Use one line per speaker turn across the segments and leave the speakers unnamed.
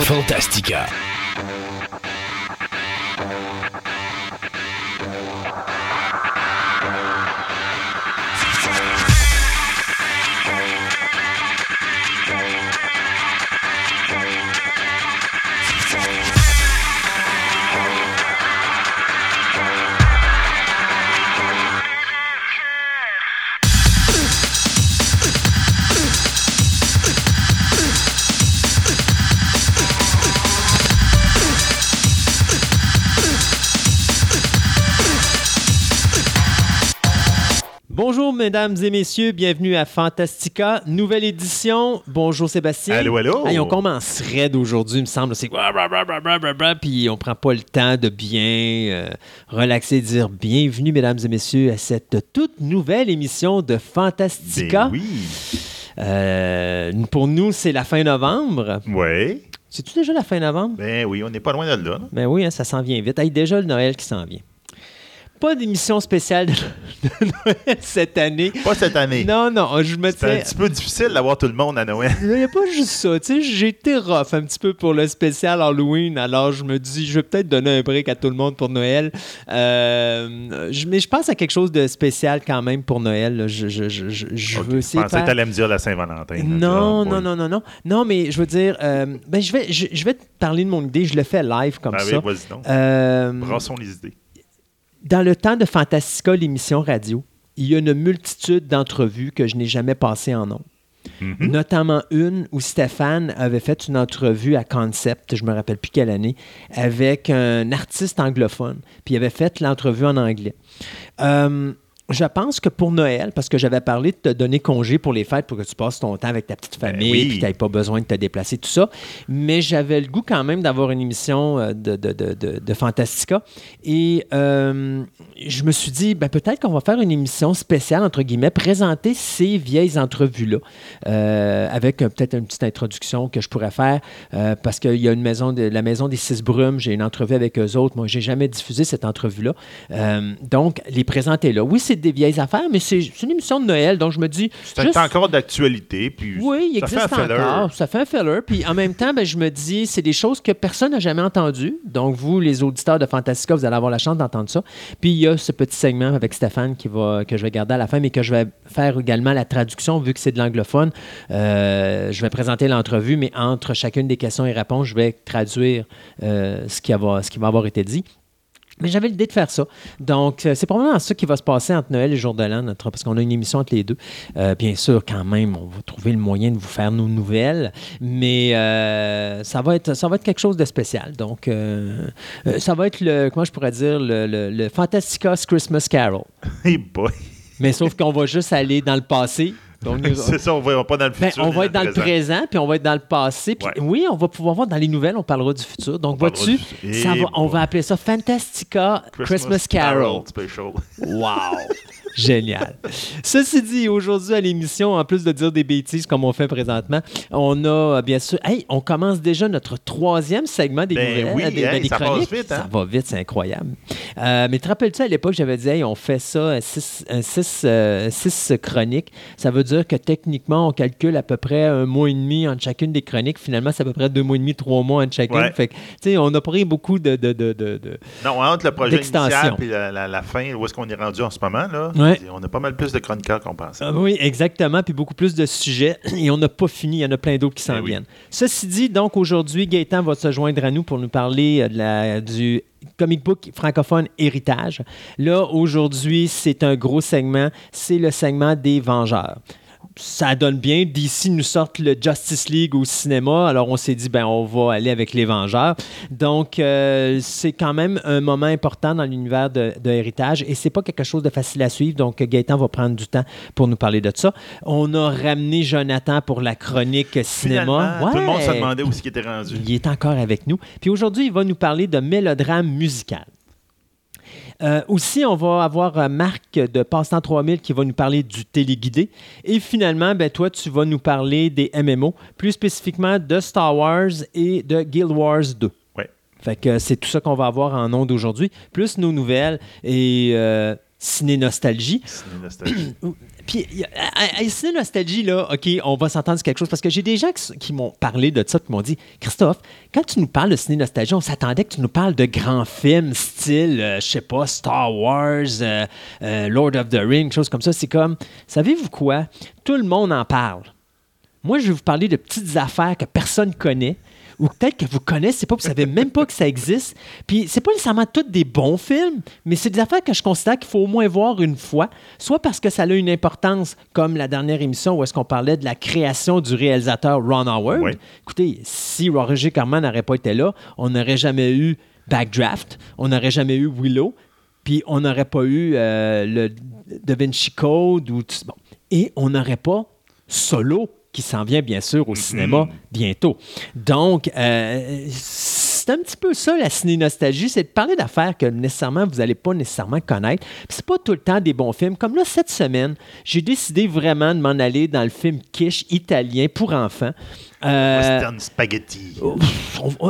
Fantastica.
Mesdames et messieurs, bienvenue à Fantastica, nouvelle édition. Bonjour Sébastien.
Allô, allô.
Hey, on commence raide aujourd'hui, il me semble. C'est puis on prend pas le temps de bien euh, relaxer, dire bienvenue mesdames et messieurs à cette toute nouvelle émission de Fantastica.
Ben oui.
Euh, pour nous, c'est la fin novembre.
Oui.
C'est-tu déjà la fin novembre?
Ben oui, on n'est pas loin de là. non?
Ben oui, hein, ça s'en vient vite. Hey, déjà le Noël qui s'en vient. Pas d'émission spéciale de, Noël cette année.
Pas cette année.
Non, non, je me
C'est un petit peu difficile d'avoir tout le monde à Noël.
Il n'y a pas juste ça. Tu sais, j'ai été rough un petit peu pour le spécial Halloween. Alors, je me dis, je vais peut-être donner un break à tout le monde pour Noël. Euh, je- mais je pense à quelque chose de spécial quand même pour Noël. Je, je, je, je, je veux
Je
essayer de
pensais que tu allais me dire la Saint-Valentin.
Non, non,
oui.
non, non, non. Non, mais je veux dire, euh, ben, je, vais, je, je vais te parler de mon idée. Je le fais live comme
Ah oui,
ça.
vas-y donc.
Euh,
Brassons les idées.
Dans le temps de Fantastica, l'émission radio, il y a une multitude d'entrevues que je n'ai jamais passées en nom.
Mhm.
Notamment une où Stéphane avait fait une entrevue à Concept, je me rappelle plus quelle année, avec un artiste anglophone. Puis il avait fait l'entrevue en anglais. Euh, je pense que pour Noël, parce que j'avais parlé de te donner congé pour les fêtes pour que tu passes ton temps avec ta petite
Ben
famille,
oui.
puis tu n'avais pas besoin de te déplacer, tout ça. Mais j'avais le goût quand même d'avoir une émission euh, de, de, de, de- Fantastica. Et euh, je me suis dit, ben, peut-être qu'on va faire une émission spéciale, entre guillemets, présenter ces vieilles entrevues-là, euh, avec euh, peut-être une petite introduction que je pourrais faire, parce qu'il y a une maison, de, la maison des Six Brumes, j'ai une entrevue avec eux autres. Moi, j'ai jamais diffusé cette entrevue-là. Donc, les présenter là. Oui, c'est des vieilles affaires, mais c'est une émission de Noël, donc je me dis...
C'est
juste-
encore d'actualité. Puis
oui, il
ça fait un
encore. Ça fait un filler. Puis en même temps, ben, je me dis, c'est des choses que personne n'a jamais entendues. Donc, vous, les auditeurs de Fantastica, vous allez avoir la chance d'entendre ça. Puis il y a ce petit segment avec Stéphane qui va, que je vais garder à la fin, mais que je vais faire également la traduction, vu que c'est de l'anglophone. Euh, je vais présenter l'entrevue, mais entre chacune des questions et réponses, je vais traduire euh, ce, qui va, ce qui va avoir été dit. Mais j'avais l'idée de faire ça. Donc, euh, c'est probablement ça qui va se passer entre Noël et Jour de l'An, notre- parce qu'on a une émission entre les deux. Euh, bien sûr, quand même, on va trouver le moyen de vous faire nos nouvelles, mais euh, ça, va être, ça va être quelque chose de spécial. Donc, euh, ça va être le, comment je pourrais dire, le, le, le Christmas Carol.
Hey boy.
Mais sauf qu'on va juste aller dans le passé.
C'est ça, on va pas dans le
ben,
futur.
on va être dans le
présent.
présent, puis on va être dans le passé. Puis
Ouais.
oui, on va pouvoir voir dans les nouvelles, on parlera du futur. Donc, vois-tu, on va appeler ça Fantastica Christmas, Carol.
Special.
Wow! Génial. Ceci dit, aujourd'hui à l'émission, en plus de dire des bêtises comme on fait présentement, on a euh, bien sûr. Hey, on commence déjà notre troisième segment des
Ben
nouvelles,
oui,
euh, des,
hey,
des
ça passe
chroniques.
vite, hein?
Ça va vite, c'est incroyable. Euh, mais te rappelles-tu, à l'époque, j'avais dit, hey, on fait ça, un six, un six, euh, six chroniques. Ça veut dire que techniquement, on calcule à peu près un mois et demi entre chacune des chroniques. Finalement, c'est à peu près deux mois et demi, trois mois entre chacune.
Ouais.
Fait que, tu sais, on a pris beaucoup de- de- de- de,
Non, entre le projet initial et la, la- la fin, où est-ce qu'on est rendu en ce moment, là,
Ouais.
On a pas mal plus de chroniqueurs qu'on pensait.
Ah oui, exactement. Puis beaucoup plus de sujets. Et on n'a pas fini. Il y en a plein d'autres qui s'en
Eh oui.
viennent. Ceci dit, donc aujourd'hui, Gaëtan va se joindre à nous pour nous parler euh, de la- du comic book francophone Héritage. Là, aujourd'hui, c'est un gros segment. C'est le segment des Vengeurs. Ça donne bien. D'ici, nous sortent le Justice League au cinéma. Alors, on s'est dit, ben, on va aller avec les Vengeurs. Donc, euh, c'est quand même un moment important dans l'univers de, de Héritage et c'est pas quelque chose de facile à suivre. Donc, Gaëtan va prendre du temps pour nous parler de ça. On a ramené Jonathan pour la chronique cinéma.
Tout le monde se demandait où qu'il était rendu.
Il est encore avec nous. Puis aujourd'hui, il va nous parler de mélodrame musical. Euh, aussi, on va avoir euh, Marc de Passe-Temps 3000 qui va nous parler du téléguidé. Et finalement, ben, toi, tu vas nous parler des MMO, plus spécifiquement de Star Wars et de Guild Wars 2.
Ouais.
Fait que c'est tout ça qu'on va avoir en ondes aujourd'hui, plus nos nouvelles. Et euh, Ciné Nostalgie.
Ciné nostalgie.
Puis, à- Nostalgie, là, OK, on va s'entendre sur quelque chose parce que j'ai des gens qui m'ont parlé de ça, qui m'ont dit Christophe, quand tu nous parles de Ciné Nostalgie, on s'attendait que tu nous parles de grands films style, euh, je sais pas, Star Wars, euh, euh, Lord of the Rings, choses comme ça. C'est comme, savez-vous quoi? Tout le monde en parle. Moi, je vais vous parler de petites affaires que personne connaît ou peut-être que vous connaissez pas, vous savez même pas que ça existe. Puis c'est pas nécessairement toutes des bons films, mais c'est des affaires que je considère qu'il faut au moins voir une fois, soit parce que ça a une importance, comme la dernière émission où est-ce qu'on parlait de la création du réalisateur Ron Howard.
Oui.
Écoutez, si Roger Corman n'aurait pas été là, on n'aurait jamais eu Backdraft, on n'aurait jamais eu Willow, puis on n'aurait pas eu euh, le Da Vinci Code ou tout bon. Et on n'aurait pas Solo qui s'en vient bien sûr au cinéma bientôt. Donc, euh, c'est un petit peu ça la ciné-nostalgie, c'est de parler d'affaires que nécessairement vous n'allez pas nécessairement connaître. C'est pas tout le temps des bons films. Comme là, cette semaine, j'ai décidé vraiment de m'en aller dans le film Kish italien pour enfants. Euh,
Western Spaghetti.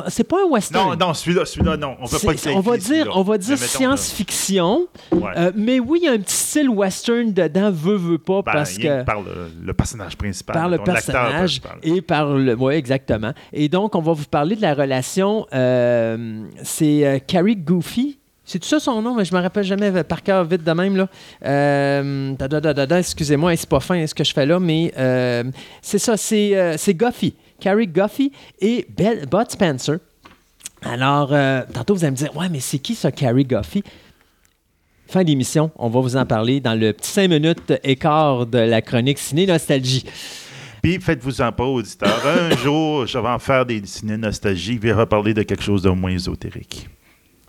c'est pas un western.
Non, non, celui-là, celui-là, non. On
C'est-
pas
on va dire, on va dire science-fiction,
Ouais.
euh, mais oui, il y a un petit style western dedans, veut, veut pas,
ben,
parce que
Par le, le personnage principal.
par le personnage
principal.
et par le. Oui, exactement. Et donc, on va vous parler de la relation. euh, c'est euh, Carrie Goofy. C'est ça son nom, mais je me rappelle jamais euh, par cœur vite de même. Là. Euh, excusez-moi, c'est pas fin ce que je fais là, mais euh, c'est ça, c'est euh, Goffy. Carrie Goffy et Bud Spencer. Alors, euh, tantôt, vous allez me dire, ouais, mais c'est qui ça, Carrie Goffy? Fin d'émission, on va vous en parler dans le petit 5 minutes écart de la chronique Ciné Nostalgie.
Puis faites-vous-en pas, auditeurs. Un jour, je vais en faire des ciné-nostalgie. Je vais reparler de quelque chose de moins ésotérique.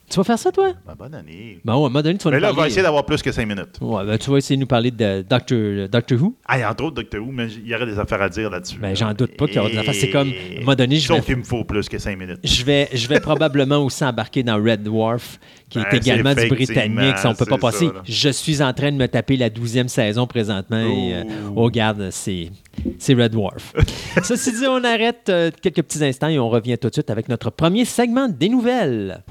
Tu vas faire ça, toi?
Ben, bonne année.
Bon, à un moment donné, tu vas
Mais
nous
là, on va
parler.
essayer d'avoir plus que cinq minutes.
Ouais, ben, tu vas essayer de nous parler de Doctor, Doctor Who.
Ah, et entre autres, Doctor Who, mais il y aurait des affaires à dire là-dessus.
Ben, j'en doute pas qu'il y aura des affaires. C'est comme, à un moment donné, je
Sauf
vais-
qu'il me faut plus que cinq minutes.
Je vais, je vais probablement aussi embarquer dans Red Dwarf, qui
Ben,
est également
c'est
du britannique. Ça, on peut pas
effectivement,
passer.
c'est ça, là.
Je suis en train de me taper la 12e saison présentement. Et, euh,
Oh.
oh, regarde, c'est, c'est Red Dwarf. Ceci dit, on arrête euh, quelques petits instants et on revient tout de suite avec notre premier segment des nouvelles.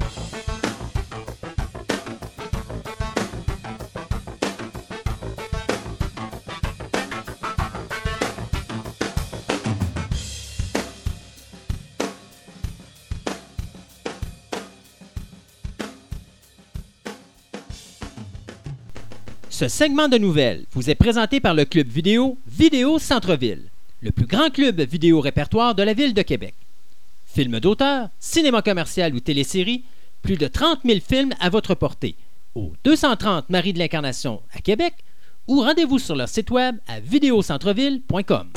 Ce segment de nouvelles vous est présenté par le club vidéo Vidéo Centre-Ville, le plus grand club vidéo répertoire de la ville de Québec. Films d'auteur, cinéma commercial ou télésérie, plus de 30 000 films à votre portée au 230 Marie de l'Incarnation à Québec ou rendez-vous sur leur site web à vidéocentreville.com.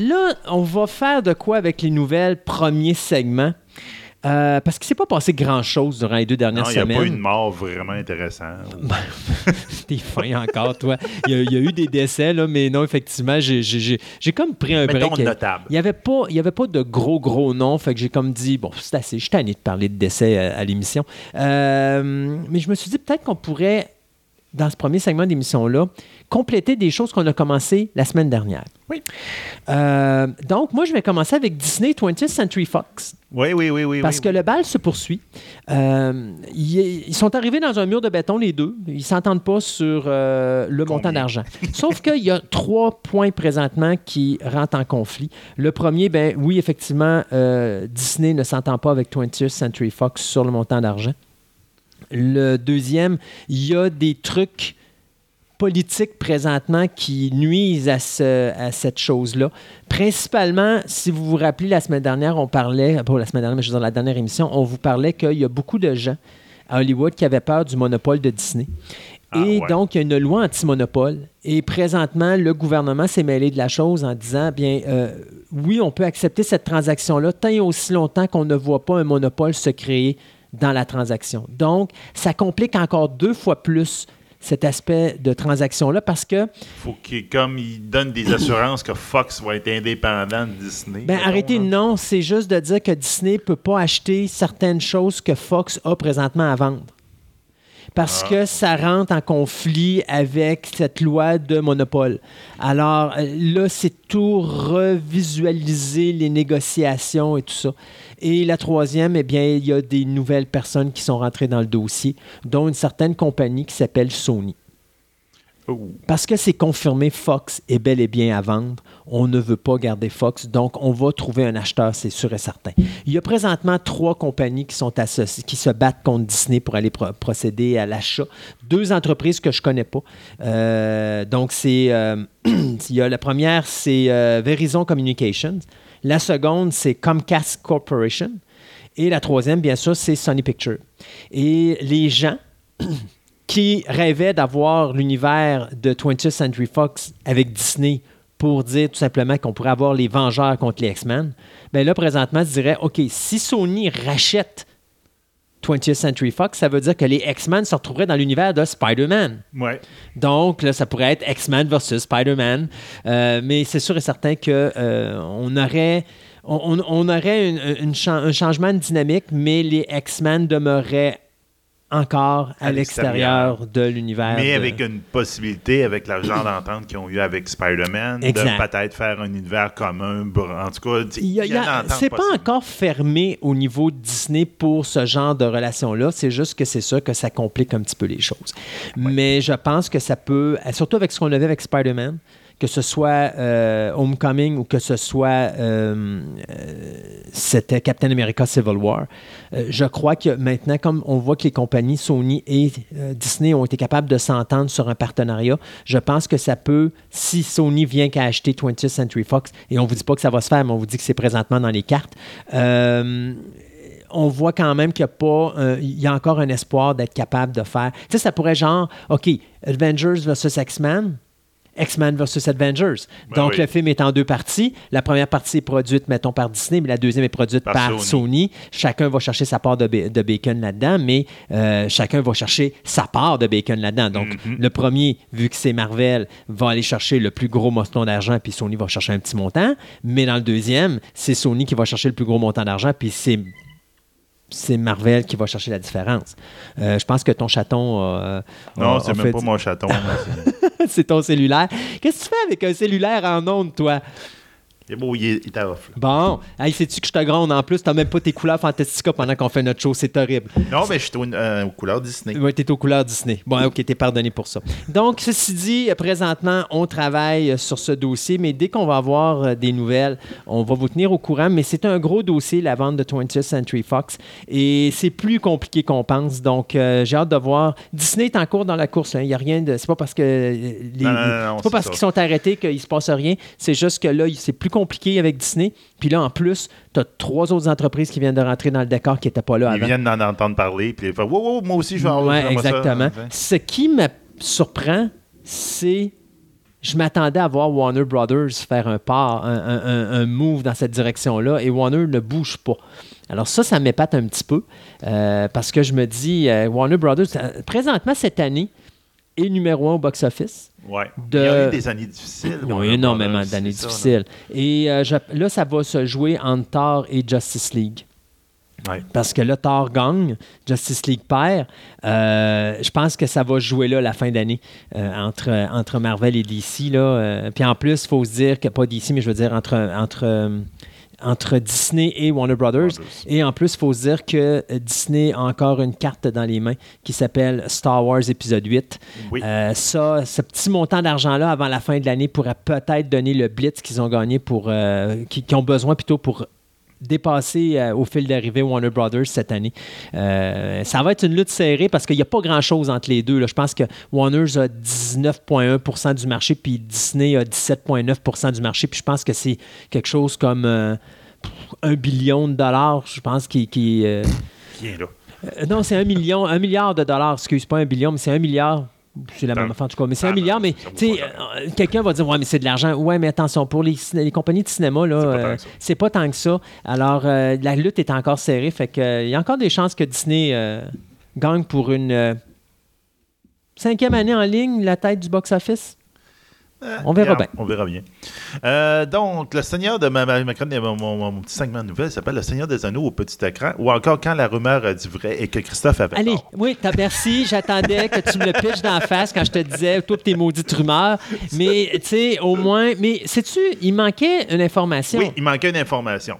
Là, on va faire de quoi avec les nouvelles, premier segment? Euh, parce qu'il ne s'est pas passé grand-chose durant les deux dernières
Non, il n'y a
semaines.
pas eu de mort vraiment intéressante.
T'es fin encore, toi. Il y, a, il y a eu des décès, là, mais non, effectivement, j'ai- comme pris un
Mettons
break.
notable.
Il n'y avait, pas- y avait pas de gros, gros noms, fait que j'ai comme dit, bon, c'est assez, je suis tanné de parler de décès à, à l'émission. Euh, mais je me suis dit, peut-être qu'on pourrait, dans ce premier segment d'émission-là, compléter des choses qu'on a commencé la semaine dernière.
Oui.
Euh, donc, moi, je vais commencer avec Disney 20th Century Fox.
Oui, oui, oui, oui.
Parce
oui,
que le bal se poursuit. Euh, ils, ils sont arrivés dans un mur de béton, les deux. Ils ne s'entendent pas sur euh, le
Combien?
montant d'argent. Sauf qu'il y a trois points présentement qui rentrent en conflit. Le premier, ben oui, effectivement, Disney ne s'entend pas avec 20th Century Fox sur le montant d'argent. Le deuxième, il y a des trucs politiques présentement qui nuisent à, ce- à cette chose-là. Principalement, si vous vous rappelez, la semaine dernière, on parlait, pas la semaine dernière, mais je veux dire la dernière émission, on vous parlait qu'il y a beaucoup de gens à Hollywood qui avaient peur du monopole de Disney.
Ah,
Et
ouais.
donc, il y a une loi anti-monopole. Et présentement, le gouvernement s'est mêlé de la chose en disant, bien, euh, oui, on peut accepter cette transaction-là tant et aussi longtemps qu'on ne voit pas un monopole se créer dans la transaction. Donc, ça complique encore deux fois plus cet aspect de transaction-là parce que
faut qu'il comme il donne des assurances que Fox va être indépendant de Disney.
Ben,
mettons,
arrêtez, non, c'est juste de dire que Disney ne peut pas acheter certaines choses que Fox a présentement à vendre. parce
Ah.
que ça rentre en conflit avec cette loi de monopole. Alors euh, là, c'est tout revisualiser les négociations et tout ça. Et la troisième, eh bien, il y a des nouvelles personnes qui sont rentrées dans le dossier, dont une certaine compagnie qui s'appelle Sony.
Oh.
Parce que c'est confirmé, Fox est bel et bien à vendre. On ne veut pas garder Fox, donc on va trouver un acheteur, c'est sûr et certain. Il y a présentement trois compagnies qui sont associées, qui se battent contre Disney pour aller pro- procéder à l'achat. Deux entreprises que je connais pas. Euh, donc c'est, euh, il y a la première, c'est euh, Verizon Communications. La seconde, c'est Comcast Corporation. Et la troisième, bien sûr, c'est Sony Pictures. Et les gens qui rêvaient d'avoir l'univers de 20th Century Fox avec Disney pour dire tout simplement qu'on pourrait avoir les Vengeurs contre les X-Men, bien là, présentement, se dirait, OK, si Sony rachète 20th Century Fox, ça veut dire que les X-Men se retrouveraient dans l'univers de Spider-Man.
Ouais.
Donc, là, ça pourrait être X-Men versus Spider-Man. Euh, mais c'est sûr et certain qu'on on aurait, on, aurait une- un changement de dynamique, mais les X-Men demeuraient encore à,
À
l'extérieur de l'univers.
Mais
de-
avec une possibilité, avec l'argent d'entente qu'ils ont eu avec Spider-Man, de peut-être faire un univers commun. En tout cas,
c'est pas encore fermé au niveau de Disney pour ce genre de relation-là. C'est juste que c'est sûr que ça complique un petit peu les choses. Mais je pense que ça peut, surtout avec ce qu'on avait avec Spider-Man, que ce soit euh, Homecoming ou que ce soit euh, euh, c'était Captain America Civil War. je crois que maintenant, comme on voit que les compagnies Sony et Disney ont été capables de s'entendre sur un partenariat, je pense que ça peut, si Sony vient qu'à acheter 20th Century Fox, et on vous dit pas que ça va se faire, mais on vous dit que c'est présentement dans les cartes, on voit quand même qu'il y a pas, il y a encore un espoir d'être capable de faire. Tu sais, ça pourrait genre, OK, Avengers versus X-Men. X-Men versus Avengers.
Ben
Donc,
oui.
le film est en deux parties. La première partie est produite, mettons, par Disney, mais la deuxième est produite par,
Par
Sony.
Sony.
Chacun va chercher sa part de, ba- de bacon là-dedans, mais euh, chacun va chercher sa part de bacon là-dedans. Donc,
Mhm.
le premier, vu que c'est Marvel, va aller chercher le plus gros montant d'argent, puis Sony va chercher un petit montant. Mais dans le deuxième, c'est Sony qui va chercher le plus gros montant d'argent, puis c'est c'est Marvel qui va chercher la différence. Euh, je pense que ton chaton a-
Non, c'est même
fait-
pas mon chaton. c'est-
ton cellulaire. Qu'est-ce que tu fais avec un cellulaire en ondes, toi?
Il est beau, il est, il est off. là.
Bon, hey, sais-tu que je te gronde en plus? T'as même pas tes couleurs Fantastica pendant qu'on fait notre show. C'est horrible.
Non, mais je suis au- euh, aux couleurs Disney.
Oui, t'es aux couleurs Disney. Bon, OK, t'es pardonné pour ça. Donc, ceci dit, présentement, on travaille euh, sur ce dossier, mais dès qu'on va avoir euh, des nouvelles, on va vous tenir au courant. Mais c'est un gros dossier, la vente de 20th Century Fox, et c'est plus compliqué qu'on pense. Donc, euh, j'ai hâte de voir. Disney est en cours dans la course. Il n'y a rien de. C'est pas parce que les-
Non, non, non, non,
c'est pas
c'est
parce qu'ils sont arrêtés qu'il se passe rien. C'est juste que là, c'est plus compliqué avec Disney. Puis là, en plus, tu as trois autres entreprises qui viennent de rentrer dans le décor qui n'étaient pas là
Ils
avant.
viennent d'en entendre parler, puis ils font Wow, wow, moi aussi, je vais avoir
Ouais,
ça.
exactement. Ce qui me surprend, c'est. Je m'attendais à voir Warner Brothers faire un pas, un, un- un- un move dans cette direction-là, et Warner ne bouge pas. Alors ça, ça m'épate un petit peu, euh, parce que je me dis, euh, Warner Brothers, euh, présentement cette année, est numéro un au box-office.
Ouais.
De-
Il y a eu des années difficiles.
Ils ont
Warner
eu énormément d'années
c'est ça, là.
difficiles. Et euh, je- là, ça va se jouer entre Thor et Justice League.
Ouais.
Parce que là, Thor gagne, Justice League perd. Euh, je pense que ça va jouer là la fin d'année euh, entre, entre Marvel et DC. Là, Euh, puis en plus, il faut se dire que, pas DC, mais je veux dire entre, entre, euh, entre Disney et Warner Brothers.
Brothers.
Et en plus, il faut se dire que Disney a encore une carte dans les mains qui s'appelle Star Wars épisode 8.
Oui.
Euh, ça, ce petit montant d'argent-là avant la fin de l'année pourrait peut-être donner le blitz qu'ils ont gagné pour. euh, qui, qui ont besoin plutôt pour dépasser euh, au fil d'arrivée Warner Brothers cette année. Euh, ça va être une lutte serrée parce qu'il n'y a pas grand-chose entre les deux. là. Je pense que Warner a 19,1% du marché, puis Disney a 17,9% du marché. Puis je pense que c'est quelque chose comme euh, un billion de dollars, je pense, qui... qui
Viens là.
non, c'est un million, un milliard de dollars, excuse, pas un billion, mais c'est un milliard. C'est la même affaire, en tout cas. Mais c'est
Ah,
un milliard,
non,
mais tu sais, euh, quelqu'un va dire Ouais, mais c'est de l'argent. Ouais, mais attention, pour les, les compagnies de cinéma, là,
C'est pas tant
euh,
que ça.
c'est pas tant que ça. Alors, euh, la lutte est encore serrée, fait que, il y a encore des chances que Disney euh, gagne pour une cinquième année en ligne la tête du box-office. On verra bien.
On verra bien. Euh, donc, le Seigneur de ma, ma- ma mon, mon- mon petit segment de nouvelles s'appelle Le Seigneur des Anneaux au petit écran, ou encore quand la rumeur a dit vrai et que Christophe avait
Allez,
tort.
oui, t'as merci. J'attendais que tu me le pitches dans la face quand je te disais toutes tes maudites rumeurs. Mais, tu sais, au moins. Mais, sais-tu, il manquait une information?
Oui, il manquait une information.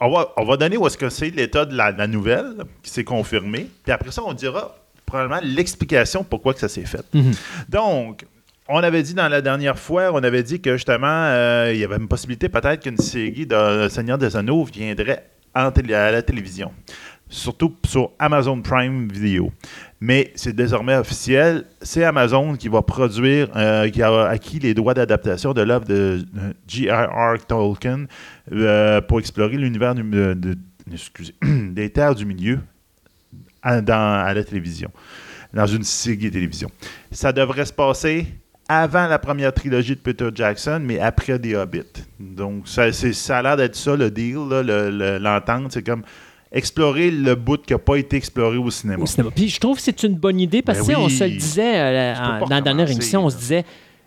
On va, on va donner où est-ce que c'est l'état de la, la nouvelle qui s'est confirmée. Puis après ça, on dira probablement l'explication pourquoi que ça s'est fait.
Mhm.
Donc, on avait dit dans la dernière fois, on avait dit que justement, euh, il y avait une possibilité peut-être qu'une série de Seigneur des Anneaux viendrait à la télévision. Surtout sur Amazon Prime Video. Mais c'est désormais officiel. C'est Amazon qui va produire, euh, qui a acquis les droits d'adaptation de l'œuvre de euh, J.R.R. Tolkien euh, pour explorer l'univers des terres du milieu à, dans- à la télévision, dans une série de télévision. Ça devrait se passer avant la première trilogie de Peter Jackson, mais après des Hobbits. Donc, ça, ça a l'air d'être ça le deal, là, le- le- l'entente. C'est comme explorer le bout qui n'a pas été exploré au cinéma.
au cinéma. Puis je trouve que c'est une bonne idée parce que
Ben
tu sais, on se le disait euh, en- dans la dernière émission, on se disait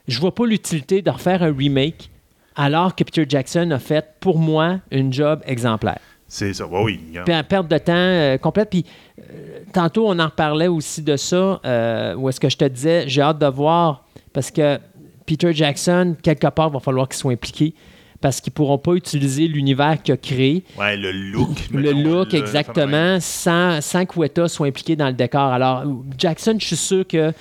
je vois pas l'utilité de refaire un remake alors que Peter Jackson a fait pour moi une job exemplaire.
C'est ça, oui.
Puis à perte de temps euh, complète. Puis euh, tantôt, on en reparlait aussi de ça, où est-ce que je te disais, j'ai hâte de voir, parce que Peter Jackson, quelque part, va falloir qu'il soit impliqué, parce qu'ils ne pourront pas utiliser l'univers qu'il a créé,
Ouais, le look.
le look
le-
exactement, sans, sans que Weta soit impliqué dans le décor. Alors, Jackson, je suis sûr que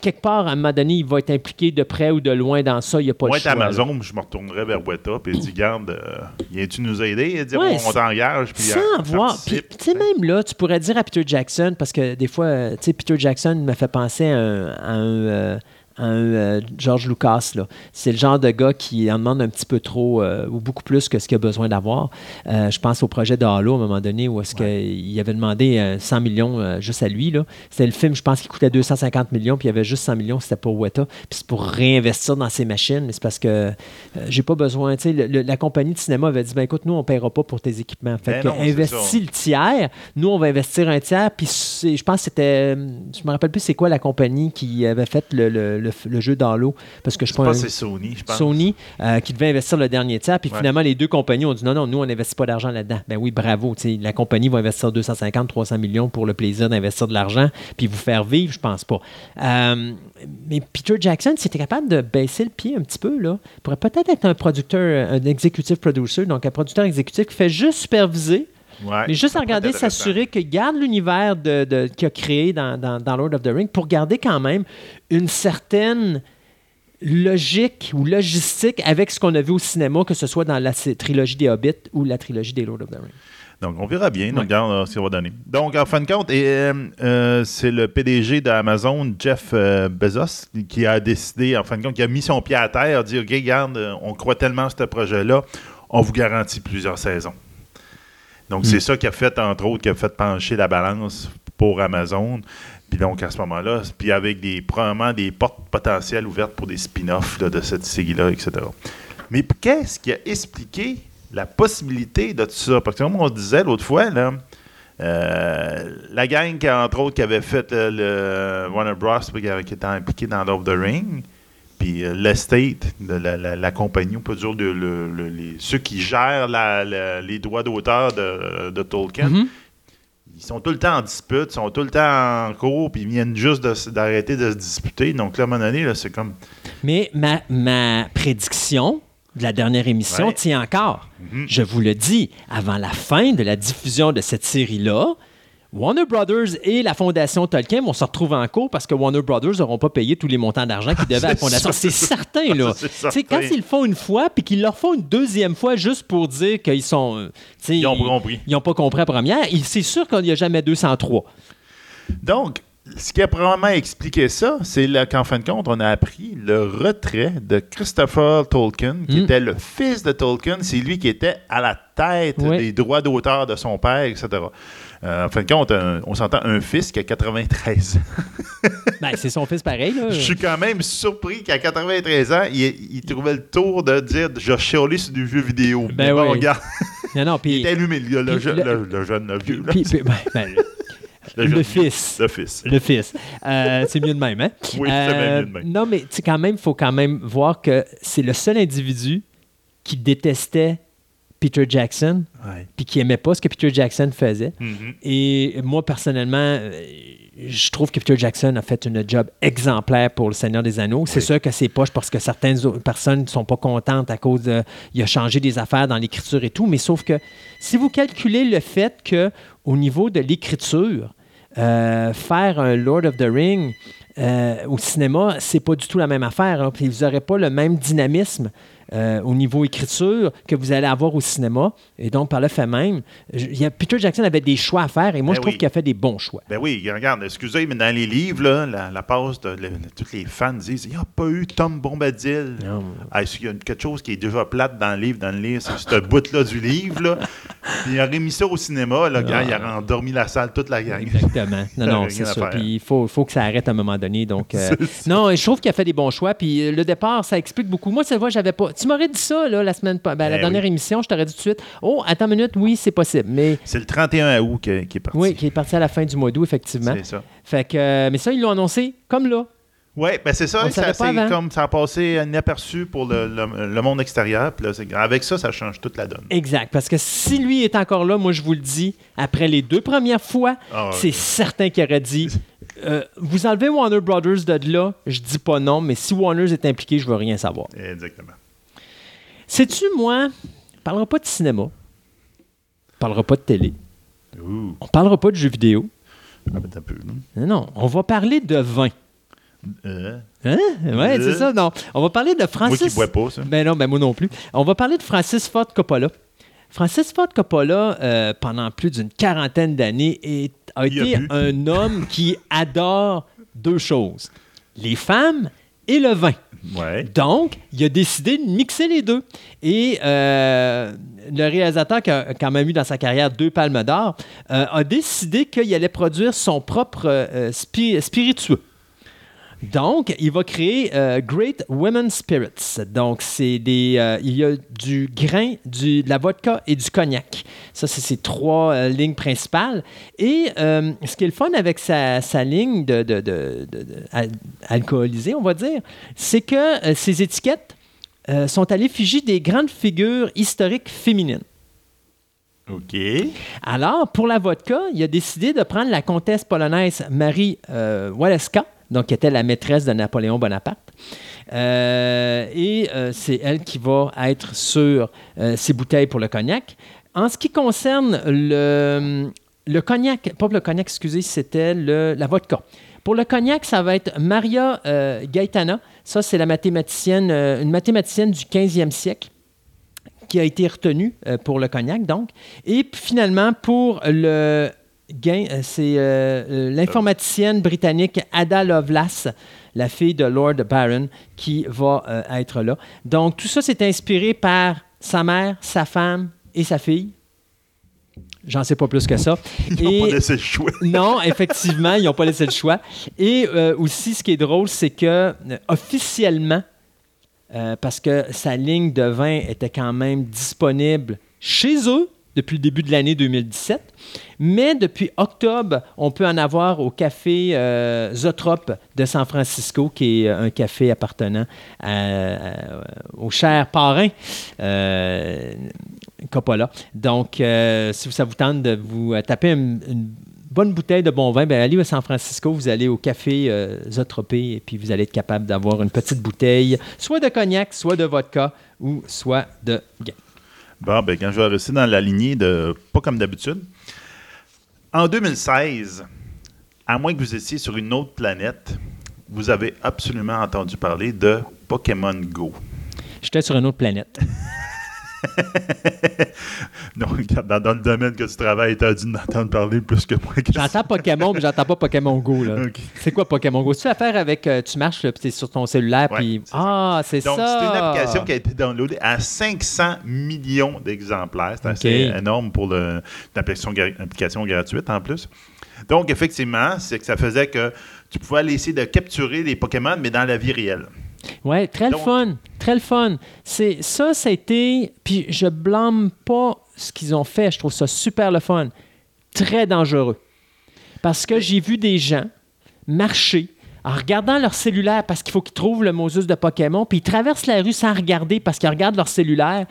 quelque part, à un moment donné, il va être impliqué de près ou de loin dans ça. Il n'y a pas
Moi,
de choix. là.
Amazon, je me retournerais vers Weta et dis Garde, euh, viens-tu nous aider? Il dit
Ouais,
on, t'engage.
Sans
euh,
voir. Puis, tu sais, même là, tu pourrais dire à Peter Jackson, parce que des fois, euh, tu sais, Peter Jackson me fait penser à un, à un, euh, à un, euh, George Lucas. C'est le genre de gars qui en demande un petit peu trop euh, ou beaucoup plus que ce qu'il a besoin d'avoir. Euh, je pense au projet de Halo à un moment donné où est-ce qu'il avait demandé euh, 100 millions juste à lui. C'était le film, je pense, qui coûtait 250 millions, puis il y avait juste 100 millions, c'était pour Weta. Puis c'est pour réinvestir dans ses machines. Mais c'est parce que j'ai pas besoin. Le- le- la compagnie de cinéma avait dit ben écoute, nous, on ne paiera pas pour tes équipements. Fait
Ben
que
non, c'est
investis le tiers, nous, on va investir un tiers. Puis je pense que c'était. Je me rappelle plus c'est quoi la compagnie qui avait fait le, le- le- le jeu d'Halo. Parce que je
pense c'est Sony, je pense.
Sony euh, qui devait investir le dernier tiers. Puis
Ouais.
finalement, les deux compagnies ont dit non, non, nous, on n'investit pas d'argent là-dedans. Ben oui, bravo. La compagnie va investir 250, 300 millions pour le plaisir d'investir de l'argent puis vous faire vivre, je pense pas. Euh, mais Peter Jackson, c'était capable de baisser le pied un petit peu, là, pourrait peut-être être un producteur, un executive producer, donc un producteur exécutif qui fait juste superviser.
Ouais,
Mais juste à regarder, s'assurer qu'il garde l'univers de, de- qu'il a créé dans, dans- dans Lord of the Rings pour garder quand même une certaine logique ou logistique avec ce qu'on a vu au cinéma, que ce soit dans la trilogie des Hobbits ou la trilogie des Lord of the Rings.
Donc, on verra bien.
Ouais.
Donc, regarde euh, ce qu'il va donner. Donc, en fin de compte, euh, euh, c'est le PDG d'Amazon, Jeff euh, Bezos, qui a décidé, en fin de compte, qui a mis son pied à terre, dit OK, regarde, euh, on croit tellement à ce projet-là, on vous garantit plusieurs saisons. Donc, c'est ça qui a fait, entre autres, qui a fait pencher la balance pour Amazon. Puis donc, à ce moment-là, puis avec des, probablement des portes potentielles ouvertes pour des spin-offs de cette série-là, etc. Mais qu'est-ce qui a expliqué la possibilité de tout ça? Parce que comme on disait l'autre fois, là, euh, la gang, qui, entre autres, qui avait fait euh, le Warner Bros., qui, était impliqué dans Love the Ring, puis euh, l'estate, de la, la- la compagnie, on peut dire de, le- le- les- ceux qui gèrent la- les droits d'auteur de, de Tolkien,
Mhm.
ils sont tout le temps en dispute, ils sont tout le temps en cours, puis ils viennent juste d'arrêter de se disputer. Donc là, à un moment donné, c'est comme...
Mais ma, ma prédiction de la dernière émission
Ouais.
tient encore.
Mhm.
Je vous le dis, avant la fin de la diffusion de cette série-là, Warner Brothers et la Fondation Tolkien vont se retrouver en cours parce que Warner Brothers n'auront pas payé tous les montants d'argent qu'ils devaient à la Fondation. C'est certain, là.
C'est
quand ils le font une fois puis qu'ils le refont une deuxième fois juste pour dire qu'ils sont. euh,
Ils ont pas compris.
Ils n'ont pas compris la première. C'est sûr qu'il n'y a jamais 203.
Donc, ce qui a probablement expliqué ça, c'est qu'en fin de compte, on a appris le retrait de Christopher Tolkien, qui
Mm.
était le fils de Tolkien. C'est lui qui était à la tête des droits d'auteur de son père, etc. Euh, en fin de compte, un- on s'entend un fils qui a 93 ans.
Ben, c'est son fils pareil. Là.
Je suis quand même surpris qu'à 93 ans, il, il trouvait le tour de dire « Je chialais sur du jeu vidéo
Ben
bon, regarde,
Non, non,
il est allumé, le, le,
puis
je-
le-
le- le jeune, le vieux. là.
Ben, ben, Le fils.
Le fils.
Le fils. Euh, c'est mieux de même, hein?
Oui, c'est
Euh,
même mieux de même.
Non, mais quand même, il faut quand même voir que c'est le seul individu qui détestait Peter Jackson puis qui aimait pas ce que Peter Jackson faisait.
Mhm.
Et moi, personnellement, euh, je trouve que Peter Jackson a fait une job exemplaire pour Le Seigneur des Anneaux. C'est sûr que c'est poche parce que certaines autres personnes ne sont pas contentes à cause de. Il a changé des affaires dans l'écriture et tout. Mais sauf que si vous calculez le fait que au niveau de l'écriture, euh, faire un Lord of the Ring euh, au cinéma, c'est pas du tout la même affaire. hein. Puis vous n'aurez pas le même dynamisme euh, au niveau écriture que vous allez avoir au cinéma. Et donc, par le fait même, je- y a- Peter Jackson avait des choix à faire et moi,
Ben
je trouve
oui.
qu'il a fait des bons choix.
Ben oui, regarde, excusez, mais dans les livres, là, la, la passe de, le- tous les fans disent il n'y a pas eu Tom Bombadil. Ah, Est-ce qu'il y a quelque chose qui est déjà plate dans le livre, dans le livre, c'est ce bout-là du livre, là? Puis il aurait mis ça au cinéma, là, gars, il aurait endormi la salle, toute la gang.
Exactement. Non, non, c'est ça. Puis il faut, faut que ça arrête à un moment donné. Donc, euh, non, je trouve qu'il a fait des bons choix. Puis euh, le départ, ça explique beaucoup. Moi, c'est vrai, j'avais pas. Tu m'aurais dit ça là, la semaine, ben, la
Ben
dernière
oui.
émission, je t'aurais dit tout de suite. Oh, attends une minute, oui, c'est possible. Mais
C'est le 31 août qui est parti.
oui, qui est parti à la fin du mois d'août, effectivement.
C'est ça.
Fait que, euh, mais ça, ils l'ont annoncé comme là.
Oui, ben c'est ça. Ça c'est comme ça a passé inaperçu pour le, le- le monde extérieur. Puis là, avec ça, ça change toute la donne.
Exact. Parce que si lui est encore là, moi, je vous le dis, après les deux premières fois,
Ah
c'est certain qu'il aurait dit euh, Vous enlevez Warner Brothers de là, je dis pas non, mais si Warner est impliqué, je veux rien savoir.
Exactement.
Sais-tu, moi, on parlera pas de cinéma, on parlera pas de télé,
Ouh,
on parlera pas de jeux vidéo.
ah, ben, t'as un peu, non?
On va parler de vin.
Euh,
Hein? Ouais,
Euh?
c'est ça, non. On va parler de
moi
Francis.
qui bois pas, ça.
Ben non, ben moi non plus. On va parler de Francis Ford Coppola. Francis Ford Coppola, euh, pendant plus d'une quarantaine d'années, a été un homme qui adore deux choses les femmes et le vin.
Ouais.
Donc, il a décidé de mixer les deux. Et euh, le réalisateur qui a quand même eu dans sa carrière deux palmes d'or euh, a décidé qu'il allait produire son propre euh, spi- spiritueux. Donc, il va créer euh, Great Women Spirits. Donc, c'est des, euh, il y a du grain, du, de la vodka et du cognac. Ça, c'est ses trois euh, lignes principales. Et ce qui est le fun avec sa, sa ligne de, de- de- de- de- al- alcoolisée, on va dire, c'est que ces étiquettes sont à l'effigie des grandes figures historiques féminines.
OK.
Alors, pour la vodka, il a décidé de prendre la comtesse polonaise Marie Waleska, donc qui était la maîtresse de Napoléon Bonaparte. Euh, et euh, c'est elle qui va être sur euh, ces bouteilles pour le cognac. En ce qui concerne le, cognac, pas le cognac, excusez, c'était la vodka. Pour le cognac, ça va être Maria Gaetana. Ça, c'est la mathématicienne, une mathématicienne du 15e siècle qui a été retenue pour le cognac, donc. Et finalement, pour le c'est euh, euh, l'informaticienne britannique Ada Lovelace, la fille de Lord Byron, qui va euh, être là. Donc, tout ça, c'est inspiré par sa mère, sa femme et sa fille. J'en sais pas plus que ça.
Ils n'ont pas laissé le choix.
non, effectivement, ils n'ont pas laissé le choix. Et euh, aussi, ce qui est drôle, c'est que euh, officiellement, euh, parce que sa ligne de vin était quand même disponible chez eux depuis le début de l'année 2017, mais depuis octobre, on peut en avoir au café euh, Zotrop de San Francisco, qui est euh, un café appartenant à- au cher parrain. euh, Coppola. Donc, euh, si ça vous tente de vous euh, taper une, bonne bouteille de bon vin, ben, allez à San Francisco, vous allez au café euh, Zotropé et puis vous allez être capable d'avoir une petite bouteille, soit de cognac, soit de vodka ou soit de.
Bon, ben, quand je vais rester dans la lignée de pas comme d'habitude. En 2016, à moins que vous étiez sur une autre planète, vous avez absolument entendu parler de Pokémon Go.
J'étais sur une autre planète.
Non, regarde, dans, dans le domaine que tu travailles, tu as dû en entendre parler plus que moi. que.
J'entends Pokémon, mais j'entends pas Pokémon Go. Là. C'est quoi Pokémon Go? C'est l'affaire avec euh, tu marches, puis sur ton cellulaire,
Ouais,
puis ah, c'est ça.
Donc, c'est une application qui a été downloadée à 500 millions d'exemplaires. C'est assez énorme pour le- une application gratuite en plus. Donc, effectivement, c'est que ça faisait que tu pouvais aller essayer de capturer les Pokémon, mais dans la vie réelle.
Ouais, très le fun. Très le fun. C'est, ça, ça a été. Puis je blâme pas ce qu'ils ont fait. Je trouve ça super le fun. Très dangereux. Parce que j'ai vu des gens marcher en regardant leur cellulaire parce qu'il faut qu'ils trouvent le Moses de Pokémon, puis ils traversent la rue sans regarder parce qu'ils regardent leur cellulaire,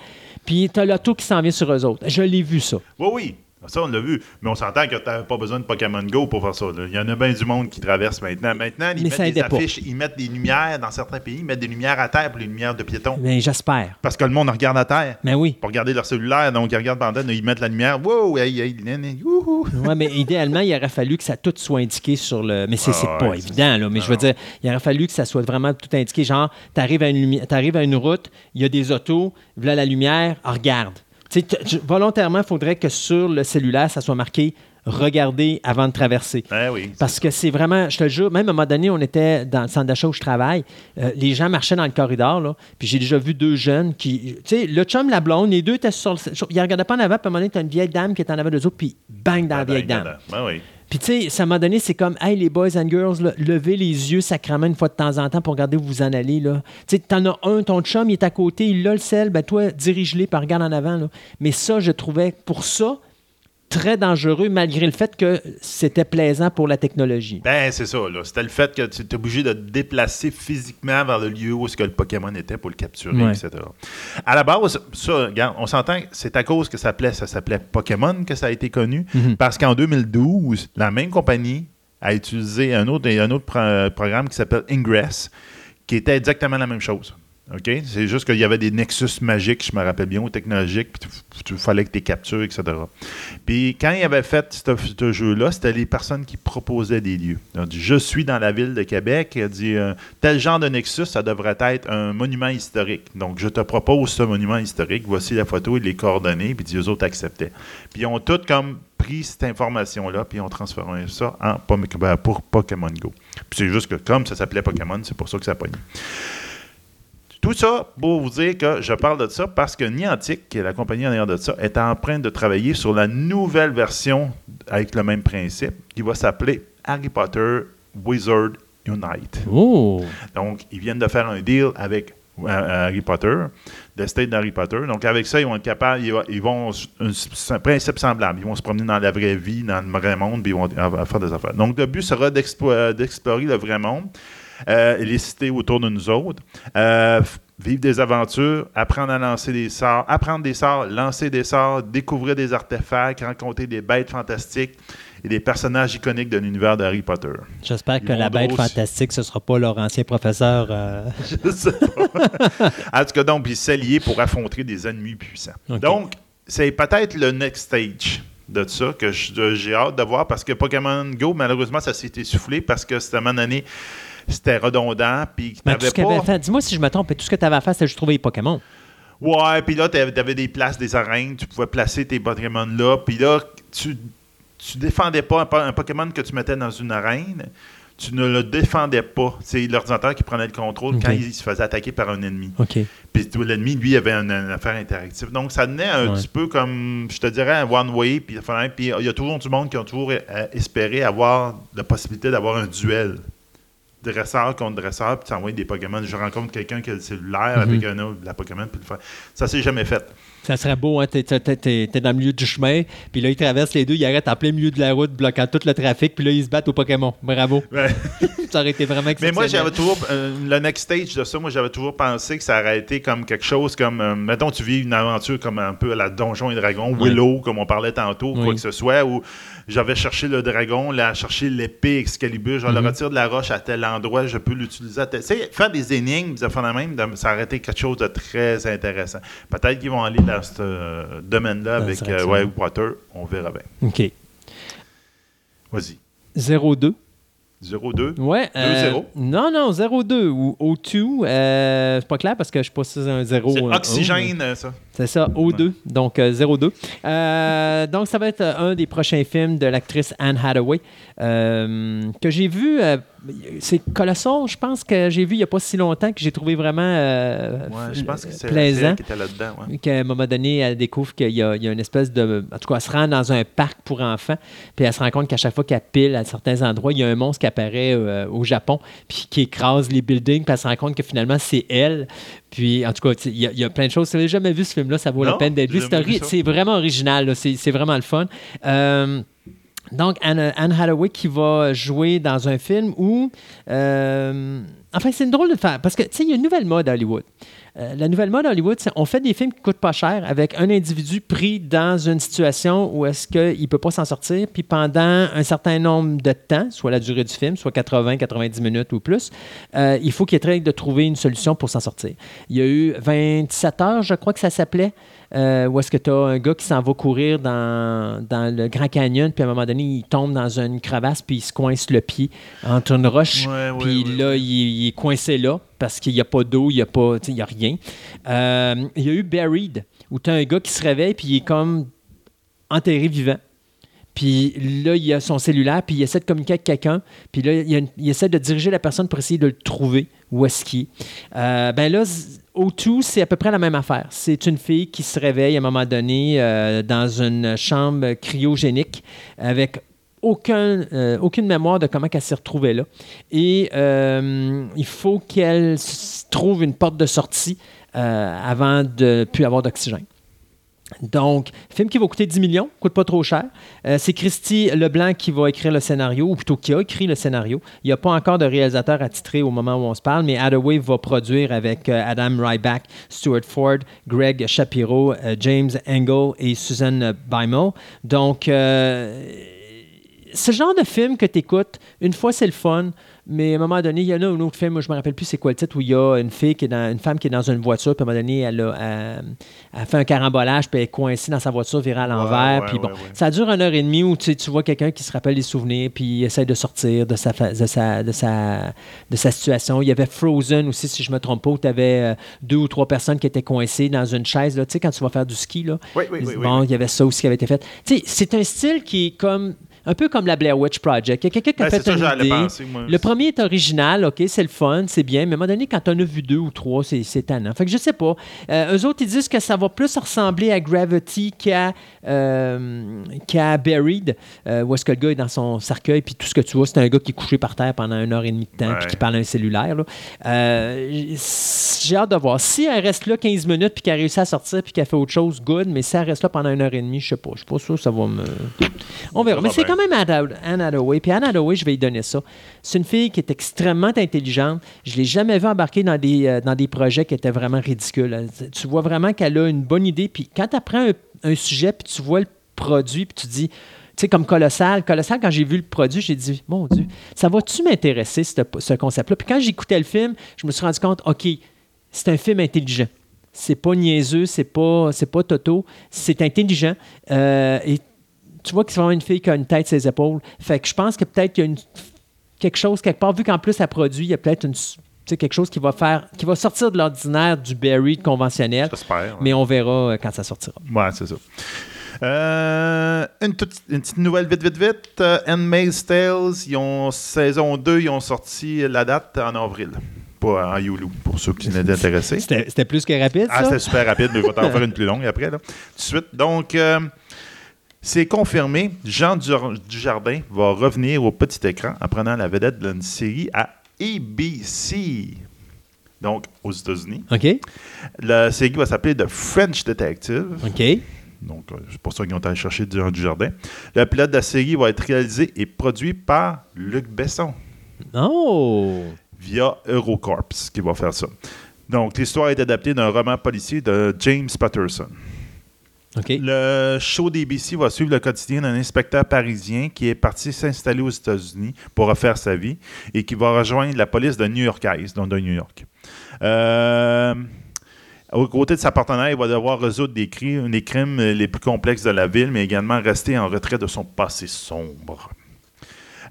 puis tu as l'auto qui s'en vient sur eux autres. Je l'ai vu, ça.
Oui, oui. Ça, on l'a vu. Mais on s'entend que tu n'avais pas besoin de Pokémon Go pour faire ça. là. Il y en a bien du monde qui traverse maintenant. Maintenant, ils
Mais
mettent des
pas.
affiches, ils mettent des lumières dans certains pays, ils mettent des lumières à terre pour les lumières de piétons.
Mais j'espère.
Parce que le monde regarde à terre
Mais oui.
pour regarder leur cellulaire. Donc, ils regardent pendant, ils mettent la lumière. Wow, hey, hey.
Oui, mais idéalement, il aurait fallu que ça tout soit indiqué sur le. Mais c'est
Ah
pas
ouais,
évident, là. Mais je veux dire, il aurait fallu que ça soit vraiment tout indiqué. Genre, tu arrives à, une lumi- à une route, il y a des autos, voilà la lumière, ah, regarde. Tu volontairement, il faudrait que sur le cellulaire, ça soit marqué regarder avant de traverser.
Ben oui.
Parce que c'est vraiment, je te le jure, même à un moment donné, on était dans le centre d'achat où je travaille, euh, les gens marchaient dans le corridor, là, puis j'ai déjà vu deux jeunes qui, tu sais, le chum, la blonde, les deux étaient sur le... sur- ils regardaient pas en avant, puis à un moment donné, t'as une vieille dame qui est en avant d'eux autres, puis bang dans la vieille
Ben,
dame.
Ben oui.
Puis tu sais, ça m'a donné, c'est comme, hey les boys and girls, là, levez les yeux sacrément une fois de temps en temps pour regarder où vous en allez. Tu sais, t'en as un, ton chum, il est à côté, il a le sel, ben toi, dirige-les, puis regarde en avant. Mais ça, je trouvais, pour ça, très dangereux, malgré le fait que c'était plaisant pour la technologie.
Ben, c'est ça. là. C'était le fait que tu es obligé de te déplacer physiquement vers le lieu où est-ce que le Pokémon était pour le capturer,
Ouais.
etc. À la base, ça, regarde, on s'entend que c'est à cause que ça s'appelait, ça s'appelait Pokémon que ça a été connu.
Mhm.
Parce qu'en 2012, la même compagnie a utilisé un autre, un autre pro- programme qui s'appelle Ingress, qui était exactement la même chose. OK? C'est juste qu'il y avait des nexus magiques, je me rappelle bien, ou technologiques, puis il fallait que tu captures, etc. Puis quand il avait fait ce, jeu-là, c'était les personnes qui proposaient des lieux. Ils ont dit Je suis dans la ville de Québec. Il a dit euh, Tel genre de Nexus, ça devrait être un monument historique. Donc je te propose ce monument historique. Voici la photo et les coordonnées. Puis les autres acceptaient. Puis ils ont tous comme pris cette information-là, puis ils ont transformé ça en ben, pour Pokémon Go. Puis c'est juste que comme ça s'appelait Pokémon, c'est pour ça que ça a. Tout ça pour vous dire que je parle de ça parce que Niantic, qui est la compagnie en arrière de ça, est en train de travailler sur la nouvelle version avec le même principe qui va s'appeler Harry Potter Wizard Unite.
Oh!
Donc, ils viennent de faire un deal avec euh, Harry Potter, le state d'Harry Potter. Donc, avec ça, ils vont être capables, ils, vont- un, principe semblable. Ils vont se promener dans la vraie vie, dans le vrai monde, puis ils vont euh, faire des affaires. Donc, le but sera d'explo- d'explorer le vrai monde, les cités autour de nous autres, euh, vivre des aventures, apprendre à lancer des sorts, apprendre des sorts, lancer des sorts, découvrir des artefacts, rencontrer des bêtes fantastiques et des personnages iconiques de l'univers de Harry Potter.
J'espère que
Ils
la bête
aussi-
fantastique, ce sera pas leur ancien professeur. euh,
Je sais pas. en tout cas, donc, puis s'allier pour affronter des ennemis puissants. Donc, c'est peut-être le next stage de ça que j'ai hâte de voir parce que Pokémon Go, malheureusement, ça s'est essoufflé parce que c'était à un moment donné, c'était redondant. Puis
mais tout ce
pas...
fait, dis-moi si je me trompe, tout ce que tu avais à faire, c'était juste trouver les Pokémon.
Ouais, puis là, tu avais des places, des arènes, tu pouvais placer tes Pokémon là, puis là, tu, tu défendais pas un, po- un Pokémon que tu mettais dans une arène, tu ne le défendais pas. C'est l'ordinateur qui prenait le contrôle quand il se faisait attaquer par un ennemi. Puis l'ennemi, lui, avait une, une affaire interactive. Donc, ça donnait un
Ouais.
petit peu comme, je te dirais, un one-way. Puis il y a toujours du monde qui ont toujours euh, espéré avoir la possibilité d'avoir un duel. Dresseur contre dresseur, puis t'envoies des Pokémon. Je rencontre quelqu'un qui a le cellulaire avec un autre, la Pokémon, puis le faire. Ça s'est jamais fait.
Ça serait beau, hein? T'es, dans le milieu du chemin, puis là, ils traversent les deux, ils arrêtent en plein milieu de la route, bloquant tout le trafic, puis là, ils se battent au Pokémon. Bravo.
Ouais.
ça aurait été vraiment
Mais
exceptionnel.
moi, j'avais toujours. euh, le next stage de ça, moi, j'avais toujours pensé que ça aurait été comme quelque chose comme. euh, mettons, tu vis une aventure comme un peu à la Donjon et Dragon. Willow, comme on parlait tantôt, quoi
Oui.
que ce soit, où j'avais cherché le dragon, là, cherché l'épée Excalibur, je
Mhm.
le retire de la roche à tel endroit, je peux l'utiliser à tel. Tu sais, faire des énigmes, affaires de même, ça aurait été quelque chose de très intéressant. Peut-être qu'ils vont aller dans ce euh, domaine-là avec euh, ouais, Potter, on verra bien.
OK.
Vas-y.
0-2.
0-2.
Ouais. euh,
2-0?
non, non, 0-2 ou O2. euh, c'est pas clair parce que je sais pas si c'est un 0
C'est oxygène, euh, ça.
C'est ça, O2, donc euh, 0-2. Euh, donc, ça va être euh, un des prochains films de l'actrice Anne Hathaway euh, que j'ai vu. euh, c'est Colossal, je pense que j'ai vu il n'y a pas si longtemps que j'ai trouvé vraiment euh,
Ouais, je pense que c'est
plaisant.
elle qui était là-dedans. ouais.
Qu'à un moment donné, elle découvre qu'il y, y a une espèce de. En tout cas, elle se rend dans un parc pour enfants, puis elle se rend compte qu'à chaque fois qu'elle pile à certains endroits, il y a un monstre qui apparaît euh, au Japon, puis qui écrase les buildings, puis elle se rend compte que finalement, c'est elle. Puis, en tout cas, il y, a- il y a plein de choses. Si vous n'avez jamais vu ce film-là, ça vaut la peine d'être vu. C'est vraiment original, c'est vraiment le fun. Euh, Donc, Anne, Anne Hathaway qui va jouer dans un film où. euh, enfin, c'est une drôle de faire. Parce que, tu sais, il y a une nouvelle mode à Hollywood. Euh, la nouvelle mode à Hollywood, c'est on fait des films qui coûtent pas cher avec un individu pris dans une situation où est-ce qu'il ne peut pas s'en sortir, puis pendant un certain nombre de temps, soit la durée du film, soit 80, 90 minutes ou plus, euh, il faut qu'il essaye de trouver une solution pour s'en sortir. Il y a eu 27 heures, je crois que ça s'appelait, euh, où est-ce que tu as un gars qui s'en va courir dans, dans le Grand Canyon, puis à un moment donné, il tombe dans une crevasse, puis il se coince le pied entre une roche,
Ouais,
puis
ouais,
là,
ouais.
il, il est coincé là parce qu'il n'y a pas d'eau, il n'y a, pas, il y a rien. Euh, il y a eu Buried, où tu as un gars qui se réveille, puis il est comme enterré vivant. Puis là, il a son cellulaire, puis il essaie de communiquer avec quelqu'un. Puis là, une- il essaie de diriger la personne pour essayer de le trouver, où est-ce qu'il est. Euh, ben là, z- au tout, c'est à peu près la même affaire. C'est une fille qui se réveille à un moment donné euh, dans une chambre cryogénique avec aucun, euh, aucune mémoire de comment elle s'est retrouvée là. Et euh, il faut qu'elle trouve une porte de sortie avant de ne plus avoir d'oxygène. Donc, film qui va coûter 10 millions, coûte pas trop cher. Euh, c'est Christy Leblanc qui va écrire le scénario, ou plutôt qui a écrit le scénario. Il n'y a pas encore de réalisateur attitré au moment où on se parle, mais Hathaway va produire avec euh, Adam Ryback, Stuart Ford, Greg Shapiro, euh, James Engel et Susan Bimel. Donc, ce genre de film que tu écoutes, une fois c'est le fun, mais à un moment donné, il y en a un autre film, moi, je me rappelle plus c'est quoi le titre, où il y a une fille qui est dans, une femme qui est dans une voiture, puis à un moment donné, elle a, elle- elle fait un carambolage, puis elle est coincée dans sa voiture, virée à l'envers,
ouais,
puis bon,
ouais,
ça dure une heure et demie où tu, sais, tu vois quelqu'un qui se rappelle des souvenirs, puis il essaie de sortir de sa, de sa, de sa, de sa situation. Il y avait Frozen aussi, si je me trompe pas, où tu avais deux ou trois personnes qui étaient coincées dans une chaise, là, tu sais, quand tu vas faire du ski, là.
Oui, oui, oui,
Bon, il y avait ça aussi qui avait été fait. Tu sais, c'est un style qui est comme un peu comme la Blair Witch Project. Il y a quelqu'un qui a
Ben,
fait
ça,
une idée.
penser, moi.
Le premier est original, OK, c'est le fun, c'est bien, mais à un moment donné, quand on a vu deux ou trois, c'est c'est tannant. Fait que je sais pas. Euh, eux autres, ils disent que ça va plus ressembler à Gravity qu'à euh, qu'à Buried, euh, où est-ce que le gars est dans son cercueil, puis tout ce que tu vois, c'est un gars qui est couché par terre pendant une heure et demie de temps, puis qui parle à un cellulaire. là. Euh, J'ai hâte de voir. Si elle reste là 15 minutes, puis qu'elle réussit à sortir, puis qu'elle fait autre chose, good, mais si elle reste là pendant une heure et demie, je sais pas. Je suis pas sûr que ça va me... On verra. Mais c'est
bien.
Même Anne Hathaway. Puis Anne Hathaway, je vais lui donner ça. C'est une fille qui est extrêmement intelligente. Je ne l'ai jamais vue embarquer dans des, euh, dans des projets qui étaient vraiment ridicules. Tu vois vraiment qu'elle a une bonne idée. Puis quand tu apprends un, sujet, puis tu vois le produit, puis tu dis, tu sais, comme Colossal. Colossal, quand j'ai vu le produit, j'ai dit, mon Dieu, ça va-tu m'intéresser, ce, ce concept-là? Puis quand j'écoutais le film, je me suis rendu compte, OK, c'est un film intelligent. C'est pas niaiseux, c'est pas, pas Toto, c'est intelligent. Euh, et tu vois que c'est vraiment une fille qui a une tête ses épaules. Fait que je pense que peut-être qu'il y a une, quelque chose quelque part, vu qu'en plus elle produit, il y a peut-être une, quelque chose qui va faire, qui va sortir de l'ordinaire du Barry conventionnel.
J'espère.
Mais on verra euh, quand ça sortira.
Ouais, c'est ça. Euh, une, toute- une petite nouvelle vite, vite, vite. Euh, Handmaid's Tales, ils ont saison 2, ils ont sorti la date en avril. Pas en Yulu, pour ceux qui étaient intéressés.
C'était plus que rapide,
Ah,
ça?
c'était super rapide, mais je vais t'en faire une plus longue après, là. Tout de suite. Donc, euh, c'est confirmé. Jean Dujardin va revenir au petit écran en prenant la vedette d'une série à ABC. Donc, aux États-Unis.
OK.
La série va s'appeler The French Detective.
OK.
Donc, euh, c'est pour ça qu'ils ont allé chercher Jean Dujardin. Le pilote de la série va être réalisé et produit par Luc Besson
Oh!
via Eurocorps qui va faire ça. Donc, l'histoire est adaptée d'un roman policier de James Patterson. Le show d'ABC va suivre le quotidien d'un inspecteur parisien qui est parti s'installer aux États-Unis pour refaire sa vie et qui va rejoindre la police de New Yorkaise, donc de New York. Euh, aux côtés de sa partenaire, il va devoir résoudre des crimes les plus complexes de la ville, mais également rester en retrait de son passé sombre.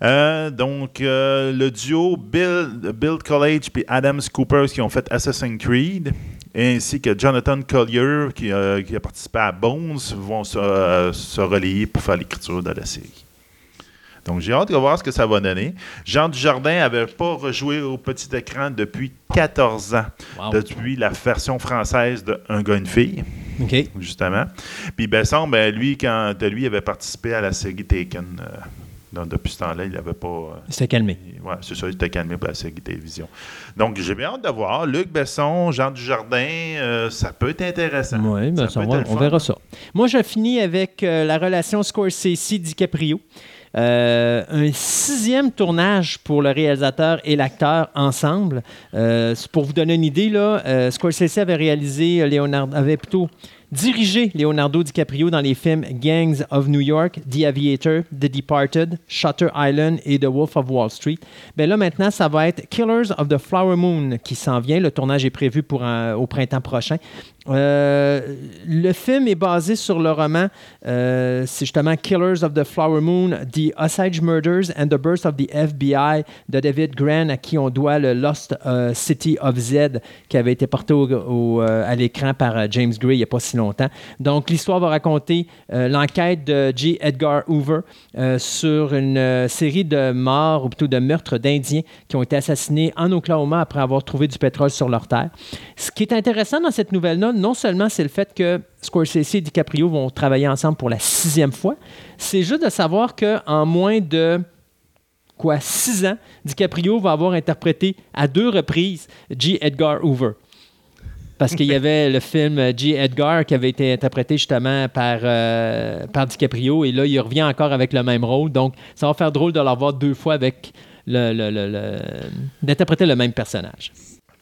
Euh, donc, euh, le duo Bill, Bill College et Adams Cooper qui ont fait Assassin's Creed, ainsi que Jonathan Collier qui, euh, qui a participé à Bones, vont se, euh, se relayer pour faire l'écriture de la série. Donc, j'ai hâte de voir ce que ça va donner. Jean Dujardin n'avait pas rejoué au petit écran depuis 14 ans,
Wow.
depuis la version française de Un gars, une fille
OK.
justement. Puis Besson, ben, lui, quand lui il avait participé à la série Taken, euh, donc, depuis ce temps-là, il n'avait pas. euh,
C'était calmé.
il- ouais, c'est ça, il était calmé pour la série télévision. Donc, j'ai bien hâte de voir. Luc Besson, Jean Dujardin, euh, ça peut être intéressant.
Oui, ben,
Ça
on verra ça. Moi, je finis avec euh, la relation Scorsese-DiCaprio. Euh, un sixième tournage pour le réalisateur et l'acteur ensemble. Euh, pour vous donner une idée, là, euh, Scorsese avait réalisé, Leonardo, avait plutôt dirigé Leonardo DiCaprio dans les films Gangs of New York, The Aviator, The Departed, Shutter Island et The Wolf of Wall Street. Ben là, maintenant, ça va être Killers of the Flower Moon qui s'en vient. Le tournage est prévu pour au printemps prochain. Euh, le film est basé sur le roman, euh, c'est justement Killers of the Flower Moon, The Osage Murders and the Birth of the FBI de David Gran, à qui on doit le Lost euh, City of Z, qui avait été porté au- à l'écran par James Gray il n'y a pas si longtemps. Donc, l'histoire va raconter l'enquête de J. Edgar Hoover sur une série de morts, ou plutôt de meurtres d'Indiens qui ont été assassinés en Oklahoma après avoir trouvé du pétrole sur leur terre. Ce qui est intéressant dans cette nouvelle-là, non seulement c'est le fait que Scorsese et DiCaprio vont travailler ensemble pour la sixième fois, c'est juste de savoir qu'en moins de quoi, six ans, DiCaprio va avoir interprété à deux reprises J. Edgar Hoover. Parce qu'il y avait le film J. Edgar qui avait été interprété justement par, euh, par DiCaprio et là, il revient encore avec le même rôle. Donc, ça va faire drôle de l'avoir deux fois avec le- le- le- d'interpréter le même personnage.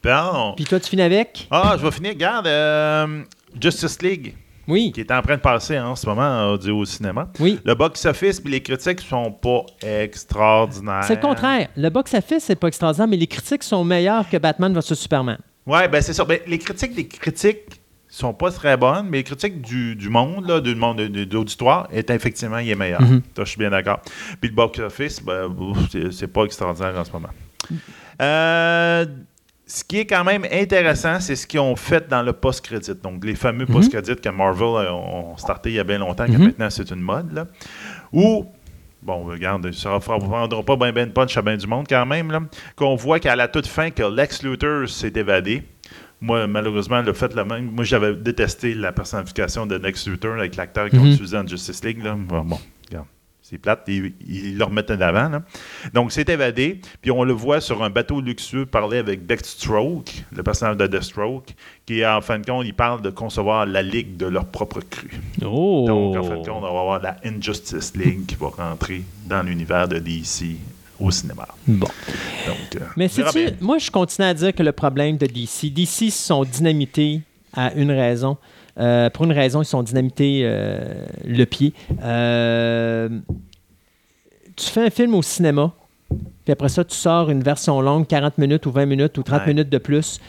Bon.
Puis toi, tu finis avec?
Ah, je vais finir. Regarde, euh, Justice League,
Oui.
qui est en train de passer hein, en ce moment audio au cinéma.
Oui.
Le box-office et les critiques sont pas extraordinaires.
C'est le contraire. Le box-office, c'est pas extraordinaire, mais les critiques sont meilleures que Batman vs Superman.
Ouais, ben c'est ça. Ben, les critiques des critiques sont pas très bonnes, mais les critiques du, du monde, là, du monde de, de- d'auditoire, est effectivement il est meilleur. Ça, je suis bien d'accord. Puis le box-office, ben, c'est pas extraordinaire en ce moment. Euh, ce qui est quand même intéressant, c'est ce qu'ils ont fait dans le post-crédit. Donc, les fameux
Mhm.
post-crédits que Marvel a- ont starté il y a bien longtemps, que
Mhm.
maintenant c'est une mode. Là, où, bon, regarde, ça ne prendra pas bien ben de punch à bien du monde quand même, qu'on voit qu'à la toute fin, que Lex Luthor s'est évadé. Moi, malheureusement, le fait le même. Moi, j'avais détesté la personnification de Lex Luthor avec l'acteur qu'ils ont
Mhm.
utilisé en Justice League. Là. Bon. C'est plate, ils, ils le remettaient d'avant. là. Donc, c'est évadé, puis on le voit sur un bateau luxueux parler avec Deathstroke, le personnage de Deathstroke, qui, en fin de compte, il parle de concevoir la ligue de leur propre cru.
Oh!
Donc, en fin de compte, on va avoir la Injustice League qui va rentrer dans l'univers de DC au cinéma.
Bon.
Donc, euh,
Mais moi, je continue à dire que le problème de DC, DC sont dynamités à une raison. Euh, pour une raison, ils sont dynamités euh, le pied. Euh, tu fais un film au cinéma, puis après ça, tu sors une version longue, 40 minutes ou 20 minutes ou 30
Ouais.
minutes de plus,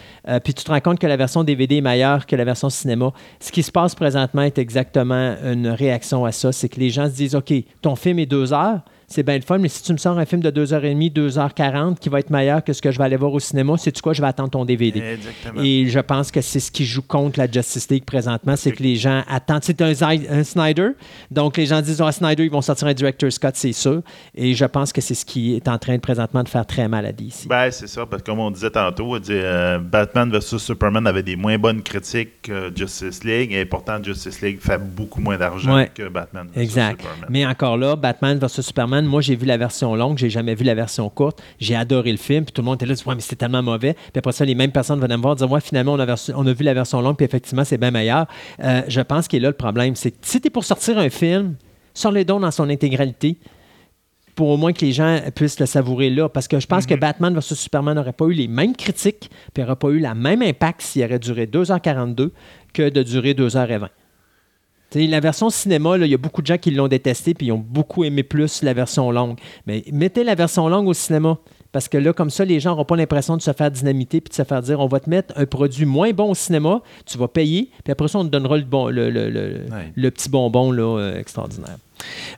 puis tu te rends compte que la version DVD est meilleure que la version cinéma. Ce qui se passe présentement est exactement une réaction à ça. C'est que les gens se disent, OK, ton film est deux heures, c'est bien le fun, mais si tu me sors un film de 2h30, 2h40 qui va être meilleur que ce que je vais aller voir au cinéma, sais-tu quoi, je vais attendre ton DVD.
Exactement.
Et je pense que c'est ce qui joue contre la Justice League présentement, c'est que les gens attendent. C'est un, Snyder, donc les gens disent ah, Snyder, ils vont sortir un Director Scott, c'est sûr. Et je pense que c'est ce qui est en train de présentement de faire très mal à DC.
Ben, c'est ça, parce que comme on disait tantôt, on dit, euh, Batman vs Superman avait des moins bonnes critiques que Justice League, et pourtant Justice League fait beaucoup moins d'argent
Ouais.
que Batman vs
Exact.
Superman.
Mais encore là, Batman vs Superman, moi j'ai vu la version longue, j'ai jamais vu la version courte. J'ai adoré le film, puis tout le monde était là, ouais, mais c'était tellement mauvais. Puis après ça, les mêmes personnes venaient me voir dire, ouais, finalement, on a, versu- on a vu la version longue, puis effectivement, c'est bien meilleur. Euh, je pense qu'il est là le problème. C'est que si tu es pour sortir un film, sors-le donc dans son intégralité pour au moins que les gens puissent le savourer là. Parce que je pense que Batman vs Superman n'aurait pas eu les mêmes critiques, puis n'aurait pas eu le même impact s'il aurait duré 2h42 que de durer 2h20. La version cinéma, il y a beaucoup de gens qui l'ont détesté puis ils ont beaucoup aimé plus la version longue. Mais mettez la version longue au cinéma. Parce que là, comme ça, les gens n'auront pas l'impression de se faire dynamiter puis de se faire dire on va te mettre un produit moins bon au cinéma, tu vas payer, puis après ça, on te donnera le, bon, le, le- le-
Ouais.
le petit bonbon là, euh, extraordinaire.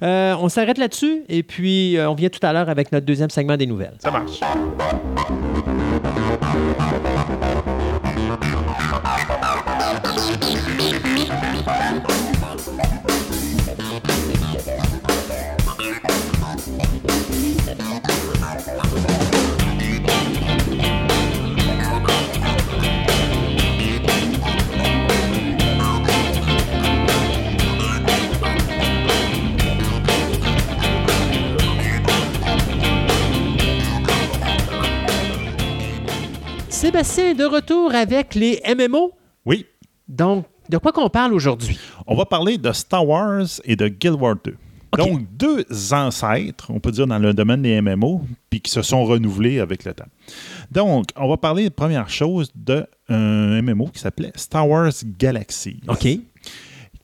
Euh, on s'arrête là-dessus et puis euh, on vient tout à l'heure avec notre deuxième segment des nouvelles.
Ça marche.
Sébastien de retour avec les MMO.
Oui,
Donc, de quoi qu'on parle aujourd'hui?
on va parler de Star Wars et de Guild Wars 2.
OK.
Donc, deux ancêtres, on peut dire, dans le domaine des MMO, puis qui se sont renouvelés avec le temps. Donc, on va parler, première chose, d'un MMO qui s'appelait Star Wars Galaxy.
OK.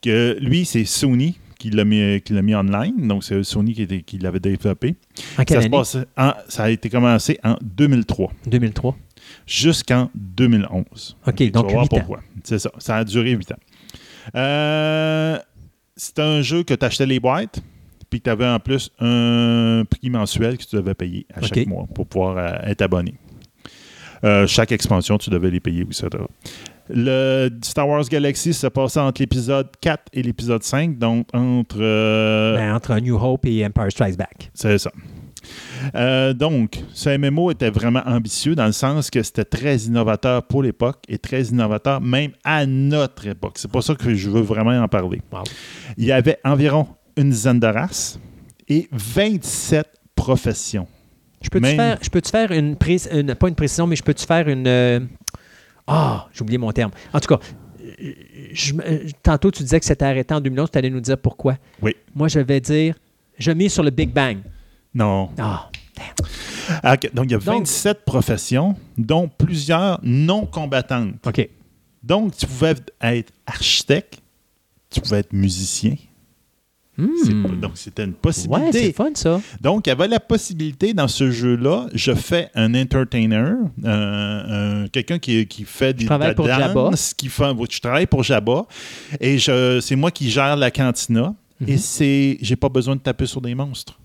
Que, lui, c'est Sony qui l'a mis, qui l'a mis online. Donc, c'est Sony qui, était- qui l'avait développé.
En quelle
Ça, se
année?
passe en- ça a été commencé en 2003
2003.
Jusqu'en 2011.
OK,
Tu
donc
vas voir pourquoi. C'est ça. Ça a duré 8 ans. Euh, c'est un jeu que tu achetais les boîtes, puis tu avais en plus un prix mensuel que tu devais payer à chaque mois pour pouvoir euh, être abonné. Euh, chaque expansion, tu devais les payer, etc. Le Star Wars Galaxy se passait entre l'épisode 4 et l'épisode 5, donc entre... euh,
Ben, entre New Hope et Empire Strikes Back.
c'est ça. Euh, donc, ce MMO était vraiment ambitieux dans le sens que c'était très innovateur pour l'époque et très innovateur même à notre époque. C'est pour ça que je veux vraiment en parler.
Wow.
Il y avait environ une dizaine de races et 27 professions.
Je peux-tu
Même-
faire, je peux faire une, prise, une- pas une précision, mais je peux-tu faire une. euh, Ah, j'ai oublié mon terme. En tout cas, je euh, tantôt tu disais que c'était arrêté en 2011, tu allais nous dire pourquoi.
Oui.
Moi, je vais dire, je mise sur le Big Bang.
Non.
Ah,
Ah, ok. Donc, il y a
Donc-
27 professions, dont plusieurs non combattantes.
OK.
Donc, tu pouvais être architecte, tu pouvais être musicien.
Hmm.
Donc, c'était une
Ouais,
possibilité.
c'est fun ça.
Donc, il y avait la possibilité dans ce jeu-là, je fais un entertainer, euh, un- quelqu'un qui, qui fait des,
travaille
de la
pour Jabba.
danse, qui fait, je travaille pour Jabba, et je, c'est moi qui gère la cantina, et
Mhm.
c'est, j'ai pas besoin de taper sur des monstres.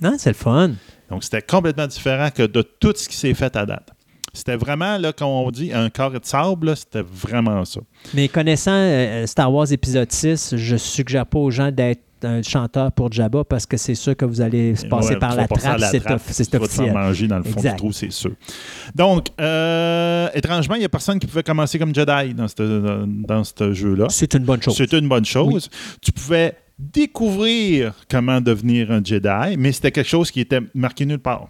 Non, c'est le fun.
Donc, c'était complètement différent que de tout ce qui s'est fait à date. C'était vraiment, là, quand on dit un carré de sable, c'était vraiment ça.
Mais connaissant euh, Star Wars épisode 6, je suggère pas aux gens d'être un chanteur pour Jabba parce que c'est sûr que vous allez se passer
Ouais,
par la trappe,
la
c'est c'est
tu vas
officiel.
manger dans le fond
Exact.
du trou, c'est sûr. Donc, euh, étrangement, il n'y a personne qui pouvait commencer comme Jedi dans ce dans jeu-là.
C'est une bonne chose.
C'était une bonne chose. Tu pouvais découvrir comment devenir un Jedi, mais c'était quelque chose qui était marqué nulle part.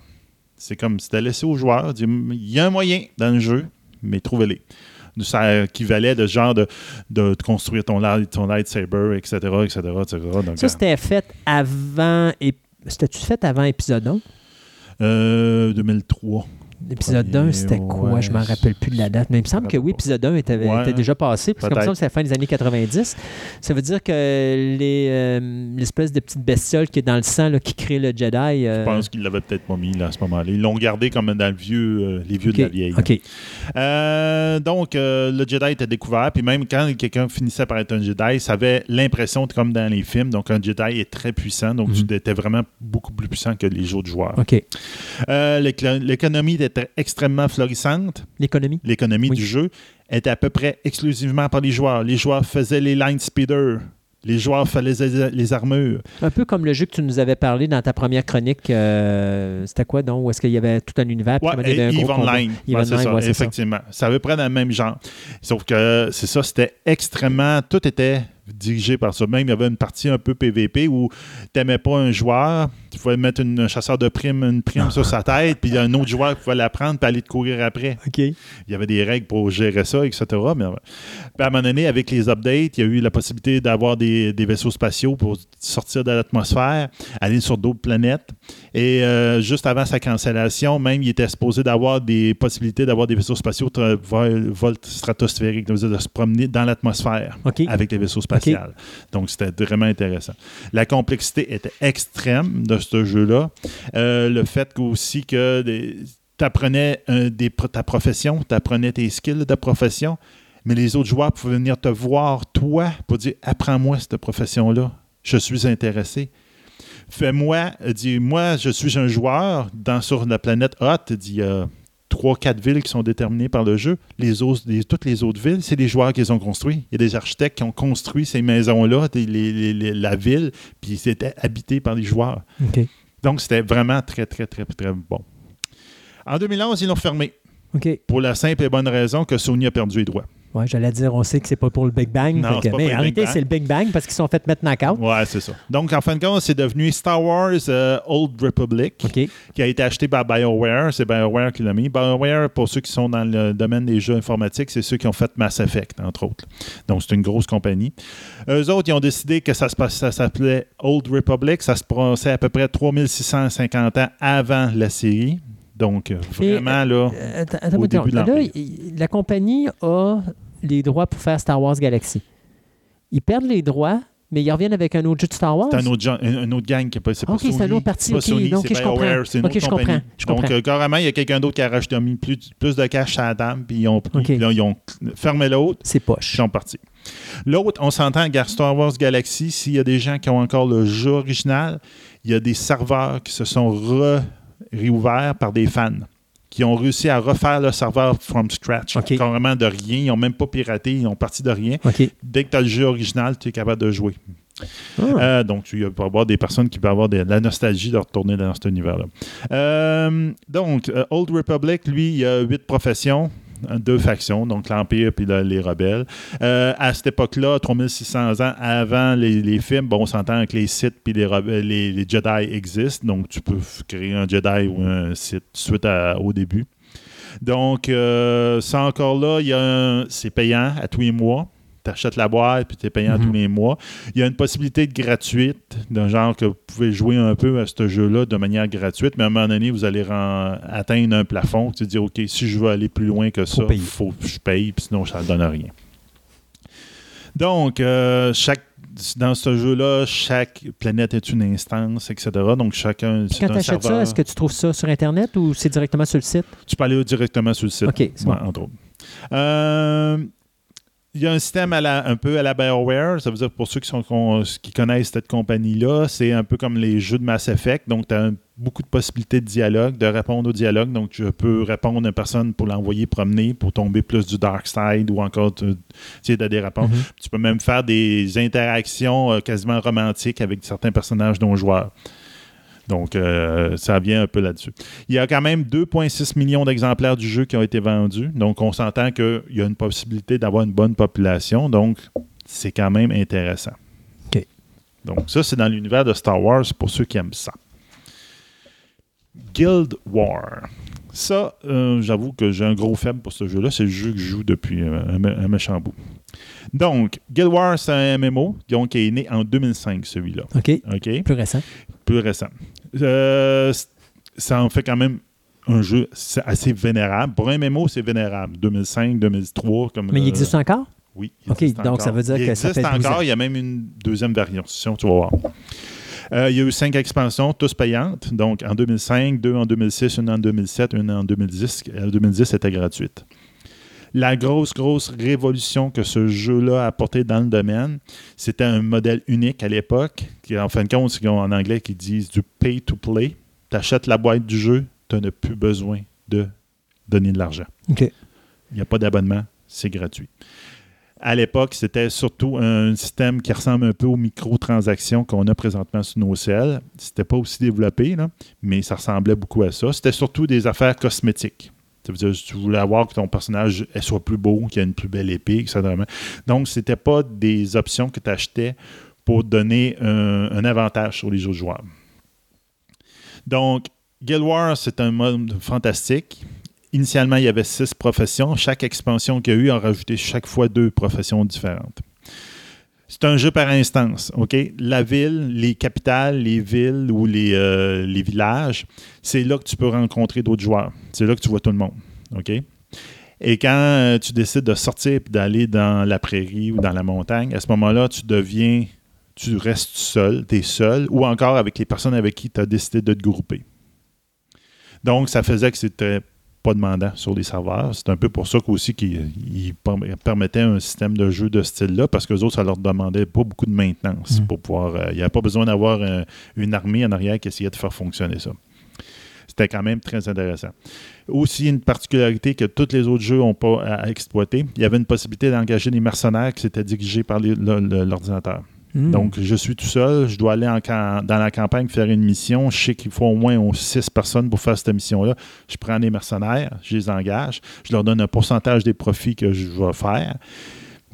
C'est comme c'était laissé aux joueurs. dire, Il y a un moyen dans le jeu, mais trouvez-les. Ça équivalait de genre de, de construire ton, light- ton lightsaber, etc., etc., etc. Donc,
Ça, c'était fait avant. C'était-tu fait avant épisode 1?
euh, 2003.
L'épisode
Premier,
1, c'était quoi?
ouais.
Je me rappelle plus de la date. Mais il me semble que oui,
pas.
épisode 1 était,
Ouais.
était déjà passé. Parce que que c'est la fin des années 90. Ça veut dire que les, euh, l'espèce de petite bestiole qui est dans le sang, là, qui crée le Jedi. euh,
Je pense qu'ils l'avaient peut-être pas mis là, à ce moment-là. Ils l'ont gardé comme dans le vieux, euh, les vieux de la vieille. Donc, le Jedi était découvert, puis même quand quelqu'un finissait par être un Jedi, ça avait l'impression, comme dans les films, donc un Jedi est très puissant, donc
Mhm.
tu étais vraiment beaucoup plus puissant que les autres joueurs.
OK.
L'économie était extrêmement florissante.
L'économie?
L'économie
Oui.
du jeu était à peu près exclusivement par les joueurs. Les joueurs faisaient les line speeders. Les joueurs faisaient les, armures.
Un peu comme le jeu que tu nous avais parlé dans ta première chronique. euh, c'était quoi donc? Où est-ce qu'il y avait tout un univers?
Ouais,
il y avait un?
Online.
Eve
Ouais, c'est
Online,
ça,
ouais, ça.
effectivement. À peu près dans le même genre. Sauf que c'est ça, c'était extrêmement. Tout était dirigé par ça. Même, il y avait une partie un peu PVP où tu n'aimais pas un joueur, tu pouvais mettre une- un chasseur de primes, une prime sur sa tête, puis il y a un autre joueur qui pouvait la prendre et aller te courir après.
OK.
Il y avait des règles pour gérer ça, etc. Mais, puis à un moment donné, avec les updates, il y a eu la possibilité d'avoir des, des vaisseaux spatiaux pour sortir de l'atmosphère, aller sur d'autres planètes. Et euh, juste avant sa cancellation, même, il était supposé d'avoir des possibilités d'avoir des vaisseaux spatiaux vol, vol stratosphériques, de se promener dans l'atmosphère avec les vaisseaux spatiaux. Donc, c'était vraiment intéressant. La complexité était extrême de ce jeu-là. Euh, le fait aussi que tu apprenais ta profession, tu apprenais tes skills de profession, mais les autres joueurs pouvaient venir te voir, toi, pour dire Apprends-moi cette profession-là. Je suis intéressé. Fais-moi, dis moi, je suis un joueur dans, sur la planète Hot. Y a trois, quatre villes qui sont déterminées par le jeu. Les autres, les- toutes les autres villes, c'est les joueurs qui les ont construits. Il y a des architectes qui ont construit ces maisons-là, la ville, puis c'était habité par les joueurs. Donc, c'était vraiment très, très, très, très bon. En 2011, ils l'ont fermé pour la simple et bonne raison que Sony a perdu les droits.
Ouais, j'allais dire, on sait que c'est pas pour le Big Bang.
Non,
fait
c'est
que-
pas
mais en réalité, c'est le Big Bang parce qu'ils sont fait mettre knock-out.
Ouais, c'est ça. Donc, en fin de compte, c'est devenu Star Wars euh, Old Republic, qui a été acheté par BioWare. C'est BioWare qui l'a mis. BioWare, pour ceux qui sont dans le domaine des jeux informatiques, c'est ceux qui ont fait Mass Effect, entre autres. Donc, c'est une grosse compagnie. Eux autres, ils ont décidé que ça, ça s'appelait Old Republic. Ça se passait à peu près 3650 ans avant la série. Donc, vraiment, là...
Euh, attends,
Au
attends.
début de
Là, la compagnie a les droits pour faire Star Wars Galaxy. Ils perdent les droits, mais ils reviennent avec un autre jeu de Star Wars.
C'est un autre, un, un gang qui est pas, c'est pas
Ok, c'est une autre partie,
c'est pas
ok,
Sony,
donc, je comprends.
Une autre
je
compagnie.
comprends, je
Donc,
comprends.
euh, carrément, il y a quelqu'un d'autre qui a mis plus, plus de cash à la table, puis ils ont, pris,
Ok.
puis là, ils ont fermé l'autre,
C'est poche.
ils sont partis. L'autre, on s'entend, gars, Star Wars Galaxy, s'il y a des gens qui ont encore le jeu original, il y a des serveurs qui se sont re- réouverts par des fans qui ont réussi à refaire le serveur from scratch,
Ok.
carrément de rien. Ils n'ont même pas piraté, ils ont parti de rien. Dès que tu as le jeu original, tu es capable de jouer.
Ah.
Euh, donc, il peut y avoir des personnes qui peuvent avoir de la nostalgie de retourner dans cet univers-là. Euh, donc, euh, Old Republic, lui, il y a huit professions, deux factions, donc l'Empire puis le- les rebelles. Euh, à cette époque-là, 3600 ans avant les, films, bon, on s'entend que les Sith puis les, les, Jedi existent, donc tu peux créer un Jedi ou un Sith suite au début. Donc, euh, ça encore là, c'est payant à tous les mois. Tu achètes la boîte puis tu es payant
Mhm.
tous les mois. Il y a une possibilité de gratuite, d'un genre que vous pouvez jouer un peu à ce jeu-là de manière gratuite, mais à un moment donné, vous allez atteindre un plafond. Tu te dis, OK, si je veux aller plus loin que ça, il faut que je paye, puis sinon, ça ne donne rien. Donc, euh, chaque, dans ce jeu-là, chaque planète est une instance, etc. Donc, chacun.
Puis quand tu achètes ça, est-ce que tu trouves ça sur Internet ou c'est directement sur le site?
Tu peux aller directement sur le site.
OK, c'est bon.
Ouais, entre autres. Euh, il y a un système à la- un peu à la BioWare. Ça veut dire pour ceux qui, sont, qui connaissent cette compagnie-là, c'est un peu comme les jeux de Mass Effect. Donc, tu as beaucoup de possibilités de dialogue, de répondre au dialogue. Donc, tu peux répondre à une personne pour l'envoyer promener, pour tomber plus du dark side ou encore tu sais, des réponses.
Mhm.
Tu peux même faire des interactions euh, quasiment romantiques avec certains personnages non joueurs. Donc, euh, ça vient un peu là-dessus. Il y a quand même 2,6 millions d'exemplaires du jeu qui ont été vendus. Donc, on s'entend qu'il y a une possibilité d'avoir une bonne population. Donc, c'est quand même intéressant.
OK.
Donc, ça, c'est dans l'univers de Star Wars pour ceux qui aiment ça. Guild War. Ça, euh, j'avoue que j'ai un gros faible pour ce jeu-là. C'est le jeu que je joue depuis euh, un, mé- un méchant bout. Donc, Guild War, c'est un MMO donc, qui est né en 2005, celui-là.
OK.
OK?
Plus récent.
plus récent. Euh, ça en fait quand même un jeu assez vénérable. Pour un MMO, c'est vénérable. 2005, 2003. Comme,
Mais il
euh,
existe encore?
Oui. il
OK,
existe
donc ça
encore.
veut dire
il
que ça
existe
fait 12
encore. Il y a même une deuxième version, tu vas voir. Euh, il y a eu cinq expansions, tous payantes. Donc en 2005, deux en 2006, une en 2007, une en 2010. En 2010, c'était gratuite. La grosse, grosse révolution que ce jeu-là a apporté dans le domaine, c'était un modèle unique à l'époque, qui en fin de compte, en anglais qui disent du pay to play. Tu achètes la boîte du jeu, tu n'as plus besoin de donner de l'argent.
OK.
Il n'y a pas d'abonnement, c'est gratuit. À l'époque, c'était surtout un système qui ressemble un peu aux microtransactions qu'on a présentement sur nos selles. C'était pas aussi développé, là, mais ça ressemblait beaucoup à ça. C'était surtout des affaires cosmétiques. Tu voulais avoir que ton personnage soit plus beau, qu'il ait une plus belle épée, etc. Donc, ce n'était pas des options que tu achetais pour donner un, un avantage sur les autres joueurs. Donc, Guild Wars, c'est un mode fantastique. Initialement, il y avait six professions. Chaque expansion qu'il y a eu a rajouté chaque fois deux professions différentes. C'est un jeu par instance, OK? La ville, les capitales, les villes ou les, euh, les villages, c'est là que tu peux rencontrer d'autres joueurs. C'est là que tu vois tout le monde, OK? Et quand euh, tu décides de sortir et d'aller dans la prairie ou dans la montagne, à ce moment-là, tu deviens, tu restes seul, tu es seul, ou encore avec les personnes avec qui tu as décidé de te grouper. Donc, ça faisait que c'était pas demandant sur les serveurs. C'est un peu pour ça qu'aussi qu'ils ils perm- permettaient un système de jeu de ce style-là, parce que les autres, ça leur demandait pas beaucoup de maintenance
Mm.
pour pouvoir. euh, Il n'y avait pas besoin d'avoir euh, une armée en arrière qui essayait de faire fonctionner ça. C'était quand même très intéressant. Aussi, une particularité que tous les autres jeux n'ont pas à, exploiter, il y avait une possibilité d'engager des mercenaires qui s'étaient dirigés par l'ordinateur.
Hmm.
Donc, je suis tout seul. Je dois aller en dans la campagne faire une mission. Je sais qu'il faut au moins six personnes pour faire cette mission-là. Je prends des mercenaires, je les engage. Je leur donne un pourcentage des profits que je vais faire.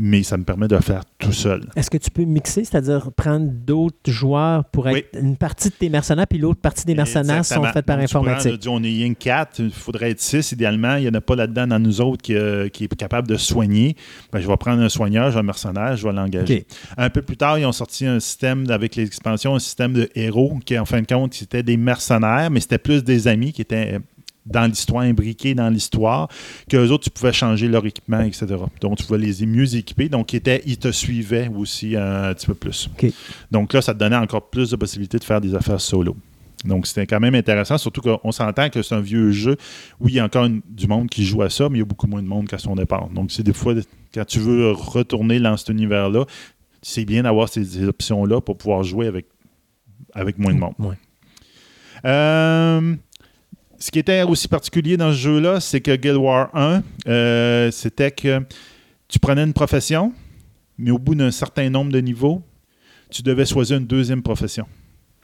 Mais ça me permet de le faire tout seul.
Est-ce que tu peux mixer, c'est-à-dire prendre d'autres joueurs pour être une partie de tes mercenaires, puis l'autre partie des mercenaires sont faites par
tu prends,
informatique?
là, on est que quatre, il faudrait être six idéalement. Il n'y en a pas là-dedans dans nous autres qui, euh, qui est capable de soigner. Ben, je vais prendre un soigneur, un mercenaire, je vais l'engager. Un peu plus tard, ils ont sorti un système avec l'expansion, un système de héros qui, en fin de compte, c'était des mercenaires, mais c'était plus des amis qui étaient dans l'histoire, imbriqués dans l'histoire, qu'eux autres, tu pouvais changer leur équipement, etc. Donc, tu pouvais les mieux équiper. Donc, ils, étaient, ils te suivaient aussi un petit peu plus. Donc là, ça te donnait encore plus de possibilités de faire des affaires solo. Donc, c'était quand même intéressant, surtout qu'on s'entend que c'est un vieux jeu où il y a encore une- du monde qui joue à ça, mais il y a beaucoup moins de monde qu'à son départ. Donc, c'est des fois, quand tu veux retourner dans cet univers-là, c'est bien d'avoir ces, ces options-là pour pouvoir jouer avec, avec moins de monde.
Ouais.
Euh, ce qui était aussi particulier dans ce jeu-là, c'est que Guild War 1, euh, c'était que tu prenais une profession, mais au bout d'un certain nombre de niveaux, tu devais choisir une deuxième profession.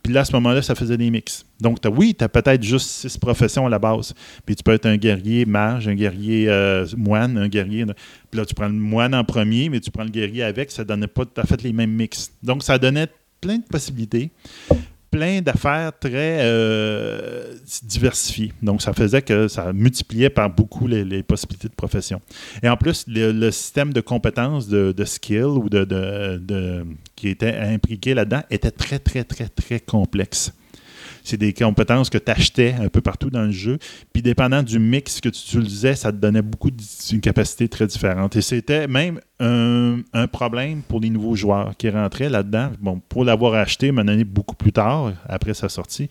Puis là, à ce moment-là, ça faisait des mix. Donc, oui, tu as peut-être juste six professions à la base. Puis tu peux être un guerrier mage, un guerrier euh, moine, un guerrier. Puis là, tu prends le moine en premier, mais tu prends le guerrier avec. Ça donnait pas tout à fait les mêmes mix. Donc, ça donnait plein de possibilités plein d'affaires très euh, diversifiées. Donc, ça faisait que ça multipliait par beaucoup les, possibilités de profession. Et en plus, le, système de compétences, de, de skill ou de, de- de- qui était impliqué là-dedans était très, très, très, très complexe. C'est des compétences que tu achetais un peu partout dans le jeu. Puis, dépendant du mix que tu utilisais, ça te donnait beaucoup de une capacité très différente. Et c'était même un, un problème pour les nouveaux joueurs qui rentraient là-dedans. Bon, pour l'avoir acheté, une année beaucoup plus tard, après sa sortie,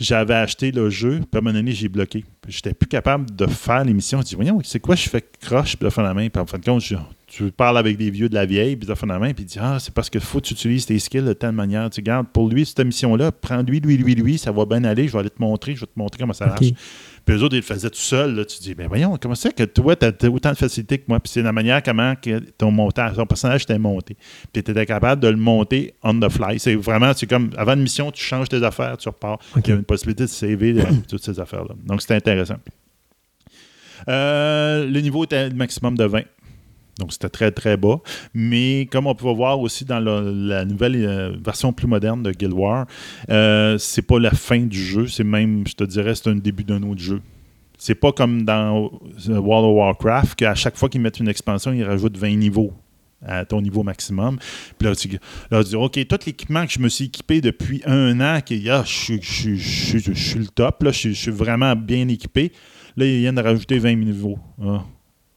j'avais acheté le jeu, puis à un moment donné, j'ai bloqué. J'étais plus capable de faire l'émission. Je dis, voyons, c'est quoi, je fais croche, puis de fin de la main. Puis en fin de compte, je- tu parles avec des vieux de la vieille, puis de fin de la main, puis tu dis, ah, c'est parce qu'il faut que tu utilises tes skills de telle manière. Tu regardes, pour lui, cette mission-là, prends-lui, lui, lui, lui, ça va bien aller, je vais aller te montrer, je vais te montrer comment ça marche. Puis eux autres, ils le faisaient tout seuls. Là. Tu te dis, ben voyons, comment ça que toi, tu as autant de facilité que moi? Puis c'est la manière comment que ton montage, ton personnage était monté. Puis tu étais capable de le monter on the fly. C'est vraiment, c'est comme, avant une mission, tu changes tes affaires, tu repars.
OK.
Il y a une possibilité de saver euh, toutes ces affaires-là. Donc c'était intéressant. Euh, le niveau était maximum de 20. Donc, c'était très, très bas. Mais comme on peut voir aussi dans la, nouvelle euh, version plus moderne de Guild War, euh, c'est pas la fin du jeu. C'est même, je te dirais, c'est un début d'un autre jeu. C'est pas comme dans euh, World of Warcraft qu'à chaque fois qu'ils mettent une expansion, ils rajoutent 20 niveaux à ton niveau maximum. Puis là, tu, dis, OK, tout l'équipement que je me suis équipé depuis un an, qui, ah, je, suis- le top, là, je, suis- je suis vraiment bien équipé. Là, ils viennent de rajouter 20 niveaux. Ah.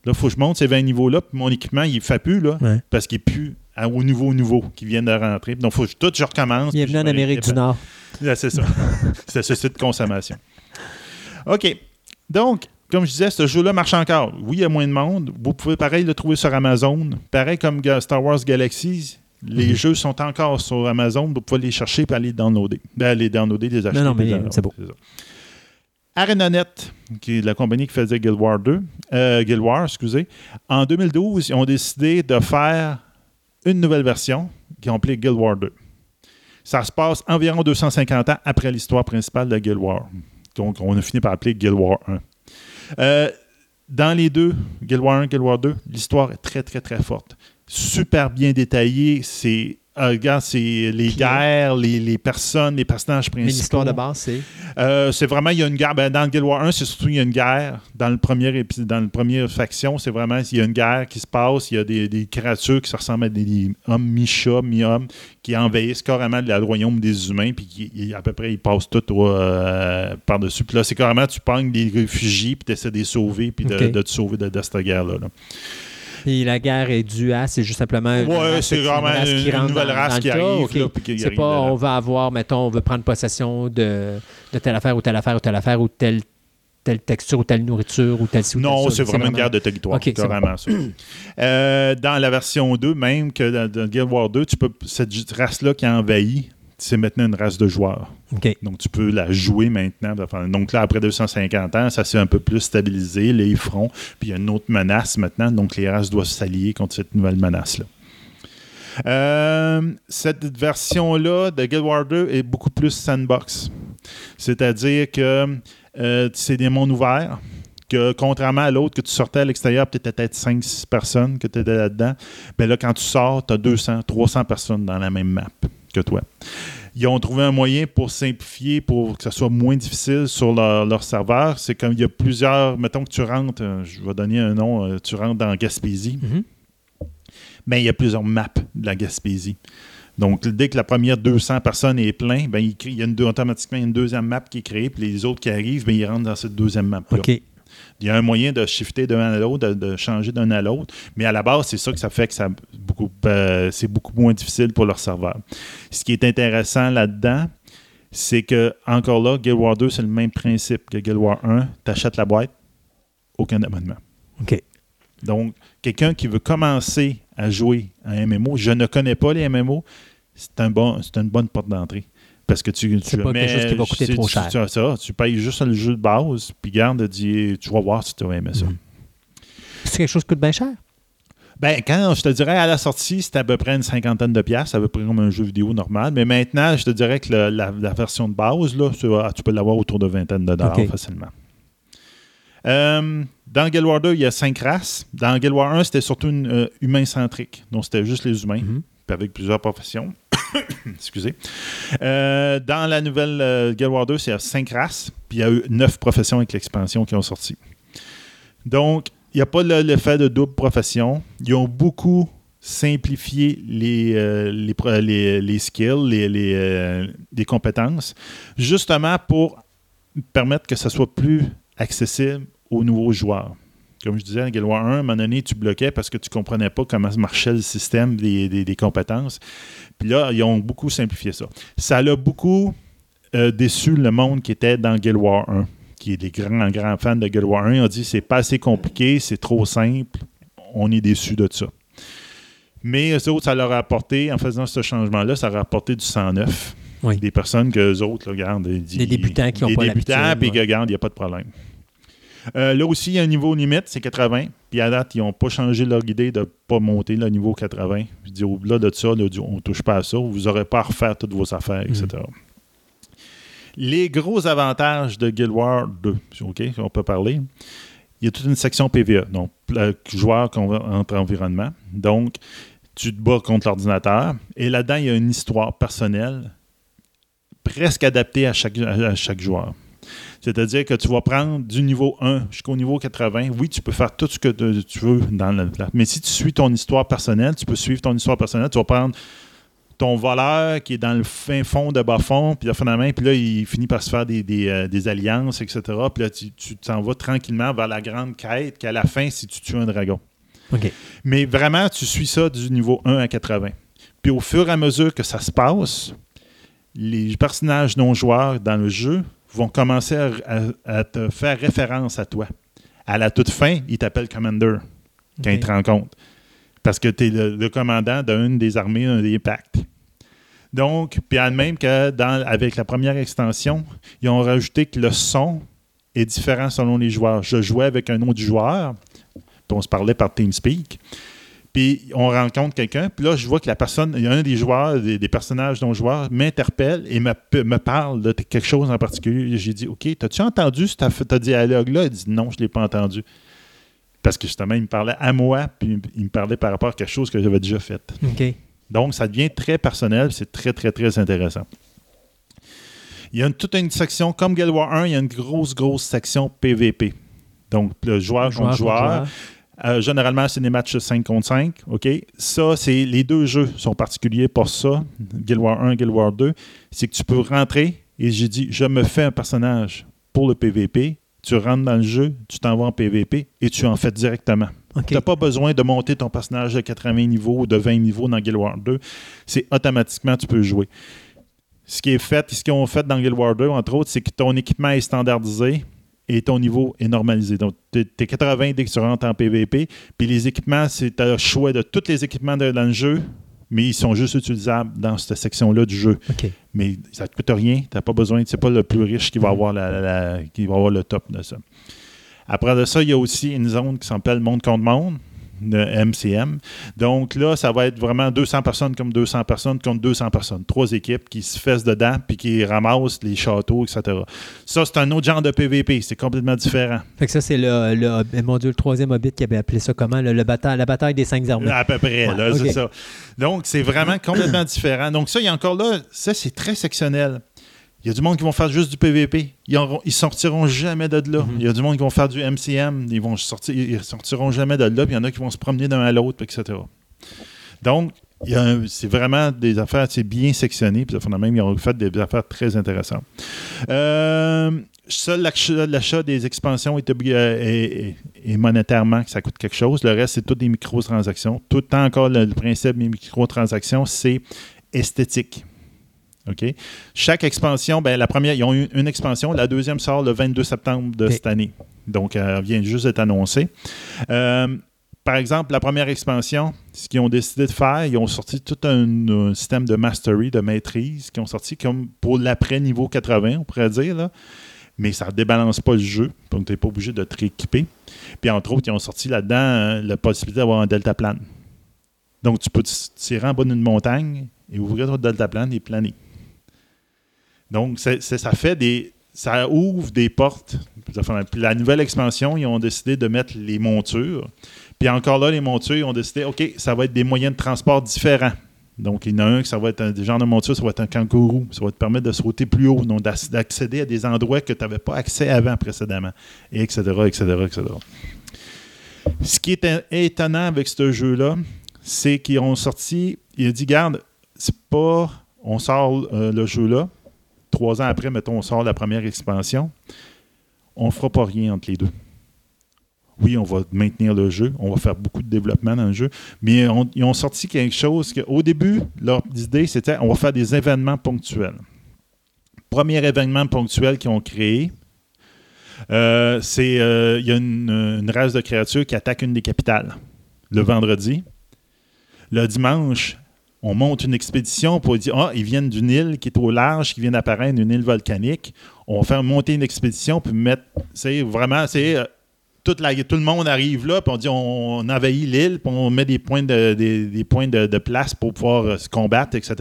Là, il faut que je monte ces 20 niveaux-là, puis mon équipement, il ne fait plus, là,
Ouais.
parce qu'il n'est plus à- au nouveau nouveau qui viennent de rentrer. Donc, il faut que je- tout, je recommence.
Bienvenue en Amérique du. Nord.
C'est ça. c'est ce site de consommation. OK. Donc, comme je disais, ce jeu-là marche encore. Oui, il y a moins de monde. Vous pouvez, pareil, le trouver sur Amazon. Pareil comme Star Wars Galaxies. Les
Mhm.
jeux sont encore sur Amazon. Vous pouvez les chercher et aller les downloader. Ben, les downloader, les acheter.
non, mais
puis les-
c'est beau.
ArenaNet, qui est la compagnie qui faisait Guild War 2, euh, Guild War, excusez, en 2012, ils ont décidé de faire une nouvelle version qu'ils ont appelée Guild War 2. Ça se passe environ 250 ans après l'histoire principale de Guild War. Donc, on a fini par appeler Guild War 1. Euh, dans les deux, Guild War 1, Guild War 2, l'histoire est très, très, très forte. Super bien détaillée. C'est. Euh, regarde, c'est les guerres, les, les personnes, les personnages
Mais
principaux.
l'histoire de base, c'est?
Euh, c'est vraiment, il y a une guerre. Ben, dans Guild War 1, c'est surtout il y a une guerre. Dans le premier épisode, dans le première faction, c'est vraiment, il y a une guerre qui se passe. Il y a des, des créatures qui se ressemblent à des, des hommes mi-chats, mi-hommes, qui envahissent carrément le royaume des humains, puis qui, à peu près, ils passent tout euh, par-dessus. Puis là, c'est carrément, tu pognes des réfugiés, puis tu essaies de les sauver, puis de, de te sauver de, de cette guerre-là. là.
Et la guerre est due à, c'est juste simplement. une
Ouais,
race
c'est vraiment
qui
une, nouvelle
dans-
race
dans
qui arrive.
ok.
là, puis qui
C'est
arrive
pas, on va avoir, mettons, on veut prendre possession de, de telle affaire ou telle affaire ou telle affaire ou telle, telle texture ou telle nourriture ou telle ci ou telle
Non, c'est vraiment une guerre de territoire.
C'est
carrément ça. Euh, dans la version 2, même que dans, dans Guild War 2, tu peux, cette race-là qui a envahi, c'est maintenant une race de joueurs. Donc, tu peux la jouer maintenant. Donc là, après 250 ans, ça s'est un peu plus stabilisé, les fronts. Puis il y a une autre menace maintenant. Donc, les races doivent s'allier contre cette nouvelle menace-là. Euh, cette version-là de Guild Wars 2 est beaucoup plus sandbox. C'est-à-dire que euh, c'est des mondes ouverts. Que contrairement à l'autre, que tu sortais à l'extérieur, étais peut-être 5-6 personnes que tu étais là-dedans. Ben là, quand tu sors, tu as 200, 300 personnes dans la même map que toi. Ils ont trouvé un moyen pour simplifier, pour que ce soit moins difficile sur leur, leur serveur. C'est comme il y a plusieurs. Mettons que tu rentres, euh, je vais donner un nom, euh, tu rentres dans Gaspésie.
Mhm.
Ben, il y a plusieurs maps de la Gaspésie. Donc, dès que la première 200 personnes est plein, ben, il, crée- il y a une, automatiquement une deuxième map qui est créée, puis les autres qui arrivent, ben, ils rentrent dans cette deuxième map-là.
OK.
Il y a un moyen de shifter d'un à l'autre, de, de changer d'un à l'autre, mais à la base, c'est ça que ça fait que ça beaucoup, euh, c'est beaucoup moins difficile pour leur serveur. Ce qui est intéressant là-dedans, c'est que, encore là, Guild Wars 2, c'est le même principe que Guild Wars 1. Tu achètes la boîte, aucun abonnement.
OK.
Donc, quelqu'un qui veut commencer à jouer à un MMO, je ne connais pas les MMO, c'est un bon, c'est une bonne porte d'entrée. Parce que tu,
C'est
tu
pas
mets-
quelque chose qui va coûter trop cher.
Tu, ça, tu payes juste le jeu de base, puis garde, dis, tu vas voir si tu vas aimer ça.
Mhm. C'est quelque chose qui coûte bien cher.
Ben, quand je te dirais à la sortie, c'était à peu près une cinquantaine de piastres, à peu près comme un jeu vidéo normal. Mais maintenant, je te dirais que le- la, la version de base, là, tu, vas- tu peux l'avoir autour de vingtaine de dollars facilement. Euh, dans Guild Wars 2, il y a cinq races. Dans Guild Wars 1, c'était surtout une, euh, humain-centrique. Donc, c'était juste les humains,
Mhm.
puis avec plusieurs professions. Excusez. Euh, dans la nouvelle euh, Guild Wars 2, c'est à cinq races, puis il y a eu neuf professions avec l'expansion qui ont sorti. Donc, il n'y a pas le- l'effet de double profession. Ils ont beaucoup simplifié les, euh, skills, euh, les compétences, justement pour permettre que ça soit plus accessible aux nouveaux joueurs. Comme je disais, à Guild Wars 1, à un moment donné, tu bloquais parce que tu ne comprenais pas comment marchait le système des compétences. Puis là, ils ont beaucoup simplifié ça. Ça l'a beaucoup euh, déçu le monde qui était dans Guild Wars 1, qui est des grands, grands fans de Guild Wars 1. Ils ont dit c'est pas assez compliqué, c'est trop simple. On est déçus de ça. Mais eux autres, ça leur a apporté, en faisant ce changement-là, ça leur a apporté du 109.
Oui.
Des personnes que eux autres, là, regardent,
Des débutants qui ont
des
pas
débutants, puis
ouais.
regarde, il n'y a pas de problème. Euh, là aussi, il y a un niveau limite, c'est 80. Puis à date, ils n'ont pas changé leur idée de ne pas monter le niveau 80. Je dis, au-delà de ça, là, on ne touche pas à ça. Vous n'aurez pas à refaire toutes vos affaires, etc. Les gros avantages de Guild Wars 2, OK, on peut parler. Il y a toute une section PVE, donc le joueur contre environnement. Donc, tu te bats contre l'ordinateur. Et là-dedans, il y a une histoire personnelle presque adaptée à chaque, à chaque joueur. C'est-à-dire que tu vas prendre du niveau 1 jusqu'au niveau 80. Oui, tu peux faire tout ce que tu veux dans le Mais si tu suis ton histoire personnelle, tu peux suivre ton histoire personnelle. Tu vas prendre ton voleur qui est dans le fin fond de bas fond, puis là, finalement, puis là, il finit par se faire des, des, euh, des alliances, etc. Puis là, tu t'en vas tranquillement vers la grande quête qu'à la fin, si tu tues un dragon.
OK.
Mais vraiment, tu suis ça du niveau 1 à 80. Puis au fur et à mesure que ça se passe, les personnages non-joueurs dans le jeu vont commencer à, à- à te faire référence à toi. À la toute fin, ils t'appellent Commander quand ils te rencontrent. Parce que tu es le, le commandant d'une des armées, d'un des pactes. Donc, puis même que dans, avec la première extension, ils ont rajouté que le son est différent selon les joueurs. Je jouais avec un autre joueur, puis on se parlait par TeamSpeak. Puis on rencontre quelqu'un, puis là, je vois que la personne, il y a un des joueurs, des, des personnages non joueurs, m'interpelle et me, me parle de quelque chose en particulier. J'ai dit, OK, t'as-tu entendu ce dialogue-là? Il dit, non, je ne l'ai pas entendu. Parce que justement, il me parlait à moi, puis il me parlait par rapport à quelque chose que j'avais déjà fait.
OK.
Donc, ça devient très personnel, c'est très, très, très intéressant. Il y a une- toute une section, comme Guild Wars 1, il y a une grosse, grosse section PVP. Donc, le joueur,
Joueur
contre
contre
joueur. Euh, généralement, c'est des matchs 5 contre 5. OK? Ça, c'est les deux jeux sont particuliers pour ça. Guild Wars 1 Guild Wars 2. C'est que tu peux rentrer et j'ai dit, je me fais un personnage pour le PVP. Tu rentres dans le jeu, tu t'en vas en PVP et tu en fais directement. Tu n'as pas besoin de monter ton personnage de 80 niveaux ou de 20 niveaux dans Guild Wars 2. C'est automatiquement, tu peux jouer. Ce qui est fait, ce qu'ils ont fait dans Guild Wars 2, entre autres, c'est que ton équipement est standardisé et ton niveau est normalisé. Donc, tu es 80 dès que tu rentres en PVP. Puis les équipements, c'est un choix de tous les équipements de- dans le jeu, mais ils sont juste utilisables dans cette section-là du jeu. Mais ça ne te coûte rien. Tu n'as pas besoin. C'est pas le plus riche qui va, avoir la- la- la- qui va avoir le top de ça. Après de ça, il y a aussi une zone qui s'appelle monde contre monde. De MCM. Donc là, ça va être vraiment 200 personnes comme 200 personnes contre 200 personnes. Trois équipes qui se fessent dedans puis qui ramassent les châteaux, etc. Ça, c'est un autre genre de PVP. C'est complètement différent.
Fait que ça, c'est le, le, mon Dieu, le troisième Hobbit qui avait appelé ça comment? Le, bataille, la bataille des cinq armées.
À peu près, là, c'est ça. Donc, c'est vraiment complètement différent. Donc ça, il y a encore là, ça, c'est très sectionnel. Il y a du monde qui vont faire juste du PVP. Ils, ne sortiront jamais de là. Mhm. Il y a du monde qui vont faire du MCM. Ils vont sortir, ils sortiront jamais de là. Puis il y en a qui vont se promener d'un à l'autre, etc. Donc, c'est vraiment des affaires bien sectionnées. Puis même, ils ont fait des affaires très intéressantes. Euh, seul l'achat des expansions est, monétairement que ça coûte quelque chose. Le reste, c'est toutes des microtransactions. Tout le temps encore, le principe des microtransactions, c'est esthétique. OK? Chaque expansion, ben, la première, ils ont eu une expansion. La deuxième sort le 22 septembre de cette année. Donc, elle vient juste d'être annoncée. Euh, par exemple, la première expansion, ce qu'ils ont décidé de faire, ils ont sorti tout un, système de mastery, de maîtrise, qui ont sorti comme pour l'après niveau 80, on pourrait dire. Là. Mais ça ne débalance pas le jeu, donc tu n'es pas obligé de te rééquiper. Puis entre autres, ils ont sorti là-dedans euh, la possibilité d'avoir un delta plane. Donc tu peux tirer en bas d'une montagne et ouvrir ton delta plane et planer. Donc, ça fait des. Ça ouvre des portes. la nouvelle expansion, ils ont décidé de mettre les montures. Puis encore là, les montures, ils ont décidé, OK, ça va être des moyens de transport différents. Donc, il y en a un qui ça va être un des genres de monture, ça va être un kangourou. Ça va te permettre de sauter plus haut, donc d'accéder à des endroits que tu n'avais pas accès avant précédemment, et etc., etc., etc. Ce qui est étonnant avec ce jeu-là, c'est qu'ils ont sorti, il a dit, garde, c'est pas, on sort euh, le jeu-là, trois ans après, mettons, on sort la première expansion, on ne fera pas rien entre les deux. Oui, on va maintenir le jeu, on va faire beaucoup de développement dans le jeu, mais ils ont sorti quelque chose qu'au début, leur idée, c'était on va faire des événements ponctuels. Premier événement ponctuel qu'ils ont créé, euh, c'est euh, il y a une, une, race de créatures qui attaque une des capitales le vendredi. Le dimanche, on monte une expédition pour dire Ah, ils viennent d'une île qui est au large, qui vient d'apparaître, une île volcanique. On faire monter une expédition, puis mettre. C'est vraiment, c'est. Euh, tout le monde arrive là, puis on dit on, envahit l'île, puis on met des points de, place pour pouvoir euh, se combattre, etc.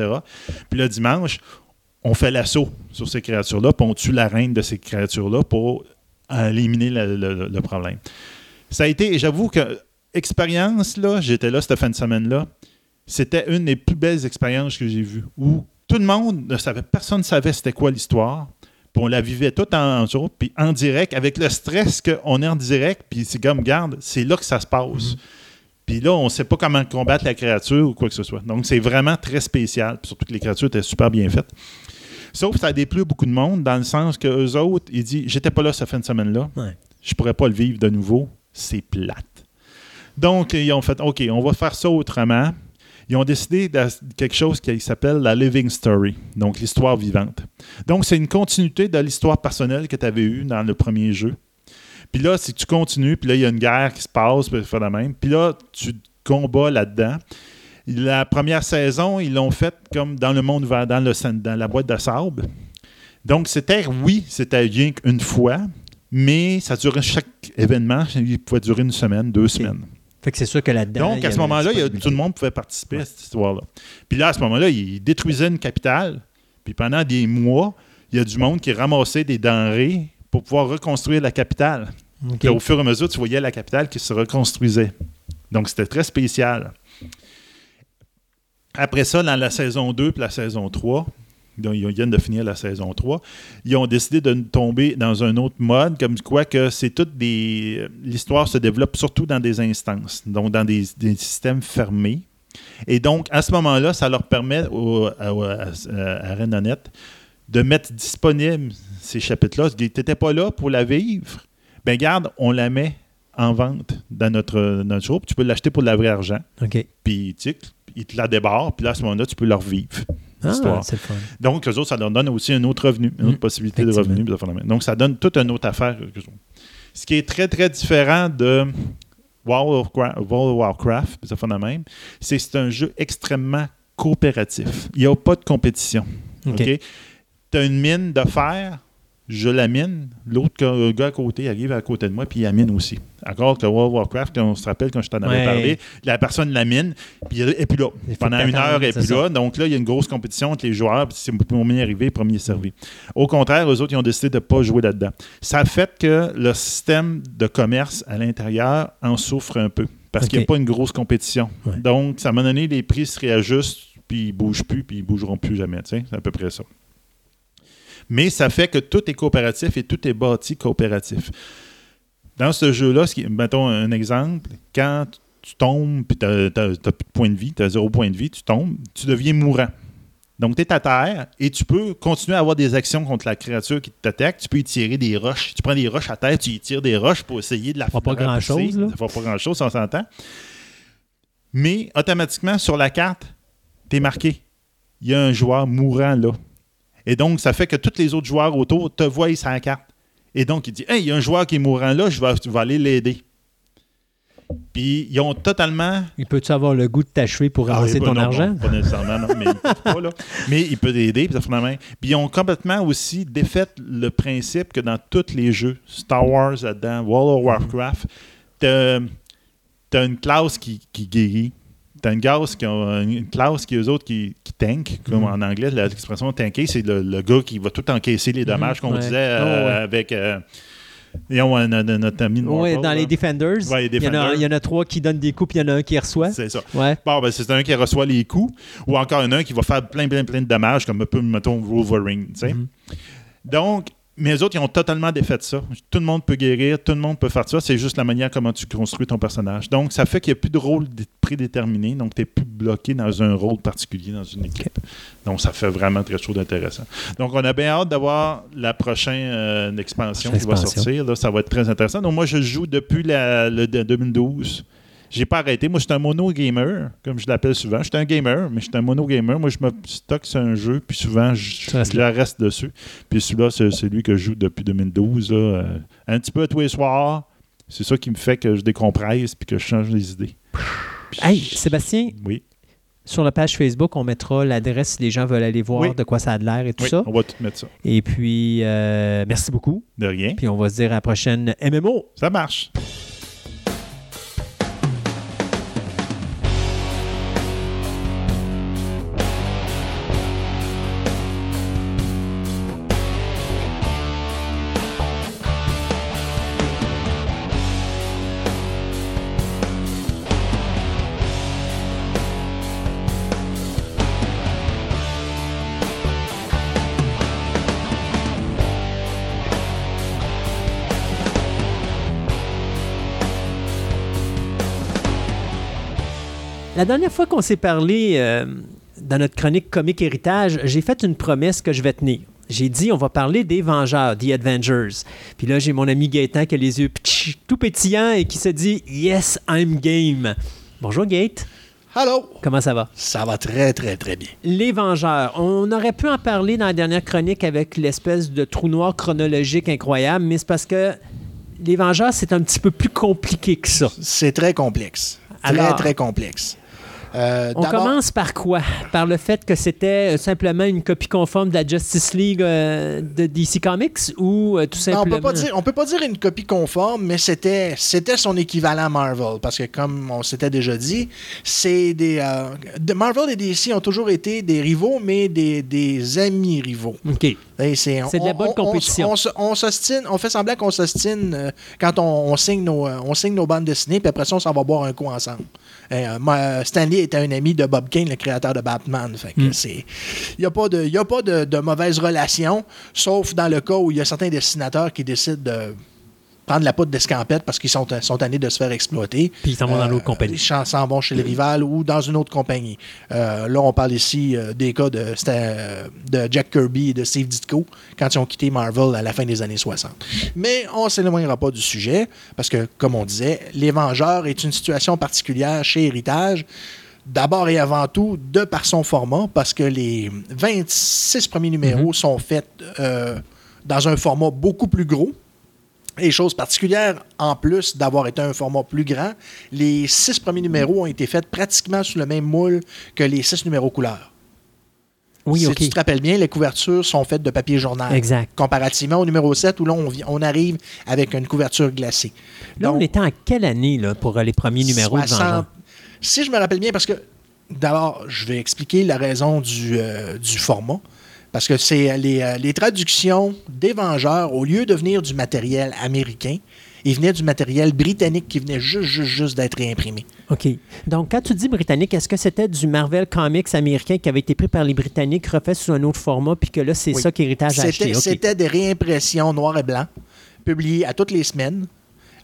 Puis le dimanche, on fait l'assaut sur ces créatures-là, puis on tue la reine de ces créatures-là pour éliminer le, problème. Ça a été, j'avoue que, expérience, là, j'étais là cette fin de semaine-là, c'était une des plus belles expériences que j'ai vues, où tout le monde ne savait, personne ne savait c'était quoi l'histoire. Puis on la vivait tout en, en, puis en direct, avec le stress qu'on est en direct, puis c'est comme, garde, c'est là que ça se passe. Mm-hmm. Puis là, on ne sait pas comment combattre la créature ou quoi que ce soit. Donc, c'est vraiment très spécial. surtout que les créatures étaient super bien faites. Sauf que ça a déplu beaucoup de monde, dans le sens que eux autres, ils disent J'étais pas là cette fin de semaine-là. Je pourrais pas le vivre de nouveau. C'est plate. Donc, ils ont fait OK, on va faire ça autrement ils ont décidé de quelque chose qui s'appelle la living story, donc l'histoire vivante. Donc, c'est une continuité de l'histoire personnelle que tu avais eue dans le premier jeu. Puis là, si tu continues, puis là, il y a une guerre qui se passe, puis la même. Puis là, tu combats là-dedans. La première saison, ils l'ont faite comme dans le monde ouvert, dans, le, dans la boîte de sable. Donc, c'était, oui, c'était rien qu'une fois, mais ça durait chaque événement, il pouvait durer une semaine, deux semaines.
Fait que c'est sûr que là-dedans.
Donc, à ce moment-là, tout le monde pouvait participer à cette histoire-là. Puis là, à ce moment-là, ils détruisaient une capitale. Puis pendant des mois, il y a du monde qui ramassait des denrées pour pouvoir reconstruire la capitale. au fur et à mesure, tu voyais la capitale qui se reconstruisait. Donc, c'était très spécial. Après ça, dans la saison 2 et la saison 3, donc, ils viennent de finir la saison 3. Ils ont décidé de tomber dans un autre mode, comme quoi que c'est toutes des. L'histoire se développe surtout dans des instances, donc dans des, systèmes fermés. Et donc, à ce moment-là, ça leur permet au, à, à, Renonet de mettre disponible ces chapitres-là. Tu n'étais pas là pour la vivre. Ben garde, on la met en vente dans notre, notre. Tu peux l'acheter pour de la vraie argent.
OK.
Puis, tu ils te la débarrent. Puis là, à ce moment-là, tu peux la Ah, Donc, eux autres, ça leur donne aussi un autre revenu, une autre mm, possibilité de revenu. Donc, ça donne toute une autre affaire. Ce qui est très, très différent de World of Warcraft, c'est que c'est un jeu extrêmement coopératif. Il n'y a pas de compétition. Tu as une mine de fer, je la mine, l'autre gars- gars à côté arrive à côté de moi, puis il la mine aussi. Encore que World of Warcraft, on se rappelle quand je t'en avais
Ouais.
parlé, la personne la mine, puis elle est plus là. Pendant une heure, elle est
c'est
plus
ça.
là. Donc là, il y a une grosse compétition entre les joueurs, puis c'est premier arrivé, premier servi. Au contraire, eux autres, ils ont décidé de ne pas jouer là-dedans. Ça fait que le système de commerce à l'intérieur en souffre un peu, parce qu'il n'y a pas une grosse compétition.
Ouais.
Donc, ça m'a donné les prix se réajustent, puis ils ne bougent plus, puis ils ne bougeront plus jamais. C'est à peu près ça. Mais ça fait que tout est coopératif et tout est bâti coopératif. Dans ce jeu-là, ce qui- mettons un exemple, quand tu tombes puis tu n'as plus de point de vie, tu as zéro point de vie, tu tombes, tu deviens mourant. Donc, tu es à terre et tu peux continuer à avoir des actions contre la créature qui t'attaque. Tu peux y tirer des roches. Tu prends des roches à terre, tu y tires des roches pour essayer de la
Ça fera pas grand-chose.
Ça fera pas grand-chose, on s'entend. Mais automatiquement, sur la carte, tu es marqué. Il y a un joueur mourant là. Et donc, ça fait que tous les autres joueurs autour te voient la carte. Et donc, il dit Hey, il y a un joueur qui est mourant là, je vais, je vais aller l'aider. Puis, ils ont totalement.
Il peut-tu avoir le goût de t'achever pour ramasser
Ah, oui,
ton
non,
argent?
pas nécessairement, non, mais il peut pas, là. Mais il peut t'aider, puis ça fait la main. Puis ils ont complètement aussi défait le principe que dans tous les jeux, Star Wars là-dedans, World of Warcraft, t'as as une classe qui, qui guérit. T'as une classe qui, a- une classe qui eux autres qui, qui tank, comme
Mhm.
en anglais, la- l'expression tanker, c'est le, le gars qui va tout encaisser les dommages
Mhm,
qu'on
ouais.
disait euh,
Oh, ouais.
avec euh, disons, euh, notre, notre ami de
Oui, dans
là.
les Defenders,
Ouais, les
il, y en a,
Defenders.
il y en a trois qui donnent des coups, puis il y en a un qui reçoit.
C'est ça.
Ouais.
Bon, ben, c'est un qui reçoit les coups, ou encore un qui va faire plein, plein, plein de dommages, comme un peu, mettons, Wolverine. sais.
Mhm.
Donc, mais les autres, ils ont totalement défait ça. Tout le monde peut guérir, tout le monde peut faire ça. C'est juste la manière comment tu construis ton personnage. Donc, ça fait qu'il n'y a plus de rôle dé- prédéterminé. Donc, tu n'es plus bloqué dans un rôle particulier dans une équipe. Donc, ça fait vraiment très chaud d'intéressant. Donc, on a bien hâte d'avoir la prochaine euh, expansion qui va sortir. Là, ça va être très intéressant. Donc, moi, je joue depuis la, le de 2012. J'ai pas arrêté. Moi, je suis un mono gamer, comme je l'appelle souvent. Je suis un gamer, mais je suis un mono gamer. Moi, je me stocke sur un jeu, puis souvent, je, reste dessus. Puis celui-là, c'est celui que je joue depuis 2012. là, euh, un petit peu tous les soirs. C'est ça qui me fait que je décompresse puis que je change les idées. Puis-
Hey, Sébastien,
Oui,
sur la page Facebook, on mettra l'adresse si les gens veulent aller voir
Oui.
de quoi ça a de l'air et tout
oui,
ça.
on va tout mettre ça.
Et puis, euh, merci beaucoup.
De rien.
Puis on va se dire à la prochaine MMO.
Ça marche.
La dernière fois qu'on s'est parlé euh, dans notre chronique Comique Héritage, j'ai fait une promesse que je vais tenir. J'ai dit, on va parler des Vengeurs, The Avengers. Puis là, j'ai mon ami Gaëtan qui a les yeux tout pétillants et qui se dit Yes, I'm game. Bonjour Gate,
Allô?
comment ça va?
Ça va très, très, très bien.
Les Vengeurs. On aurait pu en parler dans la dernière chronique avec l'espèce de trou noir chronologique incroyable, mais c'est parce que les Vengeurs, c'est un petit peu plus compliqué que ça.
C'est très complexe. Très, très complexe. Euh,
On commence par quoi? Par le fait que c'était euh, simplement une copie conforme de la Justice League euh, de DC Comics ou euh, tout
Non, on
simplement...
peut pas dire, on peut pas dire une copie conforme, mais c'était, c'était son équivalent Marvel, parce que comme on s'était déjà dit, c'est des, de Marvel et DC ont toujours été des rivaux, mais des, des amis rivaux.
OK.
C'est
C'est de la bonne compétition.
On, on on fait semblant qu'on s'ostine quand on, signe nos, on signe nos bandes dessinées, puis après ça, on s'en va boire un coup ensemble. Euh, Stanley était un ami de Bob Kane, le créateur de Batman. Fait que
Mm.
c'est, il n'y a pas de, y a pas de, de mauvaise relation, sauf dans le cas où il y a certains dessinateurs qui décident de prendre la poudre d'escampette parce qu'ils sont, sont tannés de se faire exploiter.
Puis ils s'en vont dans
Euh,
l'autre compagnie.
Ils s'en vont chez le rival ou dans une autre compagnie. Euh, là, on parle ici euh, des cas de, euh, Jack Kirby et de Steve Ditko quand ils ont quitté Marvel à la fin des années 60. Mais on ne s'éloignera pas du sujet parce que, comme on disait, Les Vengeurs est une situation particulière chez Héritage. D'abord et avant tout, de par son format, parce que les 26 premiers numéros sont faits euh, dans un format beaucoup plus gros. Et chose particulière, en plus d'avoir été un format plus grand, les six premiers numéros ont été faits pratiquement sous le même moule que les six numéros couleurs.
Oui,
si
OK.
tu te rappelles bien, les couvertures sont faites de papier journal.
Exact.
Comparativement au numéro 7, où là, on, on arrive avec une couverture glacée.
Là, on
Donc,
était en quelle année là, pour euh, les premiers numéros de
60
Vengeurs?
Si je me rappelle bien, parce que d'abord, je vais expliquer la raison du, euh, du format. Parce que c'est les, euh, les traductions des Vengeurs, au lieu de venir du matériel américain, ils venaient du matériel britannique qui venait juste, juste, juste d'être réimprimé.
OK. Donc, quand tu dis britannique, est-ce que c'était du Marvel Comics américain qui avait été pris par les Britanniques, refait sous un autre format, puis que là, c'est
Oui.
ça qu'Héritage a acheté?
C'était
OK.
c'était des réimpressions noir et blanc, publiées à toutes les semaines,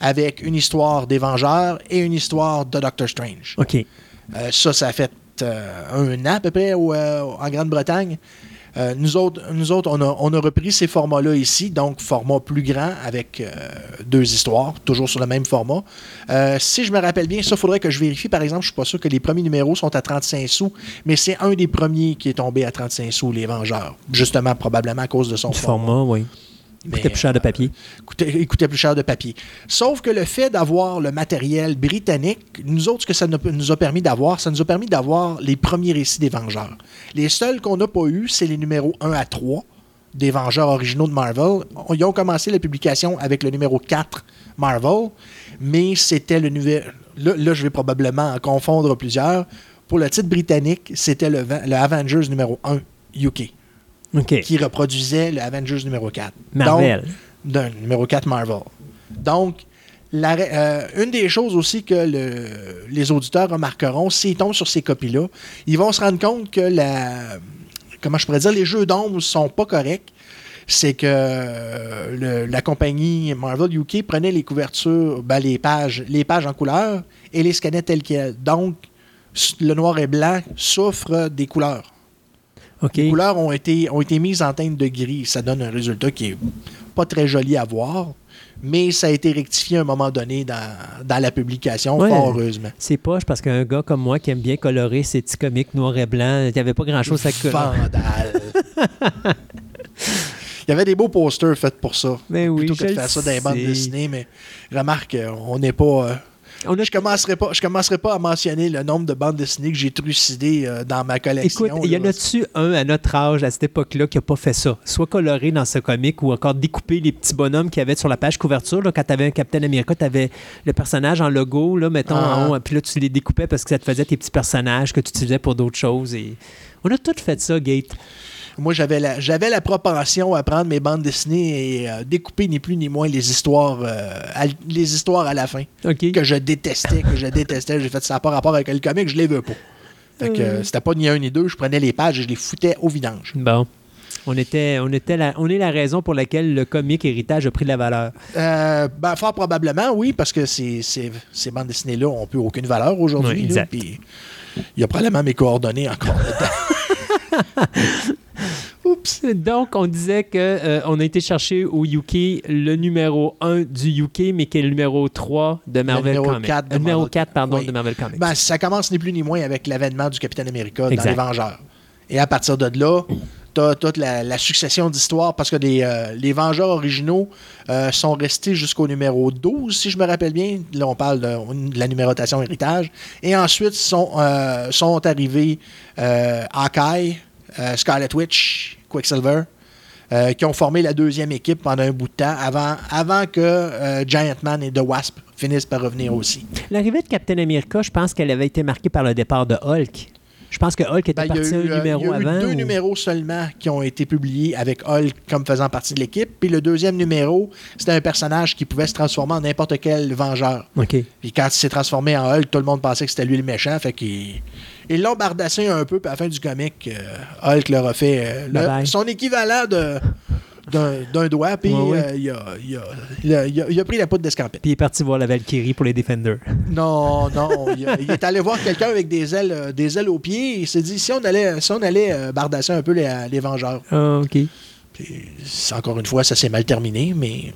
avec une histoire des Vengeurs et une histoire de Doctor Strange.
OK.
Euh, ça, ça a fait euh, un an à peu près au, euh, en Grande-Bretagne. Euh, nous autres, nous autres on, a, on a repris ces formats-là ici, donc format plus grand avec euh, deux histoires, toujours sur le même format. Euh, si je me rappelle bien, ça, il faudrait que je vérifie. Par exemple, je ne suis pas sûr que les premiers numéros sont à 35 sous, mais c'est un des premiers qui est tombé à 35 sous, Les Vengeurs. Justement, probablement à cause de son
Du
format.
format, oui. Il coûtait plus cher de papier.
coûtait, il coûtait plus cher de papier. Sauf que le fait d'avoir le matériel britannique, nous autres, ce que ça nous a permis d'avoir, ça nous a permis d'avoir les premiers récits des Vengeurs. Les seuls qu'on n'a pas eu, c'est les numéros 1 à 3 des Vengeurs originaux de Marvel. Ils ont commencé la publication avec le numéro 4 Marvel, mais c'était le numéro... Là, là, je vais probablement en confondre plusieurs. Pour le titre britannique, c'était le, le Avengers numéro 1 UK, Qui reproduisait le Avengers numéro 4.
Marvel.
Donc, numéro 4 Marvel. Donc, la euh, une des choses aussi que le- les auditeurs remarqueront, s'ils tombent sur ces copies-là, ils vont se rendre compte que la, comment je pourrais dire, les jeux d'ombre sont pas corrects. C'est que euh, le- la compagnie Marvel UK prenait les couvertures, ben, les pages, les pages en couleur et les scannait telles quelles. Donc, le noir et blanc souffre des couleurs. Les couleurs ont été, ont été mises en teinte de gris. Ça donne un résultat qui est pas très joli à voir, mais ça a été rectifié à un moment donné dans, dans la publication,
Ouais.
fort heureusement.
C'est poche parce qu'un gars comme moi qui aime bien colorer ses petits comics noirs et blancs, il n'y avait pas grand-chose à colorer.
Il y avait des beaux posters faits pour ça.
Ben oui,
plutôt que
je
de faire ça dans les bandes dessinées, mais remarque, on n'est pas. euh,
On a
je commencerai pas, je commencerai pas à mentionner le nombre de bandes dessinées que j'ai trucidées euh, dans ma collection.
Écoute, il y en a-tu un à notre âge, à cette époque-là, qui n'a pas fait ça? Soit coloré dans ce comic ou encore découpé les petits bonhommes qu'il y avait sur la page couverture. Là, quand tu avais un Captain America, tu avais le personnage en logo, là, mettons,
Ah.
en haut, puis là, tu les découpais parce que ça te faisait tes petits personnages que tu utilisais pour d'autres choses. Et... On a tout fait ça, Gate.
Moi, j'avais la, j'avais la propension à prendre mes bandes dessinées et euh, découper ni plus ni moins les histoires, euh, à, les histoires à la fin que je détestais, que je détestais. J'ai fait ça pas rapport avec le comic, je les veux pas. Fait que euh, c'était pas ni un ni deux, je prenais les pages et je les foutais au vidange.
Bon. On, était, on, était la, on est la raison pour laquelle le comic héritage a pris de la valeur.
Euh, ben, fort probablement, oui, parce que ces, ces, ces bandes dessinées-là n'ont plus aucune valeur aujourd'hui.
Oui,
il y a probablement mes coordonnées encore dedans. Oups.
Donc, on disait que euh, on a été chercher au UK le numéro 1 du UK, mais qui est le numéro 3 de Marvel
numéro
Comics.
4 de
Le numéro
Marvel-
4, pardon,
oui.
de Marvel Comics.
Ben, ça commence ni plus ni moins avec l'avènement du Capitaine America
Exact.
dans Les Vengeurs. Et à partir de là, tu as toute la, la succession d'histoires parce que des, euh, les Vengeurs originaux euh, sont restés jusqu'au numéro 12, si je me rappelle bien. Là, on parle de, de la numérotation héritage. Et ensuite, sont, euh, sont arrivés euh, Hawkeye, euh, Scarlet Witch, Quicksilver. euh, qui ont formé la deuxième équipe pendant un bout de temps avant, avant que euh, Giant Man et The Wasp finissent par revenir aussi.
L'arrivée de Captain America, je pense qu'elle avait été marquée par le départ de Hulk. Je pense que Hulk était
Ben,
parti
eu,
un
euh,
numéro
il y a eu
avant.
deux
ou-
numéros seulement qui ont été publiés avec Hulk comme faisant partie de l'équipe. Puis le deuxième numéro, c'était un personnage qui pouvait se transformer en n'importe quel vengeur.
OK.
Puis quand il s'est transformé en Hulk, tout le monde pensait que c'était lui le méchant. Fait qu'ils ils l'ont bardassé un peu. Puis à la fin du comic, euh, Hulk leur a fait euh, le-
Bye
son équivalent de d'un doigt. Puis
Ouais, ouais.
euh, il, a, il a- il a- il a- il a pris la poudre d'escampette.
Puis il est parti voir la Valkyrie pour les Defenders.
Non, non. Il, est allé voir quelqu'un avec des ailes, euh, des ailes aux pieds. Il s'est dit si on allait, si on allait euh, bardasser un peu les, les Vengeurs.
Ah, OK.
Puis, encore une fois, ça s'est mal terminé, mais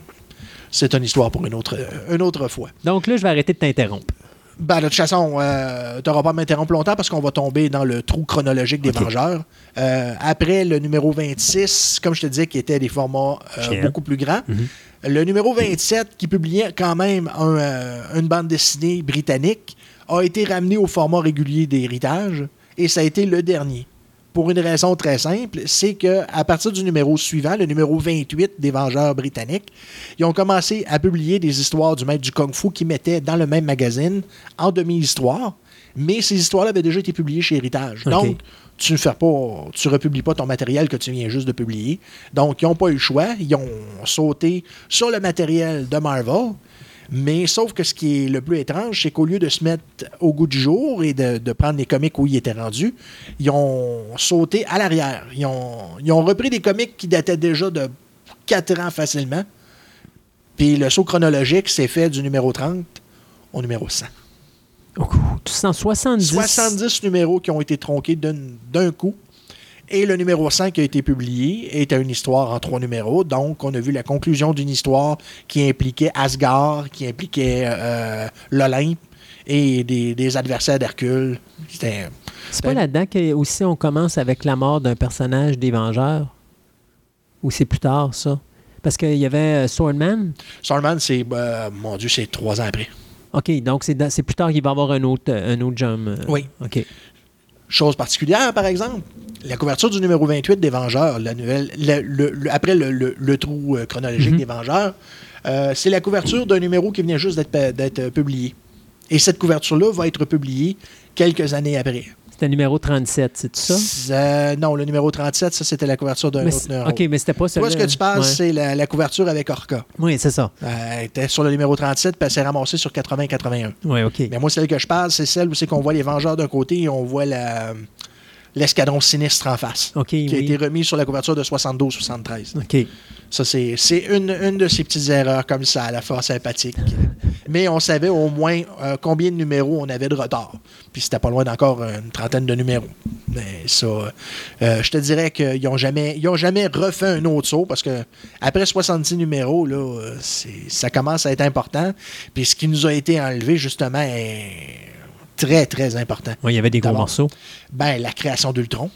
c'est une histoire pour une autre, une autre fois.
Donc là, je vais arrêter de t'interrompre.
Ben, de toute façon, euh, tu n'auras pas à m'interrompre longtemps parce qu'on va tomber dans le trou chronologique des
Ok.
Vengeurs. Euh, après le numéro 26, comme je te disais, qui était des formats euh, beaucoup plus grands. Le numéro 27, qui publiait quand même un, une bande dessinée britannique, a été ramené au format régulier d'héritage et ça a été le dernier. Pour une raison très simple, c'est que à partir du numéro suivant, le numéro 28 des Vengeurs britanniques, ils ont commencé à publier des histoires du maître du kung-fu qui mettaient dans le même magazine en demi-histoire, mais ces histoires-là avaient déjà été publiées chez Héritage. Donc, tu ne fais pas, tu republies pas ton matériel que tu viens juste de publier. Donc, ils n'ont pas eu le choix. Ils ont sauté sur le matériel de Marvel. Mais sauf que ce qui est le plus étrange, c'est qu'au lieu de se mettre au goût du jour et de, de prendre les comics où ils étaient rendus, ils ont sauté à l'arrière. Ils ont, ils ont repris des comics qui dataient déjà de 4 ans facilement. Puis le saut chronologique s'est fait du numéro 30 au numéro 100.
Oh, 170.
70 numéros qui ont été tronqués d'un d'un coup. Et le numéro 100 qui a été publié était une histoire en trois numéros. Donc, on a vu la conclusion d'une histoire qui impliquait Asgard, qui impliquait euh, l'Olympe et des, des adversaires d'Hercule. C'était
C'est pas là-dedans que aussi on commence avec la mort d'un personnage des Vengeurs? Ou c'est plus tard, ça? Parce qu'il y avait euh, Swordman.
Starman, c'est, euh, mon Dieu, c'est trois ans après.
OK, donc c'est plus tard qu'il va y avoir un autre, un autre jump.
Oui.
OK.
Chose particulière, par exemple, la couverture du numéro 28 des Vengeurs, la nouvelle, le- le- le- après le, trou euh, chronologique
Mhm.
des Vengeurs, euh, c'est la couverture d'un numéro qui venait juste d'être euh, publié. Et cette couverture-là va être publiée quelques années après.
C'était numéro 37, c'est ça?
Euh, non, le numéro 37, ça, c'était la couverture d'un autre numéro.
OK, mais c'était pas
Toi,
celui
ce que tu parles,
Ouais.
c'est la, la couverture avec Orca.
Oui, c'est ça.
Euh, elle était sur le numéro 37, puis elle s'est ramassée sur 80-81.
Oui, OK.
Mais moi, celle que je parle, c'est celle où c'est qu'on voit les Vengeurs d'un côté et on voit la- l'escadron sinistre en face.
OK,
Qui a été remis sur la couverture de 72-73.
OK.
Ça, c'est une, une de ces petites erreurs comme ça, à la fois sympathique. Mais on savait au moins euh, combien de numéros on avait de retard. Puis c'était pas loin d'encore une trentaine de numéros. Mais ça, euh, je te dirais qu'ils n'ont jamais, ils ont jamais refait un autre saut parce que après 70 numéros, là, euh, ça commence à être important. Puis ce qui nous a été enlevé, justement, est très, très important.
Oui, il y avait des gros morceaux.
Ben, la création d'Ultron.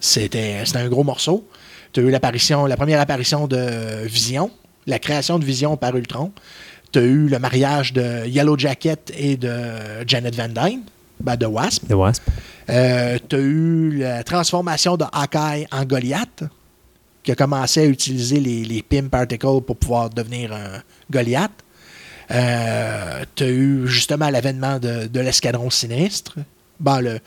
C'était c'était un gros morceau. Tu as eu l'apparition, la première apparition de Vision, la création de Vision par Ultron. Tu as eu le mariage de Yellow Jacket et de Janet Van Dyne, ben, de Wasp.
The Wasp.
tu as eu la transformation de Hawkeye en Goliath, qui a commencé à utiliser les, les PIM Particles pour pouvoir devenir un Goliath. tu as eu justement l'avènement de, de l'escadron sinistre. Ben, le,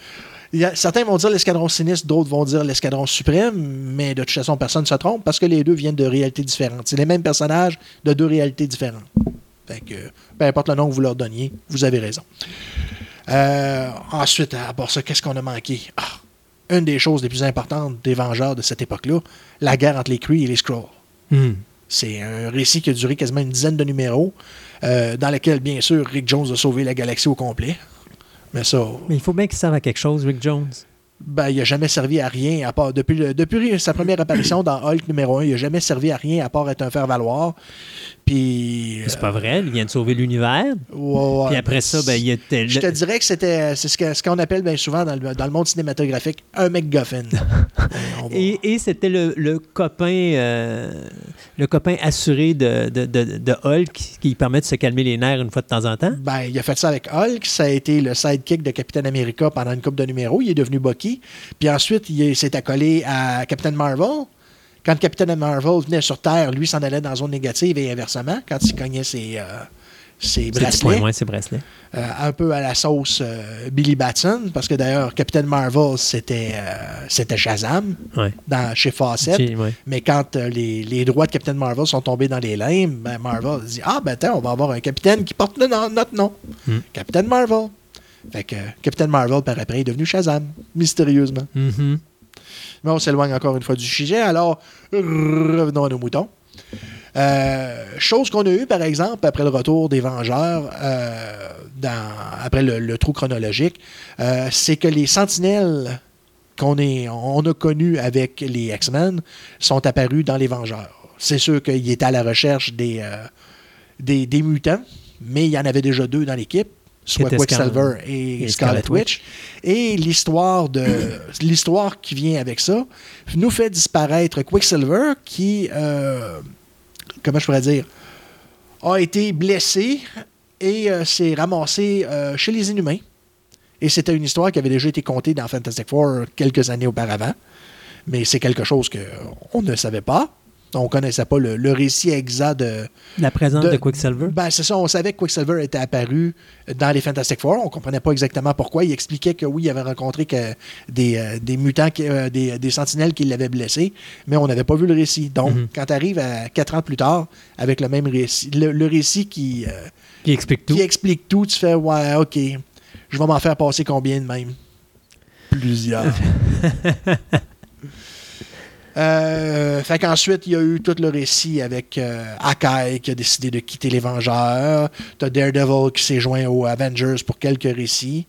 y a- certains vont dire l'escadron sinistre, d'autres vont dire l'escadron suprême, mais de toute façon, personne ne se trompe parce que les deux viennent de réalités différentes. C'est les mêmes personnages de deux réalités différentes. Fait que, peu importe le nom que vous leur donniez, vous avez raison. Euh, ensuite, à part ça, qu'est-ce qu'on a manqué? Ah, une des choses les plus importantes des Vengeurs de cette époque-là, la guerre entre les Kree et les Skrulls.
Hmm.
C'est un récit qui a duré quasiment une dizaine de numéros, euh, dans lequel, bien sûr, Rick Jones a sauvé la galaxie au complet. Mais ça,
Mais il faut bien qu'il serve à quelque chose, Rick Jones.
Ben, il n'a jamais servi à rien, à part depuis, le- depuis sa première apparition dans Hulk numéro 1, il n'a jamais servi à rien à part être un faire-valoir. Puis.
C'est pas vrai, il vient de sauver l'univers.
euh, ouais,
Puis après ça, ben, il était.
Je te dirais que c'était c'est ce qu'on appelle bien souvent dans le, dans le monde cinématographique un. Euh, va-
Et, et c'était le, le copain euh, le copain assuré de, de, de, de Hulk qui permet de se calmer les nerfs une fois de temps en temps?
Ben, il a fait ça avec Hulk. Ça a été le sidekick de Captain America pendant une coupe de numéros. Il est devenu Bucky. Puis ensuite, il s'est accolé à Captain Marvel. Quand Captain Marvel venait sur Terre, lui s'en allait dans la zone négative et inversement, quand il cognait ses, euh, ses bracelets. Euh, un peu à la sauce euh, Billy Batson, parce que d'ailleurs, Captain Marvel, c'était c'était Shazam
Ouais.
dans, chez Fawcett.
Ouais.
Mais quand les, les droits de Captain Marvel sont tombés dans les limbes, ben Marvel dit Ah, ben attends, on va avoir un capitaine qui porte le notre nom.
Hmm.
Captain Marvel. Fait que euh, Captain Marvel, par après, est devenu Shazam, mystérieusement.
Mhm.
Mais on s'éloigne encore une fois du sujet. Alors, revenons à nos moutons. Euh, chose qu'on a eue, par exemple, après le retour des Vengeurs, euh, dans- après le, le trou chronologique, euh, c'est que les sentinelles qu'on on a connus avec les X-Men sont apparus dans les Vengeurs. C'est sûr qu'ils étaient à la recherche des, des, des mutants, mais il y en avait déjà deux dans l'équipe, soit Quicksilver et,
et
Scarlet
Scarlet
Witch. Et l'histoire de l'histoire qui vient avec ça nous fait disparaître Quicksilver qui, euh, comment je pourrais dire, a été blessé et euh, s'est ramassé euh, chez les Inhumains. Et c'était une histoire qui avait déjà été contée dans Fantastic Four quelques années auparavant. Mais c'est quelque chose qu'on ne savait pas. On ne connaissait pas le, le récit exact de,
La présence
De-
de, Quicksilver.
ben, c'est ça, on savait que Quicksilver était apparu dans les Fantastic Four. On comprenait pas exactement pourquoi. Il expliquait que oui, il avait rencontré que des, euh, des mutants, qui- euh, des, des sentinelles qui l'avaient blessé, mais on n'avait pas vu le récit. Donc,
Mhm.
quand tu arrives à quatre ans plus tard, avec le même récit, le, le récit qui, euh,
Qui explique tout.
qui explique tout, tu fais Ouais, OK, je vais m'en faire passer combien de même? Plusieurs. Euh, fait qu'ensuite, il y a eu tout le récit avec euh, Hawkeye qui a décidé de quitter les Vengeurs. T'as Daredevil qui s'est joint aux Avengers pour quelques récits.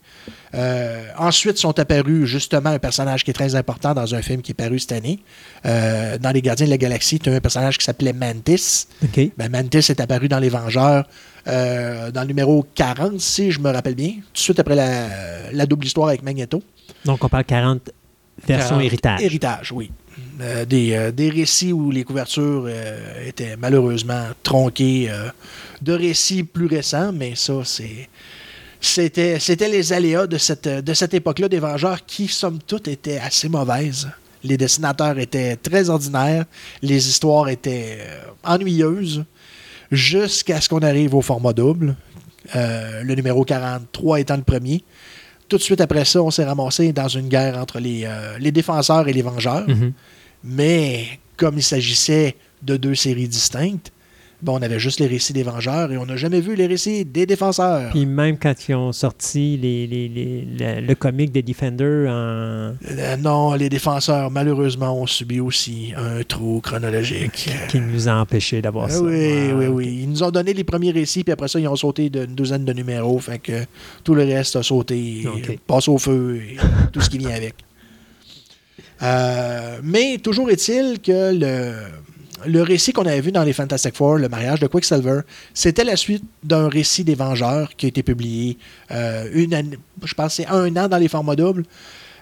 Euh, ensuite sont apparus justement un personnage qui est très important dans un film qui est paru cette année. Euh, dans Les Gardiens de la Galaxie, tu as un personnage qui s'appelait Mantis. Ben, Mantis est apparu dans Les Vengeurs dans le numéro 40, si je me rappelle bien, tout de suite après la, la double histoire avec Magneto.
Donc, on parle 40 versions
40
héritage.
Héritage, oui. Euh, des, euh, des récits où les couvertures euh, étaient malheureusement tronquées de récits plus récents, mais ça, c'est. C'était, c'était les aléas de cette, de cette époque-là des Vengeurs qui, somme toute, étaient assez mauvaises. Les dessinateurs étaient très ordinaires, les histoires étaient ennuyeuses, jusqu'à ce qu'on arrive au format double, le numéro 43 étant le premier. Tout de suite après ça, on s'est ramassé dans une guerre entre les, euh, les défenseurs et les vengeurs.
Mhm.
Mais comme il s'agissait de deux séries distinctes, ben, on avait juste les récits des vengeurs et on n'a jamais vu les récits des défenseurs.
Puis même quand ils ont sorti les, les- les- le, le comic des Defenders en...
Euh, non, les défenseurs, malheureusement, ont subi aussi un trou chronologique.
qui nous a empêchés d'avoir
Ah
ça.
oui, oui, oui. Ils nous ont donné les premiers récits, puis après ça, ils ont sauté d'une douzaine de numéros. Fait que tout le reste a sauté, euh, passe au feu et tout ce qui vient avec. Euh, mais toujours est-il que le, le récit qu'on avait vu dans les Fantastic Four, le mariage de Quicksilver, c'était la suite d'un récit des Vengeurs qui a été publié euh, une je pense un an dans les formats doubles.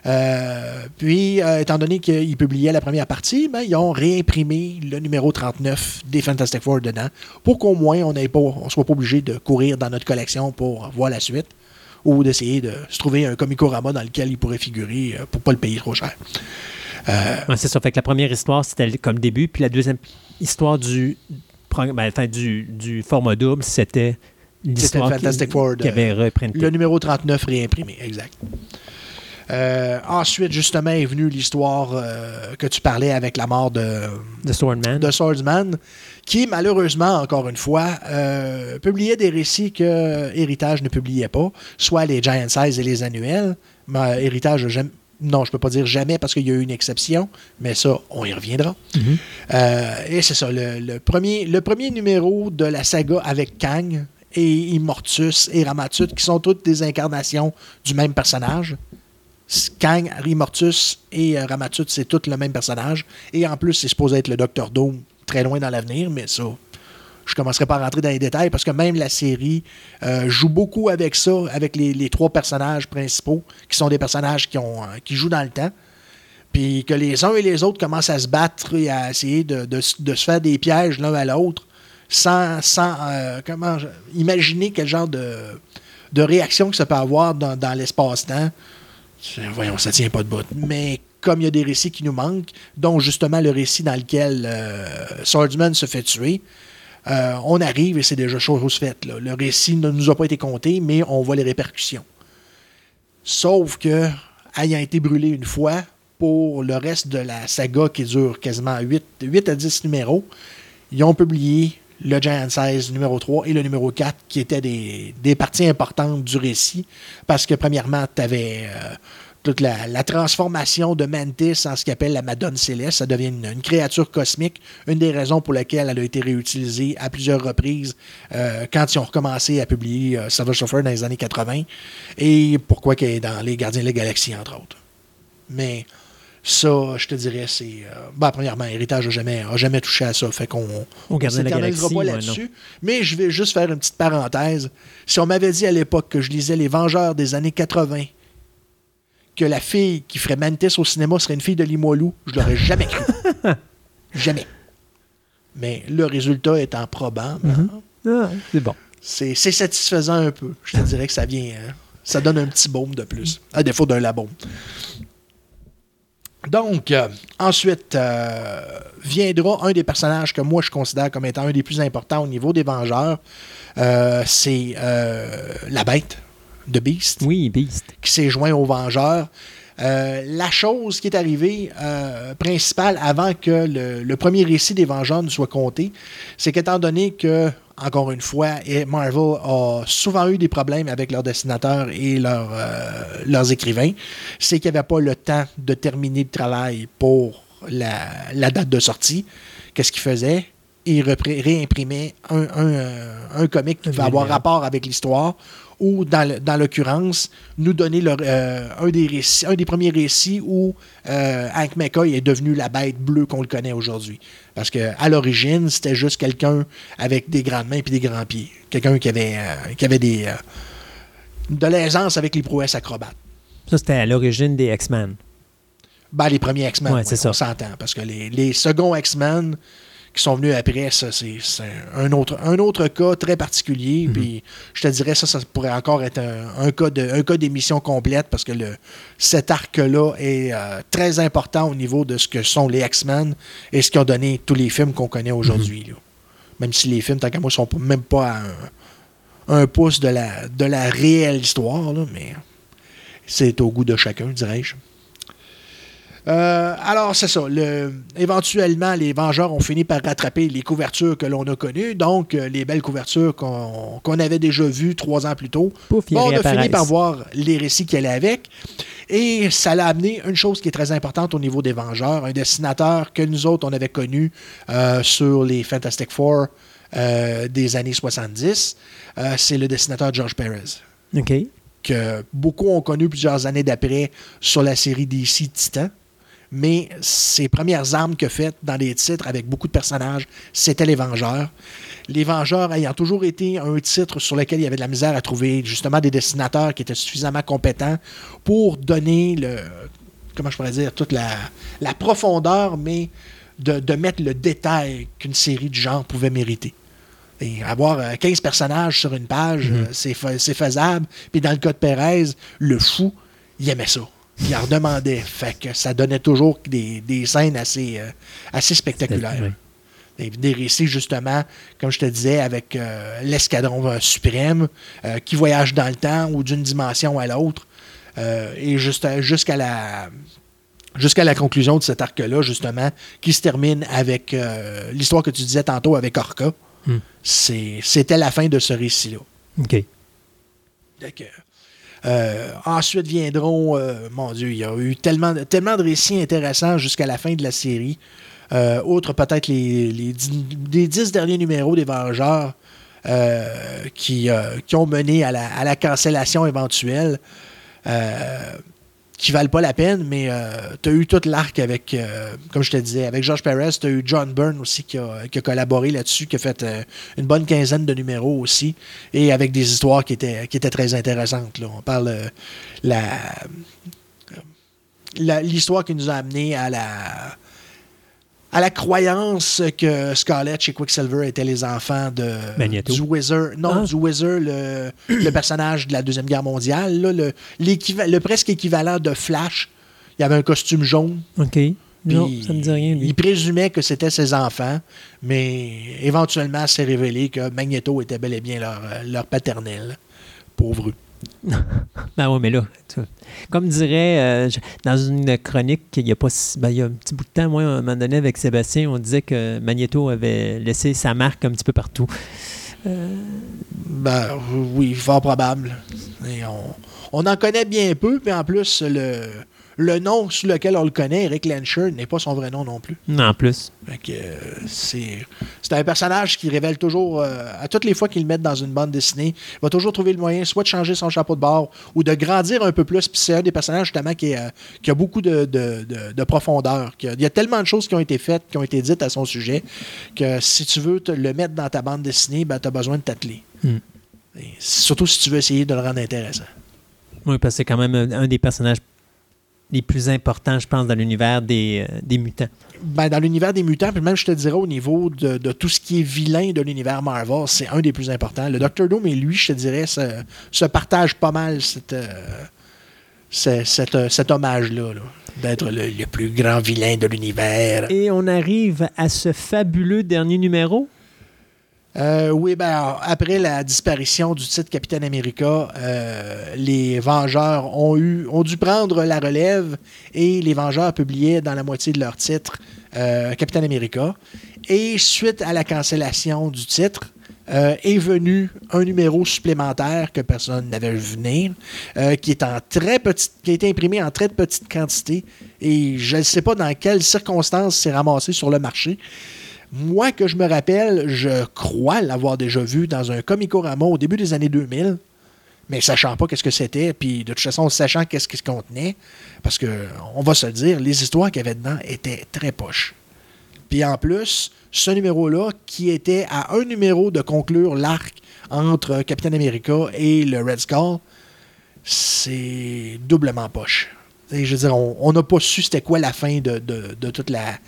Euh, puis, euh, étant donné qu'ils publiaient la première partie, ben, ils ont réimprimé le numéro 39 des Fantastic Four dedans pour qu'au moins on ne soit pas obligé de courir dans notre collection pour voir la suite ou d'essayer de se trouver un Comicorama dans lequel il pourrait figurer pour pas le payer trop cher. Euh,
Ouais, c'est ça. Fait que la première histoire, c'était comme début. Puis la deuxième histoire du, ben, enfin, du, du format double, c'était l'histoire qui,
Fantastic
avait reprinté.
Le numéro 39 réimprimé, exact. Euh, ensuite, justement, est venue l'histoire euh, que tu parlais avec la mort de,
de Swordman.
de Swordsman, qui, malheureusement, encore une fois, euh, publiait des récits que Héritage ne publiait pas, soit les Giant Size et les annuels. Mais Héritage, jamais- non, je peux pas dire jamais parce qu'il y a eu une exception, mais ça, on y reviendra.
Mhm.
Euh, et c'est ça, le, le premier, le premier numéro de la saga avec Kang et Immortus et Ramatut, qui sont toutes des incarnations du même personnage. Kang, Immortus et euh, Ramatut, c'est tout le même personnage. Et en plus, c'est supposé être le Docteur Doom très loin dans l'avenir, mais ça, je commencerai pas à rentrer dans les détails parce que même la série euh, joue beaucoup avec ça, avec les, trois personnages principaux, qui sont des personnages euh, qui jouent dans le temps. Puis que les uns et les autres commencent à se battre et à essayer de, se faire des pièges l'un à l'autre sans, euh, imaginer quel genre de, réaction que ça peut avoir dans, l'espace-temps. Voyons, ça tient pas de bout. Mais comme il y a des récits qui nous manquent, dont justement le récit dans lequel Swordsman se fait tuer, euh, on arrive et c'est déjà chose faite. Le récit ne nous a pas été compté, mais on voit les répercussions. Sauf que, ayant été brûlé une fois, pour le reste de la saga qui dure quasiment 8, 8 à 10 numéros, ils ont publié le Giant Size numéro 3 et le numéro 4, qui étaient des, des parties importantes du récit. Parce que, premièrement, tu avais toute la, la transformation de Mantis en ce qu'on appelle la Madone Céleste. Ça devient une, une créature cosmique. Une des raisons pour lesquelles elle a été réutilisée à plusieurs reprises euh, quand ils ont recommencé à publier euh, Savage Surfer dans les années 80. Et pourquoi qu'elle est dans Les Gardiens de la Galaxie, entre autres. Mais ça, je te dirais, c'est. euh, ben, premièrement, Héritage n'a jamais, a jamais touché à ça. Fait qu'on
la
s'éternisera
Galaxie,
pas
ouais,
là-dessus. Mais je vais juste faire une petite parenthèse. Si on m'avait dit à l'époque que je lisais Les Vengeurs des années 80, que la fille qui ferait Mantis au cinéma serait une fille de Limoilou, je l'aurais jamais cru. jamais. Mais le résultat étant probant, ben,
Ah, c'est bon.
c'est satisfaisant un peu. Je te dirais que ça vient, hein, Ça donne un petit baume de plus, à défaut d'un labo. Donc, euh, ensuite, euh, viendra un des personnages que moi je considère comme étant un des plus importants au niveau des Vengeurs. Euh, c'est la bête de Beast
Oui, Beast.
qui s'est joint aux Vengeurs. Euh, la chose qui est arrivée euh, principale avant que le, le premier récit des Vengeurs ne soit compté, c'est qu'étant donné que, encore une fois, Marvel a souvent eu des problèmes avec leurs dessinateurs et leurs, euh, leurs écrivains, c'est qu'ils n'avaient pas le temps de terminer le travail pour la, la date de sortie. Qu'est-ce qu'ils faisaient? Repré- réimprimaient un, un, euh, un comic qui va avoir rapport avec l'histoire ou, dans, l'occurrence, nous donner leur, euh, un, des récits, un des premiers récits où euh, Hank McCoy est devenu la bête bleue qu'on le connaît aujourd'hui. Parce qu'à l'origine, c'était juste quelqu'un avec des grandes mains et des grands pieds. Quelqu'un qui avait, euh, qui avait des, de l'aisance avec les prouesses acrobates.
Ça, c'était à l'origine des X-Men.
Ben, les premiers X-Men,
Ouais, ça.
on s'entend. Parce que les, les seconds X-Men qui sont venus après, ça, c'est un autre, un autre cas très particulier.
Mhm.
Puis je te dirais, ça, ça pourrait encore être un, un cas de- un cas d'émission complète parce que le, cet arc-là est euh, très important au niveau de ce que sont les X-Men et ce qui ont donné tous les films qu'on connaît aujourd'hui.
Mhm.
Même si les films, tant qu'à moi, sont même pas à un, un pouce de la, de la réelle histoire, là, mais c'est au goût de chacun, dirais-je. Euh, alors, c'est ça. Le- éventuellement, les Vengeurs ont fini par rattraper les couvertures que l'on a connues, donc euh, les belles couvertures qu'on avait déjà vues trois ans plus tôt.
Pouf,
Bon, on a fini par voir les récits qui allaient avec. Et ça l'a amené une chose qui est très importante au niveau des Vengeurs, un dessinateur que nous autres, on avait connu euh, sur les Fantastic Four des années 70. Euh, c'est le dessinateur George Perez
OK.
que beaucoup ont connu plusieurs années d'après sur la série DC Titan. Mais ses premières armes que faites dans des titres avec beaucoup de personnages, c'était les Vengeurs. Les Vengeurs ayant toujours été un titre sur lequel il y avait de la misère à trouver justement des dessinateurs qui étaient suffisamment compétents pour donner le. Comment je pourrais dire toute la, la profondeur, mais de, de mettre le détail qu'une série du genre pouvait mériter. Et avoir euh, 15 personnages sur une page, euh, c'est fa- c'est faisable. Puis dans le cas de Perez, le fou, il aimait ça. Il en redemandait. Fait que ça donnait toujours des, des scènes assez, euh, assez spectaculaires. Des, des récits, justement, comme je te disais, avec euh, l'escadron euh, suprême euh, qui voyage dans le temps ou d'une dimension à l'autre. Et jusqu'à la jusqu'à la conclusion de cet arc-là, justement, qui se termine avec l'histoire que tu disais tantôt avec Orca.
Hmm.
C'est- C'était la fin de ce récit-là.
OK.
Que, euh, ensuite viendront, euh, mon Dieu, il y a eu tellement, de- tellement de récits intéressants jusqu'à la fin de la série. Euh, outre peut-être les, les, dix, derniers numéros des Vengeurs euh, qui, qui ont mené à la, à la cancellation éventuelle, qui valent pas la peine, mais tu as eu tout l'arc avec, euh, comme je te disais, avec George Perez, tu as eu John Byrne aussi qui a, qui a collaboré là-dessus, qui a fait euh, une bonne quinzaine de numéros aussi, et avec des histoires qui étaient, qui étaient très intéressantes. Là. On parle euh, la- l'histoire qui nous a amené à la à la croyance que Scarlett chez Quicksilver étaient les enfants de
Magneto.
du Wizard non
Ah.
du Wizard le, le personnage de la deuxième guerre mondiale là, le, presque équivalent de Flash il avait un costume jaune
OK. non, ça me dit rien, lui.
il présumait que c'était ses enfants mais éventuellement c'est révélé que Magneto était bel et bien leur, leur paternel pauvre.
Ben oui, mais là, tu- comme dirait euh, dans une chronique, il y a pas ben, il y a un petit bout de temps, moi, à un moment donné, avec Sébastien, on disait que Magneto avait laissé sa marque un petit peu partout.
Ben oui, fort probable. Et on, on en connaît bien peu, puis en plus, le, le nom sous lequel on le connaît, Eric Lencher, n'est pas son vrai nom non plus.
Non, en plus.
Euh, c'est, un personnage qui révèle toujours, euh, à toutes les fois qu'il le met dans une bande dessinée, il va toujours trouver le moyen soit de changer son chapeau de bord ou de grandir un peu plus. Puis c'est un des personnages justement qui, est, euh, qui a beaucoup de, de- de- de profondeur. Qui a- il y a tellement de choses qui ont été faites, qui ont été dites à son sujet, que si tu veux te le mettre dans ta bande dessinée, ben, tu as besoin de t'atteler.
Hmm.
Surtout si tu veux essayer de le rendre intéressant.
Oui, parce que c'est quand même un des personnages les plus importants, je pense, dans l'univers des, euh, des mutants.
Ben, dans l'univers des mutants, puis même je te dirais au niveau de, de tout ce qui est vilain de l'univers Marvel, c'est un des plus importants. Le Doctor Doom et lui, je te dirais, se, se partagent pas mal cette, euh, euh, cet hommage-là, là, d'être le, le plus grand vilain de l'univers.
Et on arrive à ce fabuleux dernier numéro.
Euh, oui, ben, après la disparition du titre Capitaine America, euh, les Vengeurs ont, dû prendre la relève et les Vengeurs publiaient dans la moitié de leur titre euh, Capitaine America. Et suite à la cancellation du titre, est venu un numéro supplémentaire que personne n'avait vu venir, qui est en très petite, qui a été imprimé en très petite quantité. Et je ne sais pas dans quelles circonstances c'est ramassé sur le marché. Moi, que je me rappelle, je crois l'avoir déjà vu dans un Comicorama au début des années 2000, mais sachant pas qu'est-ce que c'était, puis de toute façon, sachant qu'est-ce qu'il contenait, parce que, on va se dire, les histoires qu'il y avait dedans étaient très poches. Puis en plus, ce numéro-là, qui était à un numéro de conclure l'arc entre Captain America et le Red Skull, c'est doublement poche. Et je veux dire, on n'a pas su c'était quoi la fin de, de, de toute la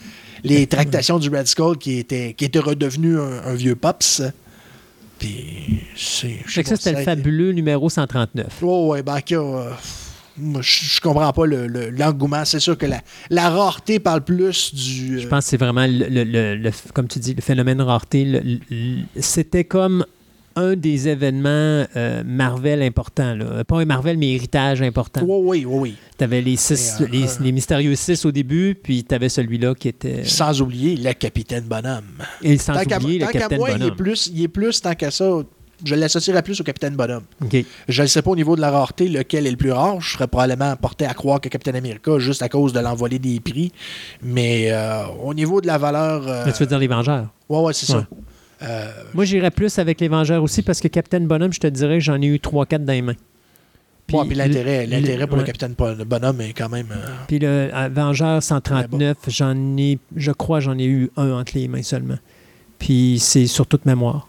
les tractations du Red Skull qui était, qui était redevenu un, un vieux pops. Puis c'est. je sais
Fait que ça, c'était le fabuleux numéro 139.
Oh, ouais, ben, euh, je, je comprends pas le- le- l'engouement. c'est sûr que la, la rareté parle plus du.
Je
euh,
pense que c'est vraiment, le, le- comme tu dis, le phénomène rareté. C'était comme un des événements euh, Marvel importants. Là. Pas un Marvel, mais héritage important.
Oui, oui, oui, oui.
Tu avais les, six,
euh,
les,
euh,
les mystérieux six au début, puis tu avais celui-là qui était.
Sans oublier le Capitaine Bonhomme.
Et sans
Tant
oublier le Capitaine
moi, il est,
Bonhomme.
plus, il est plus, tant qu'à ça, je l'associerais plus au Capitaine Bonhomme. Je ne sais pas au niveau de la rareté lequel est le plus rare. Je serais probablement porté à croire que Captain America, juste à cause de l'envolée des prix. Mais euh, au niveau de la valeur. euh,
tu veux dire les Vengeurs?
ouais, ouais, c'est
Ouais.
ça. Euh,
Moi, j'irais plus avec les Vengeurs aussi parce que Captain Bonhomme, je te dirais que j'en ai eu 3-4 dans les mains.
ouais, puis l'intérêt, l'intérêt pour
ouais.
le Capitaine Bon- Bonhomme est quand même. euh,
Puis le euh, Vengeur 139, j'en ai, je crois, j'en ai eu un entre les mains seulement. Puis c'est sur toute mémoire.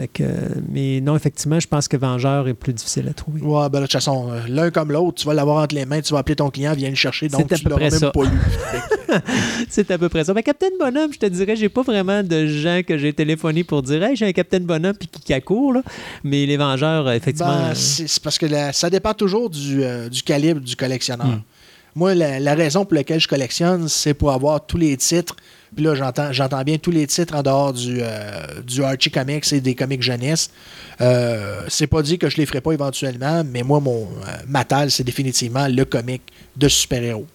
Fait que, mais non, effectivement, je pense que Vengeur est plus difficile à trouver.
Ouais, ben de toute façon, euh, l'un comme l'autre, tu vas l'avoir entre les mains, tu vas appeler ton client, viens le chercher, donc
C'est à
tu
peu
l'auras
près
même
ça.
pas lu.
C'est à peu près ça. Mais Captain Bonhomme, je te dirais, j'ai pas vraiment de gens que j'ai téléphoné pour dire Hey, j'ai un Captain Bonhomme puis qui court, là. Mais les Vengeurs, euh, effectivement.
Ben,
euh,
c'est parce que la- ça dépend toujours du, euh, du calibre du collectionneur.
Hmm.
Moi, la, la raison pour laquelle je collectionne, c'est pour avoir tous les titres. Puis là, j'entends, j'entends bien tous les titres en dehors du, euh, du Archie Comics et des comics jeunesse. Euh, c'est pas dit que je les ferai pas éventuellement, mais moi, mon euh, Matal, c'est définitivement le comic de super-héros.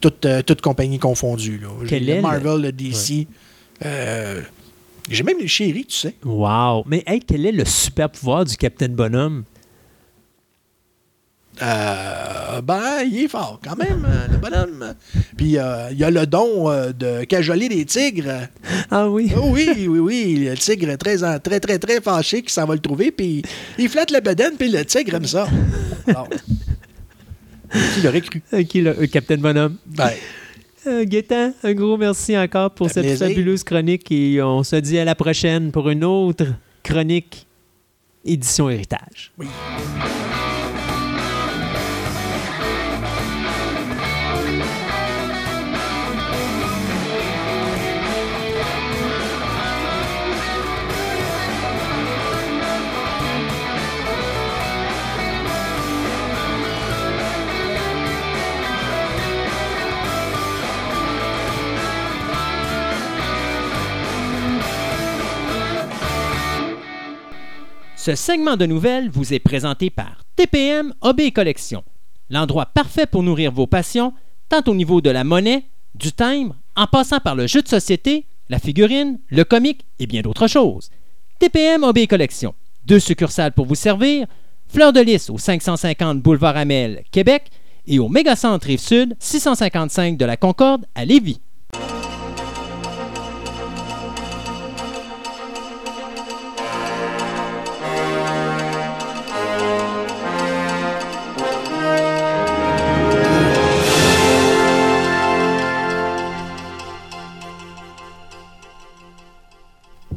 Toute, toute compagnie confondue. là. Le Marvel, le DC. j'ai même les chéris, tu sais.
Wow! Mais hey, quel est le super pouvoir du Captain Bonhomme?
Euh, ben, il est fort quand même, euh, le bonhomme. Puis euh, il a le don euh, de cajoler des tigres.
Ah oui!
Oh oui, oui, oui. Le tigre est très, très, très, très fâché qui s'en va le trouver. Puis il flatte la bedaine, puis le tigre aime ça. Alors, qui l'aurait cru?
Ok, le euh, Captain Bonhomme.
Ben,
Euh, Gaétan, un gros merci encore pour cette
plaisir.
fabuleuse chronique et on se dit à la prochaine pour une autre chronique édition héritage.
oui.
Ce segment de nouvelles vous est présenté par TPM OB Collection, l'endroit parfait pour nourrir vos passions, tant au niveau de la monnaie, du timbre, en passant par le jeu de société, la figurine, le comique et bien d'autres choses. TPM OB Collection, deux succursales pour vous servir, Fleur de Lys au 550 Boulevard Amel, Québec, et au Mégacentre Rive-Sud, 655 de la Concorde à Lévis.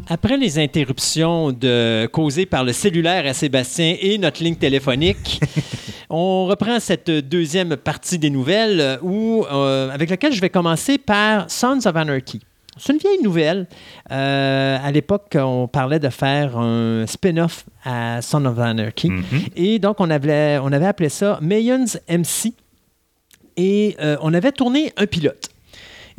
Après les interruptions de, causées par le cellulaire à Sébastien et notre ligne téléphonique, On reprend cette deuxième partie des nouvelles euh, où, euh, avec laquelle je vais commencer par Sons of Anarchy. C'est une vieille nouvelle. Euh, à l'époque, on parlait de faire un spin-off à Sons of Anarchy.
Mhm.
Et donc, on avait, on avait appelé ça Millions MC. Et euh, on avait tourné un pilote.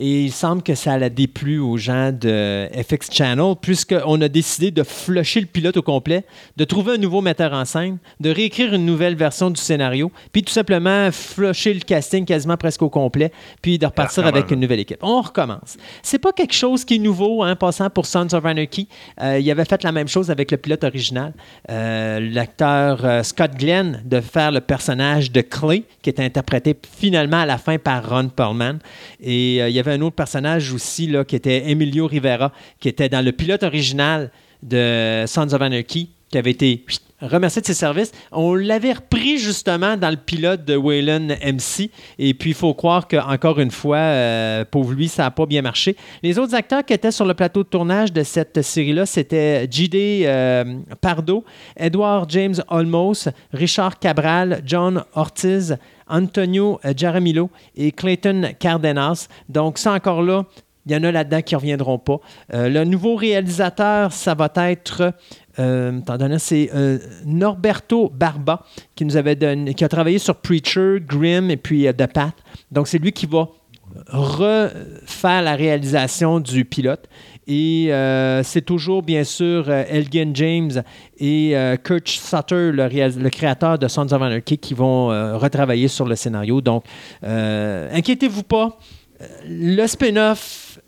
Et il semble que ça a déplu aux gens de FX Channel, puisqu'on a décidé de flusher le pilote au complet, de trouver un nouveau metteur en scène, de réécrire une nouvelle version du scénario, puis tout simplement flusher le casting quasiment presque au complet, puis de repartir
Ah,
avec une nouvelle équipe. On recommence. C'est pas quelque chose qui est nouveau, en passant pour Sons of Anarchy. Euh, il avait fait la même chose avec le pilote original. Euh, L'acteur euh, Scott Glenn de faire le personnage de Clay, qui était interprété finalement à la fin par Ron Perlman. Et euh, il y avait un autre personnage aussi là, qui était Emilio Rivera, qui était dans le pilote original de Sons of Anarchy, qui avait été remercié de ses services. On l'avait repris justement dans le pilote de Waylon MC. Et puis, il faut croire qu'encore une fois, euh, pauvre lui, ça n'a pas bien marché. Les autres acteurs qui étaient sur le plateau de tournage de cette série-là, c'était J.D. euh, Pardo, Edward James Olmos, Richard Cabral, John Ortiz, Antonio Jaramillo et Clayton Cardenas. Donc, ça encore là, il y en a là-dedans qui ne reviendront pas. Euh, le nouveau réalisateur, ça va être, euh, c'est euh, Norberto Barba, qui nous avait donné, qui a travaillé sur Preacher, Grimm et puis euh, The Path. Donc, c'est lui qui va refaire la réalisation du pilote. Et c'est toujours, bien sûr, Elgin James et Kurt Sutter, le, le créateur de Sons of Anarchy, qui vont retravailler sur le scénario. Donc, inquiétez-vous pas, le spin-off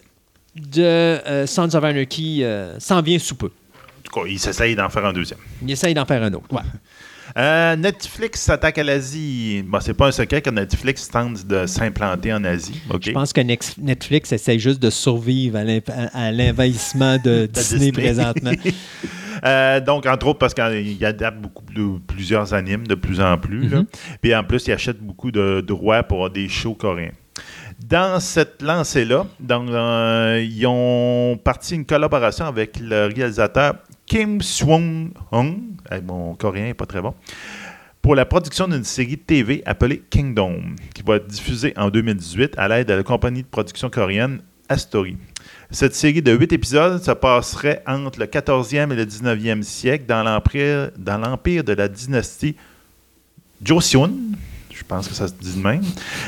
de Sons of Anarchy s'en vient sous peu.
Tout cas, il s'essaye d'en faire un deuxième.
Il essaye d'en faire un autre. ouais.
Euh, Netflix s'attaque à l'Asie. Bon, c'est pas un secret que Netflix tente de s'implanter en Asie.
Je pense que Netflix essaye juste de survivre à l'in- à à l'envahissement de Disney,
Disney.
présentement.
Euh, donc, entre autres, parce qu'il adapte beaucoup de plusieurs animes de plus en plus.
Mhm.
Puis en plus, il achète beaucoup de droits pour des shows coréens. Dans cette lancée-là, euh, ils ont parti une collaboration avec le réalisateur Kim Swong-hong. Eh, mon coréen n'est pas très bon. Pour la production d'une série TV appelée Kingdom, qui va être diffusée en 2018 à l'aide de la compagnie de production coréenne Astory. Cette série de huit épisodes se passerait entre le 14e et le 19e siècle dans l'empire de la dynastie Joseon. Je pense que ça se dit de même.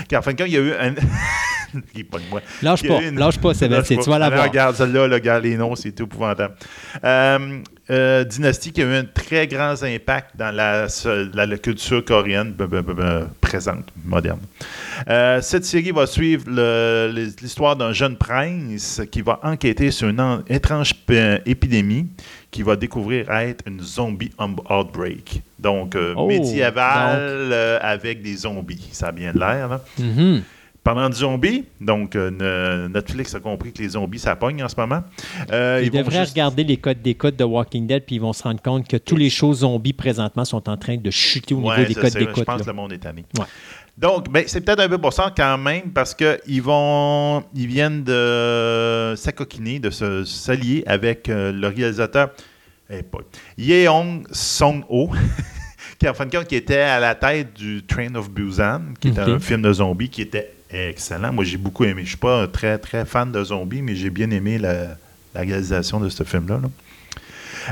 Car en fin de compte, il y a eu un. il moi.
Lâche
Il
pas,
une-
lâche pas, Sébastien, tu vas
pas.
l'avoir.
Regarde, celle-là, là, regarde les noms, c'est tout épouvantable. Euh, euh, dynastie qui a eu un très grand impact dans la, la- la culture coréenne b- b- b- b- présente, moderne. Euh, cette série va suivre le- l'histoire d'un jeune prince qui va enquêter sur une en- étrange p- épidémie qui va découvrir être une zombie outbreak. Donc, euh,
Oh,
médiéval
donc.
euh, avec des zombies. Ça a bien de l'air, là.
Mhm.
Parlant de zombies, donc euh, ne- Netflix a compris que les zombies, ça pogne en ce moment. Euh,
Ils, devraient
juste-
regarder les codes des codes de Walking Dead, puis ils vont se rendre compte que tous les shows zombies présentement sont en train de chuter au
Ouais,
niveau des codes
sais,
d'écoute.
Je pense
là.
que le monde est tanné.
Ouais.
Donc, ben, c'est peut-être un peu pour ça quand même, parce qu'ils vont, ils viennent de s'acoquiner, de se s'allier avec euh, le réalisateur eh, Yeong Song-ho, qui en fin de compte qui était à la tête du Train of Busan, qui était
Ok.
un film de zombies qui était excellent. Moi, j'ai beaucoup aimé. Je suis pas un très très fan de zombies, mais j'ai bien aimé la, la réalisation de ce film-là. là.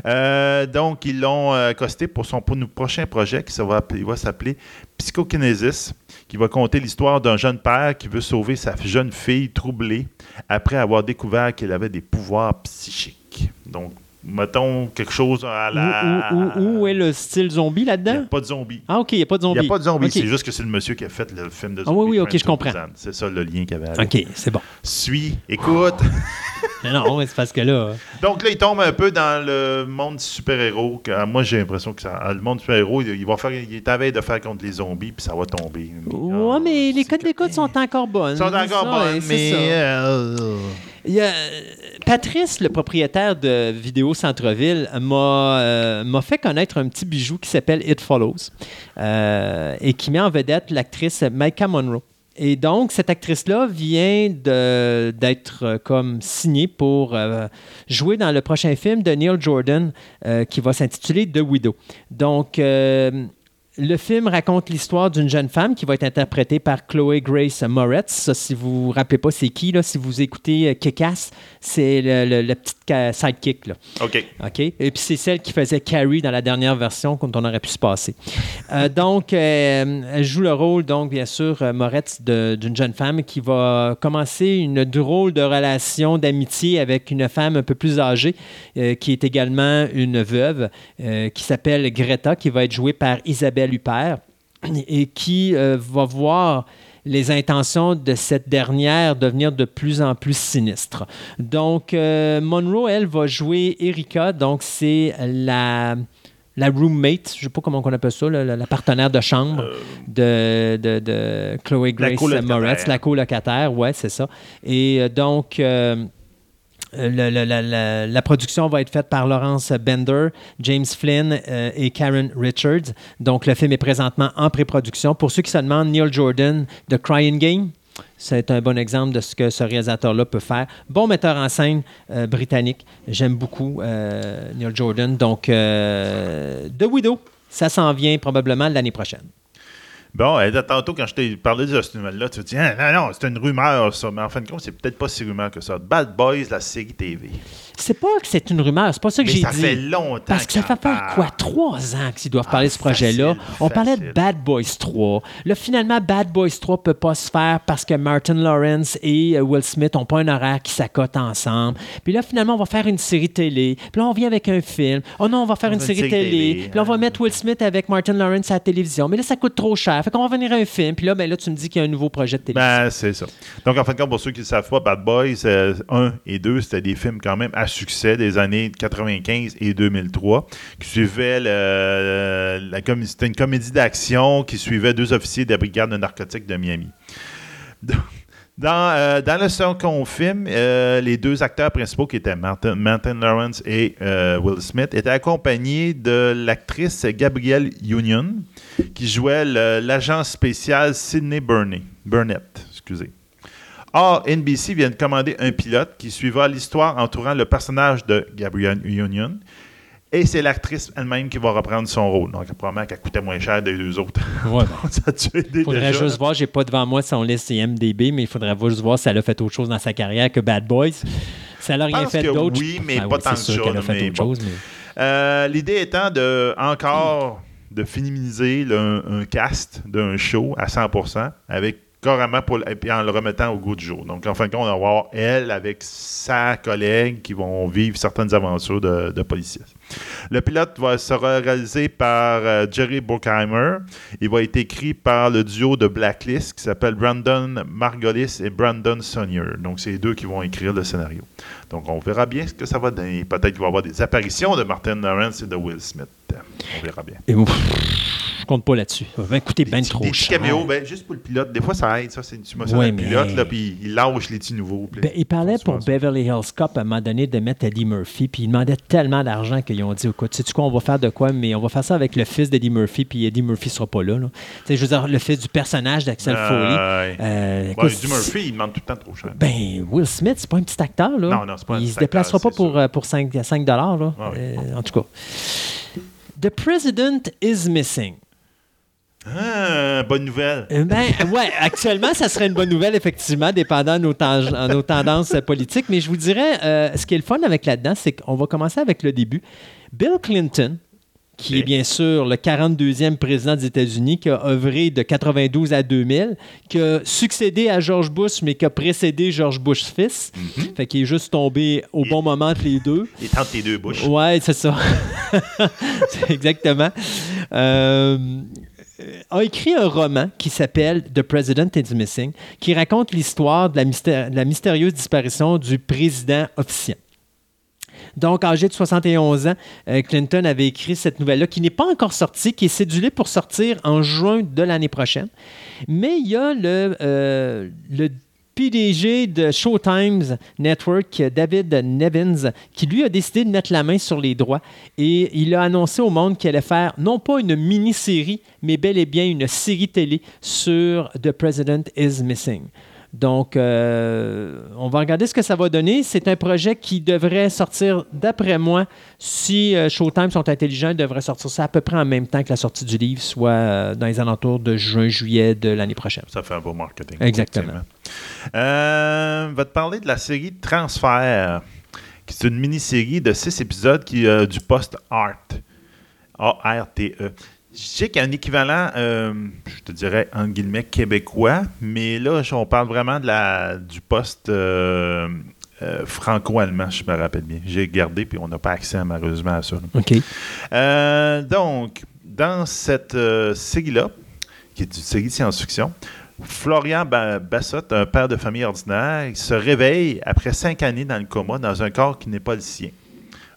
Euh, donc, ils l'ont euh, accosté pour son pour prochain projet qui ça va, il va s'appeler Psychokinesis, qui va conter l'histoire d'un jeune père qui veut sauver sa jeune fille troublée après avoir découvert qu'elle avait des pouvoirs psychiques. Donc, mettons quelque chose à la.
Où, où- où- où est le style zombie
Il n'y a
là-dedans?
pas de zombies.
Ah, OK, il n'y a pas de
Il
zombies.
n'y a pas de zombies,
OK.
c'est juste que c'est le monsieur qui a fait le film de
Ah
zombies.
oui, oui, ok, je comprends.
C'est ça le lien qu'il avait. avec.
OK, c'est bon.
Suis, écoute.
Non, non, c'est parce que là...
Donc là, il tombe un peu dans le monde du super-héros. ah, Moi, j'ai l'impression que ça, le monde du super-héros, il, il va faire, il est à veille de faire contre les zombies, puis ça va tomber.
Ouais,
Ah,
mais les codes d'écoute sont encore bonnes.
Ils sont encore
Ça,
bonnes,
ouais,
mais... euh,
Il y a- Patrice, le propriétaire de Vidéo Centre-Ville, m'a euh, m'a fait connaître un petit bijou qui s'appelle It Follows euh, et qui met en vedette l'actrice Micah Monroe. Et donc, cette actrice-là vient d'être euh, comme signée pour jouer dans le prochain film de Neil Jordan qui va s'intituler The Widow. Donc, le film raconte l'histoire d'une jeune femme qui va être interprétée par Chloé Grace Moretz. Ça, si vous vous rappelez pas c'est qui, là, si vous écoutez euh, Kick-Ass, c'est le, le- le petit ca- sidekick. Là.
OK.
OK? Et puis c'est celle qui faisait Carrie dans la dernière version, comme on aurait pu se passer. Euh, donc, euh, elle joue le rôle, donc, bien sûr, euh, Moretz, d'une jeune femme qui va commencer une drôle de relation d'amitié avec une femme un peu plus âgée, euh, qui est également une veuve, euh, qui s'appelle Greta, qui va être jouée par Isabelle Huppert, et qui euh, va voir les intentions de cette dernière devenir de plus en plus sinistres. Donc, euh, Monroe, elle, va jouer Erika, donc c'est la, la roommate, je ne sais pas comment on appelle ça, la, la- la partenaire de chambre de, de, de Chloé Grace
colocataire.
Moretz, la colocataire, ouais, c'est ça. Et euh, donc... euh, euh, la, production va être faite par Laurence Bender, James Flynn euh, et Karen Richards. Donc, le film est présentement en pré-production. Pour ceux qui se demandent, Neil Jordan de Crying Game, c'est un bon exemple de ce que ce réalisateur-là peut faire. Bon metteur en scène euh, britannique. J'aime beaucoup Neil Jordan. Donc, The Widow, ça s'en vient probablement l'année prochaine.
Bon, tantôt, quand je t'ai parlé de cette nouvelle-là, tu te dis, ah, non, non, c'est une rumeur, ça. Mais en fin de compte, c'est peut-être pas si rumeur que ça. Bad Boys, la série TV.
C'est pas que c'est une rumeur, c'est pas ça que j'ai
ça
dit.
fait longtemps
Parce que ça fait faire quoi? Trois ans qu'ils doivent parler de ce
Ah,
projet-là.
facile,
On parlait de. Bad Boys 3. Là, finalement, Bad Boys 3 peut pas se faire parce que Martin Lawrence et euh, Will Smith n'ont pas un horaire qui s'accote ensemble. Puis là, finalement, on va faire une série télé. Puis là, on vient avec un film. Oh non, on va faire une, série, télé. Puis là, on va mettre Will Smith avec Martin Lawrence à la télévision. Mais là, ça coûte trop cher. Fait qu'on va venir à un film. Puis là, ben là, tu me dis qu'il y a un nouveau projet de télévision.
Ben, c'est ça. Donc, en fin de compte, pour ceux qui ne savent pas, Bad Boys euh, 1 et 2, c'était des films quand même à succès des années 95 et 2003, qui suivaient le, la une comédie d'action qui suivait deux officiers de la brigade de narcotiques de Miami. Donc, Dans, euh, dans le second film, euh, les deux acteurs principaux, qui étaient Martin, Martin Lawrence et euh, Will Smith, étaient accompagnés de l'actrice Gabrielle Union, qui jouait l'agent spécial Sidney Burnett. Excusez. Or, NBC vient de commander un pilote qui suivra l'histoire entourant le personnage de Gabrielle Union. Et c'est l'actrice elle-même qui va reprendre son rôle. Donc, probablement qu'elle coûtait moins cher des deux autres.
Ouais, ben,
Ça tué des
faudrait
déjà.
juste voir, j'ai pas devant moi son liste IMDB, mais il faudrait juste voir si elle a fait autre chose dans sa carrière que Bad Boys. Si elle a
Je
rien fait d'autre.
oui, mais
Ah
pas
oui,
tant que ça,
qu'elle a
là,
fait
mais
autre
bon.
chose, mais-
Euh, L'idée étant de encore de féminiser le- un cast d'un show à 100% avec carrément pour, et en le remettant au goût du jour. Donc, en fin de compte, on va avoir elle avec sa collègue qui vont vivre certaines aventures de, de policiers. Le pilote va, sera réalisé par euh, Jerry Bruckheimer. Il va être écrit par le duo de Blacklist qui s'appelle Brandon Margolis et Brandon Sonnier. Donc, c'est les deux qui vont écrire le scénario. Donc, on verra bien ce que ça va donner. Peut-être qu'il va y avoir des apparitions de Martin Lawrence et de Will Smith. On verra bien.
Et ouf, je compte pas là-dessus. Ça va coûter bien
Des
trop
des
cher.
caméos, ben, juste pour le pilote. Des fois, ça aide. Ça, c'est mentionnes
Ouais,
le pilote, là, puis il lâche les petits nouveaux. puis-
Ben, il parlait pour. Beverly Hills Cop à un moment donné de mettre Eddie Murphy, puis il demandait tellement d'argent qu'ils ont dit écoute, sais-tu quoi, on va faire de quoi, mais on va faire ça avec le fils d'Eddie Murphy, puis Eddie Murphy sera pas là. je veux dire, le fils du personnage d'Axel
Euh,
Foley. Euh,
Bon, Eddie Murphy, il demande tout le temps trop cher.
Ben, Will Smith, c'est pas un petit acteur, là.
Non, non, c'est pas un
Il se déplacera pas pour,
sûr.
euh, pour 5, 5 là.
Ouais, ouais.
Euh, en tout cas. The President is Missing.
Ah, bonne nouvelle.
Euh, Ben, ouais, actuellement, ça serait une bonne nouvelle, effectivement, dépendant de nos, nos tendances euh, politiques. Mais je vous dirais, euh, ce qui est le fun avec là-dedans, c'est qu'on va commencer avec le début. Bill Clinton, qui est bien sûr le 42e président des États-Unis, qui a œuvré de 92 à 2000, qui a succédé à George Bush, mais qui a précédé George Bush fils. Fait qu'il est juste tombé au
Il-
bon moment entre les deux.
Il tes deux bouches.
Ouais, c'est ça. Exactement. Euh, a écrit un roman qui s'appelle The President is Missing, qui raconte l'histoire de, la mystérieuse disparition du président officiel. Donc, âgé de 71 ans, euh, Clinton avait écrit cette nouvelle-là qui n'est pas encore sortie, qui est cédulée pour sortir en juin de l'année prochaine. Mais il y a le, euh, le PDG de Showtime Network, David Nevins, qui lui a décidé de mettre la main sur les droits et il a annoncé au monde qu'il allait faire non pas une mini-série, mais bel et bien une série télé sur The President is Missing. Donc, euh, on va regarder ce que ça va donner. C'est un projet qui devrait sortir, d'après moi, si euh, Showtime sont intelligents, ils devraient sortir ça à peu près en même temps que la sortie du livre, soit euh, dans les alentours de juin-juillet de l'année prochaine.
Ça fait un beau marketing.
Exactement.
je vais te parler de la série Transfert, qui est une mini-série de six épisodes qui du post-art. A-R-T-E. Je sais qu'il y a un équivalent, euh, je te dirais, en guillemets, québécois, mais là, on parle vraiment de la, du post euh, euh, franco-allemand, je me rappelle bien. J'ai gardé, puis on n'a pas accès malheureusement à ça. là.
OK.
Donc, dans cette série-là, qui est une série de science-fiction, Florian Ba- Bassott, un père de famille ordinaire, il se réveille après cinq années dans le coma dans un corps qui n'est pas le sien.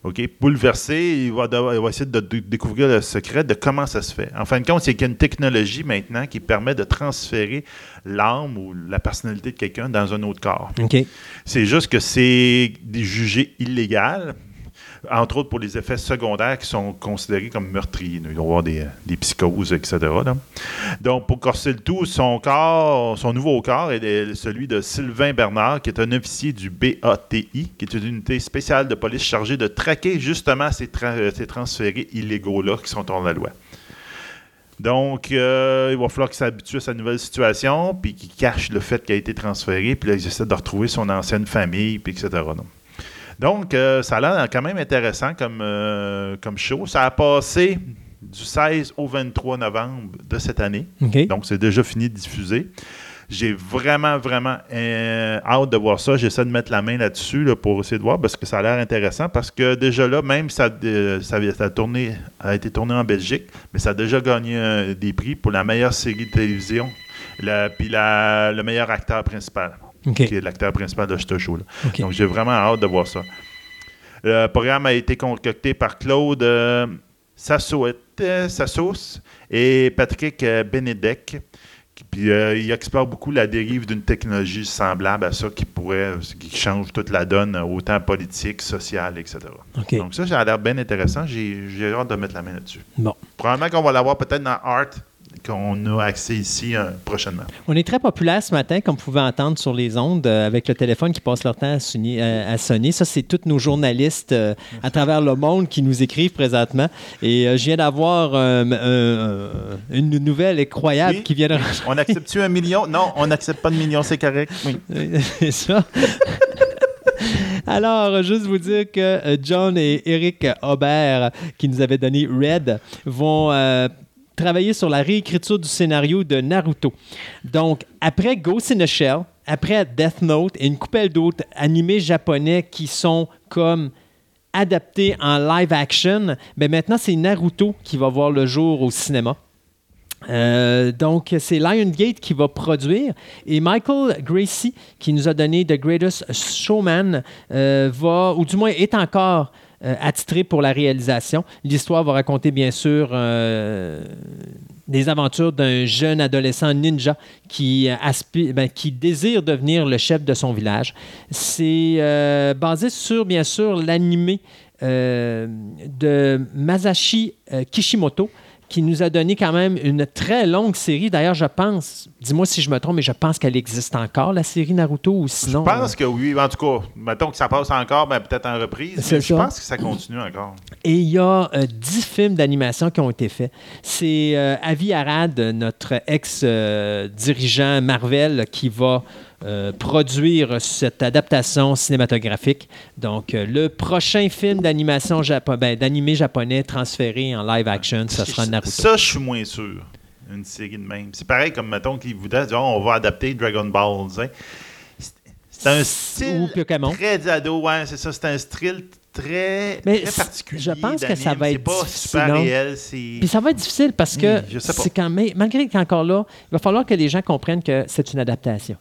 OK? Bouleversé, il va, devoir- il va essayer de, de- découvrir le secret de comment ça se fait. En fin de compte, c'est qu'il y a une technologie maintenant qui permet de transférer l'âme ou la personnalité de quelqu'un dans un autre corps.
OK.
C'est juste que c'est jugé illégal, entre autres pour les effets secondaires qui sont considérés comme meurtriers. Il va y avoir des, psychoses, etc. Donc, pour corser le tout, son corps, son nouveau corps est celui de Sylvain Bernard, qui est un officier du BATI, qui est une unité spéciale de police chargée de traquer justement ces, tra- ces transférés illégaux-là qui sont hors la loi. Donc, euh, il va falloir qu'il s'habitue à sa nouvelle situation, puis qu'il cache le fait qu'il a été transféré, puis là, il essaie de retrouver son ancienne famille, puis etc. non. Donc, euh, ça a l'air quand même intéressant comme, euh, comme show. Ça a passé du 16 au 23 novembre de cette année. Donc, c'est déjà fini de diffuser. J'ai vraiment, vraiment euh, hâte de voir ça. J'essaie de mettre la main là-dessus là, pour essayer de voir parce que ça a l'air intéressant. Parce que déjà là, même ça, euh, ça, ça a, tourné, a été tourné en Belgique, mais ça a déjà gagné euh, des prix pour la meilleure série de télévision, la- puis la- le meilleur acteur principal, Qui est l'acteur principal de ce show-là.
OK.
Donc, j'ai vraiment hâte de voir ça. Le programme a été concocté par Claude euh, Sassouet- euh, et Patrick euh, Benedek. Puis, euh, il explore beaucoup la dérive d'une technologie semblable à ça qui pourrait, qui change toute la donne, euh, autant politique, sociale, etc. Donc, ça, ça a l'air bien intéressant. J'ai j'ai hâte de mettre la main là-dessus.
Bon.
Probablement qu'on va l'avoir peut-être dans Art, qu'on a accès ici euh, prochainement.
On est très populaire ce matin, comme vous pouvez entendre sur les ondes, euh, avec le téléphone qui passe leur temps à sonner. euh, à sonner. Ça, c'est tous nos journalistes à travers le monde qui nous écrivent présentement. Et je viens d'avoir un- un- une nouvelle incroyable
Oui.
qui vient de
On accepte-tu un million? Non, on n'accepte pas de million, c'est correct. Oui.
C'est ça. Alors, juste vous dire que John et Eric Aubert, qui nous avaient donné Red, vont euh, travailler sur la réécriture du scénario de Naruto. Donc, après Ghost in the Shell, après Death Note et une coupelle d'autres animés japonais qui sont comme adaptés en live action, ben maintenant c'est Naruto qui va voir le jour au cinéma. Euh, donc, c'est Lionsgate qui va produire. Et Michael Gracie, qui nous a donné The Greatest Showman, euh, va, ou du moins est encore attitré pour la réalisation. L'histoire va raconter, bien sûr, euh, des aventures d'un jeune adolescent ninja qui, euh, aspi- ben, qui désire devenir le chef de son village. C'est euh, basé sur, bien sûr, l'animé euh, de Masashi euh, Kishimoto qui nous a donné quand même une très longue série. D'ailleurs, je pense, dis-moi si je me trompe, mais je pense qu'elle existe encore, la série Naruto, ou sinon...
Je pense que oui. En tout cas, mettons que ça passe encore, ben, peut-être en reprise. Mais Je pense que ça continue encore.
Et il y a euh, dix films d'animation qui ont été faits. C'est euh, Avi Arad, notre ex-dirigeant Marvel, qui va euh, produire cette adaptation cinématographique. Donc, euh, le prochain film d'animation japo- ben, d'animé japonais transféré en live action, ce sera Naruto.
Ça, je suis moins sûr. Une série de même. C'est pareil comme, mettons, qu'ils voudraient dire, Oh, on va adapter Dragon Ball. sais. C'est- un
Ou
style
Pokémon.
très ado. Ouais, c'est ça. C'est un style très,
Mais
très particulier.
je pense que ça va être
pas
difficile,
super réel.
Puis ça va être difficile parce que
Hmm, sais pas.
c'est quand même, malgré qu'encore là, il va falloir que les gens comprennent que c'est une adaptation.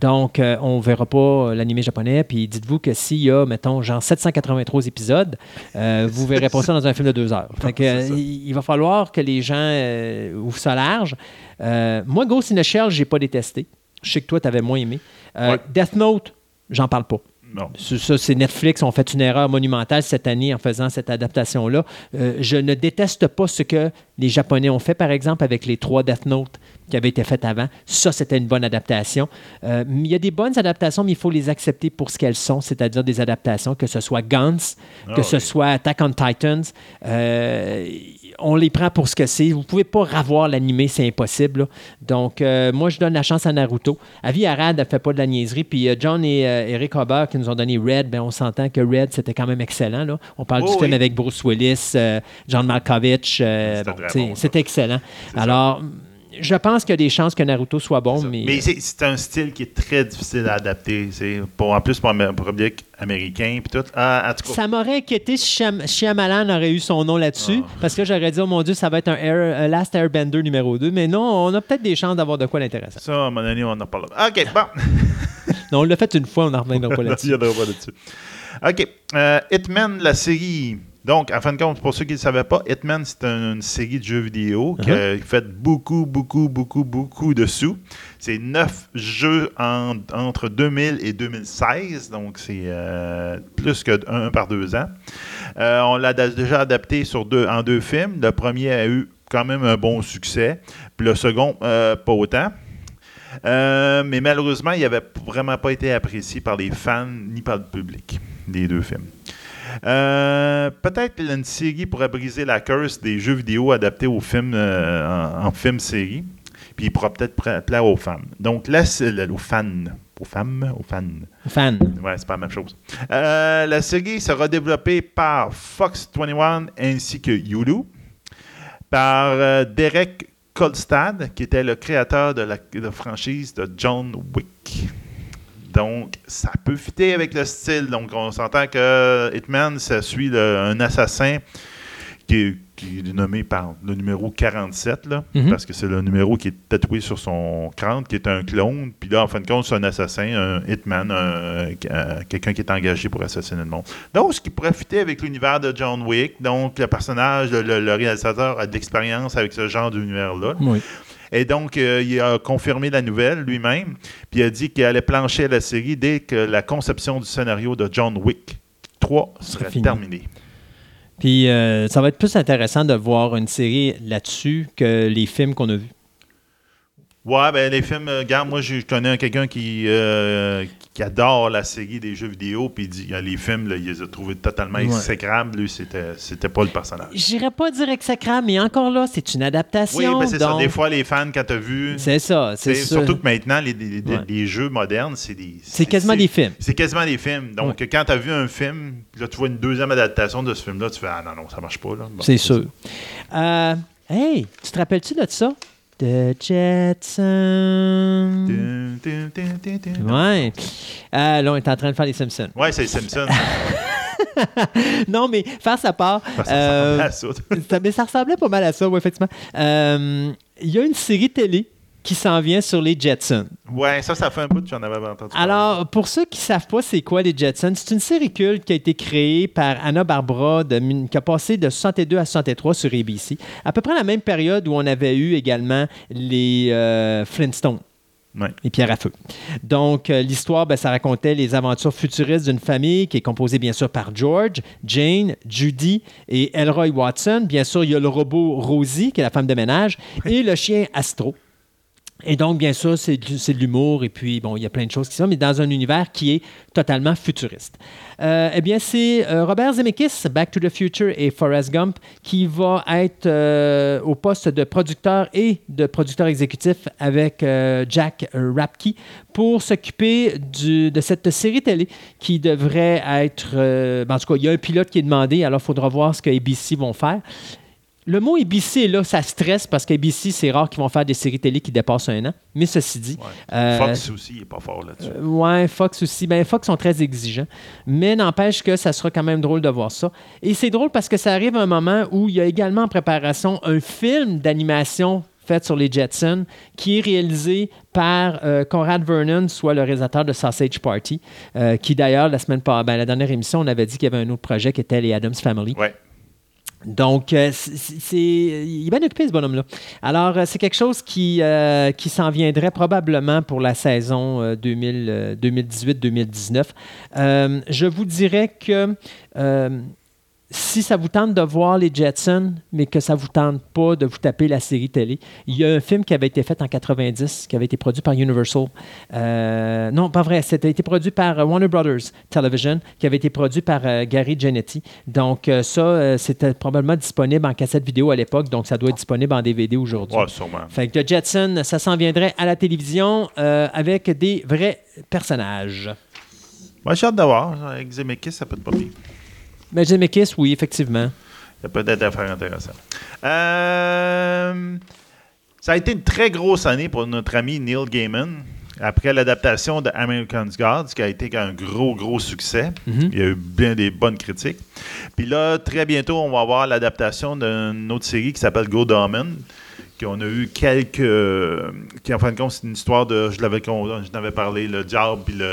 Donc, euh, on ne verra pas l'animé japonais. Puis dites-vous que s'il y a, mettons, genre 783 épisodes, euh, vous ne verrez pas ça dans un film de deux heures. Fait que, euh, il il va falloir que les gens euh, ouvrent ça large. Euh, moi, Ghost in the Shell, je n'ai pas détesté. Je sais que toi, tu avais moins aimé. Euh,
Ouais.
Death Note, j'en parle pas.
Non.
Ça, ça, c'est Netflix ont fait une erreur monumentale cette année en faisant cette adaptation-là. Euh, je ne déteste pas ce que les Japonais ont fait, par exemple, avec les trois Death Note, qui avait été faite avant. Ça, c'était une bonne adaptation. Euh, il y a des bonnes adaptations, mais il faut les accepter pour ce qu'elles sont, c'est-à-dire des adaptations, que ce soit Guns, que
Ah
ce
oui.
soit Attack on Titans. Euh, on les prend pour ce que c'est. Vous pouvez pas revoir l'animé, c'est impossible. là. Donc, euh, moi, je donne la chance à Naruto. Avi Arad ne fait pas de la niaiserie. Puis John et Eric Huber qui nous ont donné Red, ben, on s'entend que Red, c'était quand même excellent. Là. On parle
Oh
du film
oui.
avec Bruce Willis, John Malkovich.
C'était
bon,
bon, ça.
Je pense qu'il y a des chances que Naruto soit bon, mais,
Mais c'est un style qui est très difficile à adapter. C'est pour, en plus pour le public américain. Puis tout. Ah, en tout cas,
Ça m'aurait inquiété si Shyam- Shyamalan aurait eu son nom là-dessus,
Ah.
parce que j'aurais dit, oh mon Dieu, ça va être un, Air- un Last Airbender numéro 2. Mais non, on a peut-être des chances d'avoir de quoi d'intéressant.
ça, à un moment donné, on en parlera. OK, bon.
Non, on l'a fait une fois, on n'en reviendra pas
Il
là-dessus.
en pas là-dessus. OK. Euh, Hitman, la série. Donc, en fin de compte, pour ceux qui ne le savaient pas, Hitman, c'est un- une série de jeux vidéo qui
Uh-huh.
a fait beaucoup, beaucoup, beaucoup, beaucoup de sous. C'est neuf jeux en- entre 2000 et 2016, donc c'est euh, plus que un par deux ans. Euh, on l'a déjà adapté sur deux, en deux films. Le premier a eu quand même un bon succès, puis le second, euh, pas autant. Euh, mais malheureusement, il n'avait vraiment pas été apprécié par les fans ni par le public des deux films. Euh, Peut-être une série pourrait briser la curse des jeux vidéo adaptés aux films euh, en, en film-série. Puis il pourra peut-être pla- plaire aux femmes. Donc là, c'est aux fans. Aux femmes, aux fans.
Fan.
Ouais, c'est pas la même chose. Euh, la série sera développée par Fox 21 ainsi que Hulu, par Derek Kolstad, qui était le créateur de la, de la franchise de John Wick. Donc, ça peut fitter avec le style. Donc, on s'entend que Hitman, ça suit le- un assassin qui est, qui est nommé par le numéro 47, là,
Mhm.
parce que c'est le numéro qui est tatoué sur son crâne, qui est un clone. Puis là, en fin de compte, c'est un assassin, un hitman, euh, quelqu'un qui est engagé pour assassiner le monde. Donc, ce qui pourrait fitter avec l'univers de John Wick. Donc, le personnage, le, le réalisateur a de l'expérience avec ce genre d'univers-là.
Oui.
Et donc, euh, il a confirmé la nouvelle lui-même, puis il a dit qu'il allait plancher la série dès que la conception du scénario de John Wick 3 serait terminée.
Puis euh, ça va être plus intéressant de voir une série là-dessus que les films qu'on a vus.
Ouais, ben les films, euh, regarde, moi je connais quelqu'un qui, euh, qui adore la série des jeux vidéo, puis il dit euh, les films, là, il les a trouvés totalement
Ouais.
exécrables. Lui, c'était c'était pas le personnage.
J'irais pas dire exécrable, mais encore là, c'est une adaptation.
Oui, ben c'est ça. Des fois, les fans, quand t'as vu.
C'est ça, c'est ça.
Surtout que maintenant, les, les- les-
Ouais.
les jeux modernes, c'est des.
C'est quasiment des films.
C'est quasiment des films. Donc, quand tu as vu un film, là, tu vois une deuxième adaptation de ce film-là, tu fais Ah non, non, ça marche pas. là. Bon,
C'est sûr. Euh, hey, tu te rappelles-tu de ça? The Jetsons. Ouais. Euh, là, on est en train de faire les Simpsons.
Ouais, c'est Simpson.
non, mais faire sa part.
Ça ressemble
euh,
à ça.
ça, mais ça ressemblait pas mal à ça, oui, effectivement. Euh, Il y a une série télé qui s'en vient sur les Jetsons.
Ouais, ça, ça fait un bout que j'en avais entendu. parler.
Alors, pour ceux qui ne savent pas c'est quoi les Jetsons, c'est une série culte qui a été créée par Anna Barbara, de qui a passé de 62 à 63 sur ABC. À peu près la même période où on avait eu également les euh, Flintstones.
Ouais.
Les pierres à feu. Donc, euh, l'histoire, ben, ça racontait les aventures futuristes d'une famille qui est composée bien sûr par George, Jane, Judy et Elroy Watson. Bien sûr, il y a le robot Rosie, qui est la femme de ménage, et le chien Astro. Et donc, bien sûr, c'est de l'humour et puis, bon, il y a plein de choses qui sont, mais dans un univers qui est totalement futuriste. Euh, eh bien, c'est euh, Robert Zemeckis, Back to the Future et Forrest Gump, qui va être euh, au poste de producteur et de producteur exécutif avec Jack Rapke pour s'occuper de cette série télé qui devrait être... ben, en tout cas, il y a un pilote qui est demandé, alors il faudra voir ce que ABC vont faire. Le mot ABC, là, ça stresse parce qu'ABC, c'est rare qu'ils vont faire des séries télé qui dépassent un an. Mais ceci dit.
Ouais.
euh,
Fox aussi, il est pas fort là-dessus.
euh, ouais, Fox aussi. Ben, Fox sont très exigeants. Mais n'empêche que ça sera quand même drôle de voir ça. Et c'est drôle parce que ça arrive à un moment où il y a également en préparation un film d'animation fait sur les Jetsons, qui est réalisé par euh, Conrad Vernon, soit le réalisateur de Sausage Party, euh, qui d'ailleurs, la semaine pas, ben, la dernière émission, on avait dit qu'il y avait un autre projet qui était les Adams Family.
Ouais.
Donc, euh, c'est, il est bien occupé, ce bonhomme-là. Alors, euh, c'est quelque chose qui, euh, qui s'en viendrait probablement pour la saison euh, 2000, euh, 2018-2019. Euh, je vous dirais que si ça vous tente de voir les Jetsons, mais que ça vous tente pas de vous taper la série télé, il y a un film qui avait été fait en 90, qui avait été produit par Universal. Euh, non, pas vrai, c'était été produit par euh, Warner Brothers Television, qui avait été produit par euh, Gary Genetti. Donc euh, ça, c'était probablement disponible en cassette vidéo à l'époque, donc ça doit être disponible en DVD aujourd'hui.
Ouais, sûrement.
Fait que The Jetson, ça s'en viendrait à la télévision avec des vrais personnages.
Moi, j'ai hâte d'avoir. Avec Zemeckis, ça peut être pas pire.
Mais Zemeckis, oui, effectivement.
Il y a peut-être des affaires intéressantes. Euh, ça a été une très grosse année pour notre ami Neil Gaiman. Après l'adaptation de American's Gods, qui a été un gros, gros succès.
Mhm.
Il y a eu bien des bonnes critiques. Puis là, très bientôt, on va avoir l'adaptation d'une autre série qui s'appelle Go Domin. On a eu quelques. euh, qui en fin de compte, c'est une histoire de. Je l'avais je n'avais parlé, le diable, puis le,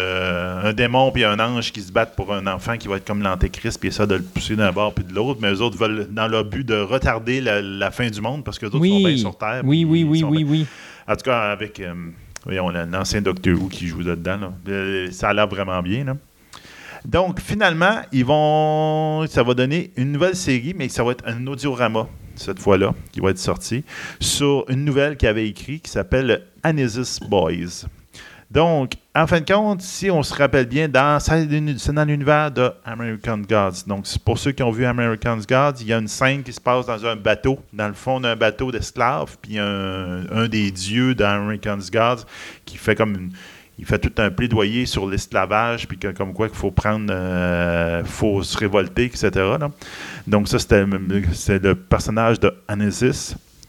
un démon, puis un ange qui se battent pour un enfant qui va être comme l'antéchrist, puis ça de le pousser d'un bord puis de l'autre. Mais eux autres veulent, dans leur but de retarder la, la fin du monde, parce que autres sont bien
Oui,
sur Terre.
oui, oui, oui, oui,
bien-
oui.
En tout cas, avec. euh, voyons, l'ancien Doctor Who qui joue là-dedans. là. Euh, Ça a l'air vraiment bien. Là. Donc, finalement, ils vont. Ça va donner une nouvelle série, mais ça va être un audiorama, cette fois-là, qui va être sorti, sur une nouvelle qu'il avait écrit qui s'appelle Anesis Boys. Donc, en fin de compte, si on se rappelle bien, c'est dans l'univers de American Gods. Donc, pour ceux qui ont vu American's Gods, il y a une scène qui se passe dans un bateau, dans le fond d'un bateau d'esclaves, puis un, un des dieux d'American's Gods qui fait comme une, il fait tout un plaidoyer sur l'esclavage, puis que, comme quoi qu'il faut prendre, euh, faut se révolter, etc. Donc ça, c'était c'est le personnage de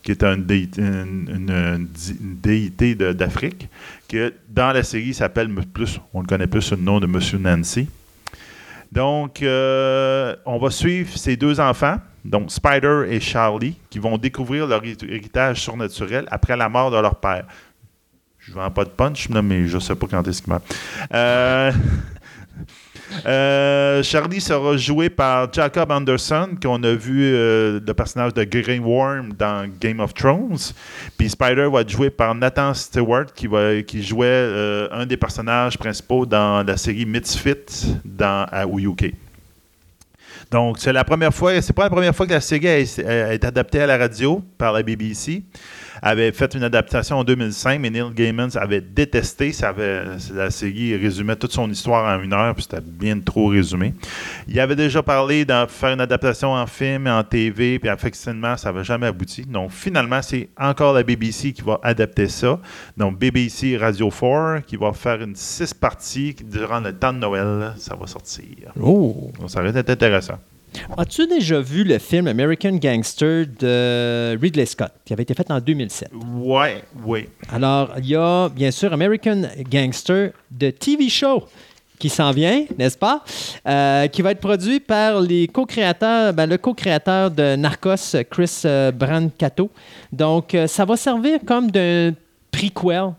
qui est une, déité d'Afrique, que dans la série s'appelle plus, on le connaît plus le nom de Monsieur Nancy. Donc, euh, on va suivre ces deux enfants, donc Spider et Charlie, qui vont découvrir leur héri- héritage surnaturel après la mort de leur père. Je vends pas de punch, là, mais je sais pas quand est-ce qu'il meurt. Euh, euh, Charlie sera joué par Jacob Anderson, qu'on a vu euh, le personnage de Grey Worm dans Game of Thrones. Puis Spider va être joué par Nathan Stewart, qui, va, qui jouait un des personnages principaux dans la série Misfit dans, à, au UK. Donc, c'est la première fois, c'est pas la première fois que la série été adaptée à la radio par la BBC. Avait fait une adaptation en 2005, mais Neil Gaiman avait détesté. Ça avait, la série résumait toute son histoire en une heure, puis c'était bien trop résumé. Il avait déjà parlé de faire une adaptation en film, en TV, puis effectivement, ça n'avait jamais abouti. Donc, finalement, c'est encore la BBC qui va adapter ça. Donc, BBC Radio 4, qui va faire une six parties durant le temps de Noël. Ça va sortir.
Oh!
Donc, ça va être intéressant.
As-tu déjà vu le film American Gangster de Ridley Scott, qui avait été fait en 2007?
Ouais, oui.
Alors, il y a bien sûr American Gangster de TV Show qui s'en vient, n'est-ce pas? Euh, qui va être produit par les co-créateurs, ben, le co-créateur de Narcos, Chris euh, Brancato. Donc, euh, ça va servir comme d'un prequel,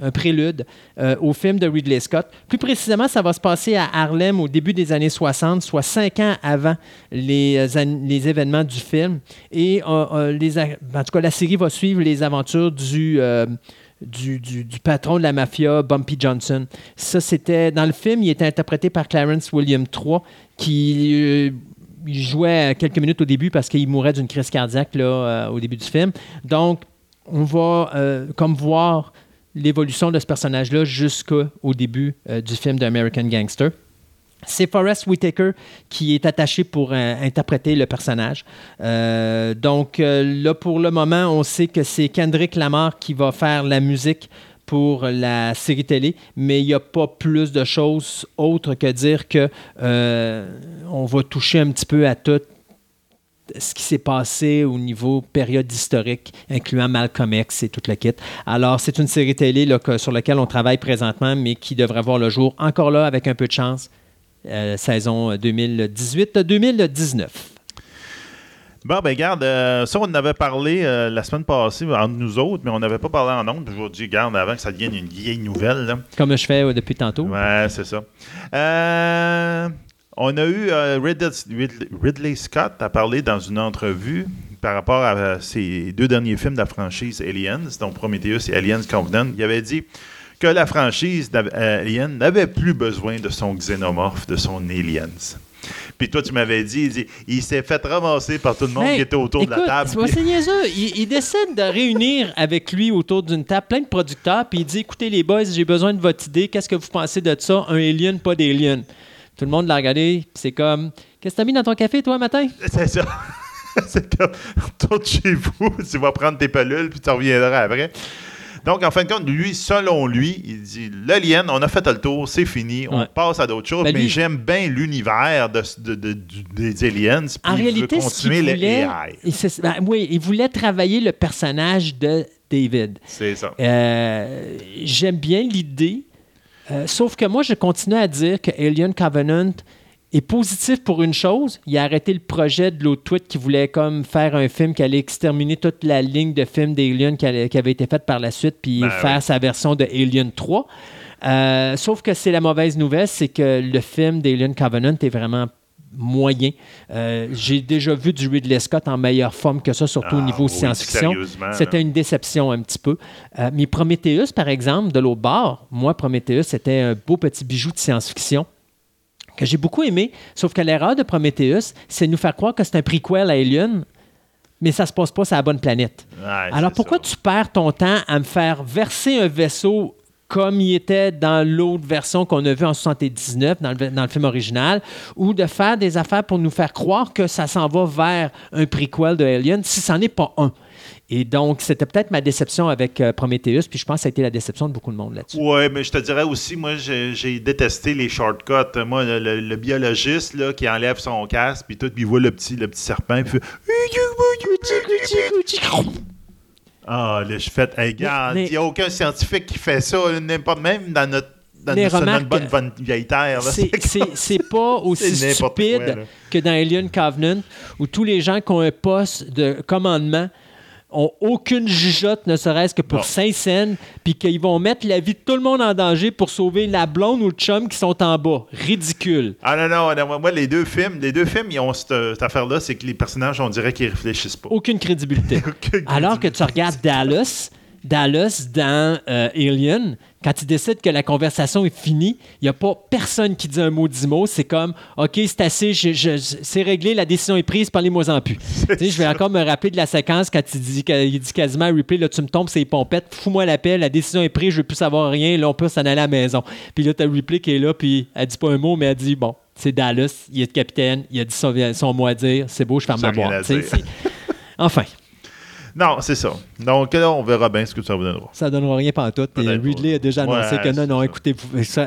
un prélude euh, au film de Ridley Scott. Plus précisément, ça va se passer à Harlem au début des années 60, soit cinq ans avant les, événements du film. Et euh, euh, en tout cas, la série va suivre les aventures du, patron de la mafia, Bumpy Johnson. Ça, c'était dans le film, il était interprété par Clarence William III, qui jouait quelques minutes au début parce qu'il mourait d'une crise cardiaque là, au début du film. Donc, on va comme voir l'évolution de ce personnage-là jusqu'au début euh, du film d'American Gangster. C'est Forrest Whitaker qui est attaché pour euh, interpréter le personnage. Euh, donc là, pour le moment, on sait que c'est Kendrick Lamar qui va faire la musique pour la série télé, mais il n'y a pas plus de choses autres que dire que on va toucher un petit peu à tout ce qui s'est passé au niveau période historique, incluant Malcolm X et toute la kit. Alors, c'est une série télé là, que- sur laquelle on travaille présentement, mais qui devrait voir le jour encore là, avec un peu de chance, euh, saison 2018-2019.
Bon, ben garde, euh, ça, on en avait parlé euh, la semaine passée entre nous autres, mais on n'avait pas parlé en nombre. Je vous dis, garde, avant que ça devienne une vieille nouvelle. là.
Comme je fais euh, depuis tantôt.
Ouais, c'est ça. On a eu euh, Ridley, Scott à parler dans une entrevue par rapport à ses deux derniers films de la franchise Aliens, donc Prometheus et Aliens Covenant. Il avait dit que la franchise euh, Alien n'avait plus besoin de son xénomorphe, de son Aliens. Puis toi, tu m'avais dit, il, s'est fait ramasser par tout le monde
Hey,
qui était autour de la table.
c'est- C'est niaiseux. Il, il décide de réunir avec lui autour d'une table plein de producteurs, puis il dit Écoutez, les boys, j'ai besoin de votre idée. Qu'est-ce que vous pensez de ça? Un alien, pas d'alien. Tout le monde l'a regardé, c'est comme Qu'est-ce que t'as mis dans ton café, toi, matin?
C'est ça. c'est comme, retourne chez vous, tu vas prendre tes pelules, puis tu reviendras après. Donc, en fin de compte, lui, selon lui, il dit l'alien, on a fait le tour, c'est fini, on
Ouais.
passe à d'autres choses,
Ben,
mais
lui-
j'aime bien l'univers de, de- des aliens. Puis
En
il veut
réalité, qu'il
continuer le
voulait, ben, oui, il voulait travailler le personnage de David.
C'est ça.
Euh, J'aime bien l'idée, euh, sauf que moi, je continue à dire que Alien Covenant est positif pour une chose. Il a arrêté le projet de l'autre tweet qui voulait comme faire un film qui allait exterminer toute la ligne de films d'Alien qui, allait- qui avait été faite par la suite, puis
Ben
faire
oui.
sa version de Alien 3. Euh, sauf que c'est la mauvaise nouvelle, c'est que le film d'Alien Covenant est vraiment moyen. Euh, J'ai déjà vu du Ridley Scott en meilleure forme que ça, surtout au
Ah,
niveau
oui,
science-fiction. C'était une déception un petit peu. Euh, mais Prometheus, par exemple, de l'autre bord, moi, Prometheus, c'était un beau petit bijou de science-fiction que j'ai beaucoup aimé. Sauf que l'erreur de Prometheus, c'est de nous faire croire que c'est un prequel à Alien, mais ça se passe pas sur la bonne planète.
Ouais,
Alors pourquoi
ça.
tu perds ton temps à me faire verser un vaisseau comme il était dans l'autre version qu'on a vue en 79, dans le, film original, ou de faire des affaires pour nous faire croire que ça s'en va vers un prequel de Alien, si ça n'en est pas un. Et donc, c'était peut-être ma déception avec euh, Prometheus, puis je pense que ça a été la déception de beaucoup de monde là-dessus.
Ouais, mais je te dirais aussi, moi, j'ai détesté les shortcuts. Moi, le, biologiste là, qui enlève son casque, puis tout, puis il voit le petit, le petit serpent, puis fait Ah, là, je fais, hey, regarde, il n'y a aucun scientifique qui fait ça, n'importe même dans notre. Dans
Mais remarque,
bonne, bonne vieille terre.
C'est- pas aussi
quoi,
stupide que dans Alien Covenant, où tous les gens qui ont un poste de commandement ont aucune jugeote, ne serait-ce que pour
Non.
cinq scènes, puis qu'ils vont mettre la vie de tout le monde en danger pour sauver la blonde ou le chum qui sont en bas. Ridicule.
Ah non, non, non, moi, les deux films, les deux films, ils ont cette, cette affaire-là, c'est que les personnages, on dirait qu'ils réfléchissent pas.
Aucune crédibilité.
Aucune
Alors que tu regardes Dallas, Dallas dans euh, Alien, quand il décide que la conversation est finie, il n'y a pas personne qui dit un mot dix mots. C'est comme, OK, c'est assez, je- je- c'est réglé, la décision est prise, parlez-moi en plus. Tu sais, je vais encore me rappeler de la séquence quand il dit, il dit quasiment à Ripley, là, tu me tombes, c'est les pompettes, fous-moi la paix, la décision est prise, je veux plus savoir rien, là, on peut s'en aller à la maison. Puis là, tu as Ripley qui est là, puis elle dit pas un mot, mais elle dit, bon, c'est Dallas, il est le capitaine, il a dit son, son mot à dire, c'est beau, je ferme ma boîte. Enfin.
Non, c'est ça. Donc là, on verra bien ce que ça vous donnera.
Ça ne donnera rien tout. Et
Peut-être
Ridley a déjà annoncé
Ouais,
que non, non, écoutez,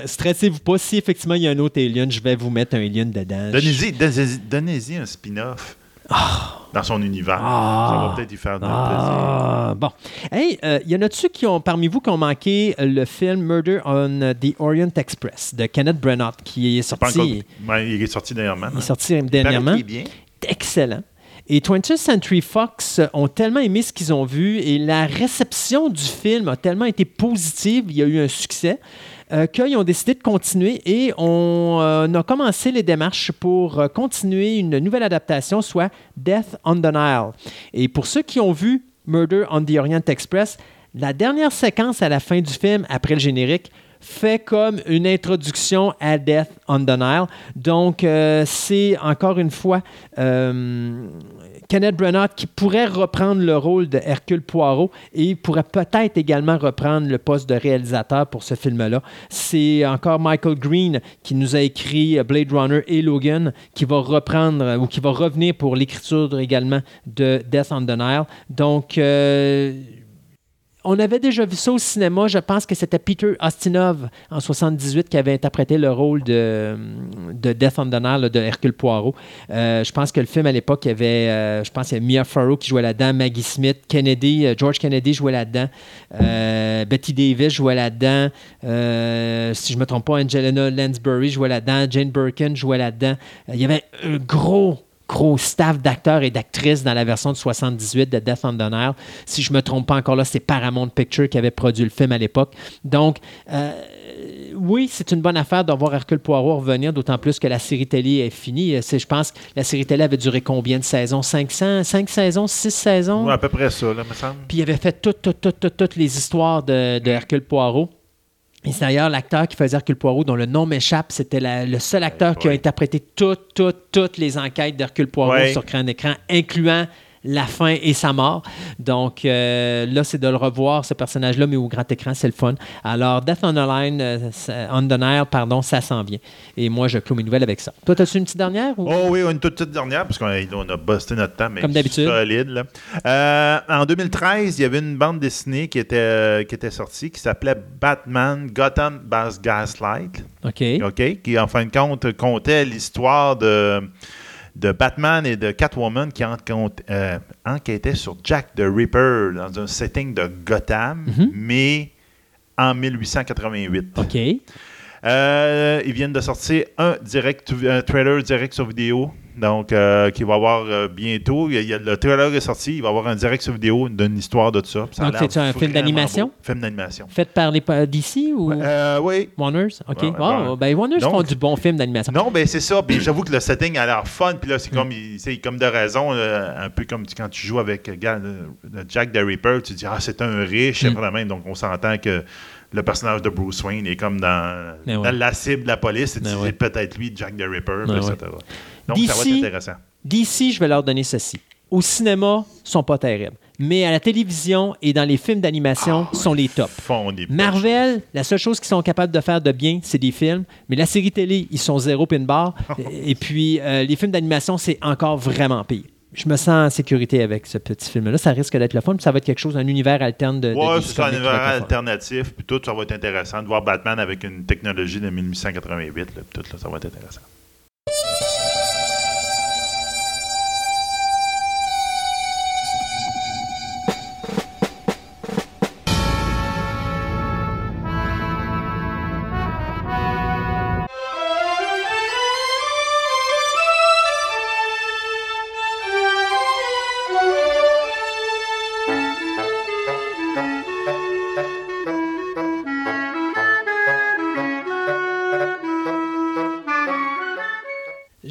stressez-vous pas. Si effectivement il y a un autre alien, je vais vous mettre un alien dedans.
Donnez-y donnez-y- donnez-y un spin-off dans son univers.
Ah.
Ça va peut-être y faire de plaisir.
Ah, bon. Hey, euh, il y en a-tu qui ont, parmi vous, qui ont manqué euh, le film Murder on euh, the Orient Express de Kenneth Branagh, qui est
Pas encore-
sorti,
Ouais, il est sorti dernièrement.
il est sorti dernièrement.
Qu'il est bien.
excellent. Et 20th Century Fox ont tellement aimé ce qu'ils ont vu et la réception du film a tellement été positive, il y a eu un succès, euh, qu'ils ont décidé de continuer et on, euh, a commencé les démarches pour euh, continuer une nouvelle adaptation, soit Death on the Nile. Et pour ceux qui ont vu Murder on the Orient Express, la dernière séquence à la fin du film, après le générique, fait comme une introduction à Death on the Nile. Donc, euh, c'est encore une fois euh, Kenneth Branagh qui pourrait reprendre le rôle de Hercule Poirot et pourrait peut-être également reprendre le poste de réalisateur pour ce film-là. C'est encore Michael Green qui nous a écrit Blade Runner et Logan qui va reprendre ou qui va revenir pour l'écriture également de Death on the Nile. Donc, euh, on avait déjà vu ça au cinéma. Je pense que c'était Peter Ustinov en 78 qui avait interprété le rôle de, de Death on the Nile de Hercule Poirot. Euh, je pense que le film à l'époque, il y avait, euh, je pense Mia Farrow qui jouait là-dedans, Maggie Smith, Kennedy, euh, George Kennedy jouait là-dedans, Betty Davis jouait là-dedans, si je ne me trompe pas, Angelina Lansbury jouait là-dedans, Jane Birkin jouait là-dedans. Il y avait un gros gros staff d'acteurs et d'actrices dans la version de 78 de Death on the Nile. Si je ne me trompe pas encore là, c'est Paramount Picture qui avait produit le film à l'époque. Donc, euh, oui, c'est une bonne affaire de voir Hercule Poirot revenir, d'autant plus que la série télé est finie. C'est, je pense que la série télé avait duré combien de saisons? 500, 5 saisons? 6 saisons?
Ouais, à peu près ça, là, me semble.
Puis il avait fait toutes, toutes, toutes, toutes, toutes les histoires de, de Hercule Poirot. Et c'est d'ailleurs l'acteur qui faisait Hercule Poirot, dont le nom m'échappe, c'était la- le seul acteur qui a interprété toutes, toutes, toutes les enquêtes d'Hercule Poirot
Ouais.
sur grand écran, incluant la fin et sa mort. Donc euh, là, c'est de le revoir, ce personnage-là, mais au grand écran, c'est le fun. Alors, Death on the Line, euh, on the Nile, pardon, ça s'en vient. Et moi, je clôt mes nouvelles avec ça. Toi, as-tu une petite dernière? ou-
Oh oui, une toute petite dernière, parce qu'on a, on a busté notre temps, mais
Comme d'habitude.
solide. là. Euh, en 2013, il y avait une bande dessinée qui était, qui était sortie qui s'appelait Batman Gotham Bass Gaslight.
OK.
OK? Qui, en fin de compte, comptait l'histoire de, de Batman et de Catwoman qui euh, enquêtaient sur Jack the Ripper dans un setting de Gotham,
Mhm.
mais en 1888.
OK.
Euh, ils viennent de sortir un, direct, un trailer direct sur vidéo. Donc, euh, qui va avoir euh, bientôt. Il y a- le trailer est sorti. Il va y avoir un direct sur vidéo d'une histoire de ça.
Donc, c'est-tu un film d'animation?
Film d'animation.
Fait par les DC ou
Euh, oui.
Warners? OK.
Ouais,
ben, Warners
Donc-
font du bon film d'animation.
Non, ben c'est ça. Puis j'avoue que le setting a l'air fun. Puis là,
Mm.
c'est comme, il- c'est comme de raison, euh, un peu comme tu- quand tu joues avec Jack the Ripper, tu dis, ah, c'est un riche,
Mm.
c'est vraiment. Donc, on s'entend que le personnage de Bruce Wayne est comme dans,
Ben ouais.
dans la cible de la police. Et tu dis, peut-être lui, Jack the Ripper,
Ben
etc. Donc, ça va être
D'ici-
intéressant.
D'ici, je vais leur donner ceci. Au cinéma, ils sont pas terribles. Mais à la télévision et dans les films d'animation,
Ah,
sont les tops.
Font des belles
Marvel, la seule chose qu'ils sont capables de faire de bien, c'est des films. Mais la série télé, ils sont zéro pin bar. et puis, euh, les films d'animation, c'est encore vraiment pire. Je me sens en sécurité avec ce petit film-là. Ça risque d'être le fun. puis Ça va être quelque chose, un univers alterne de.
Ouais, c'est un univers alternatif, puis tout, ça va être intéressant de voir Batman avec une technologie de 1888, là, puis tout, là, ça va être intéressant.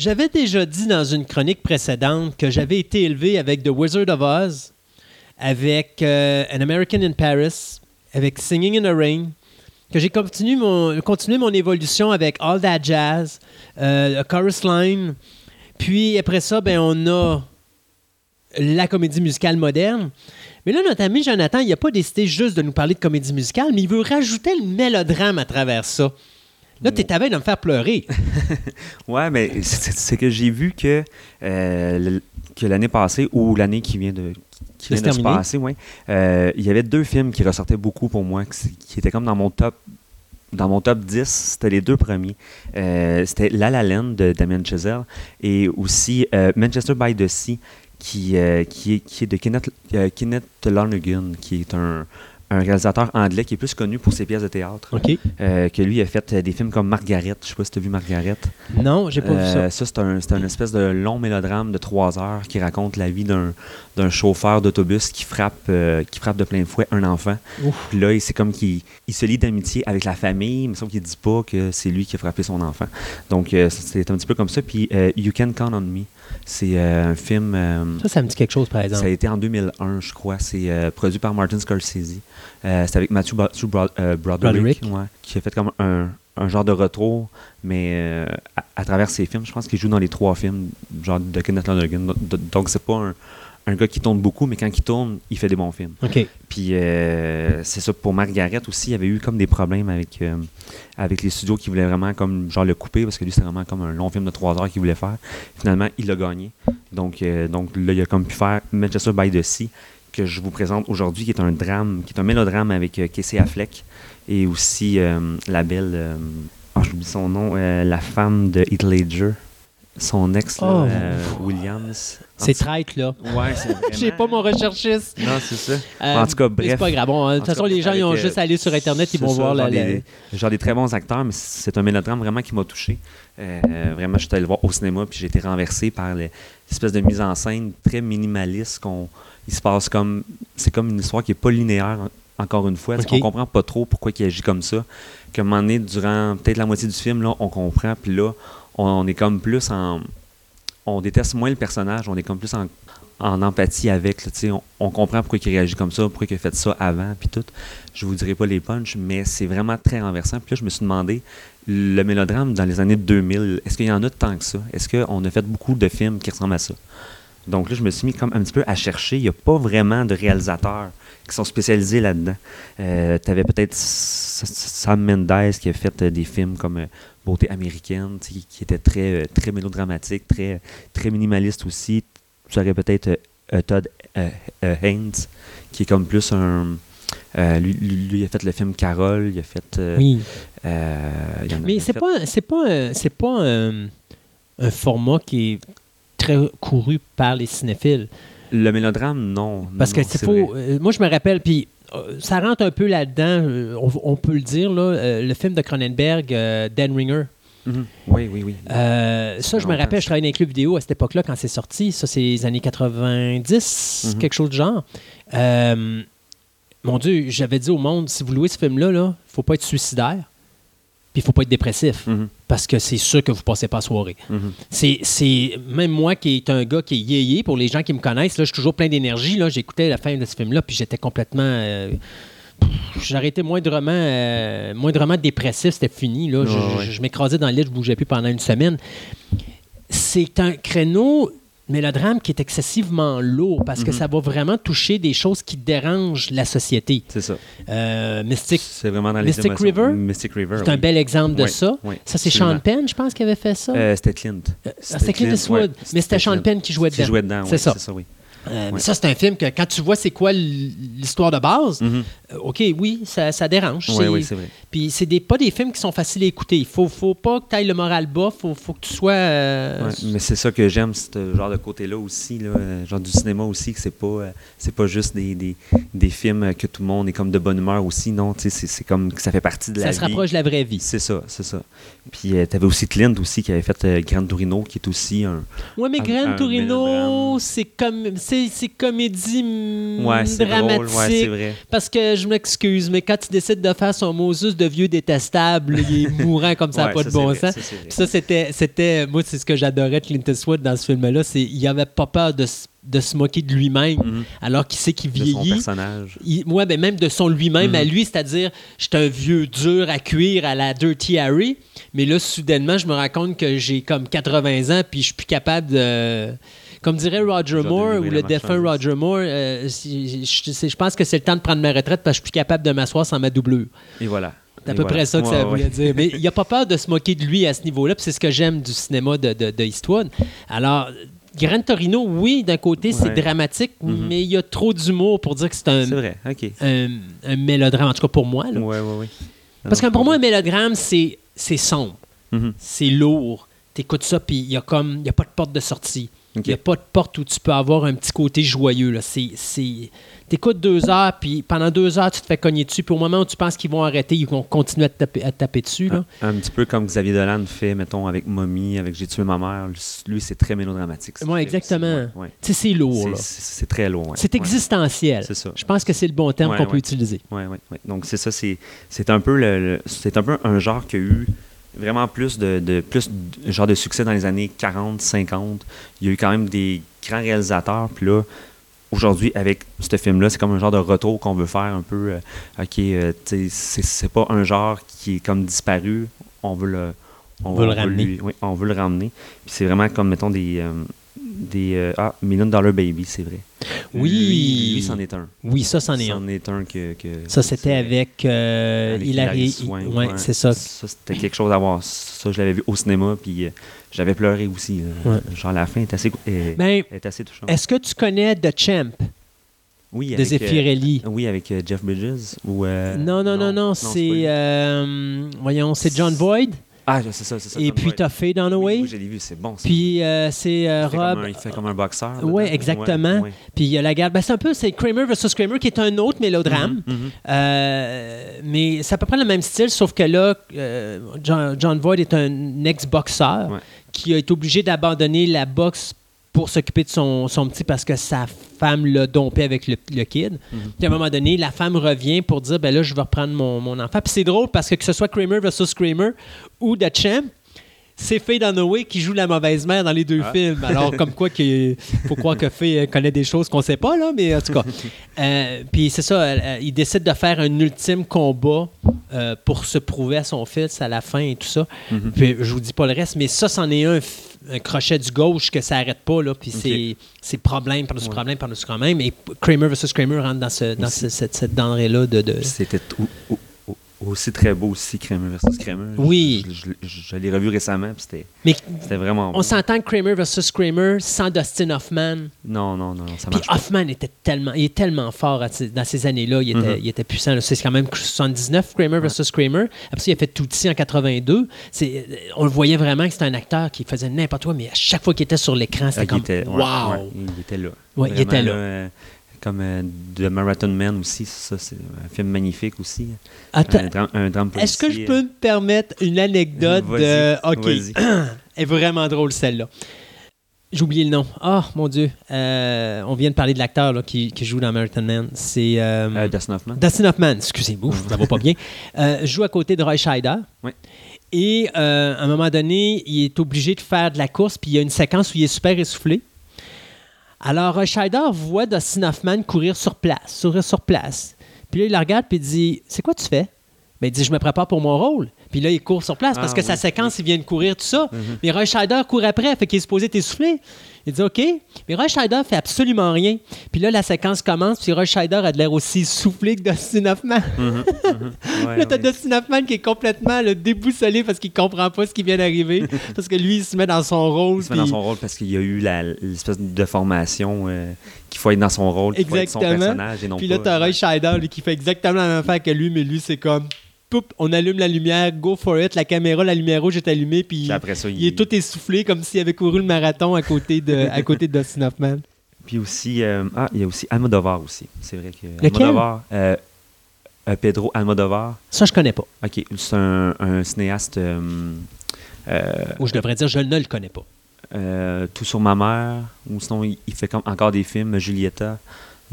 J'avais déjà dit dans une chronique précédente que j'avais été élevé avec The Wizard of Oz, avec euh, An American in Paris, avec Singing in the Rain, que j'ai continué mon, évolution avec All That Jazz, euh, A Chorus Line. Puis après ça, ben, on a la comédie musicale moderne. Mais là, notre ami Jonathan, il n'a pas décidé juste de nous parler de comédie musicale, mais il veut rajouter le mélodrame à travers ça. Là, tu es à de me faire pleurer.
Ouais, mais c'est que j'ai vu que, euh, que l'année passée ou l'année qui vient de qui vient de se passer, ouais, euh, il y avait deux films qui ressortaient beaucoup pour moi, qui, qui étaient comme dans mon top dans mon top 10, c'était les deux premiers. Euh, c'était La La Land de Damien Chazelle et aussi Manchester by the Sea qui, qui, est, qui est de Kenneth, Kenneth Lonergan, qui est un, un réalisateur anglais qui est plus connu pour ses pièces de théâtre.
OK.
Euh, que lui a fait euh, des films comme Margaret. Je sais pas si tu as vu Margaret.
Non, j'ai pas vu ça.
Euh, ça, c'est un, c'est un espèce de long mélodrame de trois heures qui raconte la vie d'un, d'un chauffeur d'autobus qui frappe, euh, qui frappe de plein fouet un enfant.
Ouf.
Puis là, c'est comme qu'il il se lie d'amitié avec la famille, mais sauf qu'il dit pas que c'est lui qui a frappé son enfant. Donc, c'est un petit peu comme ça. Puis, You Can Count on Me, c'est euh, un film. euh,
Ça, ça me dit quelque chose, par
ça a
exemple.
été en 2001, je crois. C'est euh, produit par Martin Scorsese. C'est avec Matthew, Bro- Matthew Bro- Broderick,
Broderick.
ouais, qui a fait comme un, un genre de retour, mais euh, à, à travers ses films. Je pense qu'il joue dans les trois films genre de Kenneth Lonergan. Do- do- Donc, c'est pas un, un gars qui tourne beaucoup, mais quand il tourne, il fait des bons films. Puis euh, c'est ça pour Margaret aussi, il y avait eu comme des problèmes avec, euh, avec les studios qui voulaient vraiment comme genre le couper parce que lui c'était vraiment comme un long film de trois heures qu'il voulait faire. Finalement, il l'a gagné. Donc, euh, donc là, il a comme pu faire Manchester by the Sea que je vous présente aujourd'hui, qui est un drame, qui est un mélodrame avec Casey Affleck et aussi la belle, ah, j'oublie son nom, la femme de Heath Ledger, son ex
Oh.
Williams.
C'est traite, là.
Ouais, c'est vraiment.
J'ai pas mon recherchiste.
Non, c'est ça.
Euh,
En tout cas, bref.
C'est pas grave. Bon, de toute façon,
cas,
les gens, ils ont
euh,
juste à aller sur Internet, ils vont
ça,
voir la.
genre,
la-
des, genre des très bons acteurs, mais c'est un mélodrame vraiment qui m'a touché. Euh, vraiment, je suis allé le voir au cinéma, puis j'ai été renversé par le- l'espèce de mise en scène très minimaliste. qu'on il se passe comme. C'est comme une histoire qui n'est pas linéaire, en- encore une fois.
Ok.
On comprend pas trop pourquoi il agit comme ça. Qu'à un moment donné, durant peut-être la moitié du film, là, on comprend, puis là, on, on est comme plus en on déteste moins le personnage, on est comme plus en, empathie avec. là, on, on comprend pourquoi il réagit comme ça, pourquoi il a fait ça avant, puis tout. Je vous dirai pas les punchs, mais c'est vraiment très renversant. Puis là, je me suis demandé, le mélodrame dans les années 2000, est-ce qu'il y en a tant que ça? Est-ce qu'on a fait beaucoup de films qui ressemblent à ça? Donc là, je me suis mis comme un petit peu à chercher. Il n'y a pas vraiment de réalisateurs qui sont spécialisés là-dedans. Euh, tu avais peut-être Sam Mendes qui a fait euh, des films comme euh, Beauté américaine, qui, était très, euh, très mélodramatique, très, très minimaliste aussi. Tu aurais peut-être euh, euh, Todd euh, euh, Haynes, qui est comme plus un. lui, lui, lui, il a fait le film Carole, il a fait.
Oui.
il en
Mais c'est pas, c'est pas, un- c'est pas un, un format qui est très couru par les cinéphiles.
Le mélodrame, non.
Parce
non,
que c'est euh, moi, je me rappelle, puis ça rentre un peu là-dedans, euh, on, on peut le dire, là, euh, le film de Cronenberg, euh, Dan Ringer.
Mhm. Oui, oui, oui.
Euh, ça, je me rappelle, je travaillais dans les clubs vidéo à cette époque-là quand c'est sorti. Ça, c'est les années 90,
Mhm.
quelque chose du genre. Euh, mon Dieu, j'avais dit au monde, si vous louez ce film-là, il ne faut pas être suicidaire, puis il faut pas être dépressif,
Mhm.
parce que c'est sûr que vous passez pas la soirée.
Mhm.
C'est, c'est- même moi qui est un gars qui est yéyé, pour les gens qui me connaissent, là, je suis toujours plein d'énergie. J'écoutais la fin de ce film-là, puis j'étais complètement. euh, pff, J'arrêtais moindrement, euh, moindrement dépressif, c'était fini. Là. Je,
Ouais,
je- m'écrasais dans le lit, je bougeais plus pendant une semaine. C'est un créneau mélodrame qui est excessivement lourd parce que
Mhm.
ça va vraiment toucher des choses qui dérangent la société.
C'est ça.
Euh, Mystic,
C'est vraiment dans les
Mystic. River?
Mystic River.
c'est un bel exemple de
Oui,
ça.
oui,
ça, c'est. Sean Penn, je pense, qui avait fait ça.
Euh, c'était Clint.
Ah, C'était Clint Eastwood,
ouais,
mais c'était Sean. Penn qui jouait
Qui
dedans.
jouait dedans,
C'est ça.
C'est ça, oui.
Euh, mais ça, c'est un film que quand tu vois c'est quoi l'histoire de base,
Mhm.
euh, OK, oui, ça, ça dérange.
Oui, oui, c'est vrai.
Puis c'est des, pas des films qui sont faciles à écouter. Il faut, faut pas que tu ailles le moral bas, faut, faut que tu sois. euh,
Ouais, mais c'est ça que j'aime, ce genre de côté-là aussi, là, euh, genre du cinéma aussi, que c'est pas, euh, c'est pas juste des, des, des films que tout le monde est comme de bonne humeur aussi, non, tu sais, c'est, c'est comme que ça fait partie de la
ça
vie.
se rapproche de la vraie vie.
C'est ça, c'est ça. Puis tu avais aussi Clint aussi qui avait fait euh, Gran Torino, qui est aussi un.
Ouais, mais
Un-
Gran
un
Torino, c'est comme c'est, c'est comédie mm,
Ouais, c'est
dramatique.
drôle, ouais, c'est vrai.
Parce que je m'excuse, mais quand tu décides de faire son Moses de vieux détestable, il est mourant comme ça,
Ouais,
pas de bon sens.
ça,
c'était, c'était. Moi, c'est ce que j'adorais de Clint Eastwood dans ce film-là. C'est il avait pas peur de, de se moquer de lui-même,
Mhm.
alors qu'il sait qu'il
De son
vieillit.
personnage.
Il- ouais, ben même de son lui-même
Mhm.
à lui, c'est-à-dire, j'étais un vieux dur à cuire à la Dirty Harry, mais là, soudainement, je me rends compte que j'ai comme 80 ans, puis je suis plus capable de. Comme dirait Roger Moore, ou le défunt. Roger Moore, euh, si- je, pense que c'est le temps de prendre ma retraite parce que je suis plus capable de m'asseoir sans ma doublure.
Et voilà.
C'est à
Et
peu
voilà.
près ça que ça voulait
ouais.
dire. Mais il n'y a pas peur de se moquer de lui à ce niveau-là, c'est ce que j'aime du cinéma de, de, de Eastwood. Alors, Gran Torino, oui, d'un côté, c'est dramatique,
Mhm.
mais il y a trop d'humour pour dire que c'est un, mélodrame, en tout cas pour moi. là.
Ouais, ouais, ouais.
Parce que pour moi, un mélodrame, c'est sombre,
Mhm.
c'est lourd. T'écoutes ça, puis il n'y a, comme- il y a pas de porte de sortie. Il n'y a pas de porte où tu peux avoir un petit côté joyeux. c'est... T'écoutes deux heures, puis pendant deux heures, tu te fais cogner dessus, puis au moment où tu penses qu'ils vont arrêter, ils vont continuer à te taper, à te taper dessus. Là.
Un, un petit peu comme Xavier Dolan fait, mettons, avec Mommy, avec J'ai tué ma mère. Lui, c'est très mélodramatique. qu'il fait.
exactement.
C'est- ouais, ouais.
Tu sais, c'est lourd.
C'est- très lourd. ouais.
C'est existentiel.
C'est ça.
Je pense que c'est le bon terme qu'on peut utiliser.
Ouais, ouais. Donc c'est ça, c'est un peu le, le- c'est un peu un genre qui a eu vraiment plus de, de plus de, genre de succès dans les années 40, 50. Il y a eu quand même des grands réalisateurs, puis là aujourd'hui avec ce film là, c'est comme un genre de retour qu'on veut faire un peu euh, OK, euh, c'est c'est pas un genre qui est comme disparu, on veut le
On veut le ramener.
lui- oui, on veut le ramener. Puis c'est vraiment comme mettons des euh, des euh, ah Million Dollar Baby, c'est vrai.
Oui.
Lui, lui c'en est un.
Oui, ça, c'en est un.
C'en est un que, que
Ça, c'était avec, euh,
avec
Hilary.
Swank,
ouais,
ouais.
c'est ça.
Ça, c'était quelque chose à voir. Ça, je l'avais vu au cinéma, puis euh, j'avais pleuré aussi. là.
Ouais.
Genre, la fin est assez, est,
Ben,
est assez touchante.
est-ce que tu connais The Champ?
Oui,
de
avec, euh,
Zeffirelli?
oui, avec euh, Jeff Bridges. Ou, euh,
non, non, non, non,
c'est
euh, voyons, c'est John Void.
Ah, c'est ça, c'est ça.
Et puis, t'as Faye Dunaway.
Oui, oui, je l'ai vu, c'est bon. ça.
Puis, euh, c'est euh, Rob.
un, il fait comme un boxeur. Là-dedans.
exactement.
Ouais,
Puis, il y a la garde. Ben, c'est un peu, c'est Kramer versus Kramer, qui est un autre mélodrame.
Mhm, mhm.
Euh, mais c'est à peu près le même style, sauf que là, John, John Voight est un ex-boxeur
Ouais.
qui a été obligé d'abandonner la boxe pour s'occuper de son, son petit parce que sa femme l'a dompé avec le, le kid.
Mhm.
Puis à un moment donné, la femme revient pour dire ben là, je vais reprendre mon, mon enfant. Puis c'est drôle parce que que ce soit Kramer versus Kramer ou The Champ, c'est Faye Dunaway qui joue la mauvaise mère dans les deux films. Alors, comme quoi, il faut croire que Faye connaît des choses qu'on sait pas, là, mais en tout cas. Euh, puis c'est ça, euh, il décide de faire un ultime combat euh, pour se prouver à son fils à la fin et tout ça. Puis je vous dis pas le reste, mais ça, c'en est un, crochet du gauche que ça arrête pas, là. Puis c'est- c'est problème par-dessus problème par-dessus problème. Et Kramer versus Kramer rentre dans, ce, dans ce- cette, cette denrée-là de. de-
C'était aussi très beau aussi, Kramer versus Kramer.
Oui.
Je, je- je- je l'ai revu récemment, puis c'était
Mais
c'était vraiment
on
bon.
s'entend que Kramer versus Kramer sans Dustin Hoffman.
Non, non, non, ça
Puis. Hoffman était tellement, il est tellement fort à dans ces années-là. Il, était,
Mhm.
il était puissant. C'est quand même 79, Kramer versus Kramer. Après ça, il a fait Tootsie en 82. C'est, euh, on le voyait vraiment que c'était un acteur qui faisait n'importe quoi, mais à chaque fois qu'il était sur l'écran,
Ah,
c'était
il
comme
était, ouais,
Wow!
ouais, il était là.
Ouais, il était là.
euh, comme euh, The Marathon Man aussi, ça, c'est un film magnifique aussi.
Attends,
Un drame, un drame
est-ce que je peux me permettre une anecdote de. OK. Elle est vraiment drôle, celle-là. J'ai oublié le nom. Ah, mon Dieu. Euh, on vient de parler de l'acteur qui, qui joue dans Marathon Man. C'est. euh,
Dustin Hoffman.
Dustin Hoffman, excusez-moi, ça va pas bien, joue à côté de Roy Scheider.
Oui.
Et à un moment donné, il est obligé de faire de la course, puis il y a une séquence où il est super essoufflé. Alors, Roy Scheider voit Dustin Hoffman courir sur place, courir sur place. Puis là, il la regarde, puis il dit C'est quoi tu fais? Ben, il dit, je me prépare pour mon rôle. Puis là, il court sur place parce
Ah,
que sa
oui,
séquence, il vient de courir, tout ça. Mais Roy Scheider court après, fait qu'il est supposé t'essouffler. Il dit, OK. Mais Roy Scheider fait absolument rien. Puis là, la séquence commence, puis Roy Scheider a de l'air aussi essoufflé que Dustin Hoffman.
Ouais,
Là, t'as
ouais.
Dustin Hoffman qui est complètement déboussolé parce qu'il comprend pas ce qui vient d'arriver. parce que lui, il se met dans son rôle.
Il se met dans son rôle parce qu'il y a eu l'espèce de formation euh, qu'il faut être dans son rôle, qu'il faut être son personnage et non
Puis là, t'as Roy. Scheider lui, qui fait exactement la même affaire que lui, mais lui, c'est comme. Poup, on allume la lumière, go for it, la caméra, la lumière rouge est allumée, puis
Puis après ça,
il est tout essoufflé comme s'il avait couru le marathon à côté de, à côté de Dustin Hoffman.
Puis aussi, euh, ah, il y a aussi Almodovar aussi. C'est vrai que
Lequel?
Almodovar, euh, euh, Pedro Almodovar,
Ça, je connais pas.
ok, c'est un, un cinéaste.
Ou je devrais dire, je ne le connais pas.
Tout sur ma mère, ou sinon il, il fait comme encore des films, Julieta.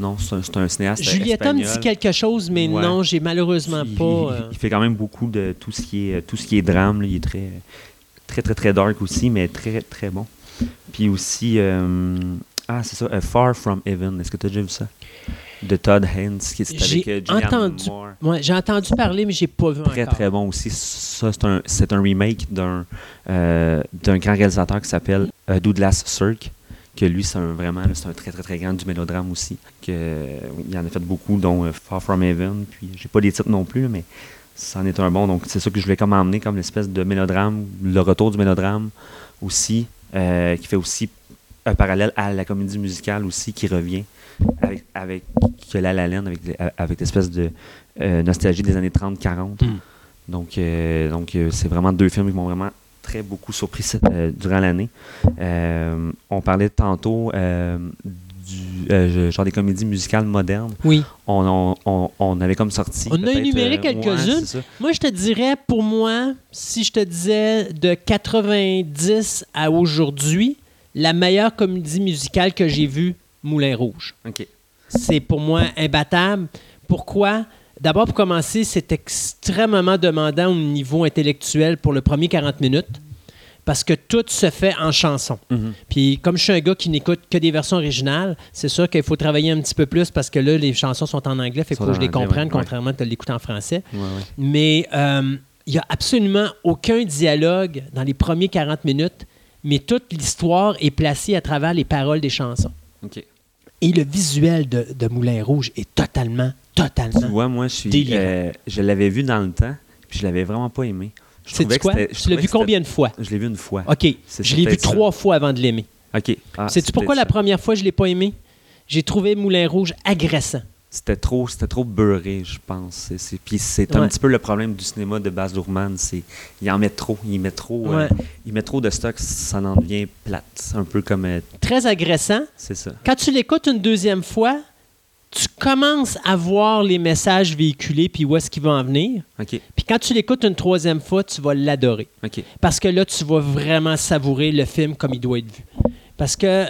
Non, c'est un, cinéaste.
Julieta me dit quelque chose, mais
Ouais.
non, j'ai malheureusement
il,
pas.
il-
euh,
il fait quand même beaucoup de tout ce qui est tout ce qui est drame. là. Il est très très très très dark aussi, mais très très bon. Puis aussi euh, ah c'est ça, euh, Far From Heaven. Est-ce que tu as déjà vu ça? De Todd Haynes, qui est avec
J'ai
euh,
entendu- ouais, j'ai entendu parler, mais j'ai pas vu
Très
encore.
très bon aussi. Ça c'est un un remake d'un d'un grand réalisateur qui s'appelle Douglas Sirk. Que lui, c'est un, vraiment, c'est un très très très grand du mélodrame aussi. Que, il en a fait beaucoup, dont euh, Far From Heaven. Puis j'ai pas les titres non plus, mais c'en est un bon. Donc c'est ça que je voulais comme emmener comme l'espèce de mélodrame, le retour du mélodrame aussi, euh, qui fait aussi un parallèle à la comédie musicale aussi qui revient avec, avec que La avec, avec l'espèce de euh, nostalgie des années 30-40.
Mm.
Donc, euh, donc c'est vraiment deux films qui m'ont vraiment très beaucoup surpris euh, durant l'année. Euh, on parlait tantôt euh, du genre des comédies musicales modernes.
Oui.
On, on, on, on avait comme sorti.
On a énuméré quelques-unes.
ouais.
Moi, je te dirais, pour moi, si je te disais de 90 à aujourd'hui, la meilleure comédie musicale que j'ai vue, Moulin Rouge.
OK.
C'est pour moi imbattable. Pourquoi? D'abord, pour commencer, c'est extrêmement demandant au niveau intellectuel pour le premier 40 minutes parce que tout se fait en chanson.
Mhm.
Puis comme je suis un gars qui n'écoute que des versions originales, c'est sûr qu'il faut travailler un petit peu plus parce que là, les chansons sont en anglais, fait qu'il faut que je les comprenne,
ouais,
contrairement à te l'écouter en français.
Ouais, ouais.
Mais euh, il n'y a absolument aucun dialogue dans les premiers 40 minutes, mais toute l'histoire est placée à travers les paroles des chansons. Et le visuel de, de Moulin Rouge est totalement,
Tu
totalement.
vois, moi, je suis. Euh, je l'avais vu dans le temps, puis je l'avais vraiment pas aimé. Je
quoi?
je
Tu l'as vu combien de fois?
Je l'ai vu une fois.
OK. Je l'ai vu
ça.
trois fois avant de l'aimer.
OK. Ah,
Sais-tu
c'est
pourquoi la première fois je ne l'ai pas aimé? J'ai trouvé Moulin Rouge agressant.
C'était trop, c'était trop beurré, je pense. C'est- c'est- Puis c'est
Ouais.
un petit peu le problème du cinéma de Baz Luhrmann, c'est il en met trop, il met trop, euh, il met trop de stock, ça en devient plate, C'est un peu comme, euh,
Très agressant.
c'est ça.
Quand tu l'écoutes une deuxième fois, tu commences à voir les messages véhiculés puis où est-ce qu'ils vont en venir. Puis quand tu l'écoutes une troisième fois, tu vas l'adorer. Parce que là, tu vas vraiment savourer le film comme il doit être vu. Parce que, euh,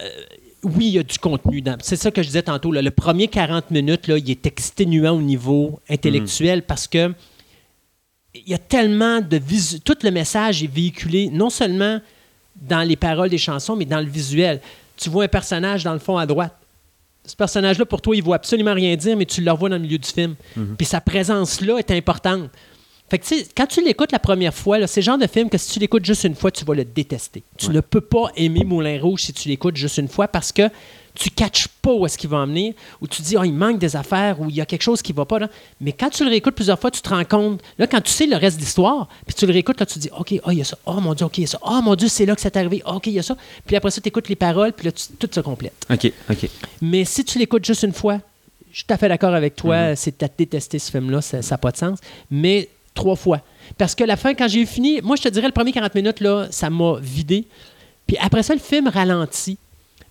oui, il y a du contenu. dans- C'est ça que je disais tantôt. là. Le premier 40 minutes, là, il est exténuant au niveau intellectuel parce que il y a tellement de visu... Tout le message est véhiculé non seulement dans les paroles des chansons, mais dans le visuel. Tu vois un personnage dans le fond à droite. Ce personnage-là, pour toi, il ne voit absolument rien dire, mais tu le revois dans le milieu du film. Puis sa présence-là est importante. Fait que, tu sais, quand tu l'écoutes la première fois, c'est le genre de film que si tu l'écoutes juste une fois, tu vas le détester. Tu ne peux pas aimer Moulin Rouge si tu l'écoutes juste une fois parce que tu ne catches pas où est-ce qu'il va en venir, ou tu dis, oh, il manque des affaires, ou il y a quelque chose qui ne va pas. Là. Mais quand tu le réécoutes plusieurs fois, tu te rends compte, là, quand tu sais le reste de l'histoire, puis tu le réécoutes, là, tu te dis, OK, oh, il y a ça. Oh mon Dieu, OK, il y a ça. Oh mon Dieu, c'est là que c'est arrivé. OK, il y a ça. Puis après ça, tu écoutes les paroles, puis là, tu- tout se complète.
OK, OK.
Mais si tu l'écoutes juste une fois, je suis tout à fait d'accord avec toi, c'est à détester ce film-là, ça n'a pas de sens. Mais trois fois. Parce que la fin, quand j'ai fini, moi, je te dirais, le premier 40 minutes, là, ça m'a vidé. Puis après ça, le film ralentit.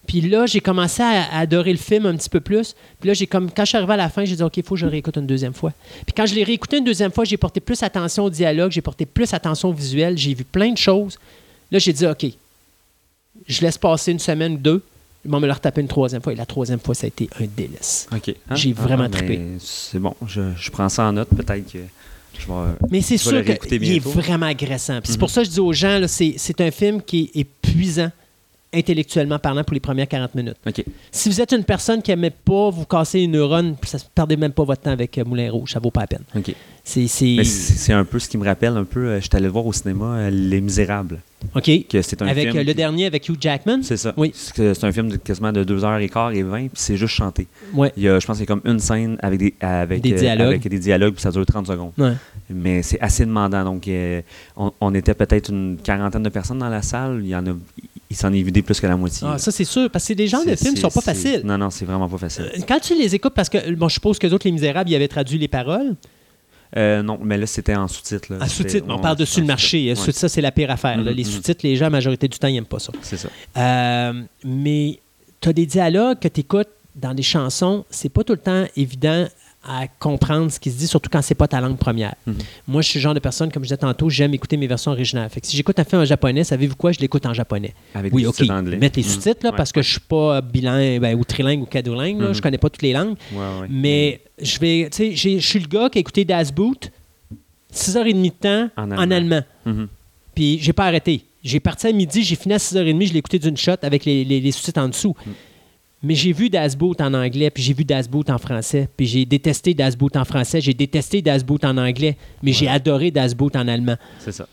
Puis là, j'ai commencé à, à adorer le film un petit peu plus. Puis là, j'ai comme quand je suis arrivé à la fin, j'ai dit OK, il faut que je le réécoute une deuxième fois. Puis quand je l'ai réécouté une deuxième fois, j'ai porté plus attention au dialogue, j'ai porté plus attention au visuel, j'ai vu plein de choses. Là, j'ai dit OK, je laisse passer une semaine ou deux. Ils vont me le retaper une troisième fois. Et la troisième fois, ça a été un délice.
OK. Hein?
J'ai vraiment
ben,
trippé.
C'est bon, je, je prends ça en note. Peut-être que.
Mais c'est sûr qu'il est vraiment agressant. Puis C'est
Mhm.
pour ça que je dis aux gens, c'est un film qui est épuisant intellectuellement parlant pour les premières 40 minutes. Si vous êtes une personne qui n'aimait pas vous casser les neurones, ça ne perdez même pas votre temps avec euh, Moulin Rouge, ça vaut pas la peine. C'est
un peu ce qui me rappelle un peu. euh, Je suis allé voir au cinéma, euh, Les Misérables.
OK.
Que c'est un
Avec
film
le
qui-
dernier avec Hugh Jackman?
C'est ça.
Oui.
C'est un film de quasiment de 2h15 et 20, puis c'est juste chanté.
Ouais.
Il y a, je pense qu'il y a comme une scène avec des, avec,
Des dialogues.
avec des dialogues, puis ça dure 30 secondes.
Ouais.
Mais c'est assez demandant. Donc, on, on était peut-être une quarantaine de personnes dans la salle. Il y en a, il s'en est vidé plus que la moitié.
Ah, ça, c'est sûr, parce que c'est des genres de films qui sont pas faciles.
Non, non, c'est vraiment pas facile.
Euh, Quand tu les écoutes, parce que bon, je suppose que d'autres, Les Misérables, ils avaient traduit les paroles.
Euh, non, mais là, c'était en sous-titre.
En sous-titres, on
ouais,
parle dessus le marché.
sous-titre.
Ça, c'est la pire affaire.
Mhm,
Les
mhm.
sous-titres, les gens, la majorité du temps, ils n'aiment pas ça.
C'est ça.
Euh, mais tu as des dialogues que tu écoutes dans des chansons, c'est pas tout le temps évident à comprendre ce qui se dit, surtout quand c'est pas ta langue première.
Mhm.
Moi, je suis le genre de personne, comme je disais tantôt, j'aime écouter mes versions originales. Fait que si j'écoute un film en japonais, savez-vous quoi? Je l'écoute en japonais.
Avec
oui, OK. Mettre les
Mhm.
sous-titres, là,
Ouais,
parce que je suis pas bilingue, ben, ou trilingue ou quadrilingue. là.
Mhm.
Je connais pas toutes les langues.
Ouais, ouais.
Mais je vais, tu sais, je suis le gars qui a écouté Das Boot 6h30 de temps
En
en
allemand.
allemand.
Mhm.
Puis j'ai pas arrêté. J'ai parti à midi, j'ai fini à 6h30, je l'ai écouté d'une shot avec les, les- les sous-titres en dessous.
Mm.
Mais j'ai vu Das Boot en anglais, puis j'ai vu Das Boot en français, puis j'ai détesté Das Boot en français, j'ai détesté Das Boot en anglais, mais j'ai adoré Das Boot en allemand.
C'est ça.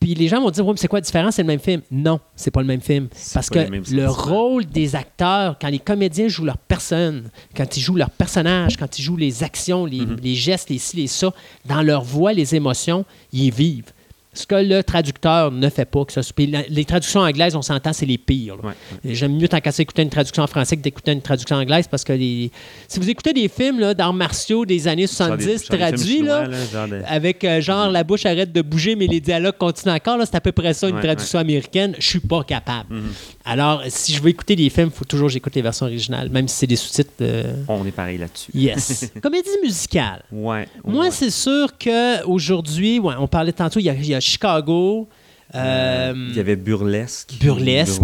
Puis les gens vont dire, ouais, mais c'est quoi la différence? C'est le même film. Non, c'est pas le même film. Parce que le rôle des acteurs, quand les comédiens jouent leur personne, quand ils jouent leur personnage, quand ils jouent les actions, les,
Mhm.
les gestes, les ci, les ça, dans leur voix, les émotions, ils vivent. Ce que le traducteur ne fait pas. Que ça, les traductions anglaises, on s'entend, c'est les pires.
Ouais.
J'aime mieux tant qu'à ça écouter une traduction en français que d'écouter une traduction anglaise parce que les... si vous écoutez des films d'arts martiaux des années
Genre des-
70
genre des films
traduits,
chinois,
là,
genre de-
avec euh, genre la bouche arrête de bouger, mais les dialogues continuent encore. C'est à peu près ça, une
Ouais,
traduction américaine. Je suis pas capable.
Mhm.
Alors, si je veux écouter des films, il faut toujours que j'écoute les versions originales, même si c'est des sous-titres. euh,
On est pareil là-dessus.
Yes. Comédie musicale.
Ouais.
Moi,
ouais.
c'est sûr qu'aujourd'hui, ouais, on parlait tantôt, il y a, il y a Chicago. euh,
Il y avait Burlesque.
Burlesque.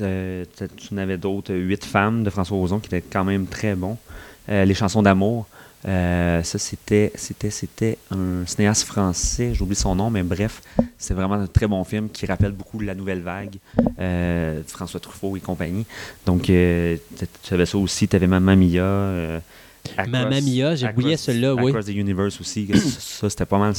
Euh, t'as- tu en avais d'autres, euh, Huit femmes de François Ozon, qui étaient quand même très bons. Euh, les chansons d'amour. Euh, ça, c'était, un cinéaste français, j'oublie son nom, mais bref, c'est vraiment un très bon film qui rappelle beaucoup la nouvelle vague, euh, François Truffaut et compagnie. Donc, euh, tu avais ça aussi, tu avais Mamma Mia. Euh,
Mamma Mia, j'ai oublié
Across-
celui-là, oui.
Across the Universe aussi. ça, c'était pas mal.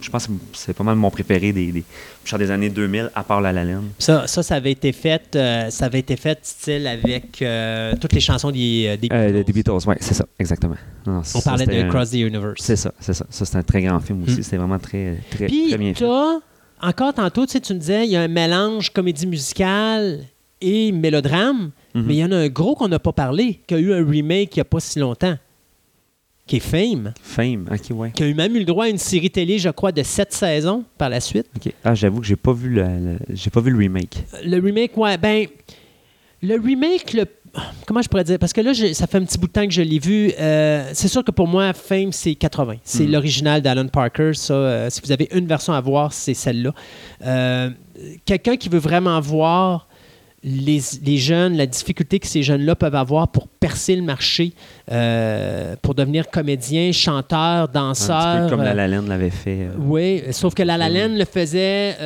je pense que c'est pas mal mon préféré des, des, années 2000, à part La La
ça, ça, ça avait été fait, euh, ça avait été fait style avec euh, toutes les chansons des, euh, des
Euh,
Beatles.
des Beatles, oui, c'est ça, exactement. Non,
On parlait de
un-
Cross the Universe.
C'est ça, c'est ça. Ça, c'est un très grand film aussi.
Mm.
C'était vraiment très, très,
Puis,
très bien fait.
encore tantôt, tu sais, tu me disais, il y a un mélange comédie musicale et mélodrame,
Mhm.
mais il y en a un gros qu'on n'a pas parlé, qui a eu un remake il n'y a pas si longtemps, qui est Fame,
Fame, ok, ouais.
qui a eu même eu le droit à une série télé, je crois, de sept saisons par la suite.
Ok. Ah, j'avoue que j'ai pas vu le, le- j'ai pas vu le remake.
Le remake, ouais, ben, le remake, le, comment je pourrais dire, parce que là, je- ça fait un petit bout de temps que je l'ai vu. euh, c'est sûr que pour moi, Fame, c'est 80. C'est
Mhm.
l'original d'Alan Parker. Ça, euh, si vous avez une version à voir, c'est celle-là. Euh, Quelqu'un qui veut vraiment voir les, les jeunes, la difficulté que ces jeunes-là peuvent avoir pour percer le marché, euh, pour devenir comédien, chanteur,
Un petit
danseur.
peu comme
euh,
La La Land l'avait fait. euh,
oui, sauf que La La Land le faisait.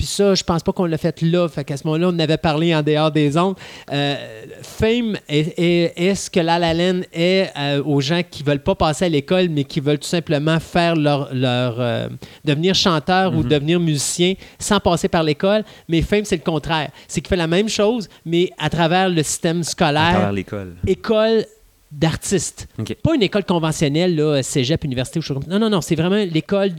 Puis ça, je pense pas qu'on l'a fait là. Fait qu'à ce moment-là, on en avait parlé en dehors des ondes. Euh, Fame est, est- est ce que La La Land est euh, aux gens qui veulent pas passer à l'école, mais qui veulent tout simplement faire leur, leur euh, devenir chanteur ou devenir musicien sans passer par l'école. Mais Fame, c'est le contraire. C'est qu'il fait la même chose, mais à travers le système
à
scolaire
travers l'école.
école d'artistes. Pas une école conventionnelle, là, cégep, université ou chose comme ça. Non, non, non, c'est vraiment l'école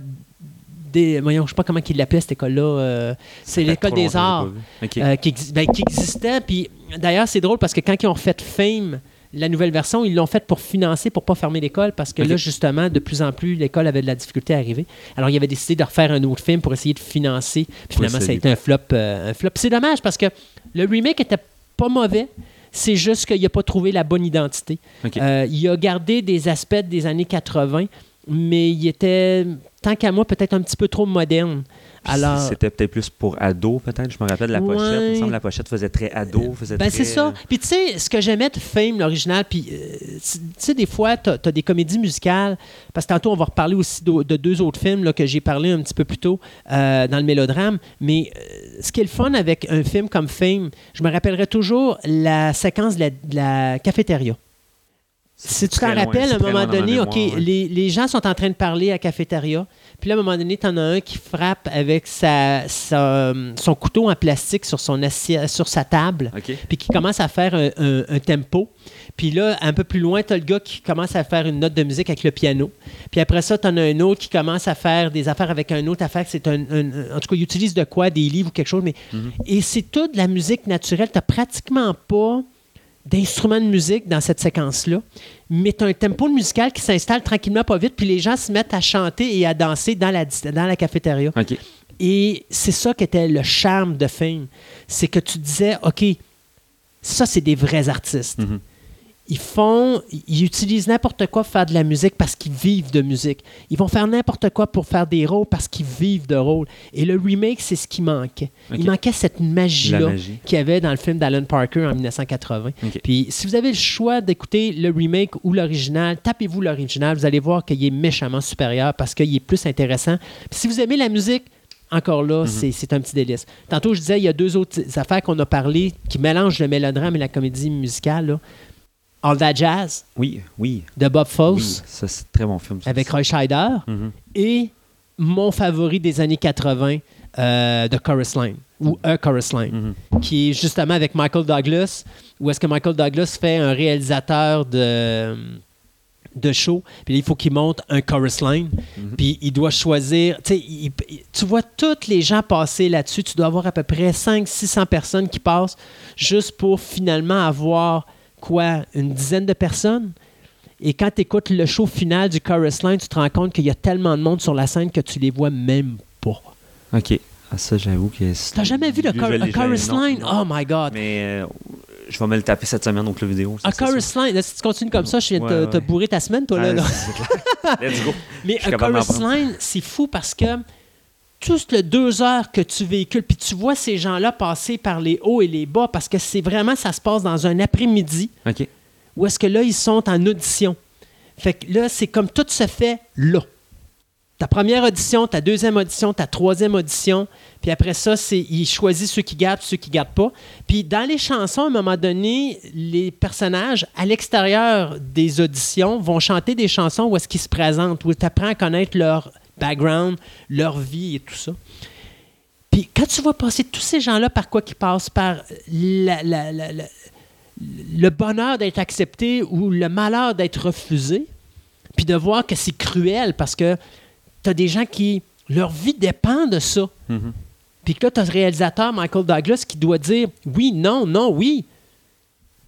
des. Voyons, je sais pas comment ils l'appelaient, cette école-là. euh, c'est l'école des arts euh, qui, ben, qui existait. Puis d'ailleurs, c'est drôle parce que quand ils ont fait Fame, la nouvelle version, ils l'ont fait pour financer, pour pas fermer l'école, parce que là, justement, de plus en plus, l'école avait de la difficulté à arriver. Alors, ils avaient décidé de refaire un autre film pour essayer de financer. Puis finalement, ça a été un flop. euh, un flop. C'est dommage parce que le remake était pas mauvais. C'est juste qu'il n'a pas trouvé la bonne identité. Il a gardé des aspects des années 80, mais il était, tant qu'à moi, peut-être un petit peu trop moderne. Alors,
C'était peut-être plus pour ado, peut-être. Je me rappelle de la
Ouais.
pochette. Il me semble que la pochette faisait très ado. Faisait
Ben,
très-
c'est ça. Puis tu sais, ce que j'aimais de Fame, l'original, puis euh, tu sais, des fois, tu as, des comédies musicales, parce que tantôt, on va reparler aussi de, de deux autres films là, que j'ai parlé un petit peu plus tôt euh, dans le mélodrame, mais euh, ce qui est le fun avec un film comme Fame, je me rappellerai toujours la séquence de la, de la cafétéria. Si tu t'en rappelles, à un moment donné, OK,
mémoire, ouais.
les, les gens sont en train de parler à cafétéria. Puis là, à un moment donné, tu en as un qui frappe avec sa, sa- son couteau en plastique sur, son sur sa table puis qui commence à faire un, un- un tempo. Puis là, un peu plus loin, tu as le gars qui commence à faire une note de musique avec le piano. Puis après ça, tu en as un autre qui commence à faire des affaires avec un autre affaire. C'est un, un- en tout cas, il utilise de quoi, des livres ou quelque chose. Mais, Et c'est toute la musique naturelle. Tu n'as pratiquement pas d'instruments de musique dans cette séquence-là, mais tu as un tempo musical qui s'installe tranquillement, pas vite, puis les gens se mettent à chanter et à danser dans la, dans la cafétéria. Et c'est ça qui était le charme de Fame. C'est que tu disais, OK, ça, c'est des vrais artistes.
Mhm.
Ils font, ils utilisent n'importe quoi pour faire de la musique parce qu'ils vivent de musique. Ils vont faire n'importe quoi pour faire des rôles parce qu'ils vivent de rôles. Et le remake, c'est ce qui manquait. Il manquait cette magie-là
magie.
qu'il y avait dans le film d'Alan Parker en 1980.
OK.
Puis si vous avez le choix d'écouter le remake ou l'original, tapez-vous l'original, vous allez voir qu'il est méchamment supérieur parce qu'il est plus intéressant. Puis si vous aimez la musique, encore
Mhm.
là, c'est- c'est un petit délice. Tantôt, je disais, il y a deux autres affaires qu'on a parlé qui mélangent le mélodrame et la comédie musicale. là. All That Jazz?
Oui, oui.
de Bob
Oui,
Fosse
ça, c'est un très bon film. ça.
avec Roy Scheider?
Mhm.
et mon favori des années 80 euh, de Chorus Line ou A Chorus Line
Mhm.
qui est justement avec Michael Douglas, où est-ce que Michael Douglas fait un réalisateur de, de show, puis il faut qu'il monte un chorus line, puis il doit choisir, tu sais, tu vois tous les gens passer là-dessus, tu dois avoir à peu près 500-600 personnes qui passent juste pour finalement avoir, quoi, une dizaine de personnes? Et quand tu écoutes le show final du chorus line, tu te rends compte qu'il y a tellement de monde sur la scène que tu les vois même pas.
OK. Ah, ça, j'avoue que... c'est-
T'as jamais vu le a chorus line?
non,
Oh my God!
Mais euh, je vais me le taper cette semaine au club vidéo. ça,
A
c'est
chorus line, là, si tu continues comme ça, je viens de te,
Ouais,
te
ouais.
bourrer ta semaine, toi, là.
Ah,
là.
c'est clair. Let's go.
Mais un chorus line, c'est fou parce que tout le deux heures que tu véhicules, puis tu vois ces gens-là passer par les hauts et les bas parce que c'est vraiment, ça se passe dans un après-midi
OK.
où est-ce que là, ils sont en audition. Fait que là, c'est comme tout se fait là. Ta première audition, ta deuxième audition, ta troisième audition, puis après ça, c'est ils choisissent ceux qui gardent, ceux qui gardent pas. Puis dans les chansons, à un moment donné, les personnages à l'extérieur des auditions vont chanter des chansons où est-ce qu'ils se présentent, où tu apprends à connaître leur background, leur vie et tout ça. Puis quand tu vois passer tous ces gens-là par quoi qu'ils passent, par la- la- la- la- le bonheur d'être accepté ou le malheur d'être refusé, puis de voir que c'est cruel parce que tu as des gens qui, leur vie dépend de ça.
Mhm.
Puis que là, tu as le réalisateur Michael Douglas qui doit dire oui, non, non, oui.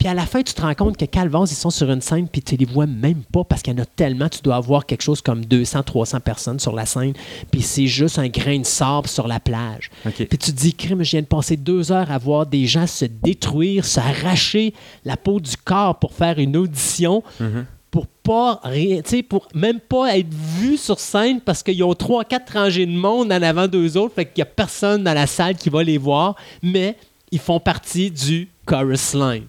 Puis à la fin, tu te rends compte que Calvas, ils sont sur une scène, puis tu les vois même pas parce qu'il y en a tellement. Tu dois avoir quelque chose comme 200, 300 personnes sur la scène, puis c'est juste un grain de sable sur la plage. Puis tu te dis, crime, je viens de passer deux heures à voir des gens se détruire, s'arracher la peau du corps pour faire une audition,
Mhm.
pour pas rien, tu sais, pour même pas être vus sur scène parce qu'ils ont trois, quatre rangées de monde en avant d'eux autres, fait qu'il y a personne dans la salle qui va les voir, mais ils font partie du Chorus Line.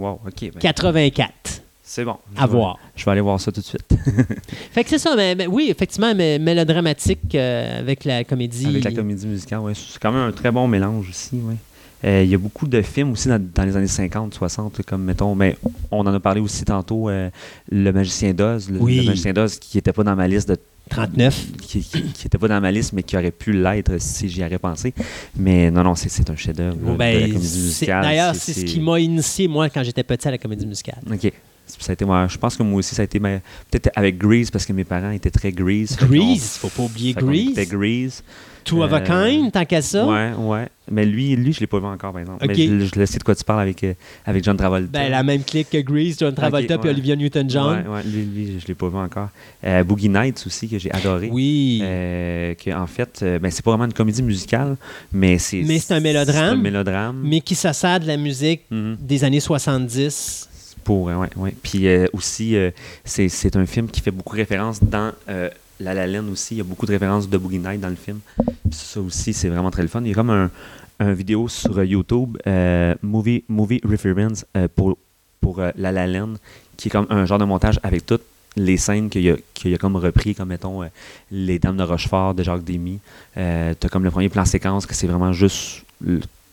Wow, OK. ben,
84.
c'est bon.
À
Je vais-
voir.
Je vais aller voir ça tout de suite.
Fait que c'est ça, mais, mais oui, effectivement, mais mélodramatique euh, avec la comédie.
Avec la comédie musicale, ouais. C'est quand même un très bon mélange aussi, ouais. Euh, Il y a beaucoup de films aussi dans, dans les années 50, 60, là, comme mettons, mais on en a parlé aussi tantôt, euh, Le Magicien d'Oz. Le,
Oui.
le Magicien d'Oz qui n'était pas dans ma liste de
39.
qui, qui, qui était pas dans ma liste, mais qui aurait pu l'être si j'y aurais pensé. Mais non, non, c'est, un chef-d'œuvre
Bon,
de
ben,
la comédie
c'est-
musicale.
D'ailleurs, c'est ce qui m'a initié, moi, quand j'étais petit à la comédie musicale.
OK. Ça a été, moi, je pense que moi aussi, ça a été peut-être avec Grease, parce que mes parents étaient très Grease.
Grease, faut pas oublier Grease.
Grease.
Two of a kind, tant qu'à ça?
Ouais, ouais. Mais lui, lui je l'ai pas vu encore, par exemple. Mais je, je le sais de quoi tu parles avec, euh, avec John Travolta.
Ben, la même clique que Grease, John Travolta
Ok,
puis
ouais.
Olivia Newton-John.
Ouais, ouais, lui, lui, je l'ai pas vu encore. Euh, Boogie Nights aussi, que j'ai adoré.
Oui.
Euh, que, en fait, euh, ben, c'est pas vraiment une comédie musicale, mais c'est.
Mais c'est un mélodrame.
Un mélodrame.
Mais qui sert de la musique
Mhm.
des années 70.
Pour, ouais, ouais. Puis euh, aussi, euh, c'est, un film qui fait beaucoup référence dans euh, La La Land aussi. Il y a beaucoup de références de Boogie Night dans le film. Ça aussi, c'est vraiment très le fun. Il y a comme un, un vidéo sur euh, YouTube, euh, Movie, movie Reference, euh, pour, pour euh, La La Land, qui est comme un genre de montage avec toutes les scènes qu'il y a, qu'il a comme repris, comme mettons euh, Les Dames de Rochefort de Jacques Demy. Euh, tu as comme le premier plan séquence, que c'est vraiment juste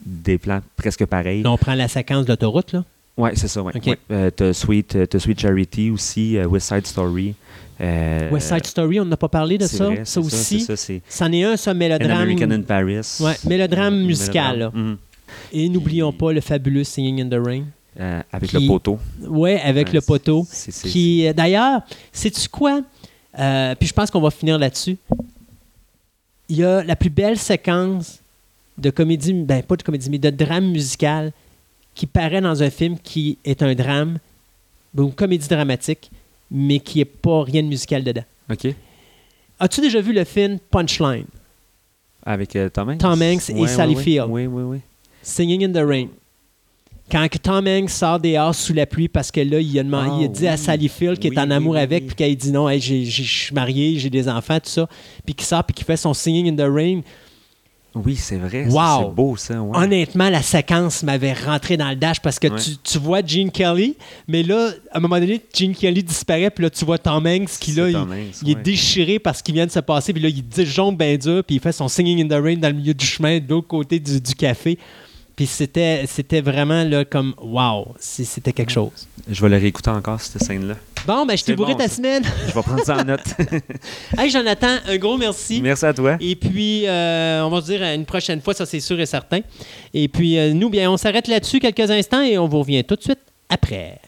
des plans presque pareils.
On prend la séquence d'autoroute, là.
Ouais, c'est ça, ouais.
Ok.
ouais. Euh, Sweet, euh, t'as Sweet Charity aussi, euh, West Side Story. euh,
West Side Story, on n'a pas parlé de ça.
vrai,
ça aussi.
ça,
C'en est un, ça,
An
mélodrame.
American in Paris.
Ouais, mélodrame musical, là.
Mhm.
Et n'oublions pas le fabuleux Singing in the Rain.
Euh, avec
Qui-
le poteau.
Ouais, avec
Ouais,
le poteau. Qui, d'ailleurs, sais-tu quoi? Euh, puis je pense qu'on va finir là-dessus. Il y a la plus belle séquence de comédie, ben pas de comédie, mais de drame musical qui paraît dans un film qui est un drame, ou une comédie dramatique, mais qui n'est pas rien de musical dedans.
OK.
As-tu déjà vu le film Punchline?
Avec euh, Tom Hanks?
Tom Hanks et
Ouais,
Sally
ouais.
Field.
Oui, oui, oui.
Singing in the Rain. Quand Tom Hanks sort dehors sous la pluie parce que là, il a, demandé-
Ah,
il a dit à. Sally Field qu'il
Oui,
est en amour
oui,
avec, puis qu'elle dit non, hey, je suis marié, j'ai des enfants, tout ça. Puis qu'il sort, puis qu'il fait son Singing in the Rain.
Oui, c'est vrai.
Wow.
C'est beau, ça. ouais.
Honnêtement, la séquence m'avait rentré dans le dash parce que
Ouais.
tu, tu vois Gene Kelly, mais là, à un moment donné, Gene Kelly disparaît, puis là, tu vois Tom Hanks qui, là, il,
Tom Hanks,
il est déchiré par ce qui vient de se passer, puis là, il disjoncte bien dur, puis il fait son Singing in the Rain dans le milieu du chemin, de l'autre côté du, du café. Puis c'était, c'était vraiment là, comme wow, c'était quelque chose.
Je vais le réécouter encore, cette scène-là.
Bon, ben, je t'ai bourré
bon,
ta
ça.
semaine.
Je vais prendre ça en note.
hey, Jonathan, un gros merci.
Merci à toi.
Et puis, euh, on va se dire à une prochaine fois, ça c'est sûr et certain. Et puis, euh, nous, bien, on s'arrête là-dessus quelques instants et on vous revient tout de suite après.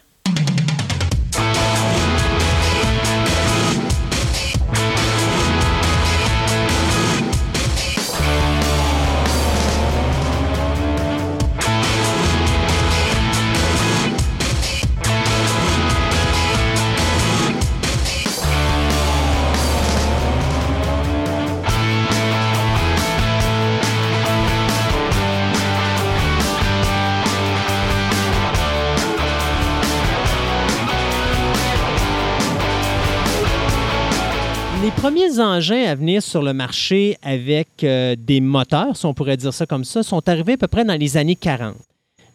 Premiers engins à venir sur le marché avec euh, des moteurs, si on pourrait dire ça comme ça, sont arrivés à peu près dans les années 40.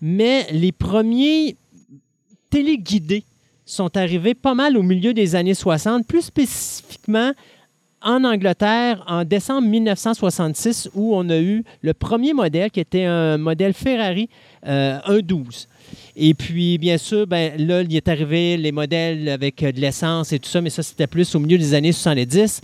Mais les premiers téléguidés sont arrivés pas mal au milieu des années 60, plus spécifiquement en Angleterre en décembre 1966 où on a eu le premier modèle qui était un modèle Ferrari euh, 1.12. Et puis, bien sûr, ben, là, il est arrivé les modèles avec euh, de l'essence et tout ça, mais ça, c'était plus au milieu des années 70.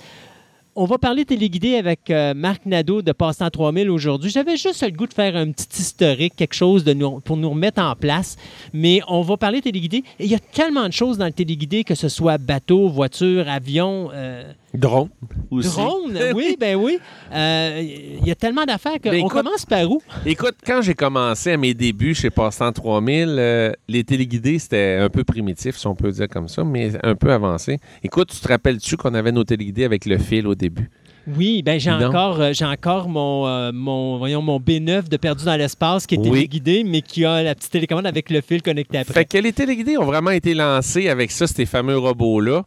On va parler téléguidé avec euh, Marc Nadeau de Passe-Temps 3000 aujourd'hui. J'avais juste le goût de faire un petit historique, quelque chose pour nous remettre en place. Mais on va parler téléguidé. Il y a tellement de choses dans le téléguidé, que ce soit bateau, voiture, avion, euh,
Drone aussi.
drone. oui, ben oui. Euh, Il y a tellement d'affaires qu'on
Ben,
commence par où?
Écoute, quand j'ai commencé à mes débuts chez Passant 3000, euh, les téléguidés, c'était un peu primitif, si on peut dire comme ça, mais un peu avancé. Écoute, tu te rappelles-tu qu'on avait nos téléguidés avec le fil au début?
Oui, ben j'ai encore, euh, j'ai encore mon, euh, mon, voyons, mon B9 de Perdu dans l'espace qui est
Oui.
téléguidé, mais qui a la petite télécommande avec le fil connecté après.
Fait que les téléguidés ont vraiment été lancés avec ça, ces fameux robots-là.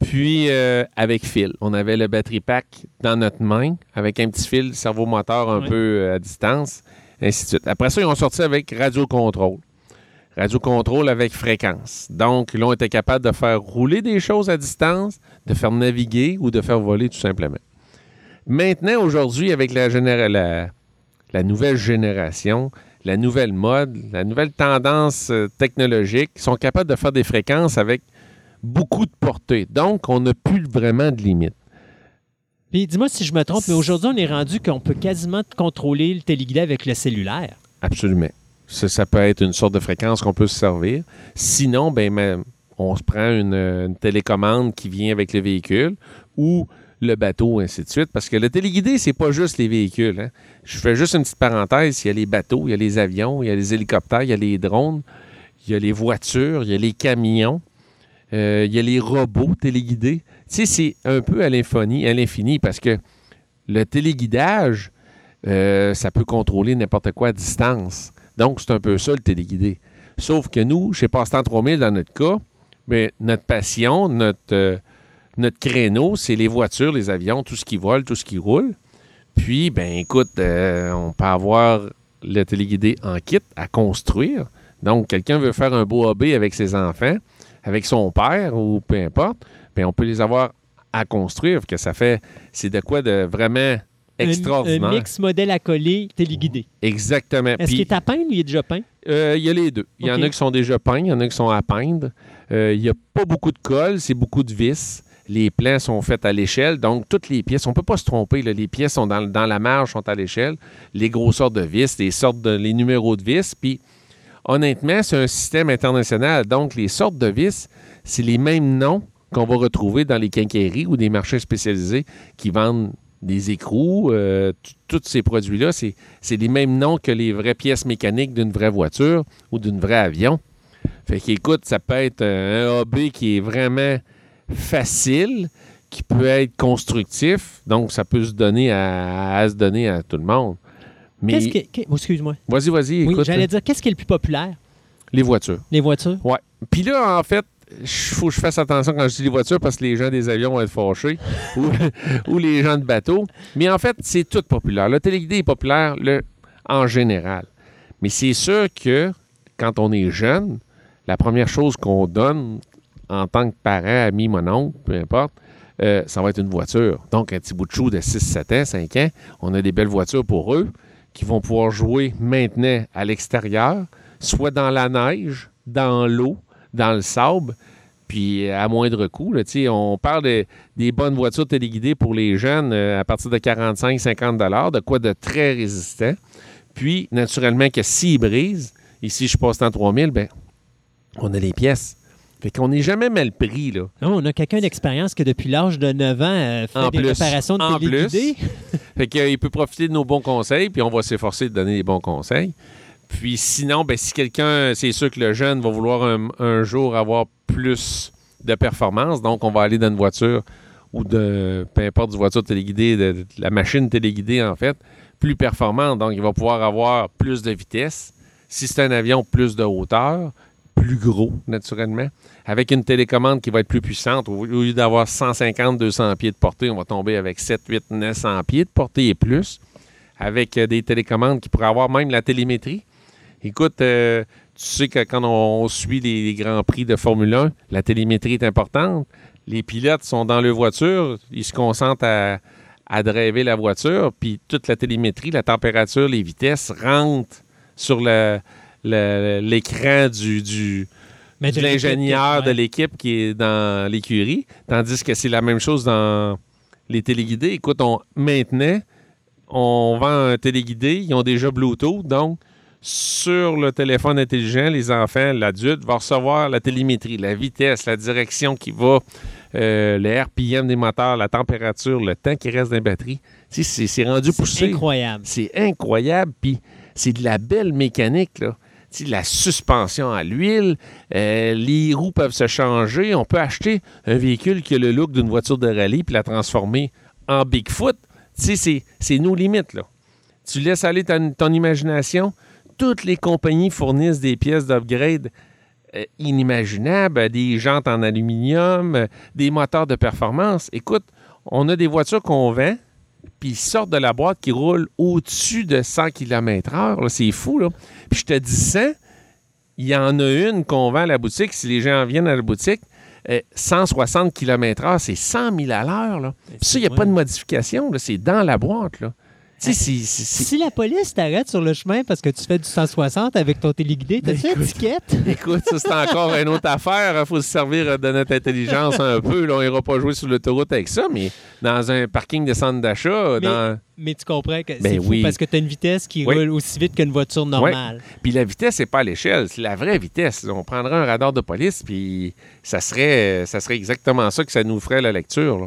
Puis euh, avec fil. On avait le battery pack dans notre main avec un petit fil servo-moteur un peu euh, à distance. ainsi de suite. Après ça, ils ont sorti avec radio-contrôle. Radio-contrôle avec fréquence. Donc, là, on était capable de faire rouler des choses à distance, de faire naviguer ou de faire voler tout simplement. Maintenant, aujourd'hui, avec la, généra- la, la nouvelle génération, la nouvelle mode, la nouvelle tendance euh, technologique, ils sont capables de faire des fréquences avec beaucoup de portée. Donc, on n'a plus vraiment de limite.
Puis dis-moi si je me trompe, mais aujourd'hui, on est rendu qu'on peut quasiment contrôler le téléguidé avec le cellulaire.
Absolument. Ça, ça peut être une sorte de fréquence qu'on peut se servir. Sinon, ben, même, on se prend une, une télécommande qui vient avec le véhicule ou le bateau, ainsi de suite. Parce que le téléguidé, c'est pas juste les véhicules. hein. Je fais juste une petite parenthèse. Il y a les bateaux, il y a les avions, il y a les hélicoptères, il y a les drones, il y a les voitures, il y a les camions, euh, il y a les robots téléguidés. Tu sais, c'est un peu à l'infini, parce que le téléguidage, euh, ça peut contrôler n'importe quoi à distance. Donc, c'est un peu ça le téléguidé. Sauf que nous, chez Passe-Temps 3000, dans notre cas, ben, notre passion, notre, euh, notre créneau, c'est les voitures, les avions, tout ce qui vole, tout ce qui roule. Puis, ben écoute, on peut avoir le téléguidé en kit à construire. Donc, quelqu'un veut faire un beau hobby avec ses enfants, avec son père ou peu importe, ben on peut les avoir à construire, que ça fait, c'est de quoi de vraiment
Un-
extraordinaire.
Un, mix modèle à coller téléguidé.
Exactement.
Est-ce qu'il est à peindre ou il est déjà peint?
euh, Il y a les deux. Il y en a qui sont déjà peints, il y en a qui sont à peindre. Euh, Il n'y a pas beaucoup de colle, c'est beaucoup de vis. Les plans sont faits à l'échelle, donc toutes les pièces, on ne peut pas se tromper. là. Les pièces sont dans, dans la marge, sont à l'échelle. Les grosseurs de vis, les sortes de, les numéros de vis. Puis, honnêtement, c'est un système international. Donc, les sortes de vis, c'est les mêmes noms qu'on va retrouver dans les quincailleries ou des marchés spécialisés qui vendent des écrous, euh, tous ces produits-là, c'est les mêmes noms que les vraies pièces mécaniques d'une vraie voiture ou d'une vraie avion. Fait qu'écoute, ça peut être un hobby qui est vraiment facile, qui peut être constructif, donc ça peut se donner à se donner à tout le monde. Mais
Qu'est-ce que- que- oh, excuse-moi.
vas-y, vas-y,
Oui,
écoute.
j'allais dire, qu'est-ce qui est le plus populaire?
les voitures.
Les voitures?
Ouais. Puis là, en fait, il faut que je fasse attention quand je dis les voitures parce que les gens des avions vont être fâchés ou, ou les gens de bateau. Mais en fait, c'est tout populaire. Le téléguidé est populaire le, en général. Mais c'est sûr que quand on est jeune, la première chose qu'on donne en tant que parent, ami, mon oncle, peu importe, euh, ça va être une voiture. Donc, un petit bout de chou de 6, 7 ans, 5 ans, on a des belles voitures pour eux qui vont pouvoir jouer maintenant à l'extérieur, soit dans la neige, dans l'eau, dans le sable, puis à moindre coût. on parle de- des bonnes voitures téléguidées pour les jeunes euh, à partir de 45-50 dollars, de quoi de très résistant. Puis, naturellement, que s'ils brisent, ici je passe en 3000, ben, on a les pièces. Fait qu'on n'est jamais mal pris, là.
Non, on a quelqu'un d'expérience qui, depuis l'âge de 9 ans, euh, fait
En
des
plus.
réparations de
En. Fait qu'il peut profiter de nos bons conseils, puis on va s'efforcer de donner des bons conseils. Puis sinon, ben, si quelqu'un, c'est sûr que le jeune va vouloir un, un jour avoir plus de performance, donc on va aller dans une voiture ou de, peu importe, du voiture téléguidée, de, de la machine téléguidée en fait, plus performante. Donc il va pouvoir avoir plus de vitesse. Si c'est un avion, plus de hauteur, plus gros naturellement, avec une télécommande qui va être plus puissante. Au lieu d'avoir 150, 200 pieds de portée, on va tomber avec 7, 8, 900 pieds de portée et plus, avec euh, des télécommandes qui pourraient avoir même la télémétrie. Écoute, euh, tu sais que quand on, suit les, grands prix de Formule 1, la télémétrie est importante. Les pilotes sont dans leur voiture, ils se concentrent à, à driver la voiture, puis toute la télémétrie, la température, les vitesses rentrent sur le- l'écran du, du,
Mais
de
de l'équipe,
l'ingénieur de
ouais.
l'équipe qui est dans l'écurie, tandis que c'est la même chose dans les téléguidés. Écoute, on, maintenant, on vend un téléguidé, ils ont déjà Bluetooth, donc sur le téléphone intelligent, les enfants, l'adulte va recevoir la télémétrie, la vitesse, la direction qui va, euh, le RPM des moteurs, la température, le temps qui reste dans la batterie. Tu sais, c'est- c'est rendu
C'est
poussé.
incroyable.
C'est incroyable, puis c'est de la belle mécanique, là. La suspension à l'huile, euh, les roues peuvent se changer. On peut acheter un véhicule qui a le look d'une voiture de rallye puis la transformer en Bigfoot. C'est- nos limites, là. Tu laisses aller ton imagination. Toutes les compagnies fournissent des pièces d'upgrade euh, inimaginables, des jantes en aluminium, euh, des moteurs de performance. Écoute, on a des voitures qu'on vend, puis ils sortent de la boîte qui roule au-dessus de 100 km/h. C'est fou, là. Puis je te dis ça, il y en a une qu'on vend à la boutique. Si les gens viennent à la boutique, euh, 160 km/h, c'est 100 000 à l'heure. là. Puis ça, il n'y a pas de modification. C'est dans la boîte. Là. Tu sais, c'est- c'est- c'est-
Si la police t'arrête sur le chemin parce que tu fais du 160 avec ton téléguidé, t'as-tu
Écoute.
étiquette?
Écoute, ça, c'est encore une autre affaire. Il faut se servir de notre intelligence un peu. Là, on n'ira pas jouer sur l'autoroute avec ça, mais dans un parking de centre d'achat,
Mais-
dans...
Mais tu comprends que
Ben
c'est fou parce que tu as une vitesse qui
Oui.
roule aussi vite qu'une voiture normale.
Puis la vitesse, c'est pas à l'échelle, c'est la vraie vitesse. On prendrait un radar de police, puis ça serait, ça serait exactement ça que ça nous ferait la lecture. là.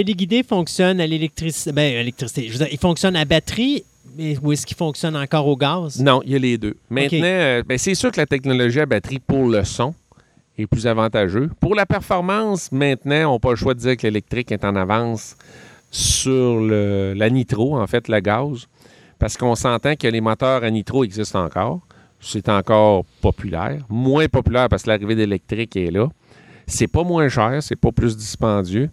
Téléguidé fonctionne à l'électricité. Ben, électricité. Je veux dire, il fonctionne à batterie, mais où est-ce qu'il fonctionne encore au gaz?
Non, il y a les deux. Maintenant, euh, ben, c'est sûr que la technologie à batterie pour le son est plus avantageux. Pour la performance, maintenant, on n'a pas le choix de dire que l'électrique est en avance sur le- la nitro, en fait, le gaz, parce qu'on s'entend que les moteurs à nitro existent encore. C'est encore populaire. Moins populaire parce que l'arrivée d'électrique est là. C'est pas moins cher, c'est pas plus dispendieux.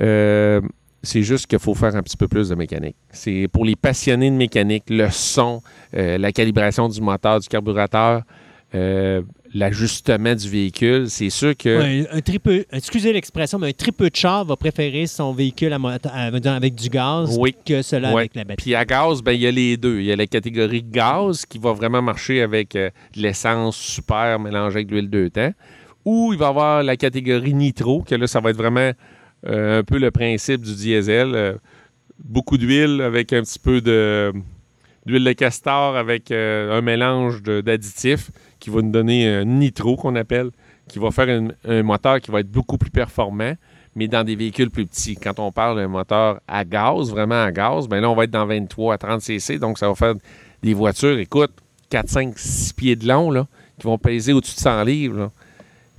Euh, c'est juste qu'il faut faire un petit peu plus de mécanique. C'est pour les passionnés de mécanique, le son, euh, la calibration du moteur, du carburateur, euh, l'ajustement du véhicule. C'est sûr que.
Ouais, un excusez l'expression, mais un tripeux de char va préférer son véhicule à moto- à- avec du gaz
Oui.
que celui
Ouais.
avec la batterie.
Puis à gaz, ben, il y a les deux. Il y a la catégorie gaz qui va vraiment marcher avec euh, de l'essence super mélangée avec de l'huile de temps. Ou il va y avoir la catégorie nitro, que là, ça va être vraiment un peu le principe du diesel. euh, beaucoup d'huile avec un petit peu d'huile de castor avec euh, un mélange d'additifs qui va nous donner un nitro qu'on appelle, qui va faire un, moteur qui va être beaucoup plus performant, mais dans des véhicules plus petits. Quand on parle d'un moteur à gaz, vraiment à gaz, ben là, on va être dans 23 à 30 cc, donc ça va faire des voitures, écoute, 4, 5, 6 pieds de long, qui vont peser au-dessus de 100 livres.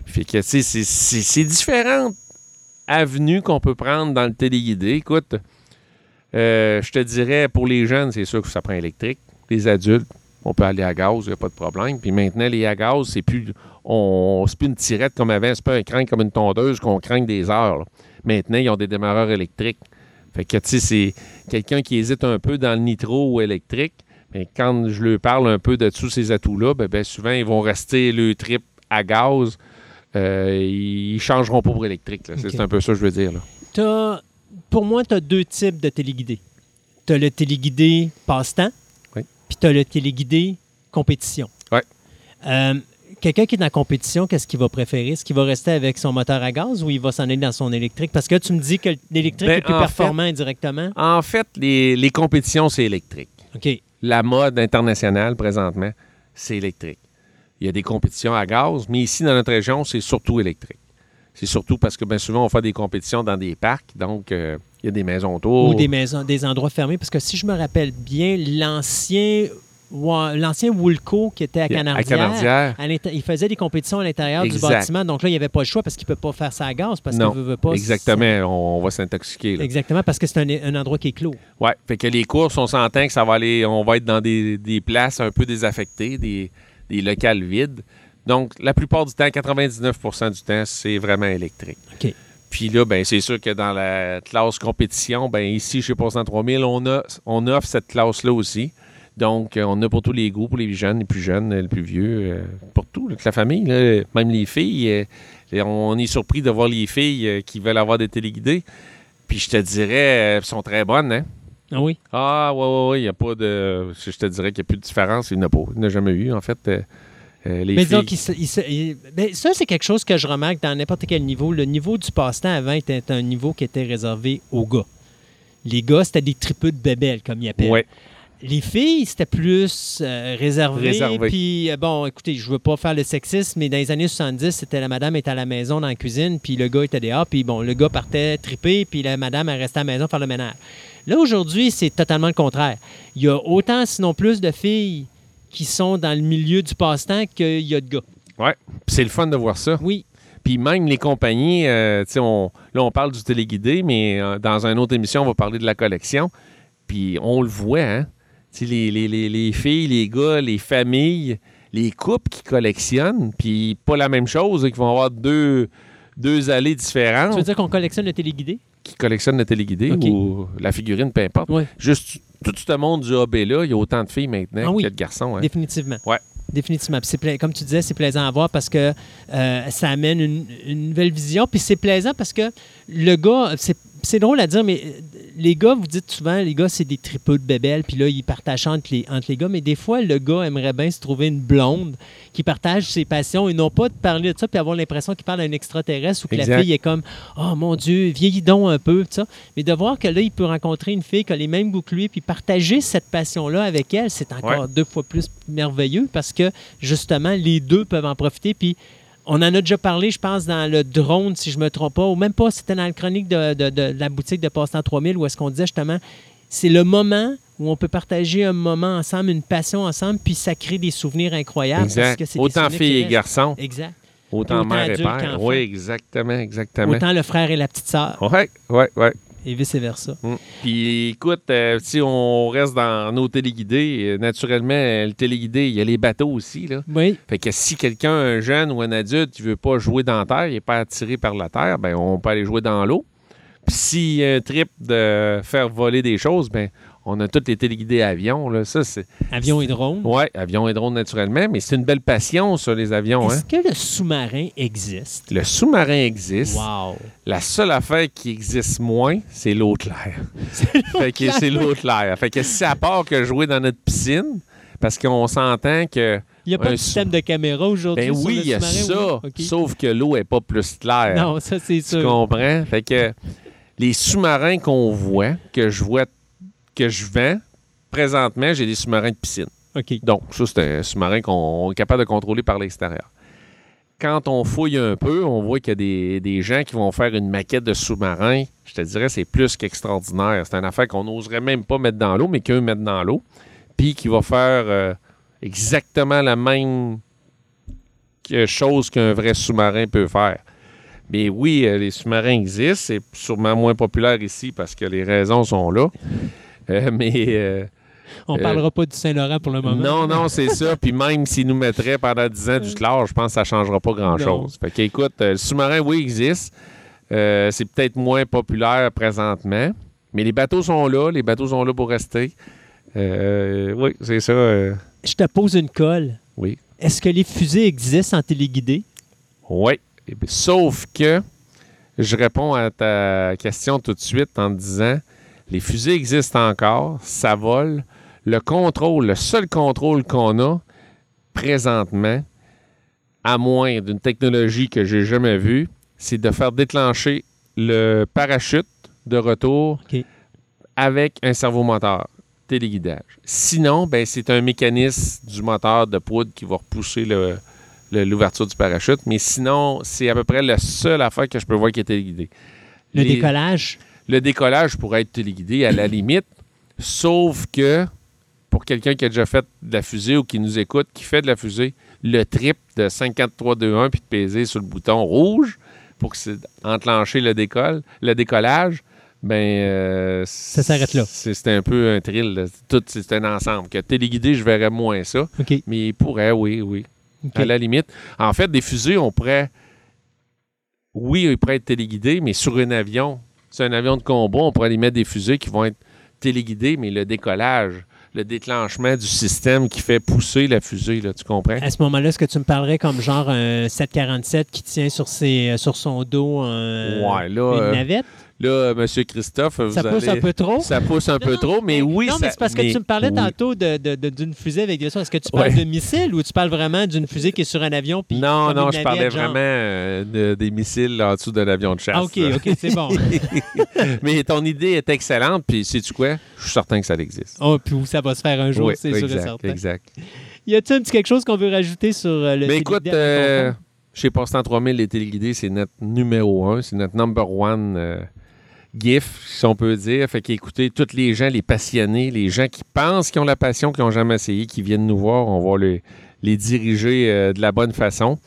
Fait que, tu sais, c'est- différentes avenues qu'on peut prendre dans le téléguidé. Écoute, euh, je te dirais, pour les jeunes, c'est sûr que ça prend électrique. Les adultes, on peut aller à gaz, il n'y a pas de problème. Puis maintenant, les à gaz, c'est plus, on, c'est plus une tirette comme avant, c'est pas un crank comme une tondeuse qu'on crank des heures. Maintenant, ils ont des démarreurs électriques. Fait que, tu sais, c'est quelqu'un qui hésite un peu dans le nitro ou électrique. Mais quand je leur parle un peu de tous ces atouts-là, ben, ben, souvent, ils vont rester le trip à gaz. Euh, ils changeront pas pour électrique. C'est un peu ça que je veux dire. là.
Pour moi, tu as deux types de téléguidés. Tu as le téléguidé passe-temps,
Oui.
puis tu as le téléguidé compétition.
Ouais.
Euh, Quelqu'un qui est dans la compétition, qu'est-ce qu'il va préférer? Est-ce qu'il va rester avec son moteur à gaz ou il va s'en aller dans son électrique? Parce que tu me dis que l'électrique
Ben,
est plus performant indirectement.
En fait, les, les compétitions, c'est électrique.
OK.
La mode internationale, présentement, c'est électrique. Il y a des compétitions à gaz, mais ici, dans notre région, c'est surtout électrique. C'est surtout parce que bien souvent, on fait des compétitions dans des parcs, donc euh, il y a des maisons autour.
Ou des maisons, des endroits fermés. Parce que si je me rappelle bien, l'ancien l'ancien Woolco qui était à Canardière, à il faisait des compétitions à l'intérieur du bâtiment. Donc là, il n'y avait pas le choix parce qu'il ne peut pas faire ça à gaz parce qu'il ne veut pas.
Exactement, on, va s'intoxiquer.
Exactement, parce que c'est un, un endroit qui est clos.
Ouais, fait que les courses, on s'entend que ça va aller, on va être dans des, des places un peu désaffectées, des, des locales vides. Donc, la plupart du temps, 99% du temps, c'est vraiment électrique.
OK.
Puis là, ben, c'est sûr que dans la classe compétition, ben, ici, chez Passant 3000, on, a, on offre cette classe-là aussi. Donc, euh, on a pour tous les goûts, pour les jeunes, les plus jeunes, les plus vieux, euh, pour tout, toute la famille, là, même les filles. euh, on est surpris de voir les filles qui veulent avoir des téléguidés. Puis je te dirais, elles sont très bonnes, hein?
Ah oui?
Ah, ouais, ouais, ouais, il n'y a pas de. Je te dirais qu'il n'y a plus de différence. Il n'y en a pas. Il n'y en a jamais eu, en fait. Euh, euh, les
Mais
filles.
donc, il se- il se- il- ben, ça, c'est quelque chose que je remarque dans n'importe quel niveau. Le niveau du passe-temps avant était un niveau qui était réservé aux gars. Les gars, c'était des tripeux de bébelles, comme ils appellent.
Ouais.
Les filles, c'était plus euh, réservé.
Réservé.
Puis, euh, bon, écoutez, je veux pas faire le sexisme, mais dans les années 70, c'était la madame était à la maison dans la cuisine, puis le gars était dehors, puis bon, le gars partait triper, puis la madame, elle restait à la maison faire le ménage. Là, aujourd'hui, c'est totalement le contraire. Il y a autant, sinon plus, de filles qui sont dans le milieu du passe-temps qu'il y a de gars.
Puis c'est le fun de voir ça.
Oui.
Puis même les compagnies, euh, on, là, on parle du téléguidé, mais euh, dans une autre émission, on va parler de la collection. Puis on le voit, hein? Les, les- les- les filles, les gars, les familles, les couples qui collectionnent, puis pas la même chose, hein, qui vont avoir deux, deux allées différentes.
Tu veux dire qu'on collectionne le téléguidé?
Qui collectionnent le téléguidé ou la figurine, peu importe.
Ouais.
Juste tout ce monde du hobby-là, il y a autant de filles maintenant
Ah oui.
que de garçons. hein.
Définitivement.
Ouais.
Définitivement. Puis comme tu disais, c'est plaisant à voir parce que euh, ça amène une, une nouvelle vision. Puis c'est plaisant parce que le gars, c'est, c'est drôle à dire, mais euh, les gars, vous dites souvent, les gars, c'est des tripeux de bébelles, puis là, ils partagent entre les, entre les gars. Mais des fois, le gars aimerait bien se trouver une blonde qui partage ses passions et non pas de parler de ça puis avoir l'impression qu'il parle à un extraterrestre ou que
Exact.
la fille est comme Oh mon Dieu, vieillis donc un peu, tout ça. Mais de voir que là, il peut rencontrer une fille qui a les mêmes goûts que lui puis partager cette passion-là avec elle, c'est encore
Ouais.
deux fois plus merveilleux parce que justement, les deux peuvent en profiter. Puis on en a déjà parlé, je pense, dans le drone, si je me trompe pas, ou même pas, c'était dans la chronique de, de- de la boutique de Passe-Temps 3000 où est-ce qu'on disait justement, c'est le moment où on peut partager un moment ensemble, une passion ensemble, puis ça crée des souvenirs incroyables. parce que
Autant filles et garçons,
Exact.
autant
autant
mère et père. Oui, exactement, exactement.
Autant le frère et la petite sœur,
Oui, oui, oui.
Et vice-versa.
Mm. Puis écoute, euh, si on reste dans nos téléguidés, euh, naturellement, le téléguidé, il y a les bateaux aussi. Là.
Oui,
Fait que si quelqu'un, un jeune ou un adulte, qui veut pas jouer dans la terre, il n'est pas attiré par la terre, ben on peut aller jouer dans l'eau. Puis s'il y a un trip de faire voler des choses, ben on a tous les téléguidés avions. Là. Ça, c'est.
avion et drone.
Ouais, avions et drones naturellement, mais c'est une belle passion, ça, les avions. Hein?
Est-ce que le sous-marin existe?
Le sous-marin existe.
Wow!
La seule affaire qui existe moins, c'est l'eau claire. fait que c'est l'eau claire. Fait que si à part que jouer dans notre piscine, parce qu'on s'entend que.
Il n'y a pas
Un
de système de caméra aujourd'hui
Ben oui, il y a ça.
oui?
Sauf que l'eau est pas plus claire.
Non, ça, c'est
Tu
sûr.
comprends? Fait que les sous-marins qu'on voit, que je vois, que je vends, présentement, j'ai des sous-marins de piscine. Donc, ça, c'est un sous-marin qu'on est capable de contrôler par l'extérieur. Quand on fouille un peu, on voit qu'il y a des, des gens qui vont faire une maquette de sous-marin. Je te dirais, c'est plus qu'extraordinaire. C'est une affaire qu'on n'oserait même pas mettre dans l'eau, mais qu'eux mettent dans l'eau. Puis qui va faire euh, exactement la même chose qu'un vrai sous-marin peut faire. Mais oui, euh, les sous-marins existent. C'est sûrement moins populaire ici parce que les raisons sont là. Euh, mais. euh,
On
Euh,
parlera pas du Saint-Laurent pour le moment.
non, non, c'est ça. Puis même s'ils nous mettraient pendant 10 ans du clair, je pense que ça ne changera pas grand-chose. Fait qu'écoute, le sous-marin, oui, existe. C'est peut-être moins populaire présentement. Mais les bateaux sont là. Les bateaux sont là pour rester. Euh, oui, c'est ça. euh,
Je te pose une colle.
oui.
Est-ce que les fusées existent en téléguidé?
Oui. Sauf que je réponds à ta question tout de suite en te disant les fusées existent encore, ça vole. Le contrôle, le seul contrôle qu'on a présentement, à moins d'une technologie que j'ai jamais vue, c'est de faire déclencher le parachute de retour avec un servomoteur téléguidage. Sinon, ben, c'est un mécanisme du moteur de poudre qui va repousser le- l'ouverture du parachute. Mais sinon, c'est à peu près la seule affaire que je peux voir qui est téléguidée.
Le
Les-
décollage?
Le décollage pourrait être téléguidé à la limite, sauf que pour quelqu'un qui a déjà fait de la fusée ou qui nous écoute, qui fait de la fusée, le trip de 5321 puis de peser sur le bouton rouge pour enclencher le décolle, le décollage, ben euh,
Ça s'arrête là.
C'est, un peu un thrill. Tout c'est un ensemble. Que téléguidé, je verrais moins ça, mais il pourrait, oui, oui. À la limite. En fait, des fusées, on pourrait. Oui, ils pourraient être téléguidés, mais sur un avion, c'est un avion de combat, on pourrait les mettre des fusées qui vont être téléguidées, mais le décollage, le déclenchement du système qui fait pousser la fusée, là, tu comprends?
À ce moment-là, est-ce que tu me parlerais comme genre un 747 qui tient sur, ses, sur son dos un-
Ouais, là,
une
euh,
navette?
Là, M. Christophe, vous
Ça pousse
allez-
un peu trop?
Ça pousse un peu
Non,
trop, mais oui.
Non, mais c'est parce que
mais-
tu me parlais
oui.
tantôt de- de- de- d'une fusée avec des. Est-ce que tu parles
Ouais.
de missile ou tu parles vraiment d'une fusée qui est sur un avion? puis
Non, non, je parlais
genre?
vraiment euh, de- des missiles en dessous d'un avion de chasse.
Ah, OK, OK, c'est bon.
mais ton idée est excellente, puis sais-tu quoi? Je suis certain que ça existe.
oh, puis ça va se faire un jour,
Oui,
c'est sûr et
exact,
certain.
exact.
Y a-t-il un petit quelque chose qu'on veut rajouter sur euh, le
Mais écoute, euh, chez Postant 3000, les téléguidés, c'est notre numéro un, c'est notre number one euh, GIF, si on peut dire. Fait qu'écoutez, tous les gens, les passionnés, les gens qui pensent qu'ils ont la passion, qui n'ont jamais essayé, qui viennent nous voir, on va les, diriger euh, de la bonne façon.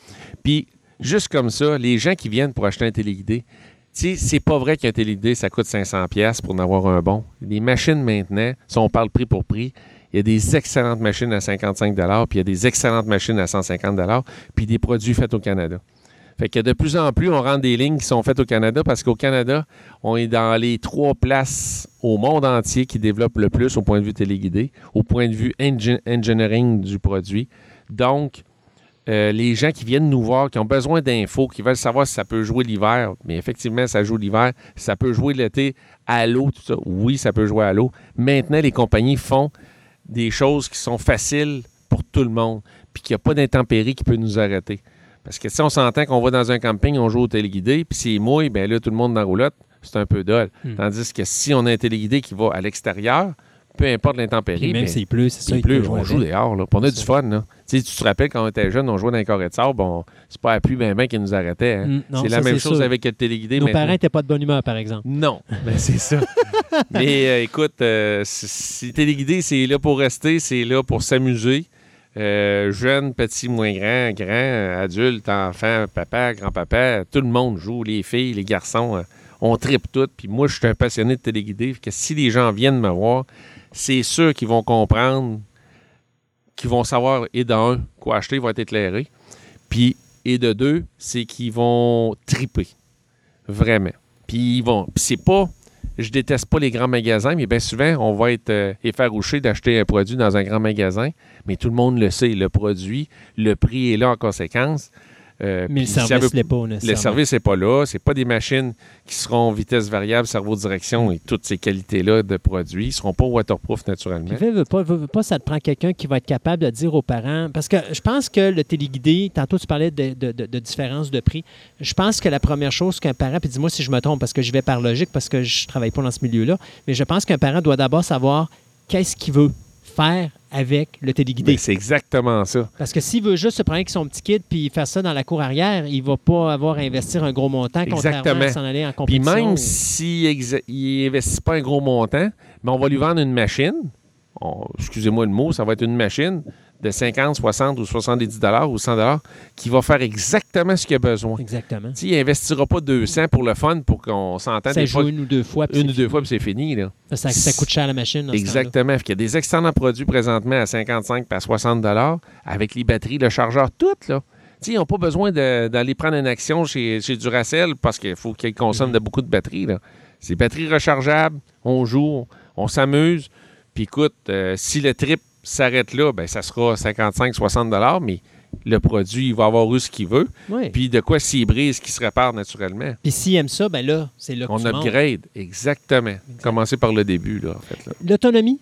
Puis, juste comme ça, les gens qui viennent pour acheter un téléguidé, sais, c'est pas vrai qu'un téléguidé, ça coûte 500$ piastres pour en avoir un bon. Les machines maintenant, si on parle prix pour prix, il y a des excellentes machines à 55 puis il y a des excellentes machines à 150 puis des produits faits au Canada. Fait que de plus en plus, on rentre des lignes qui sont faites au Canada parce qu'au Canada, on est dans les trois places au monde entier qui développent le plus au point de vue téléguidé, au point de vue engi- engineering du produit. Donc, euh, les gens qui viennent nous voir, qui ont besoin d'infos, qui veulent savoir si ça peut jouer l'hiver, mais effectivement, ça joue l'hiver, ça peut jouer l'été à l'eau, tout ça. Oui, ça peut jouer à l'eau. Maintenant, les compagnies font des choses qui sont faciles pour tout le monde, puis qu'il n'y a pas d'intempérie qui peut nous arrêter. Parce que si on s'entend qu'on va dans un camping, on joue au téléguidé, puis s'il mouille, bien là, tout le monde dans la roulotte, c'est un peu dole.
Hmm.
Tandis que si on a un téléguidé qui va à l'extérieur, peu importe l'intempérie,
même
ben,
s'il pleut, c'est ça.
il pleut, on joue dehors. Là. On a du fun. Là. Tu sais, tu te rappelles quand on était jeune, on jouait dans les carrés de sable. Bon, c'est pas la pluie ben, ben qui nous arrêtait. hein.
Mm, non,
c'est la même chose
sûr.
avec le téléguidé.
Nos
maintenant.
parents n'étaient pas de bonne humeur, par exemple.
Non, ben, c'est ça. Mais euh, écoute, euh, si- si téléguidé, c'est là pour rester, c'est là pour s'amuser. Euh, jeune, petit, moins grand, grand, adulte, enfant, papa, grand-papa, tout le monde joue, les filles, les garçons, euh, on tripe tout. Puis moi, je suis un passionné de téléguidé. Que si les gens viennent me voir, c'est sûr qu'ils vont comprendre, qu'ils vont savoir, et d'un, quoi acheter, ils vont être éclairés. Puis, et de deux, c'est qu'ils vont triper. Vraiment. Puis ils vont. C'est pas. Je déteste pas les grands magasins, mais bien souvent, on va être euh, effarouché d'acheter un produit dans un grand magasin, mais tout le monde le sait. Le produit, le prix est là en conséquence. Euh,
Mais le service l'est pas,
le service n'est pas là. C'est pas des machines qui seront vitesse variable, cerveau-direction et toutes ces qualités-là de produits. Ils ne seront pas waterproof naturellement.
Puis, veux, veux pas, veux, veux pas, ça te prend quelqu'un qui va être capable de dire aux parents. Parce que je pense que le téléguidé, tantôt tu parlais de, de, de- de différence de prix. Je pense que la première chose qu'un parent, puis dis-moi si je me trompe, parce que je vais par logique, parce que je travaille pas dans ce milieu-là, mais je pense qu'un parent doit d'abord savoir qu'est-ce qu'il veut faire avec le téléguidé.
Ben, c'est exactement ça.
Parce que s'il veut juste se prendre avec son petit kid puis faire ça dans la cour arrière, il va pas avoir à investir un gros montant contrairement s'en aller en
Puis
compétition.
même s'il n'investit pas un gros montant, mais on va lui vendre une machine. Excusez-moi le mot, ça va être une machine de 50, 60 ou 70 dollars ou 100 dollars qui va faire exactement ce qu'il a besoin.
Exactement.
Tu sais, il n'investira pas 200 pour le fun pour qu'on s'entende
Ça joue
fois,
une ou deux fois.
une ou
c'est
deux fois puis c'est fini. Là.
Ça, ça coûte cher la machine. dans.
Exactement. Il y a des excellents produits présentement à 55 et à 60 dollars avec les batteries, le chargeur, tout. Là. Ils n'ont pas besoin d'aller prendre une action chez, chez Duracell parce qu'il faut qu'ils consomment de beaucoup de batteries. là. C'est batterie rechargeable, on joue, on s'amuse. Puis écoute, euh, si le trip s'arrête là, ben, ça sera 55-60 dollars, mais le produit, il va avoir eu ce qu'il veut.
Oui. Puis,
Puis de quoi s'il brise, qui se répare naturellement.
s'il aime ça, ben là, c'est là que
On
tu
upgrade, exactement. Commencer par le début, là, en fait.
L'autonomie,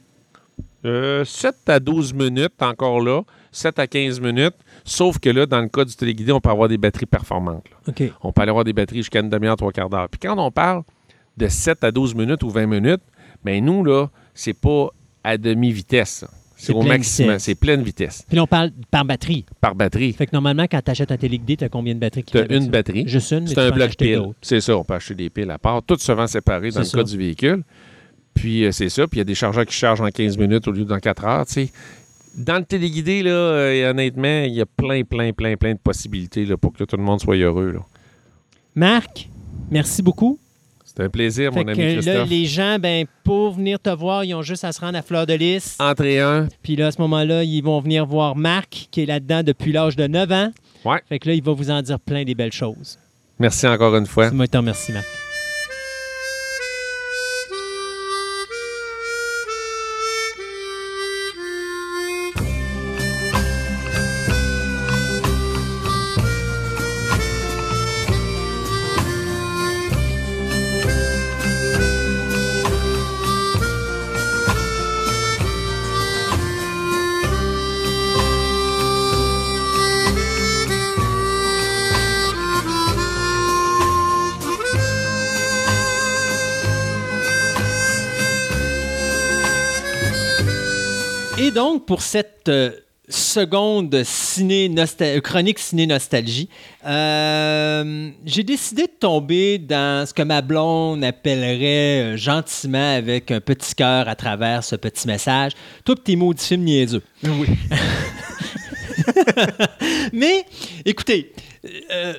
Euh, 7 à 12 minutes, encore là. 7 à 15 minutes. Sauf que là, dans le cas du téléguidé, on peut avoir des batteries performantes. On peut aller avoir des batteries jusqu'à une demi-heure, trois quarts d'heure. Puis quand on parle de 7 à 12 minutes ou 20 minutes, ben nous, là, c'est pas à demi-vitesse.
C'est
au maximum. C'est pleine vitesse
Puis là, on parle par batterie.
par batterie.
Fait que normalement, quand tu achètes un téléguidé, tu as combien de batteries qui
Tu as une
ça?
batterie.
Juste une,
C'est un bloc pile. C'est ça, on peut acheter des piles à part. Tout se vend séparé dans le
C'est
cas
ça.
du véhicule. Puis euh, c'est ça. Puis il y a des chargeurs qui chargent en 15 minutes au lieu d'en 4 heures. Dans le téléguidé, là, euh, honnêtement, il y a plein, plein, plein, plein de possibilités là, pour que tout le monde soit heureux. là.
Marc, merci beaucoup.
C'était un plaisir,
Fait
mon
que
ami
là,
Christophe.
les gens, ben, pour venir te voir, ils ont juste à se rendre à Fleur de Lys.
Entrée 1.
Puis là, à ce moment-là, ils vont venir voir Marc, qui est là-dedans depuis l'âge de 9 ans.
Ouais.
Fait que là, il va vous en dire plein des belles choses.
Merci encore une fois.
Moi, je te remercie, Marc. Pour cette euh, seconde ciné chronique ciné-nostalgie, euh, j'ai décidé de tomber dans ce que ma blonde appellerait euh, gentiment avec un petit cœur à travers ce petit message. Toi, pis tes maudits films niaiseux.
Oui.
Mais, écoutez, euh,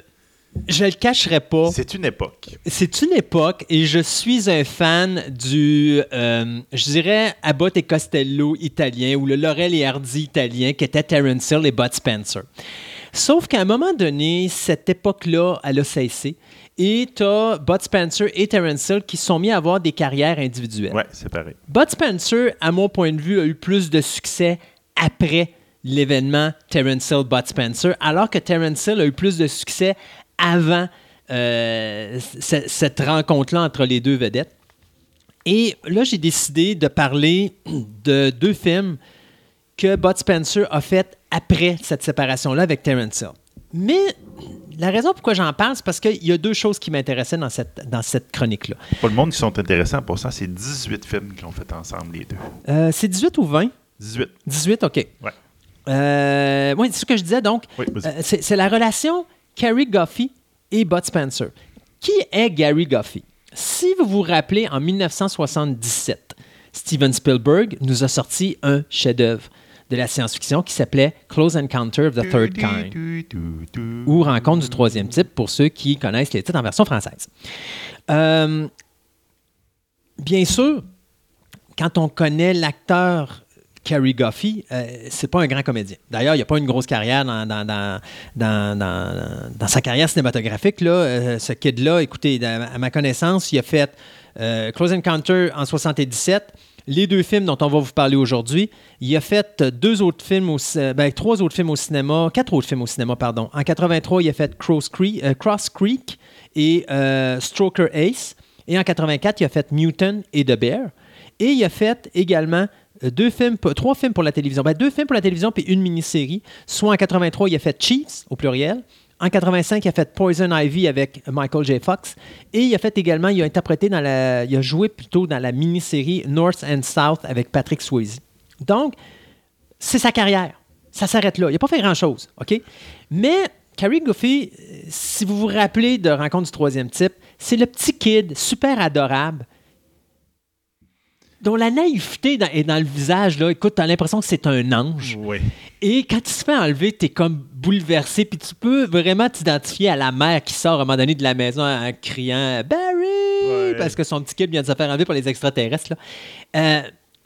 je le cacherai pas.
C'est une époque.
C'est une époque et je suis un fan du, euh, je dirais, Abbott et Costello italien ou le Laurel et Hardy italien qui était Terence Hill et Bud Spencer. Sauf qu'à un moment donné, cette époque-là, elle a cessé. Et tu as Bud Spencer et Terence Hill qui sont mis à avoir des carrières individuelles.
Ouais, c'est pareil.
Bud Spencer, à mon point de vue, a eu plus de succès après l'événement Terence Hill Bud Spencer, alors que Terence Hill a eu plus de succès avant euh, cette rencontre-là entre les deux vedettes. Et là, j'ai décidé de parler de deux films que Bud Spencer a fait après cette séparation-là avec Terence Hill. Mais la raison pourquoi j'en parle, c'est parce qu'il y a deux choses qui m'intéressaient dans cette, dans cette chronique-là.
Pour le monde qui sont intéressants pour ça, c'est 18 films qu'ils ont fait ensemble, les deux.
Euh, c'est 18 ou 20?
18.
18, OK.
Ouais.
Euh, oui, c'est ce que je disais. Donc,
Oui,
euh, c'est la relation Carrie Goffey et Bud Spencer. Qui est Gary Goffey? Si vous vous rappelez, en 1977, Steven Spielberg nous a sorti un chef-d'œuvre de la science-fiction qui s'appelait Close Encounter of the Third Kind ou Rencontre du troisième type pour ceux qui connaissent les titres en version française. Euh, bien sûr, quand on connaît l'acteur Cary Goffey, euh, c'est pas un grand comédien. D'ailleurs, il n'y a pas une grosse carrière dans, sa carrière cinématographique. Là. Euh, ce kid-là, écoutez, à ma connaissance, il a fait euh, Close Encounter en 77, les deux films dont on va vous parler aujourd'hui. Il a fait deux autres films au, ben, trois autres films au cinéma, quatre autres films au cinéma, pardon. En 83, il a fait Cross Creek, Cross Creek et Stroker Ace. Et en 84, il a fait Mutant et The Bear. Et il a fait également deux films, trois films pour la télévision. Ben, deux films pour la télévision puis une mini-série. Soit en 83, il a fait Chiefs au pluriel. En 85, il a fait Poison Ivy avec Michael J. Fox. Et il a fait également, il a interprété dans la, il a joué plutôt dans la mini-série North and South avec Patrick Swayze. Donc, c'est sa carrière. Ça s'arrête là. Il n'a pas fait grand-chose, OK? Mais Carrie Goffey, euh, si vous vous rappelez de Rencontre du troisième type, c'est le petit kid super adorable dont la naïveté dans- est dans le visage. Là. Écoute, tu as l'impression que c'est un ange.
Oui.
Et quand il se fait enlever, tu es comme bouleversé. Puis tu peux vraiment t'identifier à la mère qui sort à un moment donné de la maison en criant Barry
Ouais.
Parce que son petit kid vient de se faire enlever par les extraterrestres. là. Euh,